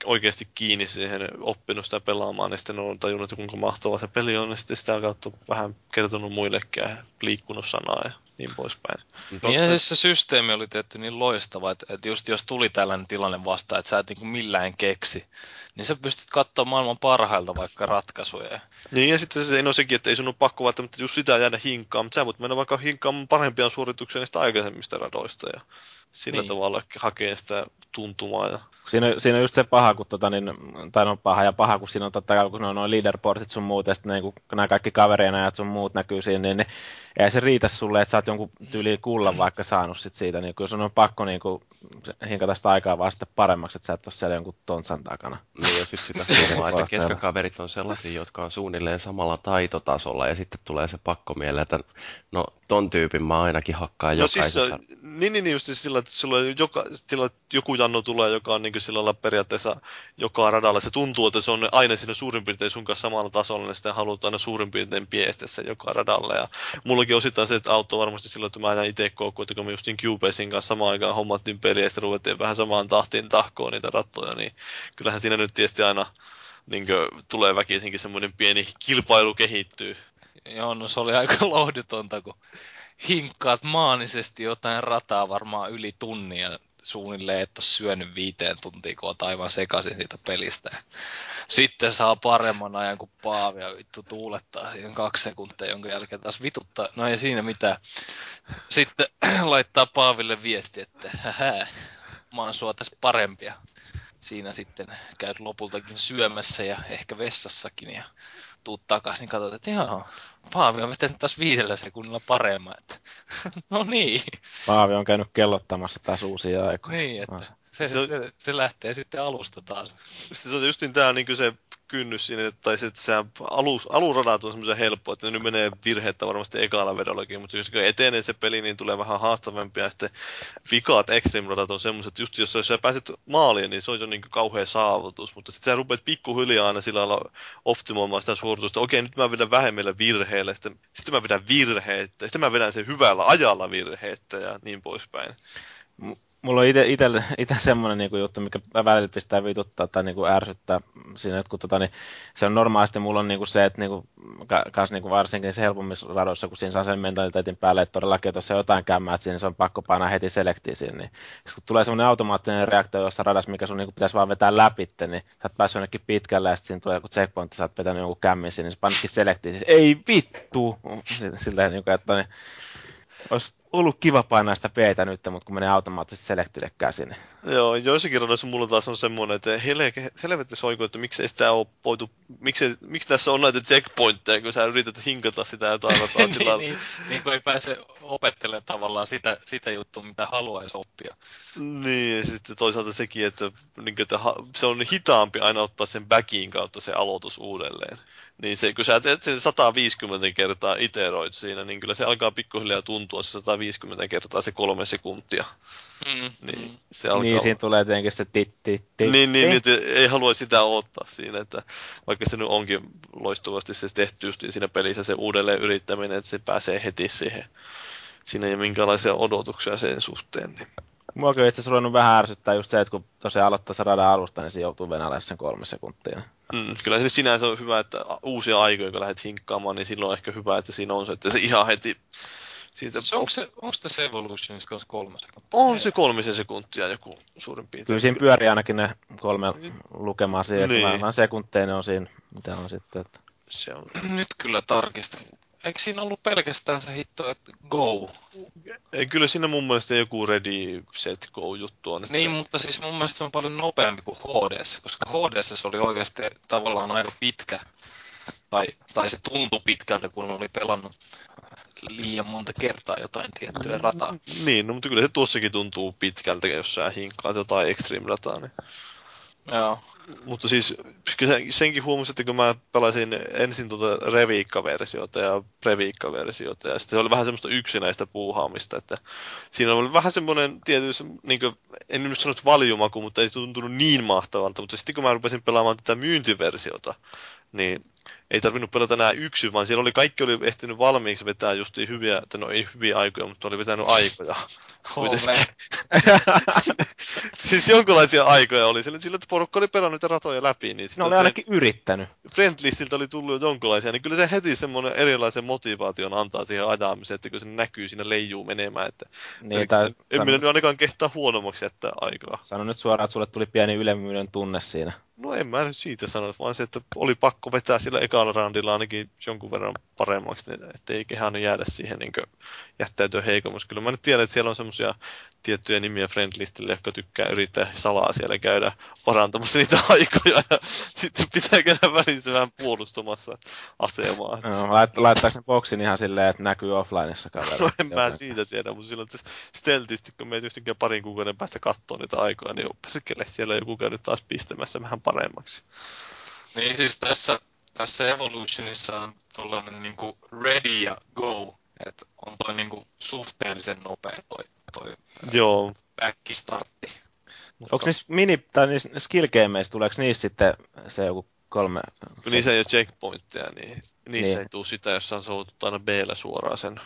oikeasti kiinni siihen, oppinut sitä pelaamaan, niin sitten on tajunnut, että kuinka mahtava se peli on, ja sitten sitä kautta vähän kertonut muillekin ja liikkunut sanaa ja niin poispäin. Niin ja se systeemi oli tietty niin loistava, että, että just jos tuli tällainen tilanne vastaan, että sä et niin millään keksi, niin sä pystyt katsomaan maailman parhailta vaikka ratkaisuja. Niin ja sitten se ei ole sekin, että ei sun ole pakko välttämättä just sitä jäädä hinkaan, mutta sä voit mennä vaikka hinkaan parempia suorituksia niistä aikaisemmista radoista ja sillä niin. tavalla hakee sitä tuntumaa. Ja... Siinä, siinä on just se paha, kun tota, niin, tai no paha ja paha, kun siinä on totta kai, kun on noin leaderboardit sun muut, ja sitten niin, kun nämä kaikki kaverien ajat sun muut näkyy siinä, niin, niin ei se riitä sulle, että sä oot jonkun tyyliin kullan vaikka saanut sit siitä, niin kun sun on pakko niin kuin, hinkata sitä aikaa vaan sitten paremmaksi, että sä et ole siellä jonkun tontsan takana. Niin ja sitten sitä huomaa, että ketkä kaverit on sellaisia, jotka on suunnilleen samalla taitotasolla, ja sitten tulee se pakko mieleen, että no ton tyypin mä ainakin hakkaan no, jokaisessa. Siis, niin, niin, just sillä, että sulla joka, sillä, joku janno tulee, joka on niin sillä lailla periaatteessa joka radalla. Se tuntuu, että se on aina siinä suurin piirtein sun kanssa samalla tasolla, niin sitten haluat aina suurin piirtein piestä se joka radalla. Ja mullakin osittain se, että auto varmasti silloin, että mä aina itse koukkuun, että kun me justin Cubasin kanssa samaan aikaan hommattiin peliä, ja sitten ruvettiin vähän samaan tahtiin tahkoon niitä rattoja, niin kyllähän siinä nyt tietysti aina niin tulee väkisinkin semmoinen pieni kilpailu kehittyy. Joo, no se oli aika lohdutonta, kun hinkkaat maanisesti jotain rataa varmaan yli tunnia. suunnilleen et ole syönyt viiteen tuntiin, kun oot aivan sekaisin siitä pelistä. Sitten saa paremman ajan kuin Paavi ja vittu tuulettaa siihen kaksi sekuntia, jonka jälkeen taas vituttaa. No ei siinä mitään. Sitten laittaa Paaville viesti, että hähä, mä oon sua tässä parempia. Siinä sitten käyt lopultakin syömässä ja ehkä vessassakin ja tuut takaisin, niin katsot, että joo, Paavi on vetänyt taas viidellä sekunnilla paremmin. Että, no niin. Paavi on käynyt kellottamassa taas uusia aikoja. Niin, että se, Se se, lähtee sitten alusta taas. Se on justin tää niin se kynnys siinä, tai se, että se alus, aluradat on semmoisen helppo, että ne nyt menee virheettä varmasti ekalla vedollakin, mutta jos etenee se peli, niin tulee vähän haastavampia, ja sitten vikaat extreme radat on semmoiset, että just jos sä pääset maaliin, niin se on jo niin kauhea saavutus, mutta sitten sä rupeat pikkuhiljaa aina sillä lailla optimoimaan sitä suoritusta, okei, nyt mä vedän vähemmillä virheillä, sitten, sitten mä vedän virheettä, sitten mä vedän sen hyvällä ajalla virheettä ja niin poispäin. Mulla on ite, ite, ite semmoinen niinku juttu, mikä välillä pistää vituttaa tai niinku ärsyttää siinä, että kun tota, niin, se on normaalisti mulla on niinku se, että niinku, ka, kas niinku varsinkin se helpommissa radoissa, kun siinä saa sen mentaliteetin päälle, että todellakin, että jos se jotain kämmää, että siinä se on pakko painaa heti selektiin siinä, niin sit kun tulee semmoinen automaattinen reaktio jossain radassa, mikä sun niinku pitäisi vaan vetää läpi, niin sä oot päässyt jonnekin pitkälle ja sitten siinä tulee joku checkpoint, sä oot vetänyt jonkun kämmin siinä, niin sä painatkin selektiin, siis ei vittu! Silleen, niinku, että niin, olisi ollut kiva painaa sitä p nyt, mutta kun menee automaattisesti selektille käsin. Joo, joissakin radoissa mulla taas on semmoinen, että hele, helvetti soiko, että miksei sitä ole voitu, miksi, miksi tässä on näitä checkpointteja, kun sä yrität hinkata sitä jotain rataa sillä niin, niin, niin kuin ei pääse opettelemaan tavallaan sitä, sitä juttua, mitä haluaisi oppia. Niin, ja sitten toisaalta sekin, että, niin kuin, että se on hitaampi aina ottaa sen backin kautta se aloitus uudelleen. Niin se, kun sä teet sen 150 kertaa iteroit siinä, niin kyllä se alkaa pikkuhiljaa tuntua se 150 kertaa se kolme sekuntia. Mm, Niin, se alkaa... Niin, siinä tulee tietenkin se tit, tit, tit, Niin, niin, niin, ei halua sitä ottaa siinä, että vaikka se nyt onkin loistuvasti se tehty justiin siinä pelissä se uudelleen yrittäminen, että se pääsee heti siihen. Siinä ei ole minkäänlaisia odotuksia sen suhteen. Niin. Mua kyllä itse asiassa ruvennut vähän ärsyttää just se, että kun tosiaan aloittaa se radan alusta, niin se joutuu venäläisen sen kolme sekuntia. Mm, kyllä se sinänsä on hyvä, että uusia aikoja, kun lähdet hinkkaamaan, niin silloin on ehkä hyvä, että siinä on se, että se ihan heti siitä... Se, onko, se, onko tässä Evolutionissa kanssa kolme sekuntia? On se kolmisen sekuntia joku suurin piirtein. Kyllä siinä pyörii ainakin ne kolme lukemaa siihen, Niin. niin. vähän sekunteja ne on siinä, mitä on sitten. Että... Se on. Nyt kyllä tarkistan. Eikö siinä ollut pelkästään se hitto, että go? Ei, kyllä siinä mun mielestä joku ready, set, go juttu on. Että... Niin, mutta siis mun mielestä se on paljon nopeampi kuin HDS, koska HDS se oli oikeasti tavallaan aika pitkä. Tai, tai se tuntui pitkältä, kun oli pelannut liian monta kertaa jotain tiettyä rataa. Niin, no, mutta kyllä se tuossakin tuntuu pitkältä, jos sä hinkkaat jotain extreme dataa. Niin. Joo. Mutta siis senkin huomasin, että kun mä pelasin ensin tuota reviikka-versiota ja previikka-versiota, ja sitten se oli vähän semmoista yksinäistä puuhaamista, että siinä oli vähän semmoinen tietysti, niin kuin, en nyt sanonut valjumaku, mutta ei tuntunut niin mahtavalta, mutta sitten kun mä rupesin pelaamaan tätä myyntiversiota, niin ei tarvinnut pelata enää yksin, vaan siellä oli kaikki oli ehtinyt valmiiksi vetää justiin hyviä, että no ei hyviä aikoja, mutta oli vetänyt aikoja. Kuitenkin. siis jonkinlaisia aikoja oli sillä, sillä että porukka oli pelannut ratoja läpi, niin Ne sitten oli ainakin yrittänyt. friendlistiltä oli tullut jo jonkinlaisia, niin kyllä se heti semmoinen erilaisen motivaation antaa siihen ajamiseen, että kun se näkyy siinä leijuu menemään, että Niin, tai, en minä nyt ainakaan kehtaa huonommaksi jättää aikaa. sano nyt suoraan, että sulle tuli pieni ylemmyyden tunne siinä. No en mä nyt siitä sano, vaan se, että oli pakko vetää sillä ekalla roundilla ainakin jonkun verran paremmaksi, niin ettei kehannut jäädä siihen niin jättäytyä heikommaksi. Kyllä mä nyt tiedän, että siellä on semmoisia tiettyjä nimiä friendlistille, jotka tykkää yrittää salaa siellä käydä parantamassa niitä aikoja ja sitten pitää käydä välissä vähän puolustamassa asemaa. No, lait, laittaako ne boksin ihan silleen, että näkyy offlineissa kaveri? No en mä siitä tiedä, mutta silloin että steltisti, kun meitä yhtäkkiä parin kuukauden päästä kattoo niitä aikoja, niin perkele siellä joku käynyt taas pistämässä vähän paremmaksi. Niin siis tässä, tässä Evolutionissa on tollanen niinku ready ja go. Et on toi niinku suhteellisen nopea toi, toi Joo, backistartti. Onko niissä mini, tai niissä skill tuleeko niissä sitten se joku kolme? kun niissä ei ole checkpointteja, niin niissä Niin. ei tule sitä, jos sä soutut aina b suoraan sen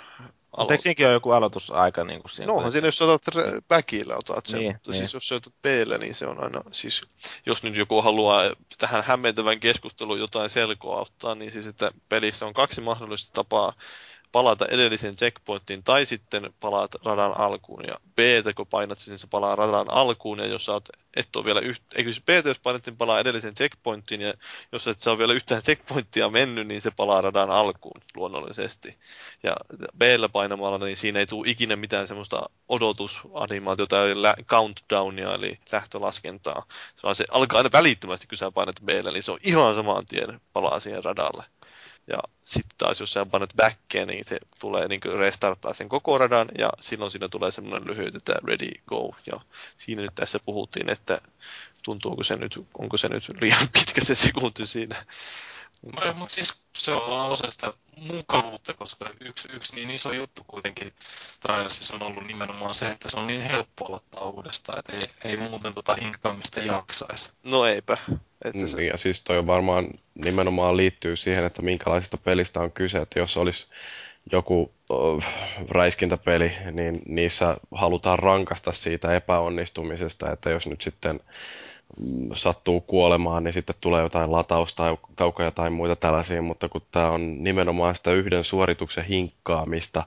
Mutta eikö siinäkin ole joku aloitusaika niin kuin siinä? No onhan siinä, jos otat re- backillä otat sen, Niin, mutta niin. siis jos sä otat b niin se on aina, siis jos nyt joku haluaa tähän hämmentävän keskusteluun jotain selkoa ottaa, niin siis että pelissä on kaksi mahdollista tapaa palata edelliseen checkpointtiin tai sitten palaat radan alkuun. Ja B, kun painat niin se palaa radan alkuun ja jos sä oot, et ole vielä yht, eikö siis B, jos painat, niin palaa edelliseen checkpointtiin ja jos et sä ole vielä yhtään checkpointtia mennyt, niin se palaa radan alkuun luonnollisesti. Ja b painamalla, niin siinä ei tule ikinä mitään semmoista odotusanimaatiota, eli countdownia, eli lähtölaskentaa. Se, se alkaa aina välittömästi, kun sä painat b niin se on ihan saman tien palaa siihen radalle. Ja sitten taas, jos sä painat backia, niin se tulee niin restarttaa sen koko radan, ja silloin siinä tulee semmoinen lyhyt, että ready, go. Ja siinä nyt tässä puhuttiin, että tuntuuko se nyt, onko se nyt liian pitkä se sekunti siinä. Mutta siis se on vaan osa sitä mukavuutta, koska yksi, yksi niin iso juttu kuitenkin Trialsissa on ollut nimenomaan se, että se on niin helppo aloittaa uudestaan, että ei, ei muuten tota hinkkaamista jaksaisi. No eipä. Että se... Niin, ja siis toi on varmaan nimenomaan liittyy siihen, että minkälaisesta pelistä on kyse, että jos olisi joku uh, räiskintäpeli, niin niissä halutaan rankasta siitä epäonnistumisesta, että jos nyt sitten mm, sattuu kuolemaan, niin sitten tulee jotain lataustaukoja tai muita tällaisia, mutta kun tämä on nimenomaan sitä yhden suorituksen hinkkaamista,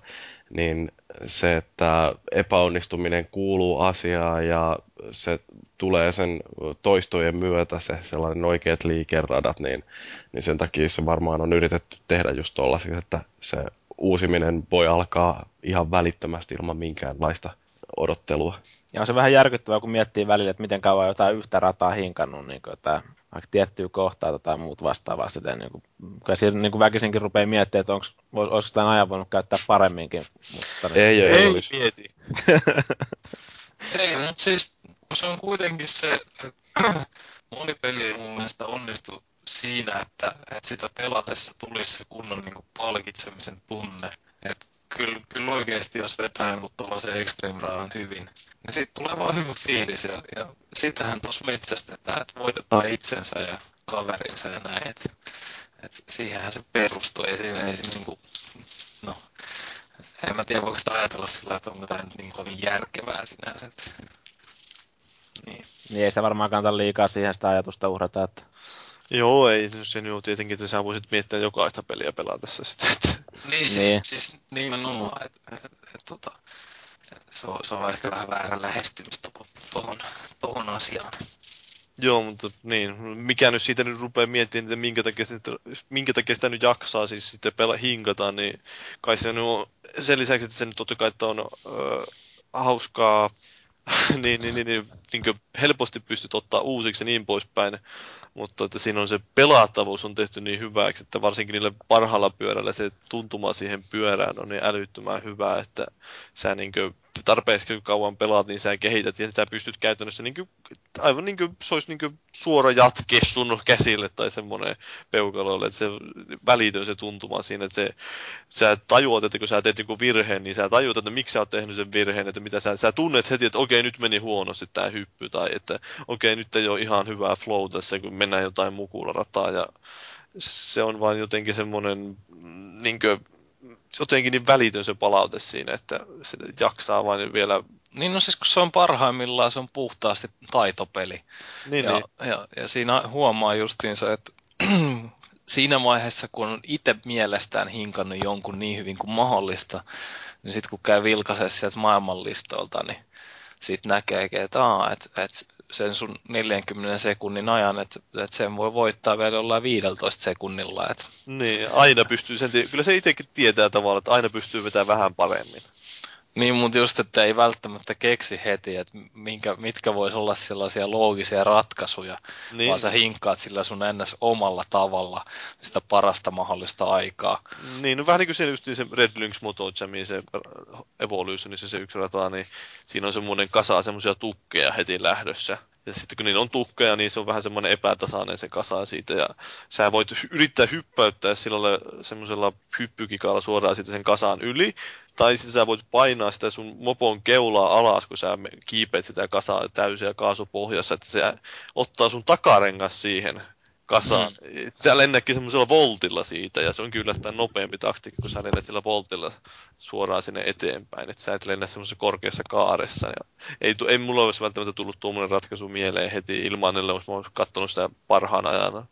niin se, että epäonnistuminen kuuluu asiaan ja se tulee sen toistojen myötä se sellainen oikeat liikeradat, niin, niin sen takia se varmaan on yritetty tehdä just tollaisia, että se uusiminen voi alkaa ihan välittömästi ilman minkäänlaista odottelua. Ja on se vähän järkyttävää, kun miettii välillä, että miten kauan jotain yhtä rataa hinkannut, niin kuin, että vaikka tiettyä kohtaa tai muut vastaavaa sitä, niin kuin, kyllä siinä niin kuin väkisinkin rupeaa miettimään, että onko, olisiko tämän ajan voinut käyttää paremminkin. Mutta, niin, ei, ei, Ei olisi. mieti. Ei, mutta siis se on kuitenkin se, että moni peli ei mun mielestä onnistu siinä, että, että sitä pelatessa tulisi se kunnon niin kuin palkitsemisen tunne. Että kyllä, kyllä oikeasti, jos vetää jonkun tuollaisen extreme radan hyvin, niin siitä tulee vaan hyvä fiilis. Ja, ja sitähän tuossa metsästetään, että voitetaan itsensä ja kaverinsa ja näin. Et, et siihenhän se perustuu. Ei siinä, ei siinä niinku, no, en mä tiedä, voiko sitä ajatella sillä, että onko tämä nyt niin kovin järkevää sinänsä. Niin. niin ei sitä varmaan kannata liikaa siihen sitä ajatusta uhrata, että Joo, ei. no Se nyt on tietenkin, että sä voisit miettiä jokaista peliä pelatessa sitä. Että... Niin, siis, Niin. niin. siis nimenomaan, että et, et, tota, se, on, se on ehkä vähän väärä lähestymistapa tuohon tohon asiaan. Joo, mutta niin, mikä nyt siitä nyt rupeaa miettimään, että minkä takia, sitä, minkä takia sitä nyt jaksaa siis sitten pela, hinkata, niin kai se nyt on, sen lisäksi, että se nyt totta kai että on ö, hauskaa, niin, niin, niin, niin, niin kuin helposti pystyt ottaa uusiksi ja niin poispäin, mutta että siinä on se pelattavuus on tehty niin hyväksi, että varsinkin niille parhaalla pyörällä se tuntuma siihen pyörään on niin älyttömän hyvä, että sä niin tarpeeksi kauan pelaat, niin sä kehität ja sä pystyt käytännössä niin kuin, aivan niin kuin se olisi niin kuin suora jatke sun käsille tai semmoinen peukaloille, että se välitön se tuntuma siinä, että se, sä tajuat, että kun sä teet joku virheen, niin sä tajuat, että miksi sä oot tehnyt sen virheen, että mitä sä, sä tunnet heti, että okei, nyt meni huonosti tämä hyppy, tai että okei, nyt ei ole ihan hyvää flow tässä, kun mennään jotain mukularataa, ja se on vain jotenkin semmoinen, niin kuin, jotenkin niin välitön se palaute siinä, että se jaksaa vain vielä Niin no siis kun se on parhaimmillaan, se on puhtaasti taitopeli. niin, ja, niin. ja, ja siinä huomaa justiinsa, että siinä vaiheessa, kun on itse mielestään hinkannut jonkun niin hyvin kuin mahdollista, niin sitten kun käy vilkaisessa sieltä maailmanlistolta, niin sitten näkee, että, aa, että, että sen sun 40 sekunnin ajan, että, että sen voi voittaa vielä jollain 15 sekunnilla. Että, Niin, aina pystyy sen, kyllä se itsekin tietää tavallaan, että aina pystyy vetämään vähän paremmin. Niin, mutta just, että ei välttämättä keksi heti, että minkä, mitkä vois olla sellaisia loogisia ratkaisuja, Niin, niin. vaan sä hinkkaat sillä sun ns. omalla tavalla sitä parasta mahdollista aikaa. niin no vähän niin kuin se just se Red Lynx Motojamin se Evolutionissa se yksi rata, niin siinä on semmoinen kasa semmoisia tukkeja heti lähdössä. Ja sitten kun niillä on tukkeja, niin se on vähän semmoinen epätasainen se kasa siitä. Ja sä voit yrittää hyppäyttää sillä semmoisella hyppykikalla suoraan sitten sen kasaan yli. Tai sitten sä voit painaa sitä sun mopon keulaa alas, kun sä kiipeät sitä kasaa täysin ja kaasupohjassa, että se ottaa sun takarengas siihen kasaan. Mm. Sä lennätkin semmoisella voltilla siitä, ja se on kyllä yllättäen nopeampi taktiikka, kun sä lennät sillä voltilla suoraan sinne eteenpäin. Että sä et lennä semmoisessa korkeassa kaaressa. Ja ei, tu- ei mulla olisi välttämättä tullut tuommoinen ratkaisu mieleen heti ilman, ellei olisi mä katsonut sitä parhaan ajana,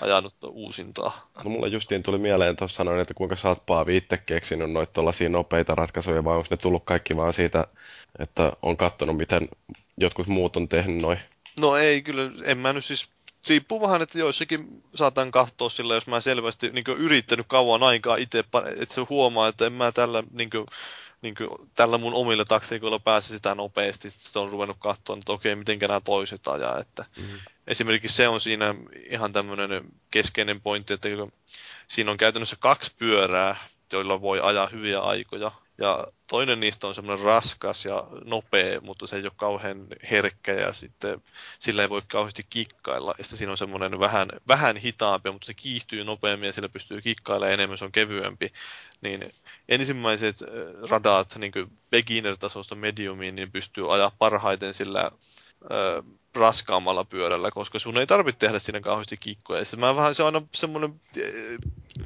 ajanut uusintaa. No mulla justiin tuli mieleen tuossa sanoin, että kuinka sä oot Paavi itse keksinyt noita tuollaisia nopeita ratkaisuja, vai onko ne tullut kaikki vaan siitä, että on katsonut, miten jotkut muut on tehnyt noin. No ei, kyllä, en mä nyt siis riippuu vähän, että joissakin saatan katsoa sillä, jos mä selvästi niin yrittänyt kauan aikaa itse, että se huomaa, että en mä tällä, niin kuin, niin kuin, tällä mun omilla taktiikoilla pääse sitä nopeasti. Sitten on ruvennut katsoa, että okei, miten nämä toiset ajaa. Että mm. Esimerkiksi se on siinä ihan tämmöinen keskeinen pointti, että siinä on käytännössä kaksi pyörää, joilla voi ajaa hyviä aikoja. Ja toinen niistä on semmoinen raskas ja nopea, mutta se ei ole kauhean herkkä ja sitten sillä ei voi kauheasti kikkailla. Ja sitten siinä on semmoinen vähän, vähän hitaampi, mutta se kiihtyy nopeammin ja sillä pystyy kikkailemaan enemmän, se on kevyempi. Niin ensimmäiset radat niin beginner-tasosta mediumiin, niin pystyy ajaa parhaiten sillä raskaammalla pyörällä, koska sun ei tarvitse tehdä siinä kauheasti kikkoja. Sitten mä vähän, se on aina semmoinen,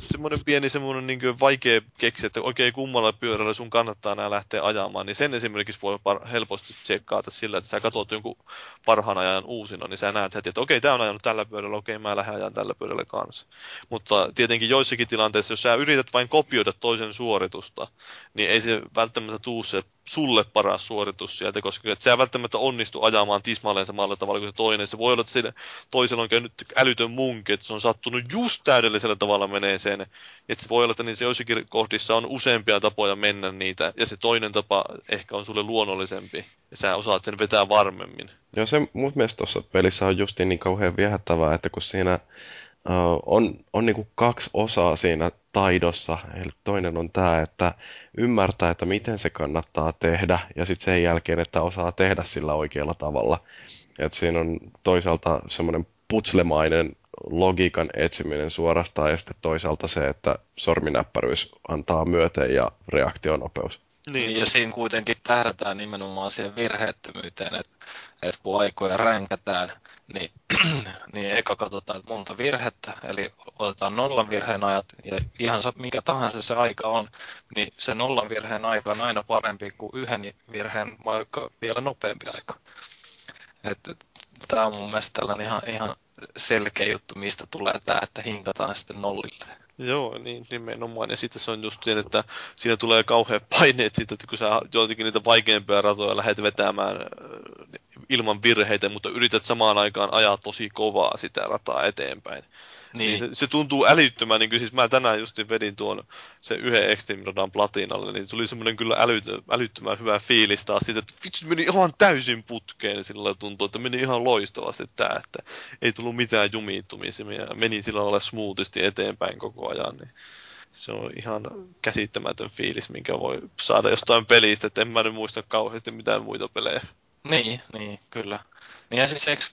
semmoinen pieni semmoinen niin vaikea keksiä, että oikein kummalla pyörällä sun kannattaa nämä lähteä ajamaan, niin sen esimerkiksi voi par- helposti tsekkaata sillä, että sä katsot jonkun parhaan ajan uusina, niin sä näet heti, että okei, tämä on ajanut tällä pyörällä, okei, mä lähden ajan tällä pyörällä kanssa. Mutta tietenkin joissakin tilanteissa, jos sä yrität vain kopioida toisen suoritusta, niin ei se välttämättä tuu se sulle paras suoritus sieltä, koska et sä välttämättä onnistu ajamaan tismalleen samalla tavalla kuin se toinen. Se voi olla, että toisella on käynyt älytön munki, että se on sattunut just täydellisellä tavalla menee sen. Ja se voi olla, että niissä joissakin kohdissa on useampia tapoja mennä niitä, ja se toinen tapa ehkä on sulle luonnollisempi, ja sä osaat sen vetää varmemmin. Joo, se mun mielestä tuossa pelissä on justiin niin kauhean viehättävää, että kun siinä Uh, on, on niin kuin kaksi osaa siinä taidossa. Eli toinen on tämä, että ymmärtää, että miten se kannattaa tehdä, ja sitten sen jälkeen, että osaa tehdä sillä oikealla tavalla. Et siinä on toisaalta semmoinen putslemainen logiikan etsiminen suorastaan, ja sitten toisaalta se, että sorminäppäryys antaa myöten ja reaktionopeus. Niin. Ja siinä kuitenkin tähdätään nimenomaan siihen virheettömyyteen, että, että kun aikoja ränkätään, niin, niin eka katsotaan, että monta virhettä, eli otetaan nollan virheen ajat, ja ihan mikä tahansa se aika on, niin se nollan virheen aika on aina parempi kuin yhden virheen, vaikka vielä nopeampi aika. Että, tämä on mun mielestä tällainen ihan, ihan selkeä juttu, mistä tulee tämä, että hinkataan sitten nollille. Joo, niin nimenomaan. Ja sitten se on just siinä, että siinä tulee kauhean paineet siitä, että kun sä joitakin niitä vaikeampia ratoja lähdet vetämään äh, ilman virheitä, mutta yrität samaan aikaan ajaa tosi kovaa sitä rataa eteenpäin. Niin. niin se, se, tuntuu älyttömän, niin kuin siis mä tänään just vedin tuon se yhden Extreme Radan platinalle, niin tuli semmoinen kyllä älytö, älyttömän hyvä fiilis taas siitä, että vitsi meni ihan täysin putkeen, sillä tuntuu, että meni ihan loistavasti tämä, että ei tullut mitään jumiittumisia ja meni sillä lailla smoothisti eteenpäin koko ajan, niin se on ihan käsittämätön fiilis, minkä voi saada jostain pelistä, että en mä nyt muista kauheasti mitään muita pelejä. Niin, niin, kyllä. Niin ja siis eikö,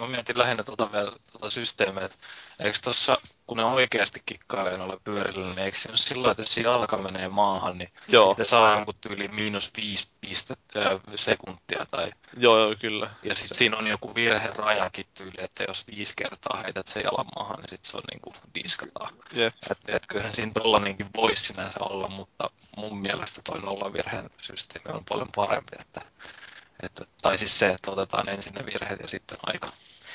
mä mietin lähinnä tuota, vielä, tuota systeemiä, että eikö tuossa, kun ne oikeasti kikkailee noilla pyörillä, niin eikö se ole sillä että jos siinä alka menee maahan, niin Joo. sitten saa jonkun tyyli miinus viisi pistettä äh, sekuntia. Tai... Joo, joo, kyllä. Ja sitten siinä on joku virherajakin tyyli, että jos viisi kertaa heität se jalan maahan, niin sitten se on niin kuin diskataan. Yep. Et, et kyllähän siinä tollainenkin voisi sinänsä olla, mutta mun mielestä toi nollavirheen systeemi on paljon parempi, että että, tai siis se, että otetaan ensin ne virheet ja sitten aika.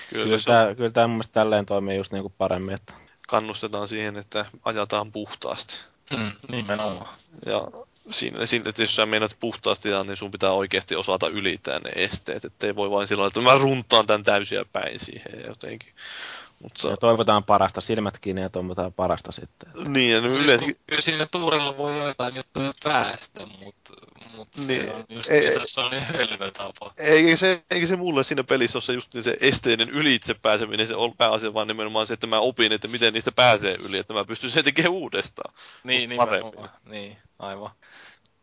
Kyllä, kyllä, tämä, kyllä tämä mun mielestä tälleen toimii just niin kuin paremmin. Että... Kannustetaan siihen, että ajataan puhtaasti. Mm, nimenomaan. Ja siinä, siinä, että jos sä menet puhtaasti, niin sun pitää oikeasti osata ylittää ne esteet. Että ei voi vain silloin, että mä runtaan tämän täysiä päin siihen jotenkin. Mutta... Ja toivotaan parasta, silmät kiinni ja toivotaan parasta sitten. Niin, ja siis yleensä... Kyllä siinä tuurella voi jotain juttuja päästä, mutta, mutta niin, se on just ei, se on niin hölmö tapa. Eikä se, eikä se mulle siinä pelissä ole se just niin se esteinen ylitse pääseminen, se on pääasia, vaan nimenomaan se, että mä opin, että miten niistä pääsee yli, että mä pystyn sen tekemään uudestaan. Niin, niin, niin, aivan.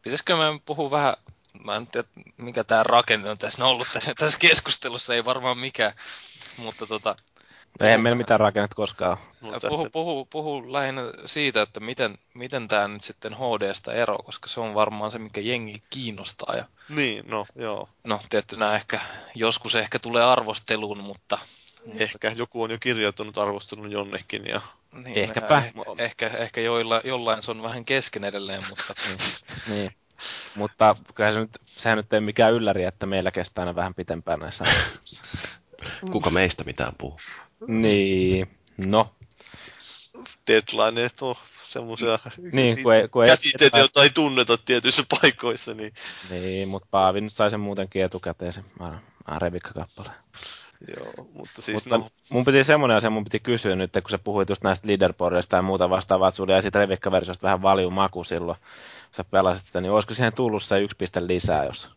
Pitäisikö me puhua vähän mä en tiedä, mikä tämä rakenne on tässä ollut tässä, tässä keskustelussa, ei varmaan mikään, mutta tota, Eihän meillä mitään rakennetta koskaan puhu, puhu, puhu lähinnä siitä, että miten, miten tämä nyt sitten HDstä ero, koska se on varmaan se, mikä jengi kiinnostaa. Ja, niin, no joo. No tietty nämä ehkä, joskus ehkä tulee arvosteluun, mutta Ehkä joku on jo kirjoittanut arvostelun jonnekin ja Niin, Ehkäpä. eh- ehkä, ehkä joilla, jollain se on vähän kesken edelleen, mutta Niin. Mutta kyllä se nyt, sehän nyt ei mikään ylläri, että meillä kestää aina vähän pitempään näissä. Kuka meistä mitään puhuu? Niin. No. deadlineet on semmoisia Niin, kun ei, kun ei, käsitteitä, joita ei tunneta tietyissä paikoissa, niin Niin, mutta Paavi nyt sai sen muutenkin etukäteen se Revikka-kappale. joo, mutta siis Mutta no, mun piti semmoinen asia, mun piti kysyä nyt, kun sä puhuit just näistä leaderboardista ja muuta vastaavaa, että sulla jäi siitä Revikka-versiosta vähän valiu maku silloin, kun sä pelasit sitä, niin olisiko siihen tullut se yksi piste lisää, jos...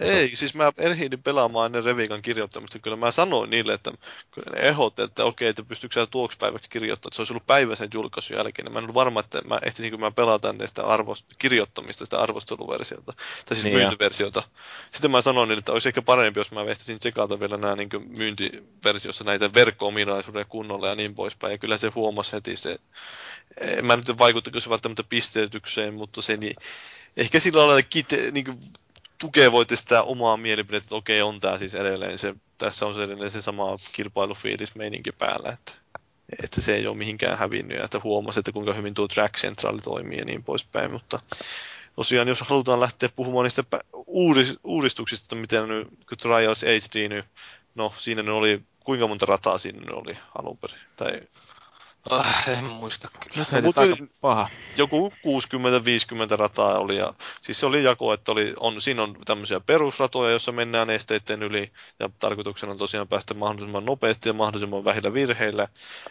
Ei, siis mä erhiidin pelaamaan ennen Revikan kirjoittamista. Kyllä mä sanoin niille, että ehdotti, että okei, että pystyykö sä tuoksi päiväksi kirjoittamaan. Että se olisi ollut päivä sen julkaisun jälkeen. Niin mä en ollut varma, että mä ehtisinkö mä pelata sitä arvost- kirjoittamista, sitä arvosteluversiota. Tai siis Niin niin jo. myyntiversiota. Sitten mä sanoin niille, että olisi ehkä parempi, jos mä ehtisin tsekata vielä nämä niin myyntiversiossa näitä verkko-ominaisuuden kunnolla ja niin poispäin. Ja kyllä se huomasi heti se, en mä nyt vaikuttiko se välttämättä pisteytykseen, mutta se niin, ehkä sillä lailla kite, niin kuin, tukee voitte sitä omaa mielipidettä, että okei, on tämä siis edelleen se, tässä on se edelleen se sama kilpailufiilis meininki päällä, että, että se ei ole mihinkään hävinnyt ja että huomasi, että kuinka hyvin tuo Track Central toimii ja niin poispäin, mutta tosiaan jos halutaan lähteä puhumaan niistä uudistuksista, että miten nyt, kun Trials HD nyt, no siinä ne oli, kuinka monta rataa siinä ne oli alun perin, tai ah, en muista kyllä. Nyt aika paha. joku 60-50 rataa oli. Ja, siis se oli jako, että oli, on, siinä on tämmöisiä perusratoja, joissa mennään esteiden yli. Ja tarkoituksena on tosiaan päästä mahdollisimman nopeasti ja mahdollisimman vähillä virheillä.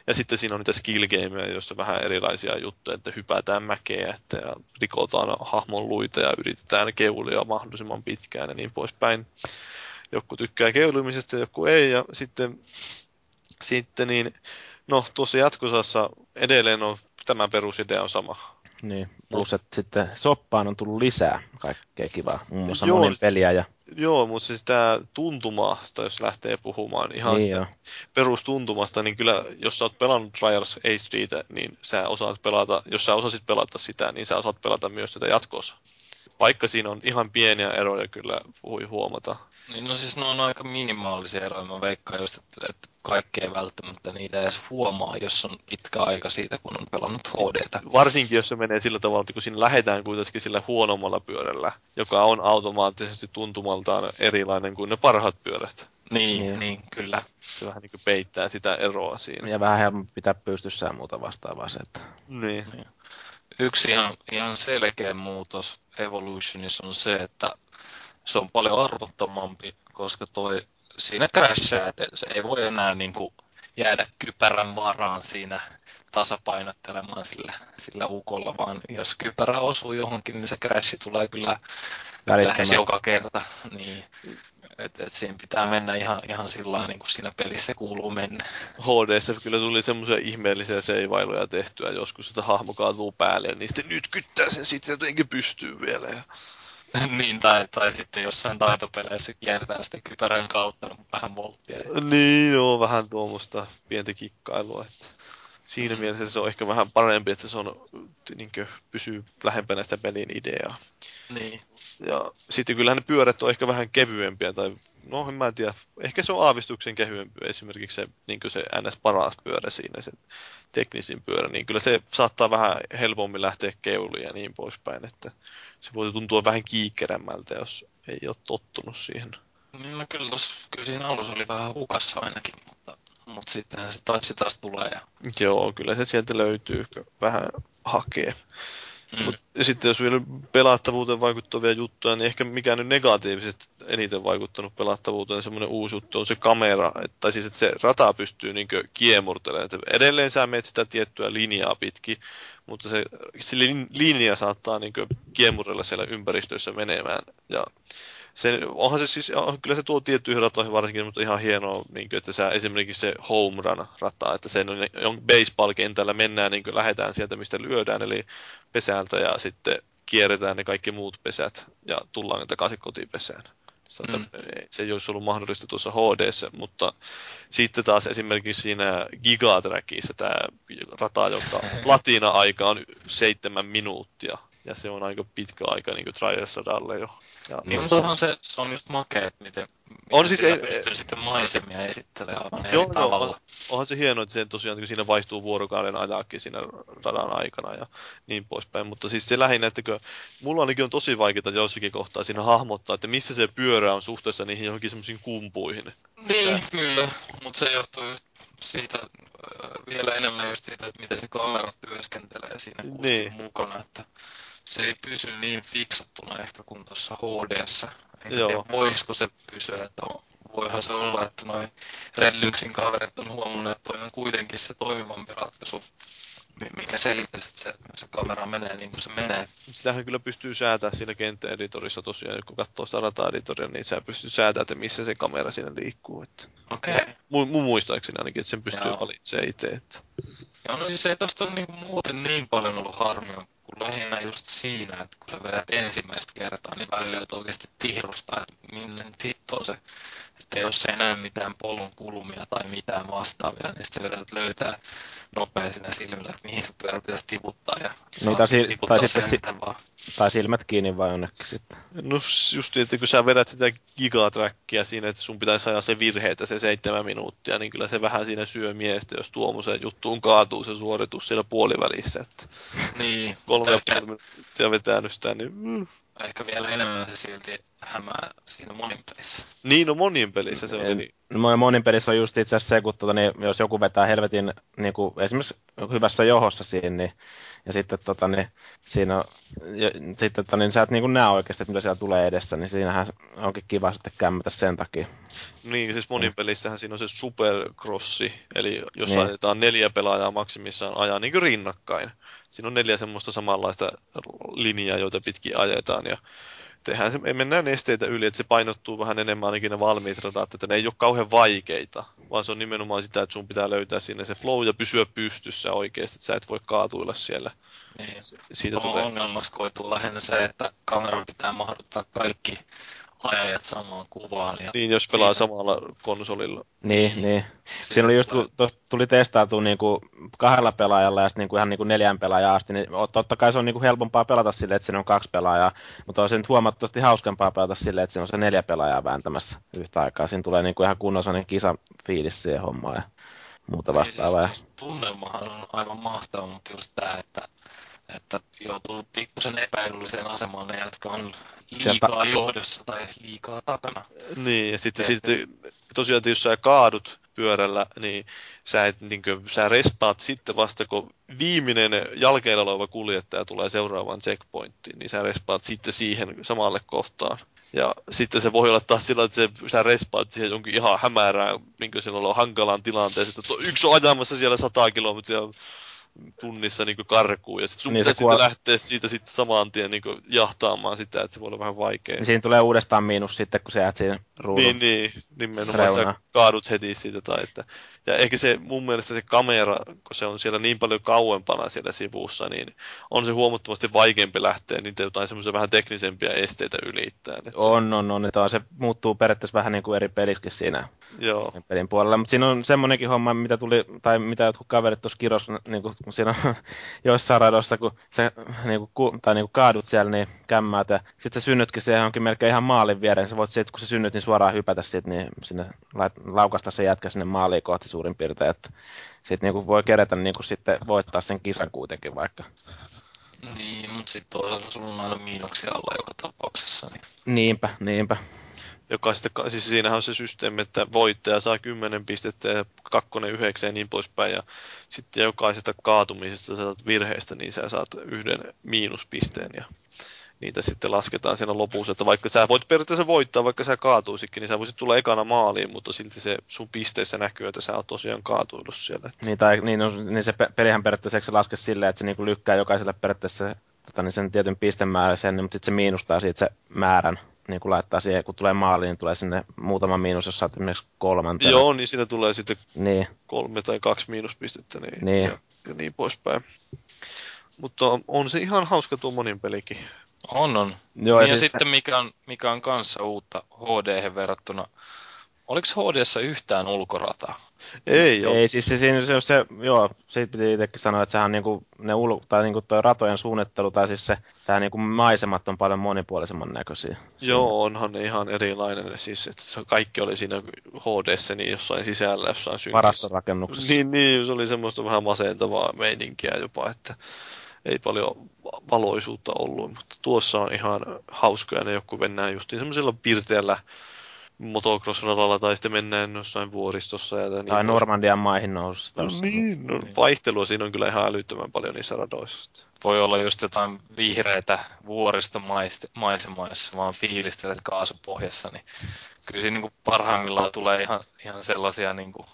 Ja sitten siinä on niitä skill gameja, joissa vähän erilaisia juttuja, että hypätään mäkeä, että ja rikotaan hahmon luita ja yritetään keulia mahdollisimman pitkään ja niin poispäin. Joku tykkää keulimisesta joku ei. Ja sitten, sitten niin, no tuossa jatkosassa edelleen on tämä perusidea on sama. Niin, plus että sitten soppaan on tullut lisää kaikkea kivaa, muun muassa Joo, monin peliä ja Joo, mutta siis tämä tuntumasta, jos lähtee puhumaan ihan niin niin sitä joo. perustuntumasta, niin kyllä jos sä oot pelannut Trials HDtä, niin sä osaat pelata, jos sä osasit pelata sitä, niin sä osaat pelata myös sitä jatkossa. Vaikka siinä on ihan pieniä eroja kyllä, voi huomata. Niin, no siis ne on aika minimaalisia eroja. Mä veikkaan just, että, että kaikki ei välttämättä niitä edes huomaa, jos on pitkä aika siitä, kun on pelannut HDtä. Varsinkin jos se menee sillä tavalla, että kun siinä lähdetään kuitenkin sillä huonommalla pyörällä, joka on automaattisesti tuntumaltaan erilainen kuin ne parhaat pyörät. Niin, Niin. niin, niin kyllä. Se vähän niin kuin peittää sitä eroa siinä. Ja vähän helpompi pitää pystyssä ja muuta vastaavaa se, että Niin. Yksi ihan, ihan selkeä muutos Evolutionissa on se, että se on paljon arvottomampi, koska toi siinä crashaa, että se ei voi enää niin kuin jäädä kypärän varaan siinä tasapainottelemaan sillä, sillä ukolla, vaan jos kypärä osuu johonkin, niin se crashi tulee kyllä lähes joka kerta. Niin. Et, et siinä pitää mennä ihan, ihan sillä niin kuin siinä pelissä kuuluu mennä. HDssä kyllä tuli semmoisia ihmeellisiä seivailuja tehtyä joskus, että hahmo kaatuu päälle ja niin sitten nyt kyttää sen sitten jotenkin pystyy vielä. Ja... niin, tai, tai sitten jossain taitopeleissä kiertää sitten kypärän kautta vähän volttia. Niin, joo, vähän tuommoista pientä kikkailua. Että siinä Mm. mielessä se on ehkä vähän parempi, että se on, niin kuin, pysyy lähempänä sitä pelin ideaa. Niin. Ja sitten kyllähän ne pyörät on ehkä vähän kevyempiä, tai no en mä tiedä, ehkä se on aavistuksen kevyempi esimerkiksi se, niin se NS paras pyörä siinä, se teknisin pyörä, niin kyllä se saattaa vähän helpommin lähteä keuliin ja niin poispäin, että se voi tuntua vähän kiikkerämmältä, jos ei ole tottunut siihen. Niin, no kyllä, tos, kyllä siinä alussa oli vähän hukassa ainakin, mutta, mutta sittenhän se taas, taas tulee. Ja, Joo, kyllä se sieltä löytyy, vähän hakee. Mm. Mut, sitten jos vielä pelattavuuteen vaikuttavia juttuja, niin ehkä mikä nyt negatiivisesti eniten vaikuttanut pelattavuuteen semmoinen uusi juttu on se kamera. Et, tai siis, että se rata pystyy niin kiemurtelemaan. Että edelleen sä menet sitä tiettyä linjaa pitkin, mutta se, se lin- linja saattaa niin kiemurrella siellä ympäristössä menemään. Ja se, onhan se siis, on, kyllä se tuo tiettyihin ratoihin varsinkin, mutta ihan hienoa, niin kuin, että sä esimerkiksi se home run rata, että sen on, on baseball-kentällä mennään, niin kuin lähdetään sieltä, mistä lyödään, eli pesältä ja sitten kierretään ne kaikki muut pesät ja tullaan takaisin kotipesään. Saata, Mm. Se ei olisi ollut mahdollista tuossa hd mutta sitten taas esimerkiksi siinä Gigatrackissa tämä rata, joka platina-aika on seitsemän minuuttia. Ja se on aika pitkä aika niin Trials-radalle jo. Ja, Niin, mutta onhan se, se on just makea, että miten, miten On siis ei- pystyy sitten maisemia esittelemään aivan eri Joo, joo, tavalla. onhan se hienoa, että se tosiaan kun siinä vaihtuu vuorokauden ajakin siinä radan aikana ja niin poispäin. Mutta siis se lähinnä, että kun mulla ainakin on tosi vaikeaa jossakin kohtaa siinä hahmottaa, että missä se pyörä on suhteessa niihin johonkin semmoisiin kumpuihin. Niin, kyllä, mutta se johtuu just siitä äh, vielä enemmän just siitä, että miten se kamera työskentelee siinä Niin. mukana, että se ei pysy niin fiksattuna ehkä kuin tuossa HD-ssä. Joo. tiedä, voisiko se pysyä, että on, voihan se olla, että noin Red Lynxin kaverit on huomannut, että toi on kuitenkin se toimivampi ratkaisu, mi- mikä selittäisi, että se, se kamera menee niin kuin se menee. Sitähän kyllä pystyy säätämään siinä kenttäeditorissa tosiaan, kun katsoo sitä rata-editoria, niin sä pystyy säätämään, että missä se kamera siinä liikkuu. Että. Okei. Okay. Mun, mun muistaakseni ainakin, että sen pystyy Joo. valitsemaan itse. Että. Joo, no siis ei tosta ole niinku muuten niin paljon ollut harmia, lähinnä just siinä, että kun sä vedät ensimmäistä kertaa, niin välillä et oikeasti tihrustaa, että minne nyt se, että jos ei näe mitään polun kulmia tai mitään vastaavia, niin sitten vedät löytää nopea sinne silmillä, että mihin pyörä pitäisi tiputtaa ja Niin, tai si- tai sen sitten si-. Tai silmät kiinni vai jonnekin sitten. No just, että kun sä vedät sitä gigatrackia siinä, että sun pitäisi ajaa se virheitä se seitsemän minuuttia, niin kyllä se vähän siinä syö miestä, jos tuommoiseen juttuun kaatuu se suoritus siellä puolivälissä. Että Niin, kolme ja ehkä, puoli minuuttia vetänyt sitä, niin... Mm. ehkä vielä enemmän se silti hämää siinä monin pelissä. Niin, no monien pelissä se oli En- niin. No monin pelissä on just itse asiassa se, kun tota, niin, jos joku vetää helvetin niin kuin, esimerkiksi hyvässä johossa siinä, niin, ja sitten tota, niin, siinä on, ja, sitten, tota, niin, sä et niin kuin näe oikeasti, että mitä siellä tulee edessä, niin siinähän onkin kiva sitten kämmätä sen takia. Niin, siis monin pelissähän siinä on se supercrossi, eli jos Niin. ajetaan neljä pelaajaa maksimissaan ajaa niin kuin rinnakkain. Siinä on neljä semmoista samanlaista linjaa, joita pitkin ajetaan, ja tehdään se, mennään esteitä yli, että se painottuu vähän enemmän ainakin ne valmiit radat, että ne ei ole kauhean vaikeita, vaan se on nimenomaan sitä, että sun pitää löytää sinne se flow ja pysyä pystyssä oikeasti, että sä et voi kaatuilla siellä. Niin. Siitä On tulee, ongelmaksi koituu lähinnä se, että kamera pitää mahduttaa kaikki ajajat samaan kuvaan. Ja niin jos pelaa siinä- samalla konsolilla. Niin, niin. Siinä oli just, kun tuli testailtua niin kuin kahdella pelaajalla ja sitten niin kuin ihan niin kuin neljän pelaajaa asti, niin totta kai se on niin kuin helpompaa pelata silleen, että siinä on kaksi pelaajaa, mutta on se nyt huomattavasti hauskempaa pelata silleen, että siinä on se neljä pelaajaa vääntämässä yhtä aikaa. Siinä tulee niin kuin ihan kunnon sellainen kisafiilis siihen hommaan ja muuta vastaavaa. Ja... Niin, siis tunnelmahan on aivan mahtava, mutta just tämä, että, että joutuu pikkusen epäedulliseen asemaan ne, jotka on Sieltä- liikaa johdossa tai liikaa takana. Niin, ja sitten, sitten tosiaan, että jos sä kaadut pyörällä, niin sä, et, niin kuin, sä respaat sitten vasta, kun viimeinen jalkeilla oleva kuljettaja tulee seuraavaan checkpointtiin, niin sä respaat sitten siihen samalle kohtaan. Ja sitten se voi olla taas sillä, että se, sä respaat siihen jonkin ihan hämärään, niin silloin on hankalaan tilanteeseen, että yksi on ajamassa siellä 100 kilometriä tunnissa niin karkuun, ja sitten sun Niin, se pitää sitten kuol- lähteä siitä sitten saman tien niin jahtaamaan sitä, että se voi olla vähän vaikea. Niin siinä tulee uudestaan miinus sitten, kun sä jäät siinä ruudun. Niin, niin, nimenomaan, sä kaadut heti siitä. Tai että, ja ehkä se mun mielestä se kamera, kun se on siellä niin paljon kauempana siellä sivussa, niin on se huomattavasti vaikeampi lähteä niitä jotain semmoisia vähän teknisempiä esteitä ylittämään. Että, On, on, on. Että on, se muuttuu periaatteessa vähän niin kuin eri peliskin siinä Joo, pelin puolella. Mutta siinä on semmoinenkin homma, mitä tuli, tai mitä jotkut kaverit tuossa kiros, niin kuin, kun siinä on joissain radoissa, kun sä niin kuin, ku, tai niin kuin kaadut siellä, niin kämmäät, ja sitten sä synnytkin siihen onkin melkein ihan maalin viereen, niin sä voit siitä, kun sä synnyt, niin suoraan hypätä siitä, niin sinne laukasta se jätkä sinne maaliin kohti suurin piirtein, että sitten niin kuin voi kerätä niin kuin sitten voittaa sen kisan kuitenkin vaikka. Niin, mutta sitten toisaalta sulla on aina miinuksia alla joka tapauksessa. Niin. Niinpä, niinpä. Joka sitten, siis siinähän on se systeemi, että voittaja saa 10 pistettä ja kakkonen 9 ja niin poispäin. Ja sitten jokaisesta kaatumisesta saat virheestä, niin sä saat yhden miinuspisteen ja niitä sitten lasketaan siinä lopussa, että vaikka sä voit periaatteessa voittaa, vaikka sä kaatuisikin, niin sä voisit tulla ekana maaliin, mutta silti se sun pisteissä näkyy, että sä oot tosiaan kaatuillut siellä. Niin, tai, niin, no, niin se pe- pelihän periaatteessa laske silleen, että se niinku lykkää jokaiselle periaatteessa tota, niin sen tietyn pistemäärän sen, mutta sitten se miinustaa siitä se määrän, niin kuin laittaa siihen, kun tulee maaliin, niin tulee sinne muutama miinus, jos saat esimerkiksi kolmantena. Joo, niin siinä tulee sitten Niin, kolme tai kaksi miinuspistettä niin, Niin. Ja, ja niin poispäin. Mutta on, on se ihan hauska tuo monin pelikin. On, on. Joo, ja ja siis sitten mikä on, mikä on kanssa uutta HD verrattuna Oliko HDssa yhtään ulkorataa? Ei ole. Ei, siis se, siinä se, se, joo, siitä piti itsekin sanoa, että sehän on niinku, ne ul, tai niinku toi ratojen suunnittelu, tai siis se, tää niinku maisemat on paljon monipuolisemman näköisiä. Joo, onhan ne ihan erilainen. Siis, että se kaikki oli siinä hd niin jossain sisällä, jossain synkissä. Varastorakennuksessa. Niin, niin, se oli semmoista vähän masentavaa meininkiä jopa, että ei paljon valoisuutta ollut, mutta tuossa on ihan hauskoja ne joku mennään justiin semmoisella pirteällä motocross-radalla tai sitten mennään jossain vuoristossa. Ja niin Tai pois. Normandian maihin nousu. No niin, no, vaihtelua siinä on kyllä ihan älyttömän paljon niissä radoissa. Voi olla just jotain vihreitä vuoristomaisemaa, jossa vaan fiilistelet kaasupohjassa, niin kyllä siinä niin parhaimmillaan tulee ihan, ihan sellaisia niin kuin,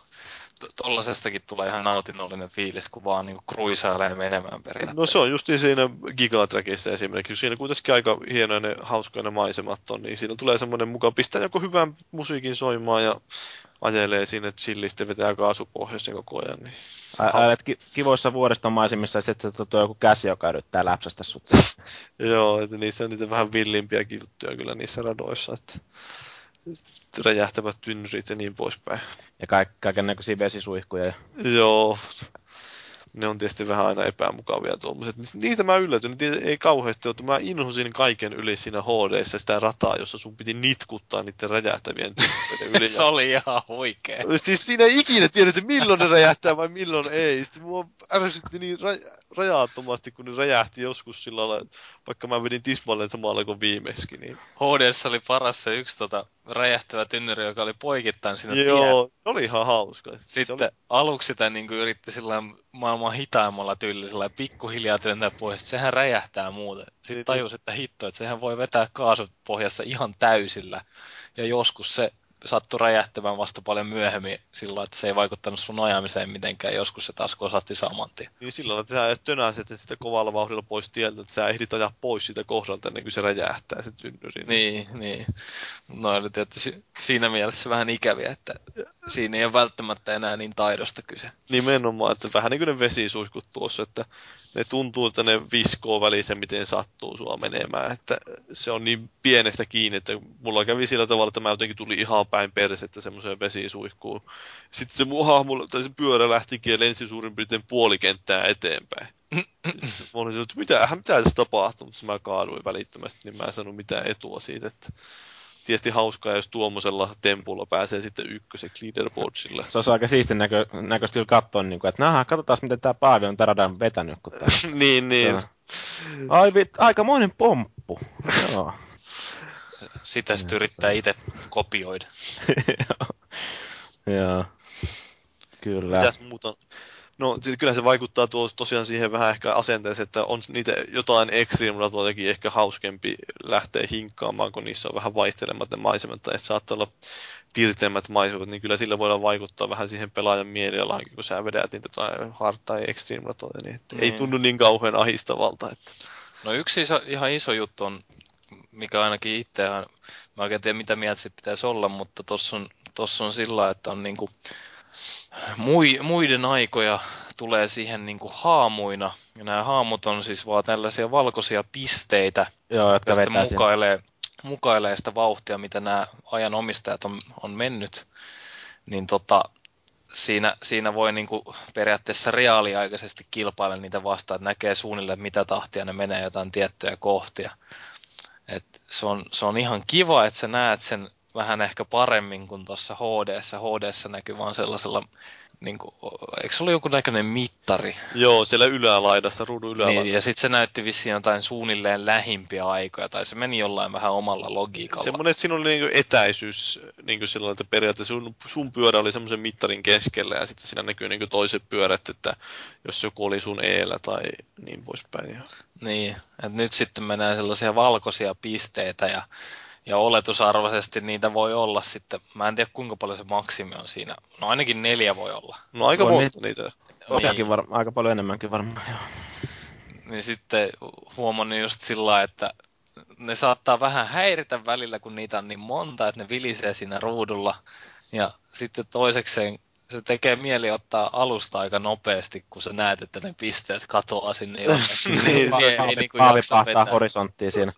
tollasestakin tulee ihan nautinnollinen fiilis, kun vaan niin kruisailee menemään periaatteessa. No se on just siinä Gigatrackissa esimerkiksi. Siinä kuitenkin aika hienoja ne hauskoja ne maisemat on, niin siinä tulee semmoinen mukaan, pistää joku hyvän musiikin soimaan ja ajelee sinne chillisti, vetää kaasupohjassa koko ajan. Niin Ajelet ki- kivoissa vuoristomaisemissa ja sitten tuo joku käsi, joka yrittää läpsästä sut. Joo, että niissä on niitä vähän villimpiäkin juttuja kyllä niissä radoissa, että räjähtävät tynnyrit ja niin poispäin. Ja kaik- kaiken näköisiä vesisuihkuja. Ja... Joo. Ne on tietysti vähän aina epämukavia tuommoiset. Niitä mä yllätyin, niitä ei kauheasti ole. Mä inhosin kaiken yli siinä hd sitä rataa, jossa sun piti nitkuttaa niiden räjähtävien yli. Se oli ihan huikea. Siis siinä ei ikinä tiedä, että milloin ne räjähtää vai milloin ei. Sitten mua ärsytti niin ra- rajattomasti, kun ne räjähti joskus sillä lailla, vaikka mä vedin tismalleen samalla kuin viimeiskin. Niin. HDssa oli paras se yksi tota, räjähtävä tynnyri, joka oli poikittain siinä Joo, se oli ihan hauska. Sitten se oli... aluksi sitä niin kuin yritti sillä maailman hitaimmalla tyylillä sillä pikkuhiljaa työntää pois, että sehän räjähtää muuten. Sitten Niin. tajus, että hitto, että sehän voi vetää kaasut pohjassa ihan täysillä. Ja joskus se sattui räjähtämään vasta paljon myöhemmin sillä että se ei vaikuttanut sun ajamiseen mitenkään. Joskus se taas kosahti saman tien. Niin silloin, että sä tönäset sitä kovalla vauhdilla pois tieltä, että sä ehdit ajaa pois siitä kohdalta ennen kuin se räjähtää se tynnyri. Niin, niin. No oli tietysti siinä mielessä vähän ikäviä, että siinä ei ole välttämättä enää niin taidosta kyse. Nimenomaan, että vähän niin kuin ne vesisuihkut tuossa, että ne tuntuu, että ne viskoo välissä, miten sattuu sua menemään. Että se on niin pienestä kiinni, että mulla kävi sillä tavalla, että mä jotenkin tuli ihan päin persettä semmoiseen vesisuihkuun. Sitten se mun hahmo, tai se pyörä lähtikin ja lensi suurin piirtein puoli kenttää eteenpäin. Mä olin että mitä, mitä tässä tapahtuu, mutta mä kaaduin välittömästi, niin mä en saanut mitään etua siitä, että tietysti hauskaa, jos tuommoisella tempulla pääsee sitten ykköseksi leaderboardsille. Se olisi aika siistin näkö, näköistä kyllä katsoa, niin kuin, että nähdään, katsotaan miten tämä Paavi on taradan vetänyt. Kun tää... niin, niin. Se Ai vit, aikamoinen pomppu. Joo. Sitä sitten yrittää itse kopioida. Joo. Kyllä. Mitäs muuta? No siis kyllä se vaikuttaa tuo, tosiaan siihen vähän ehkä asenteeseen, että on niitä jotain extreme ratojakin ehkä hauskempi lähteä hinkkaamaan, kun niissä on vähän vaihtelemat ne maisemat, tai että saattaa olla pirteämmät maisemat, niin kyllä sillä voidaan vaikuttaa vähän siihen pelaajan mielialaankin, kun sä vedät niitä jotain hard tai extreme niin että ei Niin. tunnu niin kauhean ahistavalta. Että. No yksi iso, ihan iso juttu on, mikä ainakin itseään, mä oikein tiedä mitä mieltä sit pitäisi olla, mutta tossa on, tossa on sillä, että on niinku mui, muiden aikoja tulee siihen niinku haamuina. Ja nämä haamut on siis vaan tällaisia valkoisia pisteitä, Joo, jotka vetää mukailee, mukailee sitä vauhtia, mitä nämä ajan omistajat on, on mennyt. Niin tota, siinä, siinä voi niinku periaatteessa reaaliaikaisesti kilpailla niitä vastaan, että näkee suunnilleen mitä tahtia ne menee jotain tiettyjä kohtia. Et se, on, se on ihan kiva, että sä näet sen vähän ehkä paremmin kuin tuossa HD-ssä. HD-ssä näkyy vaan sellaisella, niin kuin, eikö se ollut joku näköinen mittari? Joo, siellä ylälaidassa, ruudun ylälaidassa. Niin, ja sitten se näytti vissiin jotain suunnilleen lähimpiä aikoja, tai se meni jollain vähän omalla logiikalla. Semmoinen, että siinä oli niinku etäisyys niin sillä että periaatteessa sun, sun pyörä oli semmoisen mittarin keskellä ja sitten siinä näkyy niin toiset pyörät, että jos joku oli sun eellä tai niin poispäin. Ja... Niin, että nyt sitten menee sellaisia valkoisia pisteitä ja, ja oletusarvoisesti niitä voi olla sitten, mä en tiedä kuinka paljon se maksimi on siinä, no ainakin neljä voi olla. No aika Voi monta niitä. Otakin var- aika paljon enemmänkin varmaan. Joo. Niin sitten huomannut just sillä lailla, että ne saattaa vähän häiritä välillä, kun niitä on niin monta, että ne vilisee siinä ruudulla. Ja sitten toisekseen se tekee mieli ottaa alusta aika nopeasti, kun sä näet, että ne pisteet katoaa sinne. Niin, niin, se ei, ei Paavi, niinku Paavi jaksa pahtaa vetää. horisonttiin siinä.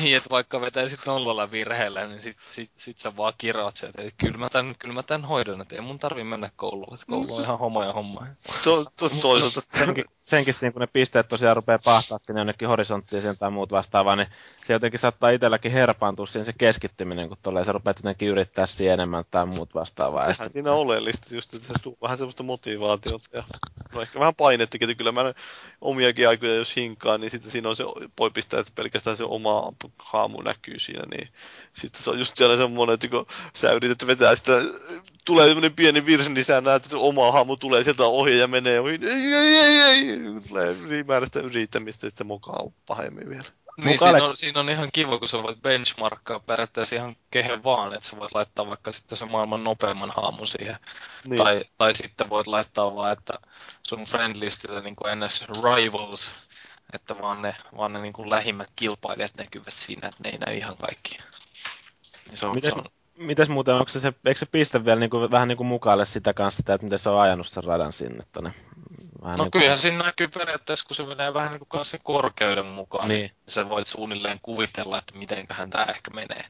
Niin, että vaikka vetäisit nollalla virheellä, niin sit, sit, sit sä vaan kiroat sieltä, että kyllä mä tän, kyllä mä tän hoidan, että ei mun tarvi mennä kouluun, että koulu on ihan homo ja homma. To, to, toisaalta senkin, senkin siinä, kun ne pisteet tosiaan rupeaa pahtaa sinne jonnekin horisonttiin tai muut vastaavaa, niin se jotenkin saattaa itselläkin herpaantua siinä se keskittyminen, kun tolleen se rupeaa jotenkin yrittää siihen enemmän tai muut vastaavaa. Sehän sitten- siinä on oleellista just, että se tuo vähän semmoista motivaatiota ja no ehkä vähän painettakin, että kyllä mä omiakin aikoja jos hinkaan, niin sitten siinä on se, voi pistää, että pelkästään se oma haamu näkyy siinä, niin sitten se on just siellä semmoinen, että kun sä yrität vetää sitä, tulee semmoinen pieni virhe, niin sä näet, että se oma haamu tulee sieltä ohi ja menee ohi, ei, ei, ei, ei, tulee ylimääräistä yrittämistä, että se mokaa pahemmin vielä. Niin, Mukaan siinä on, siinä on ihan kiva, kun sä voit benchmarkkaa periaatteessa ihan kehen vaan, että sä voit laittaa vaikka sitten se maailman nopeamman haamun siihen. Niin. Tai, tai sitten voit laittaa vaan, että sun friendlistillä niin kuin ns. rivals, että vaan ne, vaan ne niin kuin lähimmät kilpailijat näkyvät siinä, että ne ei näy ihan kaikki. Niin Se on, Mites, se on, mites muuten, onko se, se, eikö se piste vielä niin kuin, vähän niin kuin mukaille sitä kanssa, että miten se on ajanut sen radan sinne tonne? Vähän no niin kuin- kyllähän siinä näkyy periaatteessa, kun se menee vähän niin kuin sen korkeuden mukaan, Niin. sä voit suunnilleen kuvitella, että mitenköhän tämä ehkä menee.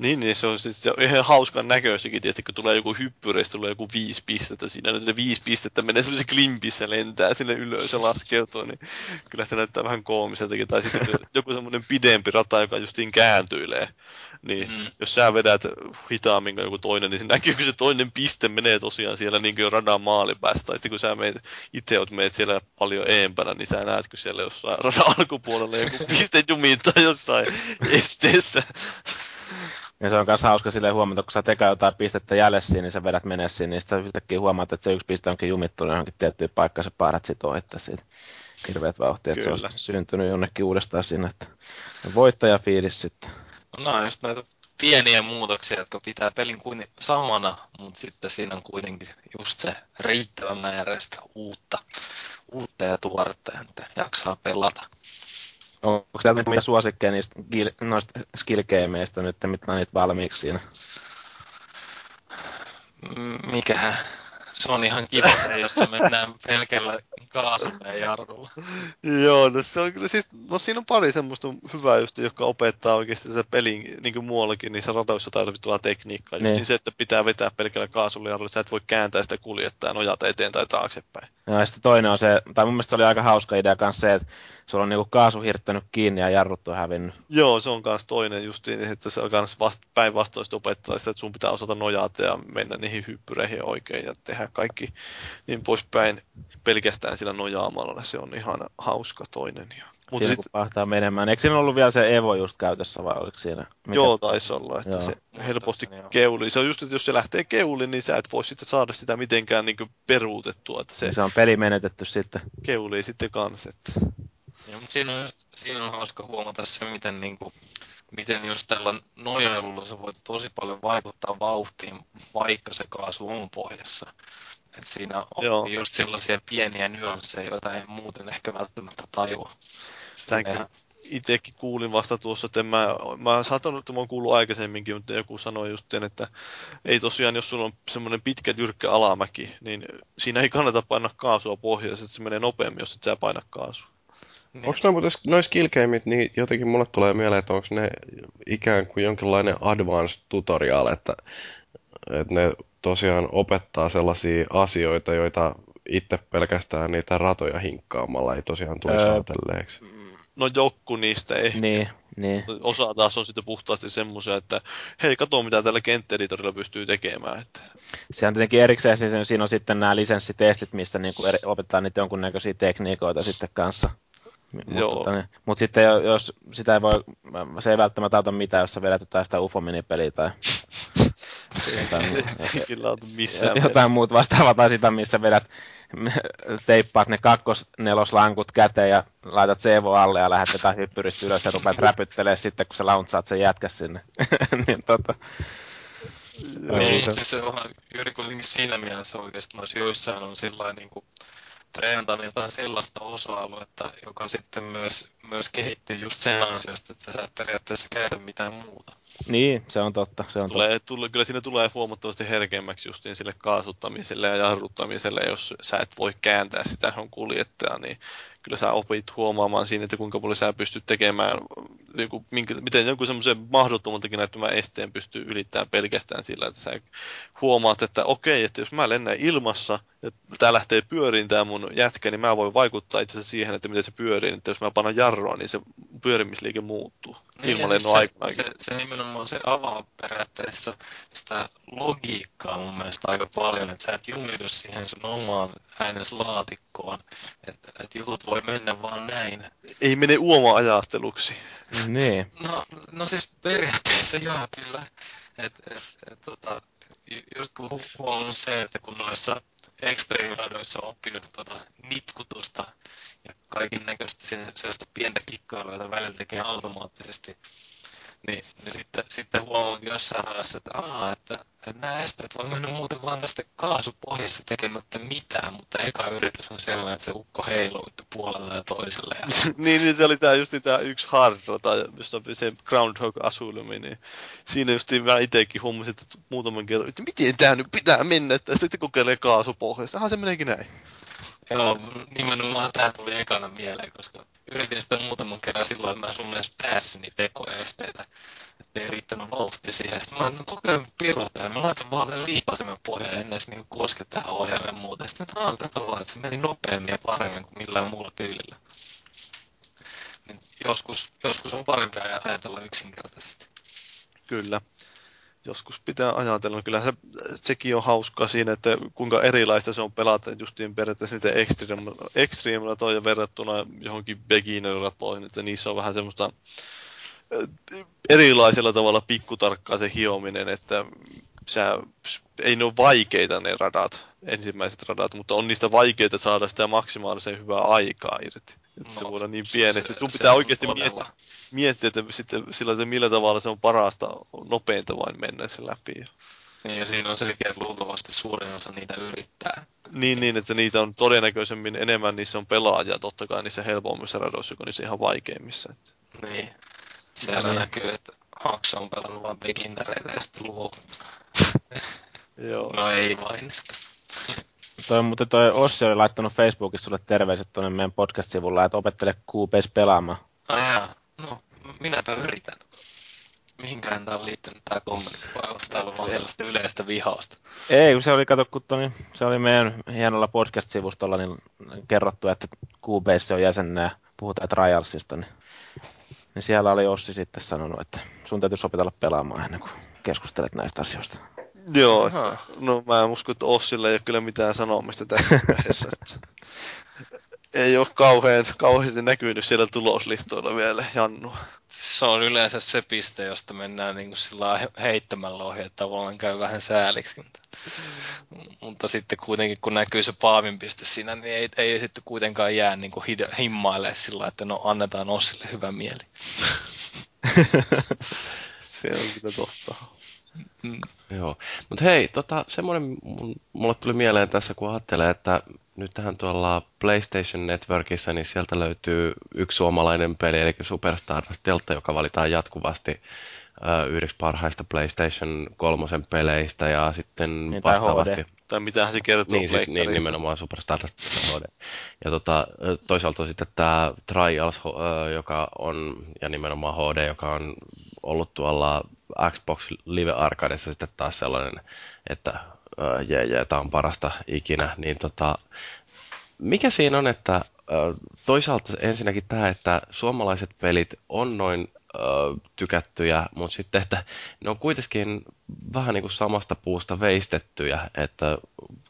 Niin, niin se on siis se on ihan hauskan näköistäkin, tietysti kun tulee joku hyppyri, tulee joku viisi pistettä siinä, nyt se viisi pistettä menee semmoisen klimpissä lentää sinne ylös ja laskeutuu, niin kyllä se näyttää vähän koomiseltakin. Tai sitten joku semmoinen pidempi rata, joka justiin kääntyilee, niin Mm. jos sä vedät hitaammin kuin joku toinen, niin se näkyy, kun se toinen piste menee tosiaan siellä niin kuin radan maalipäässä, tai sitten kun sä meet, itse oot meet siellä paljon eempänä, niin sä näet, kun siellä jossain radan alkupuolella joku piste jumittaa jossain esteessä. Ja se on myös hauska silleen huomata, kun sä tekee jotain pistettä jäljessä niin sä vedät menee siinä, niin sä yhtäkkiä huomaat, että se yksi piste onkin jumittunut johonkin tiettyyn paikkaan, sä painat sit ohittaa siitä hirveät vauhtia, että se on syntynyt jonnekin uudestaan sinne, että voittajafiilis sitten. No on just näitä pieniä muutoksia, jotka pitää pelin kuin samana, mutta sitten siinä on kuitenkin just se riittävä määrä sitä uutta, uutta ja tuoretta, että jaksaa pelata. Onko teillä mitä suosikkeja niistä noista skill gameista nyt, mitä on niitä valmiiksi siinä? Mikähän? Se on ihan kiva se, jossa mennään pelkällä kaasulla ja jarrulla. Joo, no se on kyllä siis, no siinä on pari semmoista hyvää just, joka opettaa oikeasti se pelin, niin kuin muuallakin, niissä radoissa tarvittavaa tekniikkaa. Just Niin. niin. se, että pitää vetää pelkällä kaasulla ja sä et voi kääntää sitä kuljettaa ja nojata eteen tai taaksepäin. Ja sitten toinen on se, tai mun mielestä se oli aika hauska idea kanssa se, että sulla on niinku kaasu hirttänyt kiinni ja jarrut on hävinnyt. Joo, se on kans toinen justiin, että se on kans vast, päinvastoin opettaa sitä, että sun pitää osata nojata ja mennä niihin hyppyreihin oikein ja tehdä kaikki niin poispäin pelkästään sillä nojaamalla. Se on ihan hauska toinen. Ja... Mutta Siinä sitten kun pahtaa menemään. Eikö siinä ollut vielä se Evo just käytössä vai oliko siinä? Mikä? Joo, taisi olla, että Joo. se helposti joo. keuli. Se on just, että jos se lähtee keulin, niin sä et voi sitten saada sitä mitenkään niin peruutettua, että se, Se, se on peli menetetty sitten. keulii sitten kanssa. Että... Ja, mutta siinä on, siinä on hauska huomata se, miten, niin kuin, miten just tällä nojailulla sä voit tosi paljon vaikuttaa vauhtiin, vaikka se kaasu on pohjassa. Et siinä on Joo. just sellaisia pieniä nyansseja, joita ei muuten ehkä välttämättä tajua. Tämänkin itsekin kuulin vasta tuossa, että en mä, mä saatan, että mä oon kuullut aikaisemminkin, mutta joku sanoi just sen, että ei tosiaan, jos sulla on semmoinen pitkä jyrkkä alamäki, niin siinä ei kannata painaa kaasua pohjassa, että se menee nopeammin, jos et sä paina kaasua. Niin, Onko noin muuten noi skill gameit, niin jotenkin mulle tulee mieleen, että onko ne ikään kuin jonkinlainen advanced tutorial, että, että ne tosiaan opettaa sellaisia asioita, joita itse pelkästään niitä ratoja hinkkaamalla ei tosiaan tulisi Öö. ajatelleeksi. No joku niistä ehkä. Niin, niin. Osa taas on sitten puhtaasti semmoisia, että hei, kato mitä tällä kenttäeditorilla pystyy tekemään. Että... Se on tietenkin erikseen, siis siinä on sitten nämä lisenssitestit, missä niinku eri, opetetaan niitä jonkunnäköisiä tekniikoita sitten kanssa. Mutta, tota, mut sitten jo- jos sitä ei voi, se ei välttämättä auta mitään, jos sä vedät jotain sitä UFO-minipeliä tai jotain, Se ei kyllä auta missään. jotain muuta vastaavaa tai sitä, missä vedät, teippaat ne kakkos-neloslankut käteen ja laitat Sevo alle ja lähdet jotain hyppyristä ylös ja rupeat räpyttelee sitten, kun sä launtsaat sen jätkä sinne. niin, tota, Niin, se- se on juuri kuitenkin siinä mielessä oikeasti noissa joissain on sillä niin kuin treenataan jotain sellaista osa-aluetta, joka sitten myös, myös kehittyy just sen ansiosta, että sä et periaatteessa käytä mitään muuta. niin, se on totta. Se on totta. Tulee, tulee, kyllä siinä tulee huomattavasti herkemmäksi justiin sille kaasuttamiselle ja jarruttamiselle, jos sä et voi kääntää sitä johon kuljettaja, niin kyllä sä opit huomaamaan siinä, että kuinka paljon sä pystyt tekemään, kuin, minkä, miten jonkun semmoisen mahdottomaltakin näyttämään esteen pystyy ylittämään pelkästään sillä, että sä huomaat, että okei, että jos mä lennän ilmassa ja tää lähtee pyöriin tää mun jätkä, niin mä voin vaikuttaa itse asiassa siihen, että miten se pyörii, että jos mä panan jarroa, niin se pyörimisliike muuttuu Niin, siis lennon aikana. se, se, se, nimenomaan se avaa periaatteessa sitä logiikkaa mun mielestä aika paljon, että sä et jumitu siihen sun omaan ääneslaatikkoon, että, että jutut voi mennä vaan näin. Ei mene uoma-ajatteluksi. Niin. No, no siis periaatteessa joo kyllä. Et, et, et, tota, ju- just kun hu- huomannut se, että kun noissa extreme-radoissa on oppinut tota nitkutusta ja kaiken näköistä sellaista pientä kikkailua, jota välillä tekee automaattisesti, niin, niin sitten, sitten huomannut jossain radassa, että, aa, että, että nämä esteet voi mennä muuten vaan tästä kaasupohjasta tekemättä mitään, mutta eka yritys on sellainen, että se ukko heiluu puolella ja toisella. Ja niin, niin se oli tää just tää yksi hard rata, josta on se Groundhog Asylumi, niin siinä just mä itekin huomasin, että muutaman kerran, että miten tää nyt pitää mennä, että sitten kokeilee kaasupohjasta. Aha, se meneekin näin. Joo, nimenomaan tämä tuli ekana mieleen, koska yritin sitä muutaman kerran silloin, että mä en sun edes päässyt niitä tekoesteitä. Että ei riittänyt vauhti siihen. Sitten mä laitan kokeilun pirota ja mä laitan vaan liipasimen pohjaan ennen edes niin koske tähän ohjaamme ja muuta. Sitten että aah, kato vaan, että se meni nopeammin ja paremmin kuin millään muulla tyylillä. Niin joskus, joskus on parempi ajatella yksinkertaisesti. Kyllä. Joskus pitää ajatella. Kyllä se, sekin on hauskaa siinä, että kuinka erilaista se on pelata justiin periaatteessa niitä extreme, extreme ratoja verrattuna johonkin beginner ratoihin, että niissä on vähän semmoista äh, erilaisella tavalla pikkutarkkaa se hiominen, että sä, ei ne ole vaikeita ne radat, ensimmäiset radat, mutta on niistä vaikeita saada sitä maksimaalisen hyvää aikaa irti. Että se No, voi olla niin se- että sun pitää oikeasti miettiä, miettiä, että sitten sillä, että millä tavalla se on parasta, nopeinta vain mennä se läpi. Niin, ja siinä on selkeä, että luultavasti suurin osa niitä yrittää. Niin, niin, että niitä on todennäköisemmin enemmän, niissä on pelaajia totta kai niissä helpommissa radoissa kuin niissä ihan vaikeimmissa. Että. Niin. Siellä Niin. näkyy, että Haks on pelannut vain beginnereitä ja sitten luo. Joo. No ei vain. Toi, mutta toi Ossi oli laittanut Facebookissa sulle terveiset tuonne meidän podcast-sivulla, että opettele Cubase pelaamaan. Ai jaa. No, minäpä yritän. Mihinkään tää on liittynyt tää kommentti, vai onko tää ollut vaan sellaista yleistä vihausta? Ei, kun se oli, kato, kun toi, se oli meidän hienolla podcast-sivustolla niin kerrottu, että Cubase on jäsenenä ja puhutaan Trialsista, niin, niin siellä oli Ossi sitten sanonut, että sun täytyisi opetella pelaamaan ennen kuin keskustelet näistä asioista. Joo, että, no mä en usko, että Ossilla ei ole kyllä mitään sanomista tässä vaiheessa. Että ei ole kauhean, kauheasti näkynyt siellä tuloslistoilla vielä Jannu. Se on yleensä se piste, josta mennään niin kuin sillä heittämällä ohi, että tavallaan käy vähän sääliksi. Mutta, mutta sitten kuitenkin, kun näkyy se paavin piste siinä, niin ei, ei sitten kuitenkaan jää niin kuin hid- himmailee sillä että no annetaan Ossille hyvä mieli. Se on kyllä totta. Joo, mutta hei, tota, semmoinen mulle tuli mieleen tässä, kun ajattelee, että nyt tähän tuolla PlayStation Networkissa, niin sieltä löytyy yksi suomalainen peli, eli Superstar Delta, joka valitaan jatkuvasti ö, yhdeksi parhaista PlayStation 3 peleistä, ja sitten Niin, tai vastaavasti... HD. Tai mitähän se kertoo Niin, siis niin, nimenomaan Superstar HD. Ja tota, toisaalta on sitten tämä Trials, joka on, ja nimenomaan HD, joka on ollut tuolla Xbox Live Arcadeissa sitten taas sellainen, että jee, jee, tämä on parasta ikinä. Niin tota, mikä siinä on, että toisaalta ensinnäkin tämä, että suomalaiset pelit on noin tykättyjä, mutta sitten, että ne on kuitenkin vähän niin kuin samasta puusta veistettyjä, että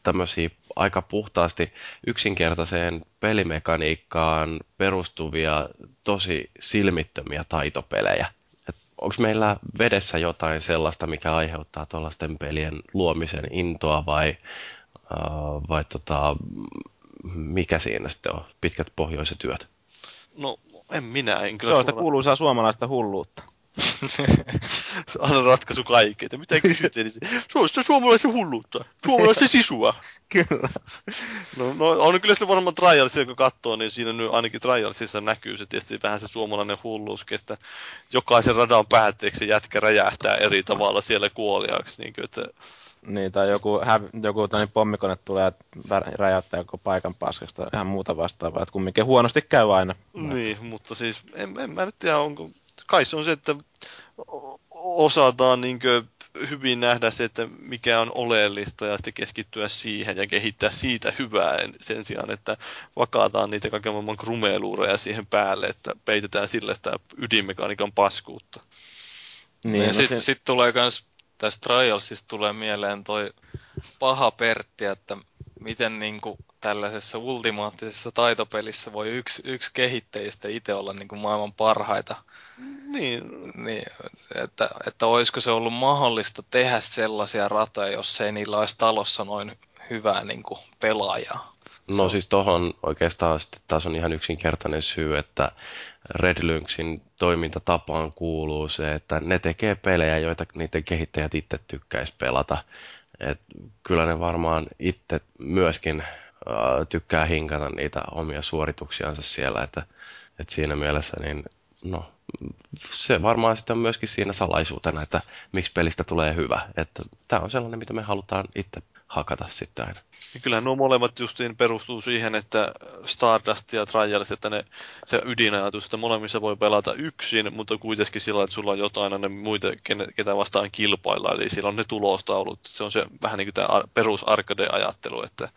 tämmöisiä aika puhtaasti yksinkertaiseen pelimekaniikkaan perustuvia, tosi silmittömiä taitopelejä. Onko meillä vedessä jotain sellaista, mikä aiheuttaa tuollaisten pelien luomisen intoa vai, uh, vai tota, mikä siinä sitten on? Pitkät pohjoiset yöt. No, en minä, en Se kyllä on sitä kuuluisaa suomalaista hulluutta. Se on aina ratkaisu kaikkeen. Että mitä kysyt, niin se, se on sitä suomalaisen hulluutta. Suomalaisen sisua. Kyllä. No, no on kyllä se varmaan Trialsia, kun katsoo, niin siinä nyt ainakin Trialsissa näkyy se tietysti vähän se suomalainen hulluuskin, että jokaisen radan päätteeksi jätkä räjähtää eri tavalla siellä kuoliaaksi. Niin kuin, että Niin, tai joku, häv, joku pommikone tulee ja räjäyttää joku paikan paskaksi tai ihan muuta vastaavaa. Että kumminkin huonosti käy aina. Niin, mutta siis en, en mä nyt tiedä, onko... Kai se on se, että osataan niinkö hyvin nähdä se, että mikä on oleellista ja sitten keskittyä siihen ja kehittää siitä hyvää en- sen sijaan, että vakaataan niitä kaiken maailman krumeluureja siihen päälle, että peitetään sille sitä ydinmekaniikan paskuutta. Niin, ja no sitten se- sit tulee kans, tästä Trialsista tulee mieleen toi paha Pertti, että miten niinku tällaisessa ultimaattisessa taitopelissä voi yksi, yksi kehittäjistä itse olla niinku maailman parhaita. Niin, Niin, että, että olisiko se ollut mahdollista tehdä sellaisia ratoja, jos ei niillä olisi talossa noin hyvää niinku pelaajaa. No siis tohon oikeastaan sitten taas on ihan yksinkertainen syy, että Red Lynxin toimintatapaan kuuluu se, että ne tekee pelejä, joita niiden kehittäjät itse tykkäis pelata. Et kyllä ne varmaan itse myöskin äh, tykkää hinkata niitä omia suorituksiansa siellä, että, että siinä mielessä niin no, se varmaan sitten on myöskin siinä salaisuutena, että miksi pelistä tulee hyvä. Että tämä on sellainen, mitä me halutaan itse hakata sitten aina. Ja kyllähän nuo molemmat justiin perustuu siihen, että Stardust ja Trials, että ne, se ydinajatus, että molemmissa voi pelata yksin, mutta kuitenkin sillä, että sulla on jotain aina muita, ketä vastaan kilpailla, eli siellä on ne tulostaulut. Se on se vähän niin kuin tämä perus arcade-ajattelu, että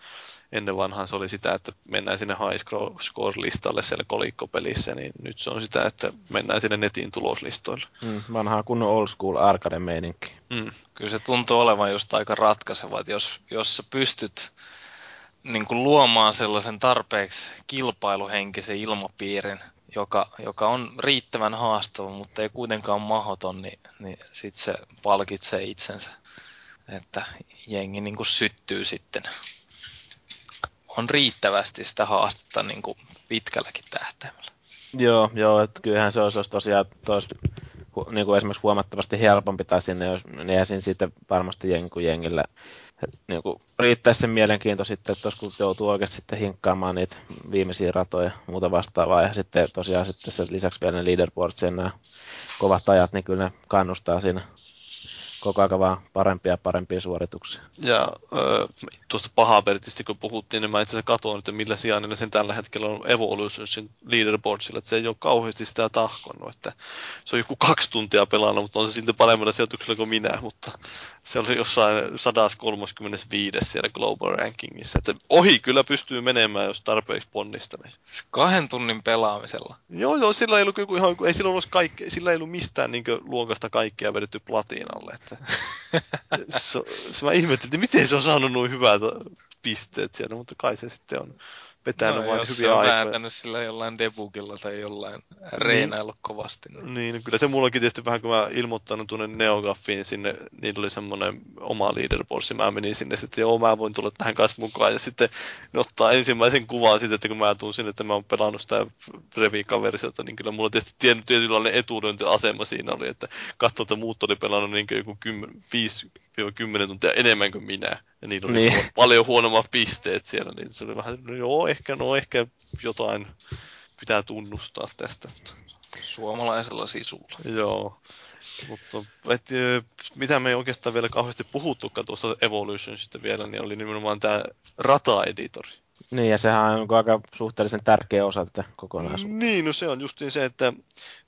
ennen vanhaan se oli sitä, että mennään sinne high score-listalle siellä kolikkopelissä, niin nyt se on sitä, että mennään sinne netin tuloslistoille. Mm, vanhaa kunnon old school arcade meininki. Mm. Kyllä se tuntuu olevan just aika ratkaiseva, että jos, jos sä pystyt niin kuin luomaan sellaisen tarpeeksi kilpailuhenkisen ilmapiirin, joka, joka on riittävän haastava, mutta ei kuitenkaan mahdoton, niin, niin sit se palkitsee itsensä, että jengi niin kuin syttyy sitten. On riittävästi sitä haastetta niin kuin pitkälläkin tähtäimellä. Joo, joo, että kyllähän se olisi, olisi tosiaan tois, hu, niin kuin esimerkiksi huomattavasti helpompi tai sinne, jos, niin siinä sitten varmasti jengi kuin jengille et, niin kuin, riittäisi sen mielenkiinto sitten, että kun joutuu oikeasti sitten hinkkaamaan niitä viimeisiä ratoja ja muuta vastaavaa, ja sitten tosiaan sitten se lisäksi vielä ne leaderboards ja nämä kovat ajat, niin kyllä ne kannustaa siinä koko ajan vaan parempia ja parempia suorituksia. Ja ö, tuosta pahaa Bertistä kun puhuttiin, niin mä itse asiassa katsoin, että millä sijaan ne sen tällä hetkellä on Evolutionsin leaderboardsilla, että se ei ole kauheasti sitä tahkonnut, että se on joku kaksi tuntia pelannut, mutta on se silti paremmalla sijoituksella kuin minä, mutta se oli jossain 135 siellä Global Rankingissa, että ohi kyllä pystyy menemään, jos tarpeeksi ponnistelee. Siis kahden tunnin pelaamisella. Joo, joo, sillä ei ollut ihan, ei sillä ollut, kaikke, sillä ei ollut mistään niin luokasta kaikkea vedetty platinalle. Että, se, se, mä ihmettelin, että miten se on saanut noin hyvät pisteet siellä, mutta kai se sitten on vetänyt no, vain jos se hyviä on aikoja. vääntänyt sillä jollain debugilla tai jollain reenailu kovasti. Niin. Niin, kyllä se mullakin tietysti vähän, kun mä ilmoittanut tuonne Neogaffiin sinne, niillä oli semmoinen oma leaderboard, mä menin sinne sitten, joo, mä voin tulla tähän kanssa mukaan, ja sitten ne ottaa ensimmäisen kuvan sitten, että kun mä tuun sinne, että mä oon pelannut sitä Revika-versiota, niin kyllä mulla tietysti tietysti tietynlainen etulyöntiasema siinä oli, että katsoo, että muut oli pelannut niin joku 5-10 tuntia enemmän kuin minä, ja niillä oli Niin. paljon huonommat pisteet siellä, niin se oli vähän, no joo, ehkä, no ehkä jotain pitää tunnustaa tästä. Suomalaisella sisulla. Joo. Mutta et, ö, mitä me ei oikeastaan vielä kauheasti puhuttukaan tuosta Evolutionsista vielä, niin oli nimenomaan tämä rata-editori. Niin, ja sehän on niinku aika suhteellisen tärkeä osa tätä kokonaisuutta. Niin, no se on justiin se, että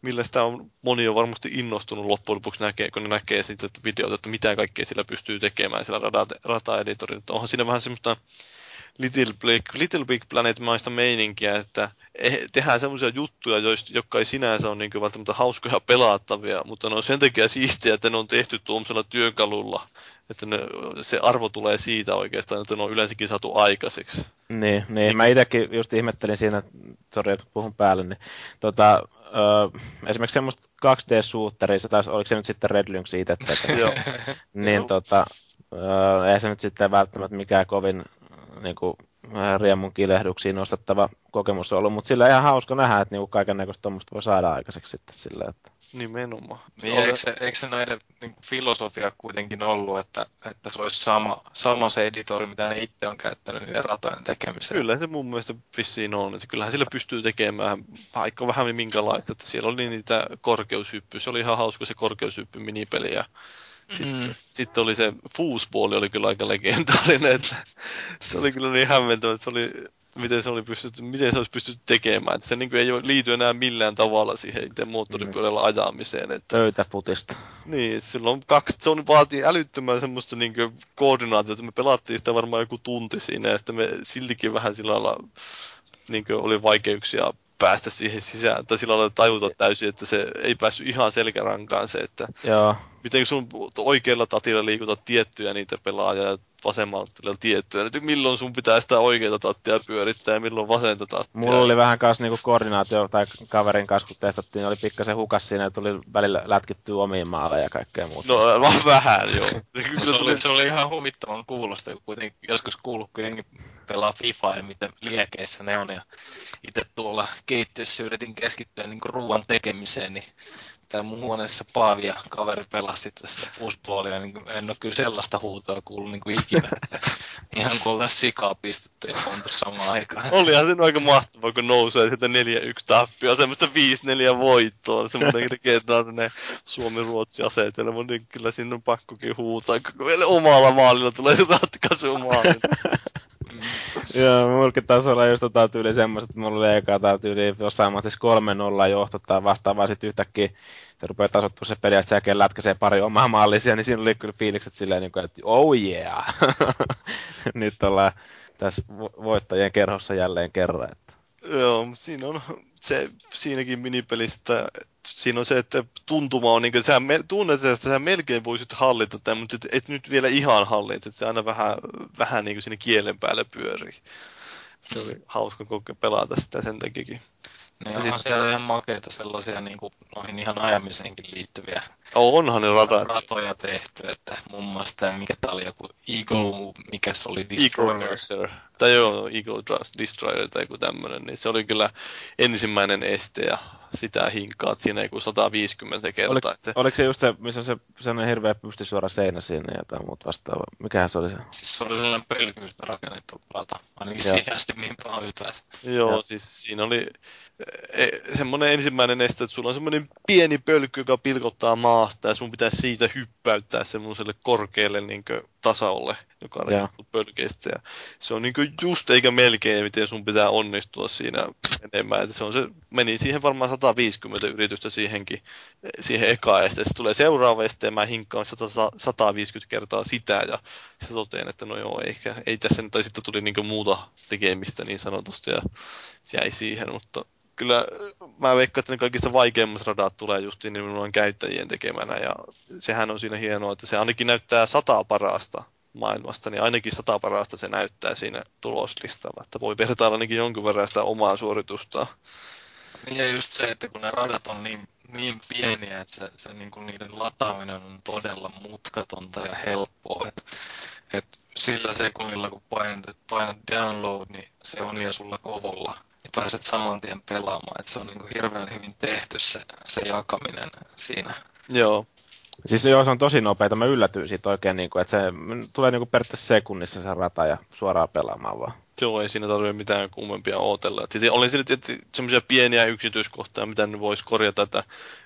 millä sitä on moni on varmasti innostunut loppujen lopuksi näkee, kun ne näkee sitten videota, että mitä kaikkea sillä pystyy tekemään sillä rata- rata-editorilla. Onhan siinä vähän semmoista Little Big, Little Big Planet-maista meininkiä, että eh- tehdään semmoisia juttuja, joista, jotka ei sinänsä ole niin välttämättä hauskoja pelattavia, mutta ne on sen takia siistiä, että ne on tehty tuollaisella työkalulla, että ne, se arvo tulee siitä oikeastaan, että ne on yleensäkin saatu aikaiseksi. Niin, niin. mä itsekin just ihmettelin siinä, sori, että puhun päälle, niin tota, ö, esimerkiksi semmoista 2D-suutteria, se taisi, oliko se nyt sitten Red Lynx itse niin tota, ö, ei se nyt sitten välttämättä mikään kovin niin kuin, riemun kilehduksiin nostettava kokemus ollut, mutta sillä ihan hauska nähdä, että niinku kaiken näköistä tuommoista voi saada aikaiseksi sitten sillä, että Nimenomaan. Niin, eikö, se, eikö se näiden niin filosofia kuitenkin ollut, että, että se olisi sama, sama se editori, mitä ne itse on käyttänyt niiden ratojen tekemiseen? Kyllä se mun mielestä vissiin on, että kyllähän sillä pystyy tekemään vaikka vähän minkälaista, että siellä oli niitä korkeushyppyjä, se oli ihan hauska se korkeushyppy minipeli ja Mm. Sitten oli se foosballi oli kyllä aika legendaarinen, että se oli kyllä niin hämmentävä, että se oli, miten se, oli pystytty, miten se olisi pystytty tekemään. Että se niin kuin ei liity enää millään tavalla siihen itse moottoripyörällä ajamiseen. Että, Pöytäfutista. niin, silloin kaksi, se on, vaatii älyttömän semmoista niin kuin, koordinaatiota. Me pelattiin sitä varmaan joku tunti siinä ja sitten me siltikin vähän sillä lailla niin kuin, oli vaikeuksia päästä siihen sisään, tai sillä lailla tajuta täysin, että se ei päässyt ihan selkärankaan se, että Joo. miten sun oikealla tatilla liikutat tiettyjä niitä pelaajia ja vasemmalla tatilla tiettyjä. Että milloin sun pitää sitä oikeaa tattia pyörittää ja milloin vasenta tattia. Mulla oli vähän kanssa niinku koordinaatio tai kaverin kanssa, kun testattiin, niin oli pikkasen hukas siinä, että tuli välillä lätkittyä omiin maaleja ja kaikkea muuta. No vähän, joo. Se, oli, se oli ihan huvittavan kuulosta, kun kuitenkin joskus kuullut, kun jengi pelaa FIFA ja miten liekeissä ne on. Ja itse tuolla keittiössä yritin keskittyä niin ruoan tekemiseen, niin täällä mun huoneessa Paavi ja kaveri pelasi tästä footballia, niin en ole kyllä sellaista huutoa kuullut niin kuin ikinä. Ihan kuin oltaisiin sikaa pistetty ja monta samaan aikaan. Olihan se aika mahtavaa, kun nousee sieltä 4-1 tappia, semmoista 5-4 voittoa, semmoinen legendaarinen Suomi-Ruotsi-asetelma, niin kyllä siinä on pakkokin huutaa, kun vielä omalla maalilla tulee ratkaisumaali. Joo, mullakin taisi olla just tota tyyli semmoista, että mulla oli eka tai tyyli jossain matissa 3-0 johto tai vastaavaa, sit yhtäkkiä se rupeaa tasoittua se peli, että sen jälkeen lätkäsee pari omaa mallisia, niin siinä oli kyllä fiilikset silleen, niin kuin, että oh yeah! Nyt ollaan tässä vo- voittajien kerhossa jälleen kerran. Että. Joo, siinä on se, siinäkin minipelistä, siinä on se, että tuntuma on, niin kuin, sä me, tunnet, että sä melkein voisit hallita tämän, mutta et, et nyt vielä ihan hallita, että se aina vähän, vähän niin kuin sinne kielen päälle pyörii. Se oli hauska kokea pelata sitä sen takiakin. Ne onhan siellä ihan makeita sellaisia niin kuin, noihin ihan ajamiseenkin liittyviä Onhan ne radat. ratoja tehty, että muun muassa tämä, mikä tää oli joku Eagle, mikä se oli, Destroyer. Racer. Tai joo, Eagle Dra- Destroyer tai joku tämmönen, niin se oli kyllä ensimmäinen este ja sitä hinkkaat siinä joku 150 kertaa. Oliko, Että- oliko se just se, missä on se sellainen hirveä pystysuora seinä siinä ja jotain muuta vastaavaa? Mikähän se oli se? Siis se oli sellainen pölkyistä rakennettu rata, ainakin Joo. siihen asti, mihin vaan ylipäänsä. Joo, Joo. siis siinä oli e, semmoinen ensimmäinen este, että sulla on semmoinen pieni pölkky, joka pilkottaa maasta ja sun pitää siitä hyppäyttää semmoiselle korkealle niin tasalle, joka on rakennettu pölkeistä. Ja se on niin just eikä melkein, miten sun pitää onnistua siinä enemmän. Että se, on se meni siihen varmaan 150 yritystä siihenkin, siihen ekaan este. Sitten tulee seuraava este ja mä hinkkaan 100, 150 kertaa sitä ja sitten totean, että no joo, eikä, ei tässä nyt, tai sitten tuli niin muuta tekemistä niin sanotusti ja se jäi siihen, mutta kyllä mä veikkaan, että ne kaikista vaikeimmat radat tulee justiin nimenomaan käyttäjien tekemänä ja sehän on siinä hienoa, että se ainakin näyttää sata parasta maailmasta, niin ainakin sata parasta se näyttää siinä tuloslistalla, että voi vertailla ainakin jonkun verran sitä omaa suoritustaan. Niin ja just se, että kun ne radat on niin, niin pieniä, että se, se niin kuin niiden lataaminen on todella mutkatonta ja helppoa. Että et sillä sekunnilla, kun painat, painat download, niin se on jo sulla kovolla. Pääset saman tien pelaamaan. Että se on niin kuin hirveän hyvin tehty se, se jakaminen siinä. Joo, Siis joo, se on tosi nopeeta. Mä yllätyin siitä oikein, niin kuin, että se tulee niin kuin periaatteessa sekunnissa se rata ja suoraan pelaamaan vaan. Joo, ei siinä tarvitse mitään kummempia ootella. Tietysti oli siinä tietysti semmoisia pieniä yksityiskohtia, mitä ne voisi korjata, että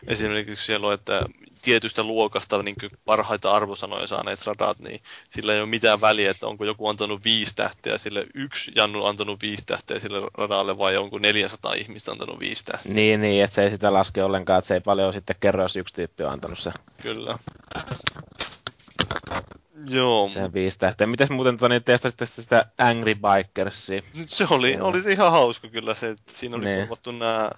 esimerkiksi siellä on, että tietystä luokasta niin parhaita arvosanoja saaneet radat, niin sillä ei ole mitään väliä, että onko joku antanut viisi tähteä sille, yksi Jannu antanut viisi tähteä sille radalle, vai onko 400 ihmistä antanut viisi tähteä. Niin, niin, että se ei sitä laske ollenkaan, että se ei paljon sitten kerro, jos yksi tyyppi on antanut se, Kyllä. Joo, sen viisi tähteä. Mites muuten tota, niin testasitte sitä Angry Bikersia? Se oli, Joo. oli se ihan hauska kyllä se, että siinä oli Niin. korvattu nämä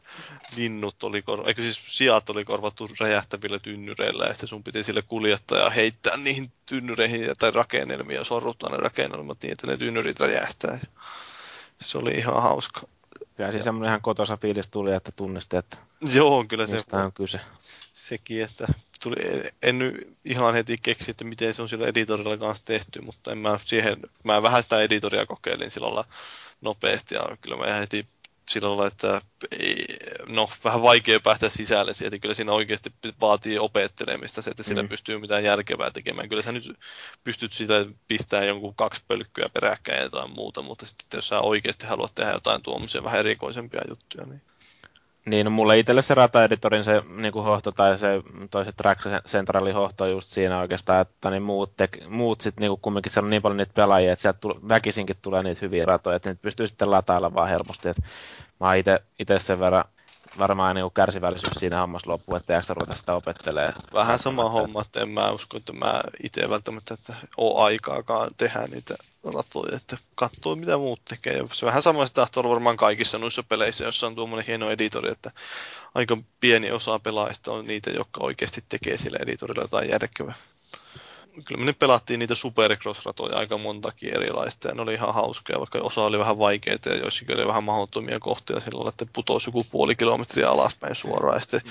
linnut, oli kor... eikö siis sijat oli korvattu räjähtävillä tynnyreillä ja sitten sun piti sille kuljettaa ja heittää niihin tynnyreihin tai rakennelmiin ja sorruttaa ne rakennelmat niin, että ne tynnyrit räjähtää. Se oli ihan hauska. Kyllä siinä semmoinen ihan kotosa fiilis tuli, että tunnisti, että Joo, kyllä se mistä on kyse. sekin, että tuli, en nyt ihan heti keksi, että miten se on sillä editorilla kanssa tehty, mutta en mä siihen, mä vähän sitä editoria kokeilin sillä nopeasti ja kyllä mä heti sillä lailla, että ei, no vähän vaikea päästä sisälle sieltä, kyllä siinä oikeasti vaatii opettelemista se, että sillä Mm. pystyy mitään järkevää tekemään. Kyllä sä nyt pystyt sitä pistämään jonkun kaksi pölkkyä peräkkäin ja jotain muuta, mutta sitten jos sä oikeasti haluat tehdä jotain tuommoisia vähän erikoisempia juttuja, niin Niin, no mulle itselle se rata-editorin se niin kuin hohto tai se toiset Track Centralin hohto just siinä oikeastaan, että niin muut, muut sitten niin kumminkin siellä on niin paljon niitä pelaajia, että sieltä tule, väkisinkin tulee niitä hyviä ratoja, että niitä pystyy sitten latailla vaan helposti. Että mä itse sen verran varmaan niin kärsivällisyys siinä hommassa loppuu, että jaksa ruveta sitä opettelee. Vähän sama homma, että en mä usko, että mä itse välttämättä että ole aikaakaan tehdä niitä ratoja, että katsoo mitä muut tekee. Ja se vähän sama se tahtoo varmaan kaikissa noissa peleissä, jossa on tuommoinen hieno editori, että aika pieni osa pelaajista on niitä, jotka oikeasti tekee sillä editorilla jotain järkevää kyllä me pelattiin niitä supercross-ratoja aika montakin erilaista ja ne oli ihan hauskoja, vaikka osa oli vähän vaikeita ja joissakin oli vähän mahdottomia kohtia sillä että putosi joku puoli kilometriä alaspäin suoraan ja sitten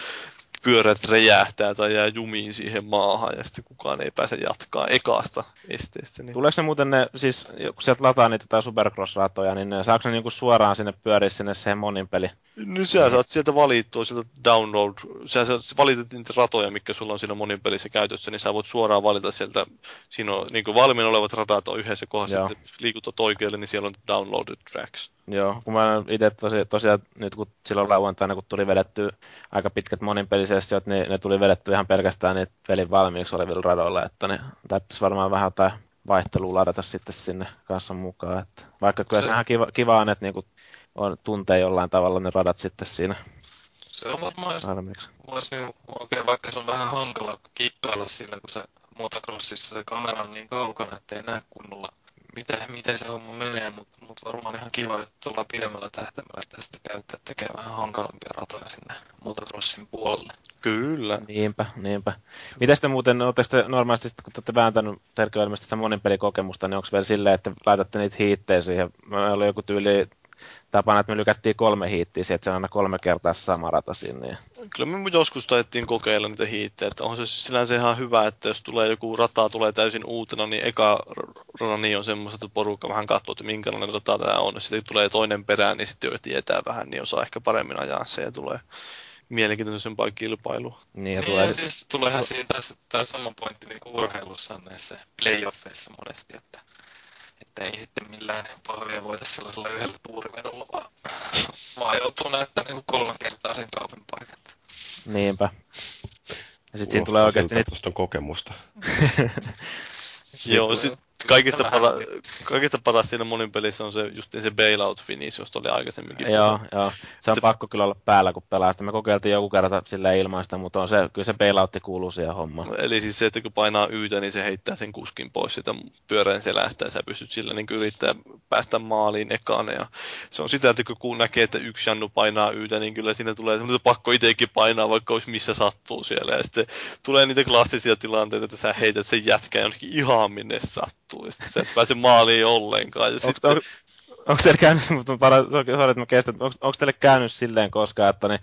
pyörät räjähtää tai jää jumiin siihen maahan ja sitten kukaan ei pääse jatkaa ekasta esteestä. Niin... Tuleeko ne muuten ne, siis kun sieltä lataa niitä Supercross-ratoja, niin saako ne niinku suoraan sinne pyöriä sinne siihen monin peli? No sä saat sieltä valittua sieltä download, sä valitat niitä ratoja, mikä sulla on siinä monin pelissä käytössä, niin sä voit suoraan valita sieltä, siinä on niin valmiina olevat radat on yhdessä kohdassa, että liikutat oikealle, niin siellä on downloaded tracks. Joo, kun mä itse tosi, tosiaan nyt kun silloin lauantaina, kun tuli vedetty aika pitkät moninpelisessiot, niin ne tuli vedetty ihan pelkästään niitä pelin valmiiksi olevilla radoilla, että ne täyttäisi varmaan vähän jotain vaihtelua ladata sitten sinne kanssa mukaan. Että vaikka kyllä se, se ihan kiva, kiva on, että niinku on, tuntee jollain tavalla ne radat sitten siinä se on varmaan, niin, oikein, vaikka se on vähän hankala kikkailla sillä, kun se motocrossissa se kamera on niin kaukana, ettei näe kunnolla miten, miten se homma menee, mutta mut varmaan ihan kiva, että tullaan pidemmällä tähtäimellä tästä käyttää tekee vähän hankalampia ratoja sinne motocrossin puolelle. Kyllä. Niinpä, niinpä. Mitä sitten muuten, oletteko te normaalisti, kun olette vääntänyt sitä monin pelikokemusta, niin onko vielä silleen, että laitatte niitä hiittejä siihen? Meillä oli joku tyyli tapana, että me lykättiin kolme hiittiä, että se on aina kolme kertaa sama rata sinne. Niin. Kyllä me joskus taidettiin kokeilla niitä hiittejä, että on se sinänsä ihan hyvä, että jos tulee joku rata tulee täysin uutena, niin eka rata niin on semmoista, että porukka vähän katsoo, että minkälainen rata tämä on. Sitten tulee toinen perään, niin sitten jo tietää vähän, niin osaa ehkä paremmin ajaa se ja tulee mielenkiintoisempaa kilpailua. Niin, ja tulee... Niin, siis tuleehan siinä tämä sama pointti niin kuin urheilussa näissä playoffeissa monesti, että että ei sitten millään pahvia voita sellaisella yhdellä tuurivedolla, vaan, vaan joutuu näyttämään niin kolme kertaa sen kaupin paikan. Niinpä. Ja sitten siinä tulee oikeasti niitä... kokemusta. Joo, sit kaikista, para, kaikista paras siinä monin pelissä on se just se bailout finish, josta oli aikaisemminkin. Joo, joo. Se on T- pakko kyllä olla päällä, kun pelaa. Sitten me kokeiltiin joku kerta silleen ilmaista, mutta on se, kyllä se bailoutti kuuluu siihen hommaan. No, eli siis se, että kun painaa yytä, niin se heittää sen kuskin pois sitä pyörän selästä ja sä pystyt sillä niin yrittää päästä maaliin ekaan. Ja se on sitä, että kun näkee, että yksi Jannu painaa yytä, niin kyllä siinä tulee semmoinen pakko itsekin painaa, vaikka olisi missä sattuu siellä. Ja sitten tulee niitä klassisia tilanteita, että sä heität sen jätkän jonnekin ihan minne sattuu. Ja sitten sä et pääse maaliin ollenkaan. Ja onko, sitten... onko, onko teille käynyt, mutta para, sorry, että mä kestän, onko, onko teille käynyt silleen koskaan, että niin,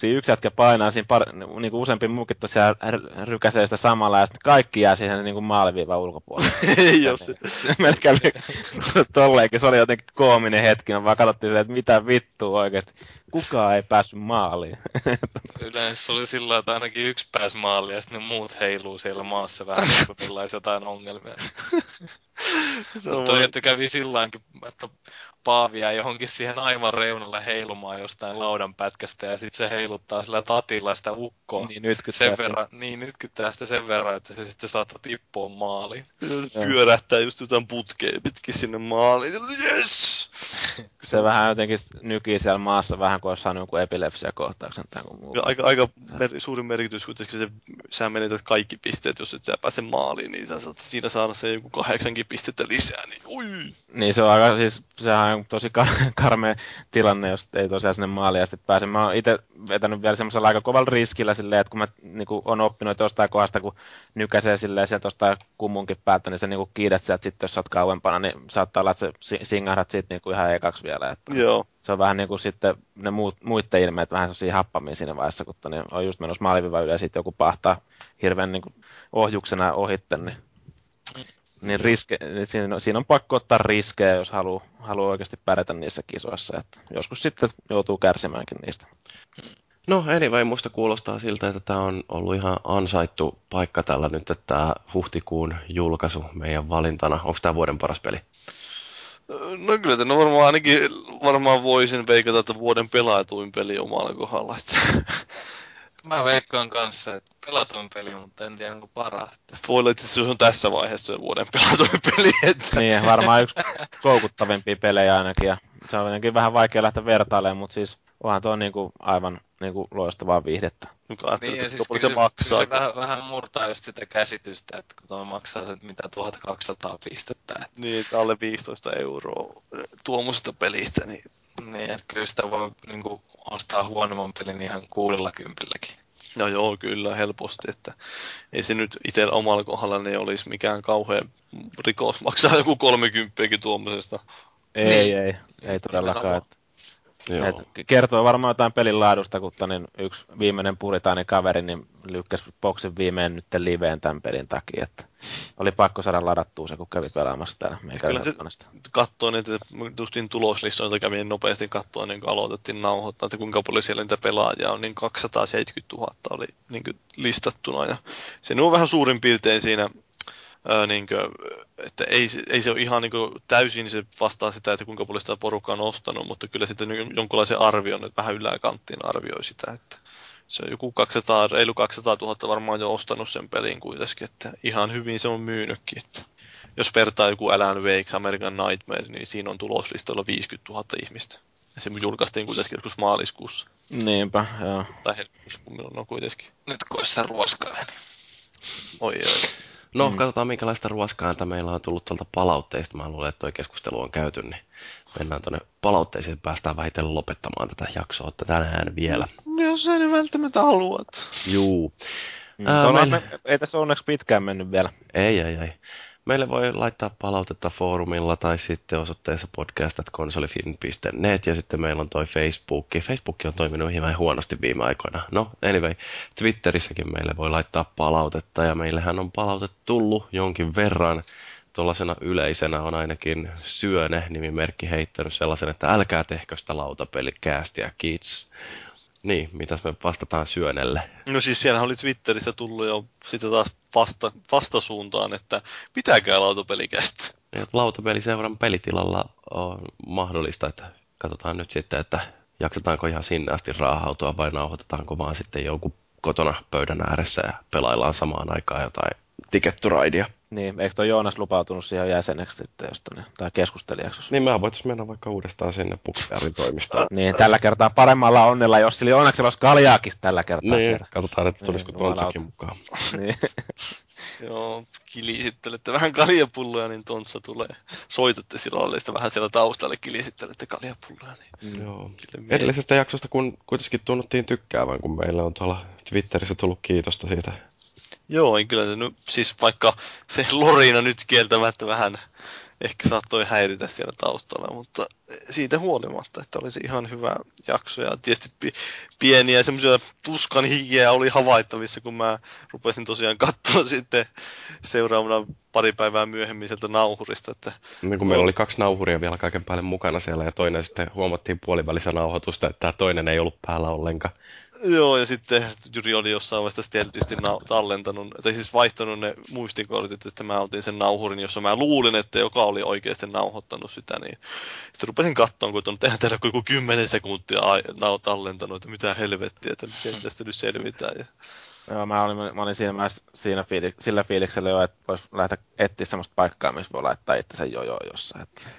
siinä yksi jätkä painaa siinä par, niin kuin useampi muukin tosiaan rykäsee sitä samalla ja sitten kaikki jää siihen niin kuin maaliviivan ulkopuolelle. Se. Meillä kävi tolleenkin, se oli jotenkin koominen hetki, me vaan katsottiin että mitä vittua oikeasti. Kukaan ei päässyt maaliin. Yleensä oli sillä että ainakin yksi pääsi maaliin ja sitten ne muut heiluu siellä maassa vähän, kun niillä olisi jotain ongelmia. Mutta voi... että kävi silläänkin, että Paavia johonkin siihen aivan reunalle heilumaan jostain laudan pätkästä ja sitten se heiluttaa sillä tatilla sitä ukkoa. Niin nyt sen verran, niin nytkyttää sitä sen verran, että se sitten saattaa tippua maaliin. Pyörähtää just jotain putkea pitkin sinne maaliin. Yes! se vähän jotenkin nykii siellä maassa vähän kuin olisi saanut jonkun epilepsiakohtauksen tai muu. Aika, aika mer- suuri merkitys, kun se, sä menetät kaikki pisteet, jos et sä pääse maaliin, niin sä saat siinä saada se joku kahdeksankin pistettä lisää, niin ui! Niin se on aika, siis sehän on tosi kar- karmea tilanne, jos ei tosiaan sinne maaliin asti pääse. Mä oon itse vetänyt vielä semmoisella aika kovalla riskillä silleen, että kun mä niin kuin, on oppinut, että jostain kohdasta, kun nykäisee silleen sieltä jostain kummunkin päätä, niin sä niin kiidät sieltä sitten, jos sä oot kauempana, niin saattaa olla, että sä singahdat siitä niin kuin ihan ekaksi vielä. Että Joo. Se on vähän niin kuin sitten ne muut, muiden ilmeet vähän sellaisia happamia siinä vaiheessa, kun niin on just menossa maaliviva yli ja sitten joku pahtaa hirveän niin kuin ohjuksena ohitte, niin niin, riske, niin siinä, siinä, on pakko ottaa riskejä, jos haluaa, haluaa oikeasti pärjätä niissä kisoissa. Että joskus sitten joutuu kärsimäänkin niistä. No anyway, musta kuulostaa siltä, että tämä on ollut ihan ansaittu paikka tällä nyt, että tämä huhtikuun julkaisu meidän valintana. Onko tämä vuoden paras peli? No kyllä, että no varmaan ainakin varmaan voisin veikata, että vuoden pelaatuin peli omalla kohdalla. Mä veikkaan kanssa, että pelatuin peli, mutta en tiedä onko paras. voi olla, että se on tässä vaiheessa vuoden pelaatuin peli. Että... Niin, varmaan yksi koukuttavimpia pelejä ainakin. Ja se on jotenkin vähän vaikea lähteä vertailemaan, mutta siis onhan tuo niinku aivan niinku loistavaa viihdettä. Niin, ja että siis kyllä se, maksaa. kyllä se vähän, vähän murtaa just sitä käsitystä, että kun tuo maksaa se, mitä 1200 pistettä. Että, Niin, että alle 15 euroa tuommoisesta pelistä, niin niin, että kyllä sitä voi niin kuin, ostaa huonomman pelin ihan kuudella kympilläkin. No joo, kyllä, helposti, että ei se nyt itsellä omalla kohdalla niin olisi mikään kauhean rikos maksaa joku 30 tuommoisesta. Ei, Niin. ei, ei todellakaan. Nimenomaan. Et, Joo. et kertoo varmaan jotain pelin laadusta, kun niin yksi viimeinen puritaani kaveri niin lykkäsi boksin viimein nyt liveen tämän pelin takia. Että oli pakko saada ladattua se, kun kävi pelaamassa täällä Kyllä se- meikäläisen Katsoin, että justin tuloslistoilta kävin nopeasti katsoa, niin kun aloitettiin nauhoittaa, että kuinka paljon siellä niitä pelaajia on, niin 270 000 oli niin listattuna. Ja se on vähän suurin piirtein siinä Öö, niin kuin, että ei, se- ei se ole ihan niin kuin, täysin se vastaa sitä, että kuinka paljon sitä porukkaa on ostanut, mutta kyllä sitten niin jonkunlaisen arvion, että vähän yläkanttiin arvioi sitä, että se on joku 200, reilu 200 000 varmaan jo ostanut sen pelin kuitenkin, että ihan hyvin se on myynytkin. Että jos vertaa joku Alan Wake, American Nightmare, niin siinä on tuloslistalla 50 000 ihmistä. Ja se julkaistiin kuitenkin joskus maaliskuussa. Niinpä, joo. Tai helmikuussa, kun minun on kuitenkin. Nyt kun olisi se ruoskaa, niin Oi, oi. No, Mm. katsotaan minkälaista ruoskaanta meillä on tullut tuolta palautteista. Mä luulen, että tuo keskustelu on käyty, niin mennään tuonne palautteisiin päästään vähitellen lopettamaan tätä jaksoa tänään vielä. No, jos sä nyt välttämättä haluat. Juu. Mm, Ää, tuolla on meillä- me, ei tässä onneksi pitkään mennyt vielä. Ei, ei, ei. Meille voi laittaa palautetta foorumilla tai sitten osoitteessa podcast.konsolifin.net ja sitten meillä on toi Facebook. Facebook on toiminut hieman huonosti viime aikoina. No, anyway, Twitterissäkin meille voi laittaa palautetta ja meillähän on palautetta tullut jonkin verran. Tuollaisena yleisenä on ainakin Syöne nimimerkki heittänyt sellaisen, että älkää tehkö sitä lautapelikäästiä, kids. Niin, mitäs me vastataan Syönelle? No siis siellä oli Twitterissä tullut jo sitten taas vasta, vastasuuntaan, että pitäkää lautapelikästä. Ja lautapeliseuran pelitilalla on mahdollista, että katsotaan nyt sitten, että jaksetaanko ihan sinne asti raahautua vai nauhoitetaanko vaan sitten joku kotona pöydän ääressä ja pelaillaan samaan aikaan jotain Ticket to Ridea. Niin, eikö tuo Joonas lupautunut siihen jäseneksi sitten jostain, tai keskustelijaksi? Niin me voitaisiin mennä vaikka uudestaan sinne Puksjärvin toimistoon. Niin, tällä kertaa paremmalla onnella, jos sillä onneksi olisi kaljaakin tällä kertaa Niin, siellä. katsotaan, että tulisiko Niin, Tontsakin mukaan. Niin. Joo, kilisittelette vähän kaljapulloja, niin Tontsa tulee. Soitatte silloin sitä vähän siellä taustalle kilisittelette kaljapulloja. Niin Joo. sille mieleen. Edellisestä jaksosta kun kuitenkin tunnuttiin tykkäävän, kun meillä on tuolla Twitterissä tullut kiitosta siitä. Joo, niin kyllä se nyt, siis vaikka se Lorina nyt kieltämättä vähän ehkä saattoi häiritä siellä taustalla, mutta siitä huolimatta, että olisi ihan hyvä jakso. Ja tietysti pi- pieniä semmoisia tuskan hikiä oli havaittavissa, kun mä rupesin tosiaan katsoa sitten seuraavana pari päivää myöhemmin sieltä nauhurista, että Niin kun meillä oli kaksi nauhuria vielä kaiken päälle mukana siellä ja toinen sitten huomattiin puolivälissä nauhoitusta, että tämä toinen ei ollut päällä ollenkaan. Joo, ja sitten Jyri oli jossain vaiheessa steltisti nau- tallentanut, tai siis vaihtanut ne muistikortit, että mä otin sen nauhurin, jossa mä luulin, että joka oli oikeasti nauhoittanut sitä, niin sitten rupesin katsomaan, kun on tehdä tehdä joku 10 sekuntia nau- tallentanut, että mitä helvettiä, että miten tästä nyt selvitään. Ja... Joo, mä olin, mä olin siinä, mä siinä fiili, sillä fiiliksellä jo, että voisi lähteä etsiä semmoista paikkaa, missä voi laittaa itsensä jojo jossain. Että...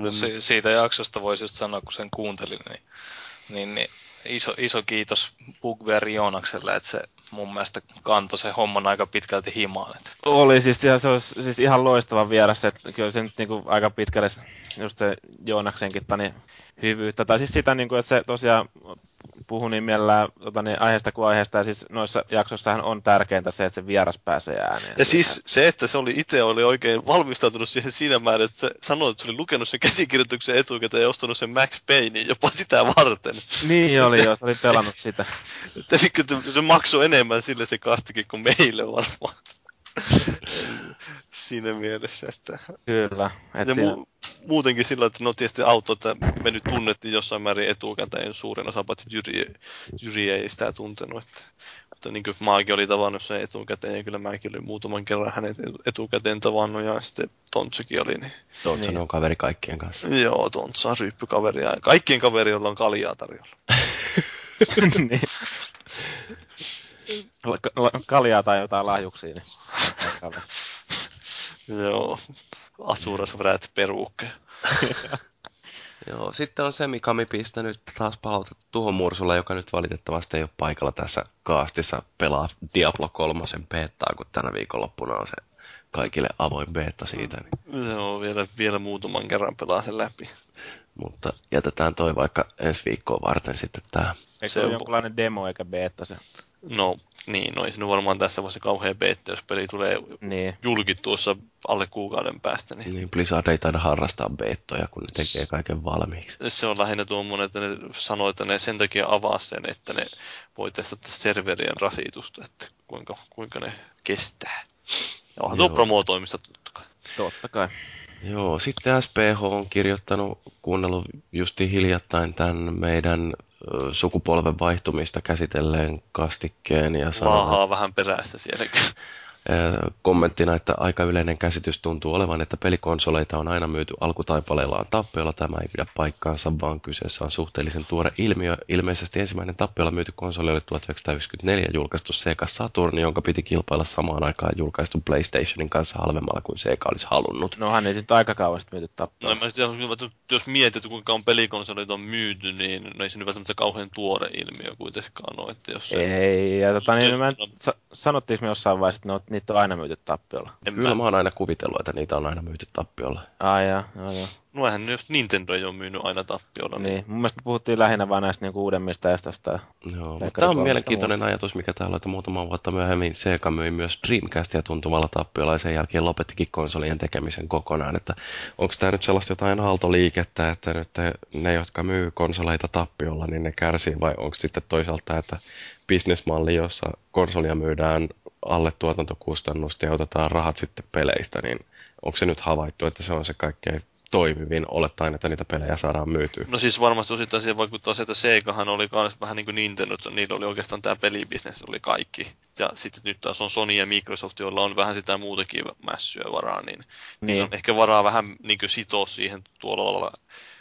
No, si- siitä jaksosta voisi just sanoa, kun sen kuuntelin, niin, niin, niin iso, iso kiitos Bugbear Joonakselle, että se mun mielestä kantoi sen homman aika pitkälti himaan. Että Oli siis, ihan, se olisi siis ihan loistava vieras, että kyllä se nyt niinku aika pitkälle just se Joonaksenkin tani hyvyyttä. Tai siis sitä, niinku, että se tosiaan puhui niin mielellään tota, niin aiheesta kuin aiheesta, ja siis noissa jaksoissahan on tärkeintä se, että se vieras pääsee ääneen. ja siis se, että se oli itse oli oikein valmistautunut siihen siinä määrin, että se sanoi, että se oli lukenut sen käsikirjoituksen etukäteen ja ostanut sen Max Paynein jopa sitä varten. Niin oli, jos oli pelannut sitä. Elikkä se maksoi enemmän sille se kastikin kuin meille varmaan. Siinä mielessä, että... Kyllä. Et Ja siinä, mu- muutenkin sillä, että no tietysti auto, että me nyt tunnettiin jossain määrin etukäteen suurin osa, paitsi Jyri, Jyri ei sitä tuntenut. Että Mutta niin kuin Maagi oli tavannut sen etukäteen, ja kyllä mäkin olin muutaman kerran hänet etukäteen tavannut, ja sitten Tontsukin oli, niin Tontsa Niin. on kaveri kaikkien kanssa. joo, Tontsa on ryyppykaveri, ja kaikkien kaverilla on kaljaa tarjolla. niin. Kaljaa tai jotain lahjuksia, niin. Joo, Asuras vrät peruukkeja. Joo, sitten on se Mikami pistänyt taas palautetta tuohon Mursulle, joka nyt valitettavasti ei ole paikalla tässä kaastissa pelaa Diablo 3 betaa, kun tänä viikonloppuna on se kaikille avoin beta siitä. Niin. Joo, vielä, vielä muutaman kerran pelaa sen läpi. Mutta jätetään toi vaikka ensi viikkoa varten sitten tää. Eikö Se se ole on- jonkunlainen demo eikä beta se? No niin, no ei nyt varmaan tässä vaiheessa kauhean beta, jos peli tulee Niin. julki tuossa alle kuukauden päästä, niin Niin Blizzard ei taida harrastaa beettoja, kun ne tekee kaiken valmiiksi. se on lähinnä tuommoinen, että ne sanoo, että ne sen takia avaa sen, että ne voi testata serverien rasitusta, että kuinka, kuinka ne kestää. Ja onhan tuo promotoimista totta kai. Totta kai. Joo, sitten SPH on kirjoittanut, kuunnellut justi hiljattain tämän meidän sukupolven vaihtumista käsitelleen kastikkeen ja Laahaa vähän perässä sielläkin. Kommenttina, että aika yleinen käsitys tuntuu olevan, että pelikonsoleita on aina myyty alkutaipaleellaan tappiolla. Tämä ei pidä paikkaansa, vaan kyseessä on suhteellisen tuore ilmiö. Ilmeisesti ensimmäinen tappiolla myyty konsoli oli 1994 julkaistu Sega Saturn, jonka piti kilpailla samaan aikaan julkaistu PlayStationin kanssa halvemmalla kuin Sega olisi halunnut. No hän ei nyt aika kauan sitten myyty No tappaa. en mä sit, jos, jos mietit, että kuinka on pelikonsoleita on myyty, niin no ei se nyt välttämättä kauhean tuore ilmiö kuitenkaan ole. Että jos se, Ei, ja tota, niin, mä en, No. sa- sanottiinko me jossain vaiheessa, että ne on, niitä on aina myyty tappiolla. en Kyllä mä, mä oon aina kuvitellut, että niitä on aina myyty tappiolla. Ai jaa, joo, joo. no eihän ne jos Nintendo ei ole myynyt aina tappiolla. Niin, mun mielestä puhuttiin lähinnä vaan näistä niinku uudemmista estosta. Joo, mutta tämä on mielenkiintoinen ajatus, mikä täällä on, että muutama vuotta myöhemmin Sega myi myös Dreamcastia tuntumalla tappiolla ja sen jälkeen lopettikin konsolien tekemisen kokonaan. Että onko tämä nyt sellaista jotain aaltoliikettä, että nyt te- ne, jotka myy konsoleita tappiolla, niin ne kärsii vai onko sitten toisaalta, että bisnesmalli, jossa konsolia myydään alle tuotantokustannusta ja otetaan rahat sitten peleistä, niin onko se nyt havaittu, että se on se kaikkein toimivin, olettaen, että niitä pelejä saadaan myytyä? No siis varmasti osittain siihen vaikuttaa se, että Segahan oli myös vähän niin kuin Nintendo, että niillä oli oikeastaan tämä pelibisnes oli kaikki. Ja sitten nyt taas on Sony ja Microsoft, joilla on vähän sitä muutakin mässyä varaa, niin, niin. Niin, on ehkä varaa vähän niin kuin sitoa siihen tuolla lailla,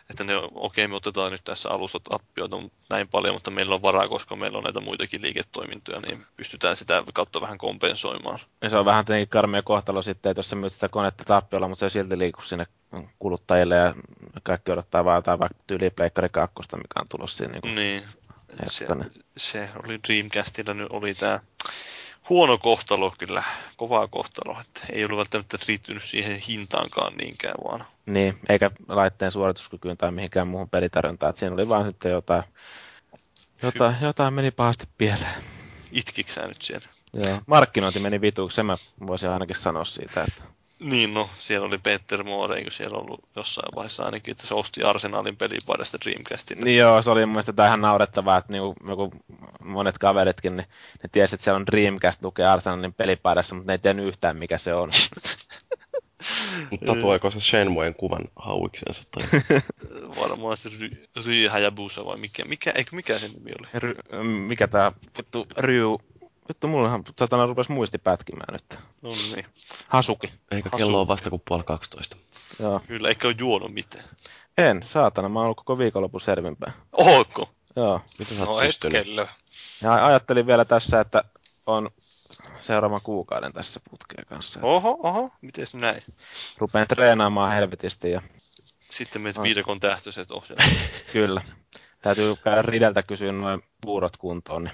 että ne, okei me otetaan nyt tässä alussa tappioita näin paljon, mutta meillä on varaa, koska meillä on näitä muitakin liiketoimintoja, niin pystytään sitä kautta vähän kompensoimaan. ja se on vähän tietenkin karmea kohtalo sitten, että jos sä myyt sitä konetta tappiolla, mutta se silti liiku sinne kuluttajille ja kaikki odottaa vaan jotain vaikka 2, mikä on tulossa siinä. Niin Niin. Se, se oli Dreamcastilla nyt oli tämä huono kohtalo kyllä, kovaa kohtalo, että ei ollut välttämättä riittynyt siihen hintaankaan niinkään, vaan niin, eikä laitteen suorituskykyyn tai mihinkään muuhun pelitarjontaan. Että siinä oli vaan sitten jotain, jotain, jotain meni pahasti pieleen. itkiksää nyt siellä. Joo. Markkinointi meni vituiksi, sen mä voisin ainakin sanoa siitä. Että... Niin no, siellä oli Peter Moore, eikö siellä ollut jossain vaiheessa ainakin, että se osti Arsenalin pelipaidasta Dreamcastin. Niin joo, se oli mun mielestä tähän naurettavaa, että niinku, joku, monet kaveritkin, niin ne tiesi, että siellä on Dreamcast lukee Arsenalin pelipaidassa, mutta ne ei tiennyt yhtään, mikä se on. Mutta tatuoiko se Shenmuen kuvan hauiksensa? Tai... Varmaan se ry, Ry Hayabusa vai mikä, mikä, eikö mikä sen nimi oli? Ry, mikä tää vittu Ryu... Vittu, mullahan satana rupesi muisti pätkimään nyt. No niin, Hasuki. Eikä Hasu. kello on vasta kuin puoli 12. Joo. kyllä, eikä ole juonut mitään. En, saatana, mä oon ollut koko viikonlopun selvinpäin. Oho, Joo. Mitä sä oot No hetkellä. Ja ajattelin vielä tässä, että on seuraavan kuukauden tässä putkeen kanssa. oho, oho, miten näin? Rupeen treenaamaan helvetisti ja Sitten meitä Ai. viidakon tähtöiset ohjelmat. kyllä. Täytyy käydä Rideltä kysyä noin puurot kuntoon, niin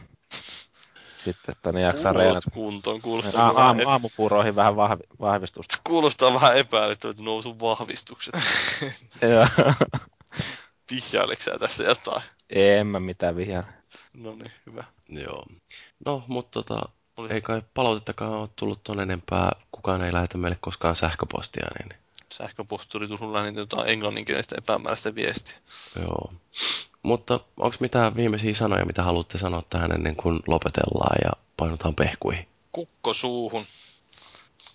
sitten, että ne jaksaa reenata. kuntoon, kuulostaa, A- vähän, aamupuuroihin vähän vahvi, vahvistusta. kuulostaa vähän epäilyttävät nousun vahvistukset. Joo. Vihjaileksä sä tässä jotain? en mä mitään vihjaa. No niin, hyvä. Joo. No, mutta tota, Oli ei kai palautettakaan ole tullut ton enempää. Kukaan ei lähetä meille koskaan sähköpostia, niin sähköposti tuli tullut lähinnä jotain englanninkielistä epämääräistä viestiä. joo. Mutta onko mitään viimeisiä sanoja, mitä haluatte sanoa tähän ennen kuin lopetellaan ja painutaan pehkuihin? Kukko suuhun.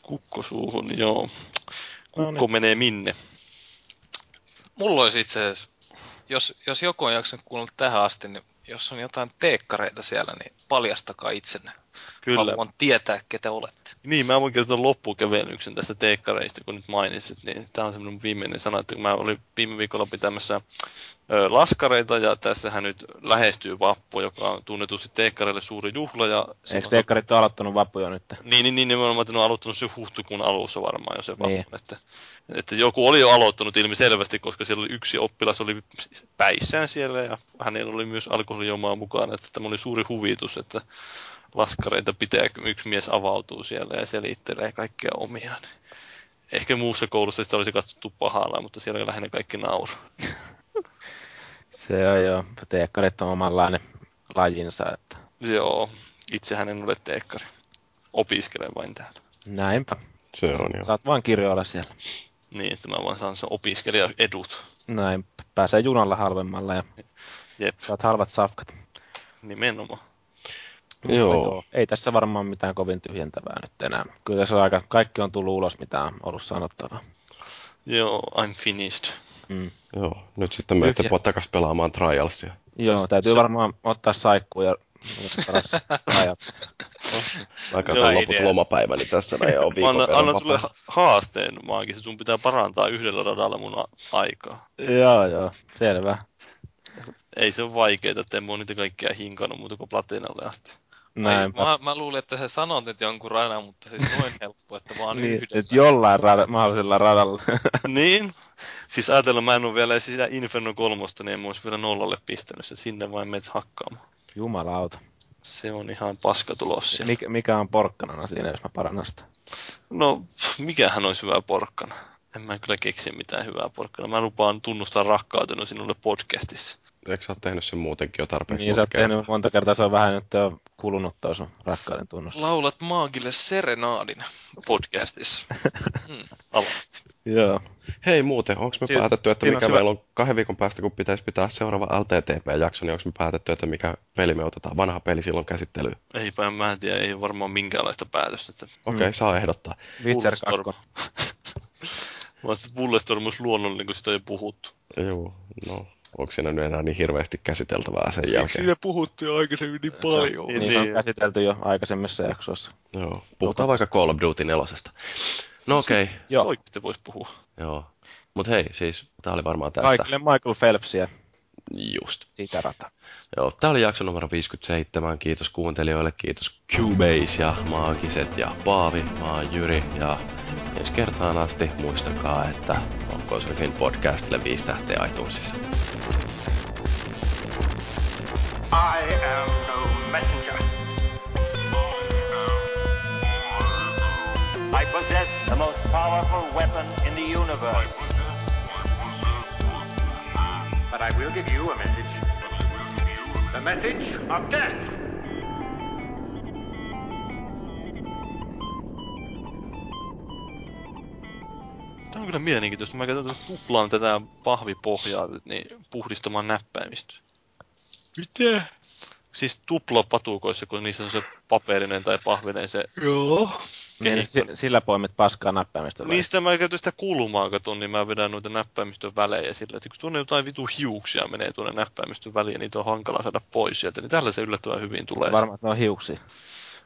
Kukko suuhun, joo. No Kukko niin. menee minne? Mulla olisi itse asiassa, jos, jos joku on jaksanut kuunnella tähän asti, niin jos on jotain teekkareita siellä, niin paljastakaa itsenne. Kyllä. Haluan tietää, ketä olette. Niin, mä voin kertoa loppukevennyksen tästä teekkareista, kun nyt mainitsit, niin tämä on semmoinen viimeinen sana, että kun mä olin viime viikolla pitämässä ö, laskareita, ja tässähän nyt lähestyy vappu, joka on tunnetusti teekkareille suuri juhla, ja Eikö teekkarit ole aloittanut vappu jo nyt? Niin, niin, niin nimenomaan, että ne on aloittanut se huhtikuun alussa varmaan jo se vappu, Niin. että, että joku oli jo aloittanut ilmiselvästi, koska siellä oli yksi oppilas oli päissään siellä ja hänellä oli myös alkoholijomaa mukana, että tämä oli suuri huvitus, että laskareita pitää, kun yksi mies avautuu siellä ja selittelee kaikkea omiaan. Ehkä muussa koulussa sitä olisi katsottu pahalla, mutta siellä oli lähinnä kaikki nauru. Se on jo, teekkarit on omanlainen lajinsa, että Joo, itsehän en ole teekkari. Opiskelen vain täällä. näinpä. Se on jo. Saat vaan kirjoilla siellä. Niin, että mä vaan saan sen opiskelijaedut. Näin, pääsee junalla halvemmalla ja Jep, saat halvat safkat. nimenomaan. Mutta Joo. Ei tässä varmaan mitään kovin tyhjentävää nyt enää. Kyllä tässä on aika, kaikki on tullut ulos, mitä on ollut sanottavaa. Joo, I'm finished. Mm. Joo, nyt sitten menette Tyhjä. takas pelaamaan Trialsia. Joo, täytyy se- varmaan ottaa saikkuun ja. Aika Joo, loput idea. lomapäiväni tässä näin on viikon Anna, annan sulle haasteen, Maagis, sun pitää parantaa yhdellä radalla mun a- aikaa. joo, joo, selvä. Ei se ole vaikeaa, että en mä oon niitä kaikkia hinkannut muuta kuin platinalle asti. Näinpä. Mä, mä luulin, että sä sanot nyt jonkun radan, mutta siis noin helppo, että vaan Niin, yhdellä. että jollain rada, mahdollisella radalla. niin? Siis ajatella, mä en ole vielä sitä Inferno kolmosta, niin en mä ois vielä nollalle pistänyt se sinne vain menet hakkaamaan. Jumalauta. Se on ihan paskatulos siellä. Mikä, mikä on porkkanana siinä, jos mä parannan sitä? No, mikähän olisi hyvää porkkana? En mä kyllä keksi mitään hyvää porkkana. Mä lupaan tunnustaa rakkauteni sinulle podcastissa. Eikö sä oot tehnyt sen muutenkin jo tarpeeksi? Niin, sä oot monta kertaa? tehnyt monta kertaa, se on vähän nyt jo kulunut toi sun rakkauden tunnus. Laulat Maagille serenaadin Podcastissa. Mm. Alasti. Joo. Hei muuten, onko me Siin- päätetty, että mikä meillä on kahden viikon päästä, kun pitäisi pitää seuraava LTTP-jakso, niin onko me päätetty, että mikä peli me otetaan, vanha peli silloin käsittelyyn? Eipä, mä en tiedä, ei ole varmaan minkäänlaista päätöstä. Että Okei, okay, Mm. saa ehdottaa. Witcher Bulletstorm. 2. Vaan se Bulletstorm olisi luonnollinen, kun sitä jo puhuttu. Joo, no, onko siinä nyt enää niin hirveästi käsiteltävää sen jälkeen? puhuttiin aikaisemmin niin paljon? Niin, Niin. se on käsitelty jo aikaisemmissa jaksoissa. Joo, puhutaan vaikka Call of Duty nelosesta. No okei, okay, Joo. Voisi puhua. joo. Mut hei, siis tää oli varmaan tässä. Kaikille Michael Phelpsia Just. sitä rata. Joo, tää oli jakso numero 57. Kiitos kuuntelijoille, kiitos Cubase ja Maagiset ja Paavi, mä oon Jyri ja ensi kertaan asti muistakaa, että on Konsolifin podcastille viisi tähteä iTunesissa. I am no messenger. I possess the most powerful weapon in the universe. But I will give you a message. The message of death. Tämä on kyllä mielenkiintoista. Mä käytän tuplaan tätä pahvipohjaa niin puhdistamaan näppäimistä. Mitä? Siis tuplapatukoissa, kun niissä on se paperinen tai pahvinen se Joo. Niin, kehikko. si- sillä poimit paskaa näppäimistä. vai? Niistä mä käytän sitä kulmaa, katon, niin mä vedän noita näppäimistön välejä sillä, että kun tuonne jotain vitu hiuksia menee tuonne näppäimistön väliin, ja niitä on hankala saada pois sieltä, niin tällä se yllättävän hyvin tulee. Varmaan, että ne on hiuksia.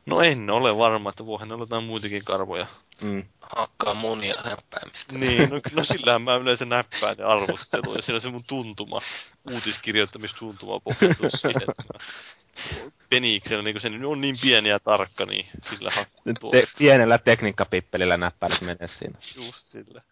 No en ole varma, että voihan olla jotain muitakin karvoja. Mm. Hakkaa munia näppäimistä. Niin, no, no sillähän mä yleensä näppään ne arvosteluun, ja siinä on se mun tuntuma, uutiskirjoittamistuntuma pohjautuu siihen. että mä Peniksellä, niin kun se on niin pieni ja tarkka, niin sillä. Te- pienellä tekniikkapippelillä näppäilet menee siinä. Just sillä.